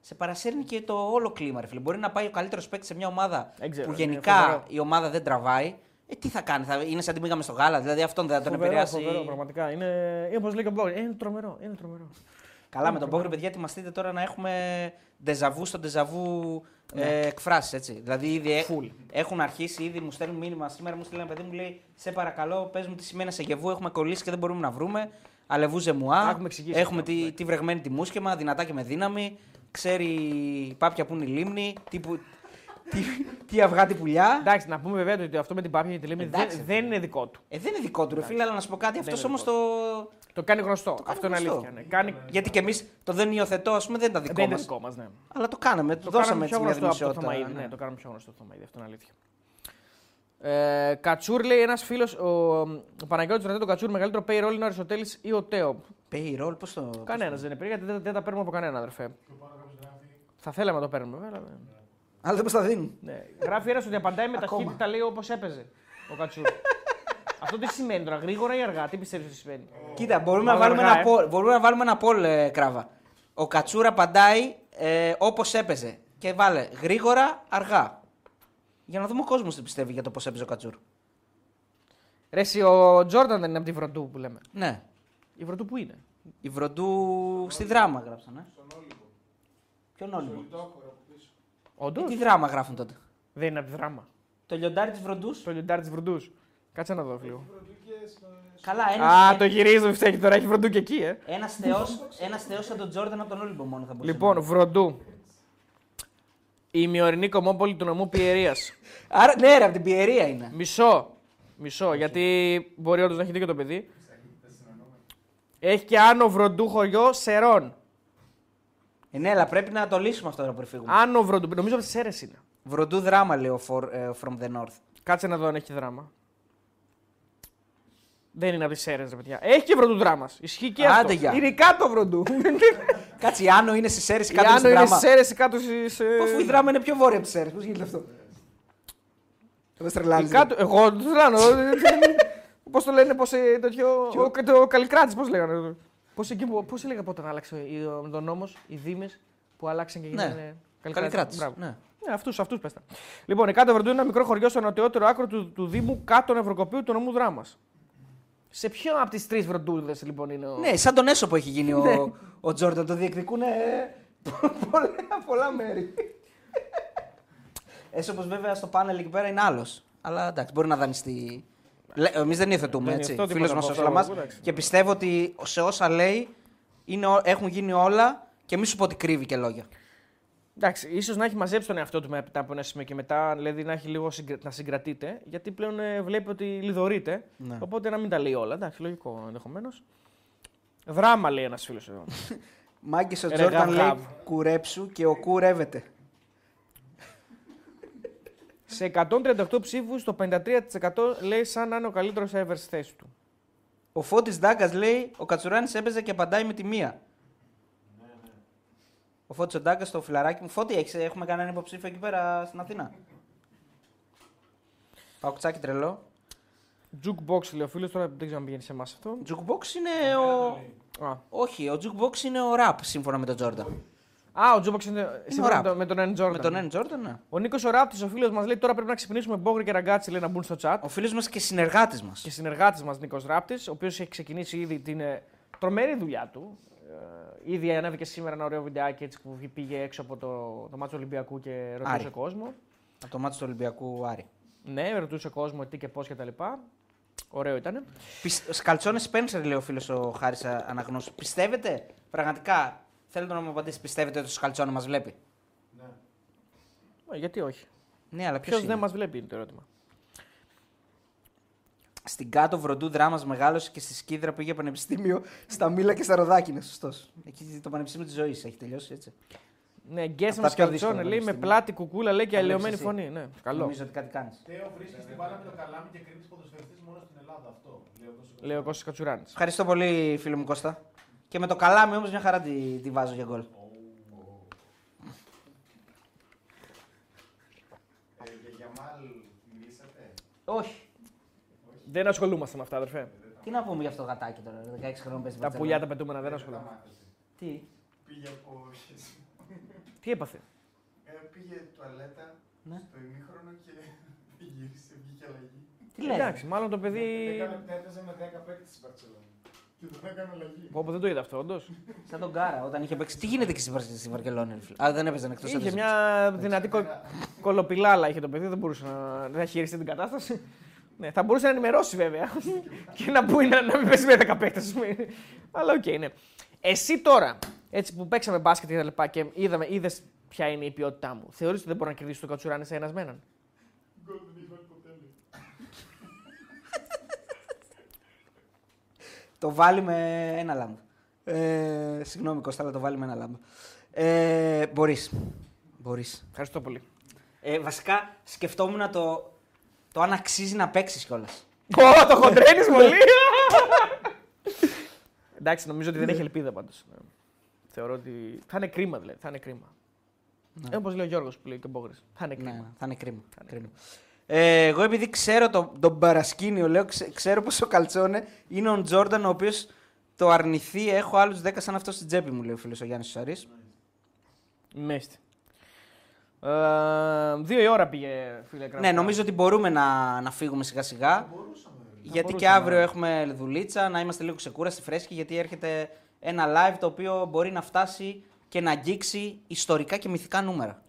[SPEAKER 1] σε, σε παρασέρνει και το όλο κλίμα. Ρε, φίλε. Μπορεί να πάει ο καλύτερος παίκτης σε μια ομάδα
[SPEAKER 2] Δεν ξέρω,
[SPEAKER 1] που
[SPEAKER 2] είναι
[SPEAKER 1] γενικά
[SPEAKER 2] φοβερό.
[SPEAKER 1] η ομάδα δεν τραβάει. Ε, τι θα κάνει, θα, είναι σαν τη πήγαμε στο γάλα, δηλαδή αυτόν δεν θα τον
[SPEAKER 2] Φοβερό,
[SPEAKER 1] επηρεάσει.
[SPEAKER 2] φοβερό, πραγματικά. Είναι, είναι όπως λέει και ο Μπόγρι. Είναι τρομερό. Είναι τρομερό.
[SPEAKER 1] Καλά, με τον Πόγκρι, παιδιά, ετοιμαστείτε τώρα να έχουμε ντεζαβού στο ντεζαβού ε, εκφράσεις. Έτσι. Δηλαδή, ήδη ε-
[SPEAKER 2] Full.
[SPEAKER 1] έχουν αρχίσει, ήδη μου στέλνουν μήνυμα. Σήμερα μου στείλει ένα παιδί μου λέει: Σε παρακαλώ, πες μου τι σημαίνει σε γεβού. Έχουμε κολλήσει και δεν μπορούμε να βρούμε. Αλεβού ζεμουά.
[SPEAKER 2] Τα έχουμε εξηγήσει
[SPEAKER 1] Έχουμε
[SPEAKER 2] αυτό,
[SPEAKER 1] τη,
[SPEAKER 2] ναι.
[SPEAKER 1] τη βρεγμένη τη μουσκεμα, δυνατά και με δύναμη. Ξέρει η πάπια που είναι η λίμνη. Τι, που, τι, τι αυγά, τι πουλιά.
[SPEAKER 2] Εντάξει, να πούμε βέβαια ότι αυτό με την πάπια και τη λέμε
[SPEAKER 1] Εντάξει,
[SPEAKER 2] δεν, δεν είναι δικό του.
[SPEAKER 1] Ε, δεν είναι δικό του, ρε φίλε, αλλά να σου πω κάτι. Αυτός
[SPEAKER 2] είναι
[SPEAKER 1] όμως
[SPEAKER 2] δικό
[SPEAKER 1] το.
[SPEAKER 2] Το κάνει γνωστό.
[SPEAKER 1] κάνει
[SPEAKER 2] αυτό είναι
[SPEAKER 1] γνωστό.
[SPEAKER 2] αλήθεια. Ναι. Κάνει...
[SPEAKER 1] Γιατί και εμείς το δεν υιοθετώ, ας πούμε, δεν ήταν δικό
[SPEAKER 2] Δεν είναι
[SPEAKER 1] μας.
[SPEAKER 2] δικό μας, ναι.
[SPEAKER 1] Αλλά το κάναμε, το,
[SPEAKER 2] Το
[SPEAKER 1] δώσαμε
[SPEAKER 2] κάναμε
[SPEAKER 1] έτσι
[SPEAKER 2] πιο
[SPEAKER 1] μια
[SPEAKER 2] γνωστό από το
[SPEAKER 1] δημοσιότητα.
[SPEAKER 2] Θωμαίδη. Ναι, το κάναμε πιο γνωστό το Θωμαίδη. Αυτό είναι αλήθεια. Ε, Κατσούρ λέει ένας φίλος, ο, ο Παναγιώτης ρωτάει τον Κατσούρ μεγαλύτερο payroll είναι ο Αριστοτέλης ή ο Τέο;
[SPEAKER 1] Payroll, πώς το.
[SPEAKER 2] Κανένας δεν είναι περί, γιατί δεν, δεν τα παίρνουμε από κανένα, αδερφέ. Θα θέλαμε να το παίρνουμε, βέβαια. αλλά δεν-
[SPEAKER 1] Αλλά δεν μας τα δίνουν.
[SPEAKER 2] Ναι. Γράφει ένας ότι απαντάει με
[SPEAKER 1] Ακόμα.
[SPEAKER 2] ταχύτητα, λέει όπως έπαιζε ο Κατσούρ. Αυτό τι σημαίνει τώρα, γρήγορα ή αργά, τι πιστεύεις ότι σημαίνει;
[SPEAKER 1] Κοίτα, μπορούμε να,
[SPEAKER 2] Μάλλον
[SPEAKER 1] βάλουμε
[SPEAKER 2] αργά,
[SPEAKER 1] ένα
[SPEAKER 2] ε.
[SPEAKER 1] poll, μπορούμε να βάλουμε ένα poll, ε, κράβα. Ο Κατσούρα απαντάει ε, όπως έπαιζε. Και βάλε γρήγορα, αργά. Για να δούμε ο κόσμος τι πιστεύει για το πώς έπαιζε ο Κατσούρα.
[SPEAKER 2] Ρε, εσύ, ο Τζόρνταν δεν είναι από τη Βροντού που λέμε.
[SPEAKER 1] Ναι.
[SPEAKER 2] Η Βροντού που είναι;
[SPEAKER 1] Η Βροντού στη δράμα γράψανε. Ποιον Όλυμπο.
[SPEAKER 2] Όντως.
[SPEAKER 1] Ε, τι δράμα γράφουν τότε;
[SPEAKER 2] Δεν είναι από τη δράμα.
[SPEAKER 1] Το λιοντάρι της Βροντούς.
[SPEAKER 2] Το λιοντάρι της Βροντούς. Κάτσε να δω λίγο.
[SPEAKER 1] Καλά, ένας.
[SPEAKER 2] Α, το γυρίζει το φταίει τώρα, έχει Βροντού και εκεί, ε.
[SPEAKER 1] Ένας θεό ένας θεός σαν τον Τζόρνταν από τον Όλυμπο μόνο θα μπορούσε.
[SPEAKER 2] Λοιπόν,
[SPEAKER 1] να
[SPEAKER 2] Βροντού. Η ημιορεινή κομμόπολη του νομού Πιερίας.
[SPEAKER 1] είναι. Άρα, ναι, ρε, από την Πιερία είναι.
[SPEAKER 2] Μισό. Μισό, γιατί μπορεί όντως να έχει δίκιο το παιδί. Έχει και άνω βροντού χωριό Σερών.
[SPEAKER 1] Ε, ναι, αλλά πρέπει να το λύσουμε αυτό τώρα πριν φύγουμε.
[SPEAKER 2] Άνω βροντού, νομίζω από τις Σέρε είναι.
[SPEAKER 1] Βροντού δράμα λέει ο for, ε, From the North.
[SPEAKER 2] Κάτσε να δω αν έχει δράμα. Δεν είναι από τις Σέρε, ρε παιδιά. Έχει και βροντού δράμας. Ισχύει και
[SPEAKER 1] Άντε,
[SPEAKER 2] αυτό.
[SPEAKER 1] γεια.
[SPEAKER 2] Είναι κάτω βροντού.
[SPEAKER 1] Κάτσε, η Άνω είναι στις Σέρε
[SPEAKER 2] Η
[SPEAKER 1] κάτω
[SPEAKER 2] Άνω
[SPEAKER 1] στην
[SPEAKER 2] είναι
[SPEAKER 1] δράμα;
[SPEAKER 2] στι Σέρε κάτω στις.
[SPEAKER 1] Αφού η δράμα είναι πιο βόρεια από τις Σέρε, πώς γίνεται αυτό; Δεν τρελάνει.
[SPEAKER 2] Κάτω, εγώ δεν τρελάνω. Πώς το λένε, πώς τέτοιο. Ο, το Καλικράτης, πώς λέγανε. Πώς εκεί που. Πώς έλεγα πότε άλλαξε ο- με τον νόμος, οι Δήμες που αλλάξαν και
[SPEAKER 1] Ναι.
[SPEAKER 2] γίνανε.
[SPEAKER 1] Καλικράτη.
[SPEAKER 2] Μπράβο.
[SPEAKER 1] Ναι.
[SPEAKER 2] Ναι, αυτού αυτούς πες τα. Λοιπόν, η κάτω Βροντού είναι ένα μικρό χωριό στο νοτιότερο άκρο του, του Δήμου κάτω Νευροκοπίου του νομού Δράμας. Σε ποιο από τις τρεις βροντούδε λοιπόν είναι ο.
[SPEAKER 1] Ναι, σαν τον Έσο που έχει γίνει
[SPEAKER 2] Ναι.
[SPEAKER 1] ο, ο Τζόρνταν. Το διεκδικούν πολλά, πολλά μέρη. Έσο πως βέβαια στο πάνελ εκεί πέρα είναι άλλος. Αλλά εντάξει, μπορεί να δανειστεί. Εμείς δεν υιοθετούμε
[SPEAKER 2] Δεν
[SPEAKER 1] έτσι.
[SPEAKER 2] υιοθετώ
[SPEAKER 1] Φίλος
[SPEAKER 2] τίποτα
[SPEAKER 1] μας ο
[SPEAKER 2] από αυτό,
[SPEAKER 1] Σλαμά.
[SPEAKER 2] εντάξει.
[SPEAKER 1] Και πιστεύω ότι σε όσα λέει είναι, ό- έχουν γίνει όλα και μη σου πω ότι κρύβει και λόγια.
[SPEAKER 2] Εντάξει, ίσως να έχει μαζέψει τον εαυτό του μετά από ένα σημείο και μετά, δηλαδή να έχει λίγο συγκρα... να συγκρατείται, γιατί πλέον ε, βλέπει ότι λιδωρείται.
[SPEAKER 1] Ναι.
[SPEAKER 2] Οπότε να μην τα λέει όλα. Εντάξει, λογικό ενδεχομένως. Δράμα λέει ένας φίλος εδώ.
[SPEAKER 1] Μάγκε ο
[SPEAKER 2] Ρε,
[SPEAKER 1] Τζόρνταν λέει
[SPEAKER 2] γαβγαβ.
[SPEAKER 1] κουρέψου και ο κουρεύεται.
[SPEAKER 2] Σε 138 ψήφους, το 53% λέει σαν να είναι ο καλύτερος ever στη θέση του.
[SPEAKER 1] Ο Φώτης Ντάγκας λέει: Ο Κατσουράνης έπαιζε και απαντάει με τη μία. Ο Φώτης ο Ντάγκας στο φιλαράκι μου. Φώτη, έχεις, έχουμε κανέναν υποψήφιο εκεί πέρα στην Αθήνα; Παοκτσάκι τρελό.
[SPEAKER 2] Jukebox λέει ο φίλος, τώρα δεν ξέρω αν πηγαίνει σε εμάς αυτό.
[SPEAKER 1] Jukebox είναι ο.
[SPEAKER 2] Α,
[SPEAKER 1] Όχι, ο Jukebox είναι ο ραπ σύμφωνα με τον Τζόρνταν.
[SPEAKER 2] Α, ο Jukebox είναι. σύμφωνα
[SPEAKER 1] ραπ.
[SPEAKER 2] με, το, με τον N. Jordan.
[SPEAKER 1] Με τον N. Τζόρνταν, ναι.
[SPEAKER 2] Ο Νίκος ο Ράπτης, ο φίλος μας λέει τώρα πρέπει να ξυπνήσουμε Μπόγρη και Ραγκάτσι λέει να μπουν στο chat.
[SPEAKER 1] Ο φίλος μας και συνεργάτης μας.
[SPEAKER 2] Και συνεργάτης μας Νίκος Ράπτης, ο οποίος έχει ξεκινήσει ήδη την ε, τρομερή δουλειά του. Ε, ήδη ανέβηκε σήμερα ένα ωραίο βιντεάκι έτσι που πήγε έξω από το, το μάτσο Ολυμπιακού και ρωτούσε
[SPEAKER 1] Άρη.
[SPEAKER 2] κόσμο.
[SPEAKER 1] Από το μάτι του Ολυμπιακού Άρη.
[SPEAKER 2] Ναι, ρωτούσε κόσμο τι και πώς κτλ. Ωραίο ήταν.
[SPEAKER 1] Σκαλτσόνες Σπένσερ, λέει ο φίλος ο Χάρης Αναγνώσου. Πιστεύετε, πραγματικά, θέλετε να μου απαντήσει, πιστεύετε ότι ο Σκαλτσόνε μας βλέπει;
[SPEAKER 2] Ε, γιατί όχι;
[SPEAKER 1] Ναι, αλλά
[SPEAKER 2] Ποιος
[SPEAKER 1] ποιος
[SPEAKER 2] δεν μας βλέπει είναι το ερώτημα.
[SPEAKER 1] Στην κάτω βροντού δράμας μεγάλωσε και στη Σκύδρα πήγε πανεπιστήμιο στα Μήλα και στα Ροδάκινα. Σωστός. Εκεί το πανεπιστήμιο της ζωής έχει τελειώσει έτσι.
[SPEAKER 2] Ναι, γκέσ
[SPEAKER 1] Απ'
[SPEAKER 2] μα
[SPEAKER 1] τα πιο δύσκολα
[SPEAKER 2] καλτσόνε λέει με
[SPEAKER 1] πανεπιστήμια.
[SPEAKER 2] πλάτη κουκούλα λέει και
[SPEAKER 1] Τα
[SPEAKER 2] αλλοιωμένη
[SPEAKER 1] βλέπεις
[SPEAKER 2] φωνή. Ναι, καλό.
[SPEAKER 1] Νομίζω ότι κάτι κάνεις.
[SPEAKER 5] Τέο βρίσκεις την μπάλα με το καλάμι και κρίνεις ποδοσφαιριστής μόνο στην Ελλάδα. Αυτό. Λέω εγώ στο
[SPEAKER 2] Λέει ο Κώστας Κατσουράνης.
[SPEAKER 1] Ευχαριστώ πολύ, φίλο μου Κώστα. Και με το καλάμι όμως μια χαρά τη, τη βάζω για γκολ.
[SPEAKER 6] Ε, για Γιαμάλ μιλήσατε;
[SPEAKER 1] Όχι.
[SPEAKER 2] Δεν ασχολούμαστε με αυτά, αδερφέ.
[SPEAKER 1] Τι να πούμε για αυτό το γατάκι τώρα, 16 χρόνια παίζει.
[SPEAKER 2] Τα
[SPEAKER 1] Μπαρτσελόνα.
[SPEAKER 2] πουλιά τα πετούμενα δεν
[SPEAKER 6] Τα
[SPEAKER 2] ασχολούμαστε.
[SPEAKER 6] μάθατε.
[SPEAKER 1] Τι;
[SPEAKER 6] Πήγε από χεσμό.
[SPEAKER 2] Τι έπαθε;
[SPEAKER 6] Ε, πήγε τουαλέτα
[SPEAKER 1] Ναι.
[SPEAKER 6] στο ημίχρονο και δεν γύρισε, βγήκε αλλαγή.
[SPEAKER 1] Τι λέει.
[SPEAKER 2] Εντάξει, μάλλον το παιδί.
[SPEAKER 5] Έπαιζε με 10 παίκτες στην Παρσελόνα. Και τον έκανε αλλαγή.
[SPEAKER 2] Πω, πω, δεν το είδα αυτό, όντως.
[SPEAKER 1] Σαν τον Κάρα όταν είχε παίξει. Τι γίνεται και στη, Βαρ- στη Βαρκελόνη, ρε φίλε; Α, δεν έπαιζε εκτός
[SPEAKER 2] Είχε μια δυνατή κο... κωλοπηλάλα είχε το παιδί, δεν μπορούσε να, να χειριστεί την κατάσταση. ναι, θα μπορούσε να ενημερώσει βέβαια και να πει να, να μην παίζει με 10 παίκτες, ας πούμε. Αλλά οκ, ναι. Εσύ τώρα, έτσι που παίξαμε μπάσκετ και τα λοιπά και είδαμε, είδες ποια είναι η ποιότητά μου. Θεωρείς ότι δεν μπορεί να κερδίσει τον Κατσουράνη σε ένας με έναν;
[SPEAKER 5] Γκολ δεν είχε βάλει ποτέ. λέει.
[SPEAKER 1] Το βάλει με ένα lob. Ε, συγγνώμη Κώστα, αλλά το βάλει με ένα lob. Ε, μπορείς. Μπορείς.
[SPEAKER 2] Ευχαριστώ πολύ.
[SPEAKER 1] Ε, βασικά σκεφτόμουν το, το αν αξίζει να παίξεις κιόλας.
[SPEAKER 2] Ω, το χοντρένεις πολύ! Εντάξει, νομίζω ότι δεν έχει ελπίδα πάντως. Ναι. Θεωρώ ότι θα είναι κρίμα δηλαδή. Θα είναι κρίμα.
[SPEAKER 1] Ναι.
[SPEAKER 2] Ε, όπως λέει ο Γιώργος που λέει και ο Μπόγρης. Θα είναι κρίμα.
[SPEAKER 1] Ναι, θα είναι κρίμα. κρίμα. Ε, εγώ επειδή ξέρω τον, τον Παρασκήνιο, λέω, ξε- ξέρω πως ο Καλτσόνε είναι ο Τζόρνταν ο οποίος το αρνηθεί. Έχω άλλους 10 σαν αυτός στην τσέπη μου, λέει ο φίλος ο Γιάννης Σαρής.
[SPEAKER 2] Μέστη. Ε, δύο η ώρα πήγε, φίλε Κραυγά.
[SPEAKER 1] Ναι, νομίζω ότι μπορούμε να, να φύγουμε σιγά σιγά. Γιατί και
[SPEAKER 2] μπορούσαμε,
[SPEAKER 1] αύριο
[SPEAKER 2] ναι.
[SPEAKER 1] έχουμε δουλίτσα, να είμαστε λίγο ξεκούραστοι, φρέσκοι, γιατί έρχεται ένα live το οποίο μπορεί να φτάσει και να αγγίξει ιστορικά και μυθικά νούμερα.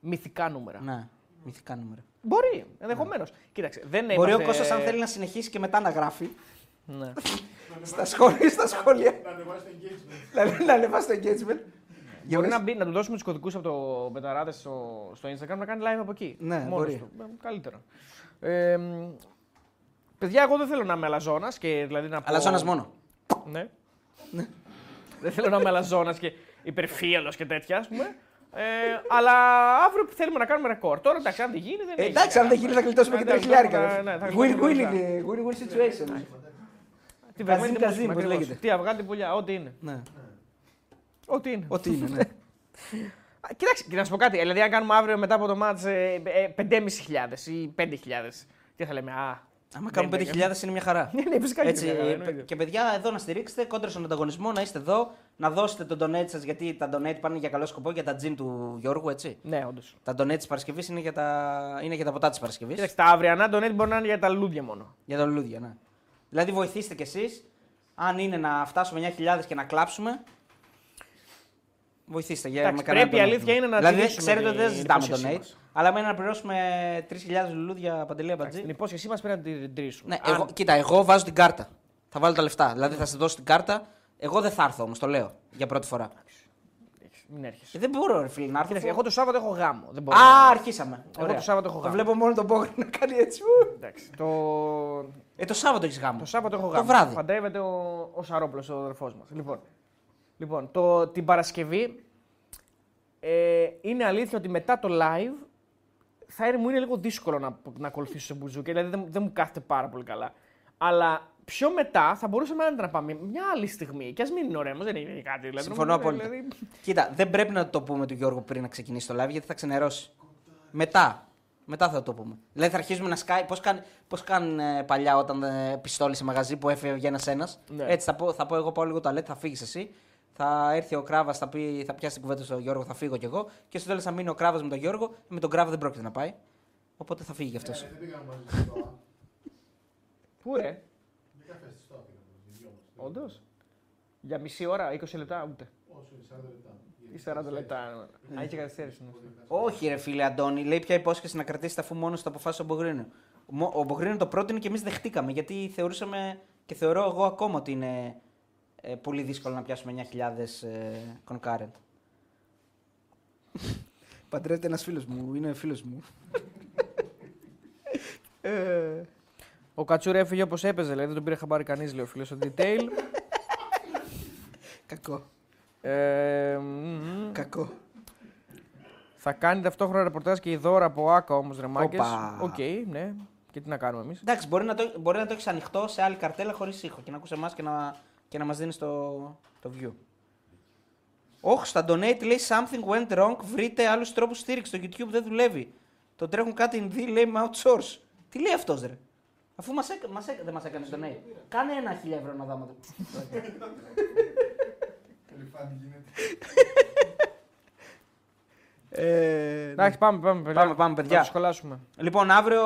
[SPEAKER 2] Μυθικά νούμερα.
[SPEAKER 1] Ναι, μυθικά νούμερα.
[SPEAKER 2] Μπορεί, ενδεχομένως. Κοίταξε, δεν
[SPEAKER 1] Μπορεί ο
[SPEAKER 2] είμαστε-
[SPEAKER 1] Κώστας αν θέλει να συνεχίσει και μετά να γράφει
[SPEAKER 2] Ναι.
[SPEAKER 1] στα σχόλια. Στα σχόλια.
[SPEAKER 5] Να ανεβάσει το engagement.
[SPEAKER 1] να, να ανεβάσει το engagement. Για
[SPEAKER 2] Μπορεί
[SPEAKER 1] πες.
[SPEAKER 2] να, μπει, να του δώσουμε τους κωδικούς από το Μπεταράδε στο, στο Instagram να κάνει live από εκεί.
[SPEAKER 1] Ναι,
[SPEAKER 2] Μόνος
[SPEAKER 1] μπορεί.
[SPEAKER 2] Του. Ε, Καλύτερα. Ε, μ, παιδιά, εγώ δεν θέλω να είμαι αλαζόνας και δηλαδή να πω.
[SPEAKER 1] Αλαζόνας μόνο.
[SPEAKER 2] Ναι. δεν θέλω να είμαι αλαζόνας και υπερφύαλος και τέτοια, ας πούμε. Ε, αλλά αύριο θέλουμε να κάνουμε ρεκόρ. Τώρα εντάξει, αν δεν γίνει, δεν
[SPEAKER 1] Ε,
[SPEAKER 2] έχει.
[SPEAKER 1] εντάξει, αν δεν γίνει θα γλιτώσουμε και τα
[SPEAKER 2] Εντάξει,
[SPEAKER 1] χιλιάρικα.
[SPEAKER 2] ναι, θα
[SPEAKER 1] Win-win
[SPEAKER 2] γλιτώσουμε
[SPEAKER 1] είναι, win-win situation.
[SPEAKER 2] Τι
[SPEAKER 1] Καζίν,
[SPEAKER 2] βεγμένη
[SPEAKER 1] καζίν,
[SPEAKER 2] δημόσια,
[SPEAKER 1] πώς
[SPEAKER 2] ακριβώς.
[SPEAKER 1] λέγεται.
[SPEAKER 2] Τι αυγά, τι πουλιά, ό,τι είναι.
[SPEAKER 1] Ναι.
[SPEAKER 2] Ό,τι είναι.
[SPEAKER 1] Ό,τι είναι, ναι.
[SPEAKER 2] Α, Κοιτάξτε, και να σου πω κάτι. Δηλαδή, αν κάνουμε αύριο μετά από το μάτς ε, ε, 5.500 ή 5.000, τι θα λέμε, Α.
[SPEAKER 1] Άμα
[SPEAKER 2] δεν
[SPEAKER 1] κάνουμε 5.000 είναι μια χαρά.
[SPEAKER 2] Ναι, ναι, φυσικά
[SPEAKER 1] Έτσι,
[SPEAKER 2] είναι μια χαρά,
[SPEAKER 1] ε,
[SPEAKER 2] εννοείται.
[SPEAKER 1] και παιδιά, εδώ να στηρίξετε κόντρα στον ανταγωνισμό, να είστε εδώ, να δώσετε τον donate σας γιατί τα donate πάνε για καλό σκοπό για τα gym του Γιώργου, έτσι.
[SPEAKER 2] Ναι, όντως.
[SPEAKER 1] Τα donate της Παρασκευής είναι, για τα... είναι για τα ποτά της Παρασκευής.
[SPEAKER 2] Κοίταξε, τα αυριανά donate μπορεί να είναι για τα λουλούδια μόνο.
[SPEAKER 1] Για τα λουλούδια, ναι. Δηλαδή βοηθήστε κι εσείς, αν είναι να φτάσουμε 9.000 και να κλάψουμε. Βοηθήστε για
[SPEAKER 2] Εντάξει,
[SPEAKER 1] με κανένα
[SPEAKER 2] πρέπει η
[SPEAKER 1] donate.
[SPEAKER 2] αλήθεια είναι να
[SPEAKER 1] Δηλαδή,
[SPEAKER 2] τηρήσουμε
[SPEAKER 1] ξέρετε ότι δεν
[SPEAKER 2] την
[SPEAKER 1] ζητάμε
[SPEAKER 2] υπόσχεσή
[SPEAKER 1] donate.
[SPEAKER 2] Μας.
[SPEAKER 1] Αλλά με να πληρώσουμε 3.000 λουλούδια παντελή
[SPEAKER 2] Την
[SPEAKER 1] αμπατζή.
[SPEAKER 2] υπόσχεσή μας πρέπει να την τηρήσουμε.
[SPEAKER 1] Ναι, εγώ, κοίτα, εγώ βάζω την κάρτα. Θα βάλω τα λεφτά. Δηλαδή θα σε δώσω την κάρτα. Εγώ δεν θα έρθω όμως, το λέω για πρώτη φορά.
[SPEAKER 2] Μην έρχεσαι.
[SPEAKER 1] Ε, δεν μπορώ, ρε φίλε, να έρθω.
[SPEAKER 2] Κοίταξε, εγώ το Σάββατο έχω γάμο. Δεν μπορώ.
[SPEAKER 1] Α, αρχίσαμε.
[SPEAKER 2] Εγώ
[SPEAKER 1] Ωραία.
[SPEAKER 2] το Σάββατο έχω
[SPEAKER 1] Το
[SPEAKER 2] γάμο.
[SPEAKER 1] βλέπω μόνο τον Πόγρη να κάνει έτσι. ου.
[SPEAKER 2] Εντάξει, το...
[SPEAKER 1] Ε, το Σάββατο έχεις γάμο.
[SPEAKER 2] το Σάββατο έχω
[SPEAKER 1] Το
[SPEAKER 2] γάμο.
[SPEAKER 1] βράδυ.
[SPEAKER 2] Παντρεύεται ο, ο Σαρόπλος, ο αδερφός μας. Λοιπόν, λοιπόν το, την Παρασκευή ε, είναι αλήθεια ότι μετά το live θα είναι, μου είναι λίγο δύσκολο να, να ακολουθήσω σε μπουζούκι, δηλαδή δεν, δεν μου κάθεται πάρα πολύ καλά. Αλλά πιο μετά θα μπορούσαμε άνετα να πάμε μια άλλη στιγμή. Και ας μην είναι ωραίος, δεν είναι κάτι. Δηλαδή,
[SPEAKER 1] Συμφωνώ
[SPEAKER 2] νομίζω,
[SPEAKER 1] απόλυτα.
[SPEAKER 2] δηλαδή,
[SPEAKER 1] Κοίτα, δεν πρέπει να το πούμε του Γιώργου πριν να ξεκινήσει το live γιατί θα ξενερώσει. Μετά. Μετά θα το πούμε. Δηλαδή θα αρχίσουμε να σκάει. Πώς κάν, πώς κάνουν ε, παλιά όταν ε, πιστόλι σε μαγαζί που έφευγε ένας ένας.
[SPEAKER 2] Ναι.
[SPEAKER 1] Έτσι θα πω, θα πω εγώ πάω λίγο τουαλέτα, θα φύγεις εσύ. Θα έρθει ο Κράβας, θα, πει, θα πιάσει την κουβέντα στον Γιώργο, θα φύγω κι εγώ. Και στο τέλος θα μείνει ο Κράβας με τον Γιώργο. Με τον Κράβα δεν πρόκειται να πάει. Οπότε θα φύγει κι αυτός.
[SPEAKER 5] Ε, Δεν πήγαμε μαζί στο ΣΤΟΑ.
[SPEAKER 2] Πού ρε,
[SPEAKER 5] Δεν καφέ στη ΣΤΟΑ πήγαμε μαζί, οι δυο μας.
[SPEAKER 2] όντως. Για μισή ώρα, 20 λεπτά, ούτε.
[SPEAKER 5] Όσο είναι, 40 λεπτά.
[SPEAKER 2] Ή 40 λεπτά. Α, είχε καθυστέρηση. ναι.
[SPEAKER 1] Όχι, ρε φίλε Αντώνη, λέει πια υπόσχεση να κρατήσει αφού μόνος το αποφάσισε ο Μπογρίνο. Μο- Ο Μπογρίνο το πρότεινε και εμείς δεχτήκαμε γιατί θεωρούσαμε και θεωρώ εγώ ακόμα ότι είναι ε, πολύ δύσκολο να πιάσουμε 9.000 ε, concurrent. Παντρεύεται ένας φίλος μου, είναι φίλος μου. ε,
[SPEAKER 2] Ο Κατσούρα έφυγε όπως έπαιζε, δηλαδή δεν τον πήρε χαμπάρι κανείς, λέει ο φίλος στο detail.
[SPEAKER 1] κακό.
[SPEAKER 2] ε, μ,
[SPEAKER 1] Κακό.
[SPEAKER 2] θα κάνει ταυτόχρονα ρεπορτάζ και η δώρα από ΑΚΑ όμως, ρε μάγκες.
[SPEAKER 1] Όπα.
[SPEAKER 2] Οκ, ναι. Και τι να κάνουμε εμείς.
[SPEAKER 1] Εντάξει, μπορεί να το, μπορεί να το έχεις ανοιχτό σε άλλη καρτέλα χωρίς ήχο και να ακούσει εμάς και να, και να μας δίνεις το, το view. Όχι, στα donate λέει something went wrong. Βρείτε άλλους τρόπους στήριξης. Το YouTube δεν δουλεύει. Το τρέχουν κάτι Ινδοί, λέει με outsource. Τι λέει αυτός, ρε; Αφού μας έκα, μας έκα, δεν μας έκανε donate. Κάνε ένα χίλια ευρώ να δάμε.
[SPEAKER 6] Τελειφάνη γίνεται.
[SPEAKER 1] ε,
[SPEAKER 2] Εντάξει, πάμε, πάμε, παιδιά.
[SPEAKER 1] Πάμε, πάμε, παιδιά.
[SPEAKER 2] Να το σχολάσουμε.
[SPEAKER 1] Λοιπόν, αύριο.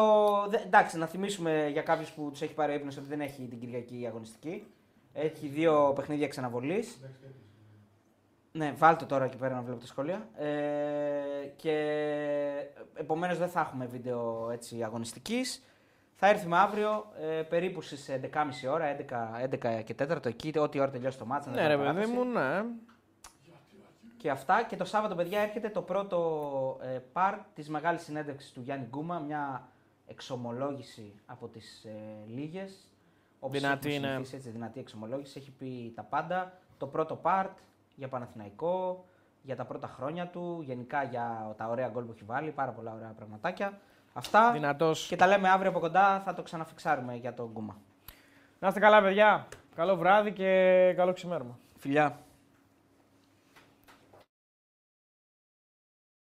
[SPEAKER 1] δε- εντάξει, να θυμίσουμε για κάποιους που τους έχει πάρει ο ύπνος ότι δεν έχει την Κυριακή αγωνιστική. Έχει δύο παιχνίδια ξαναβολή. Ναι, βάλτε τώρα εκεί πέρα να βλέπω τα σχόλια. Ε, και επομένως δεν θα έχουμε βίντεο έτσι αγωνιστικής. Θα έρθουμε αύριο ε, περίπου στις 11.30 ώρα, 11, 11 και 4 εκεί, ό,τι ώρα τελειώσει το μάτσα.
[SPEAKER 2] Ναι, ρε παιδί μου, ναι.
[SPEAKER 1] Και αυτά. Και το Σάββατο, παιδιά, έρχεται το πρώτο ε, part της μεγάλης συνέντευξης του Γιάννη Γκούμα. Μια εξομολόγηση από τις ε, λίγες.
[SPEAKER 2] Δυνατή, ναι.
[SPEAKER 1] Έτσι, δυνατή εξομολόγηση. Έχει πει τα πάντα. Το πρώτο part για Παναθηναϊκό, για τα πρώτα χρόνια του, γενικά για τα ωραία γκολ που έχει βάλει. Πάρα πολλά ωραία πραγματάκια. Αυτά.
[SPEAKER 2] Δυνατός.
[SPEAKER 1] Και τα λέμε αύριο από κοντά. Θα το ξαναφιξάρουμε για τον Γκούμα.
[SPEAKER 2] Να είστε καλά, παιδιά. Καλό βράδυ και καλό ξημέρωμα.
[SPEAKER 1] Φιλιά.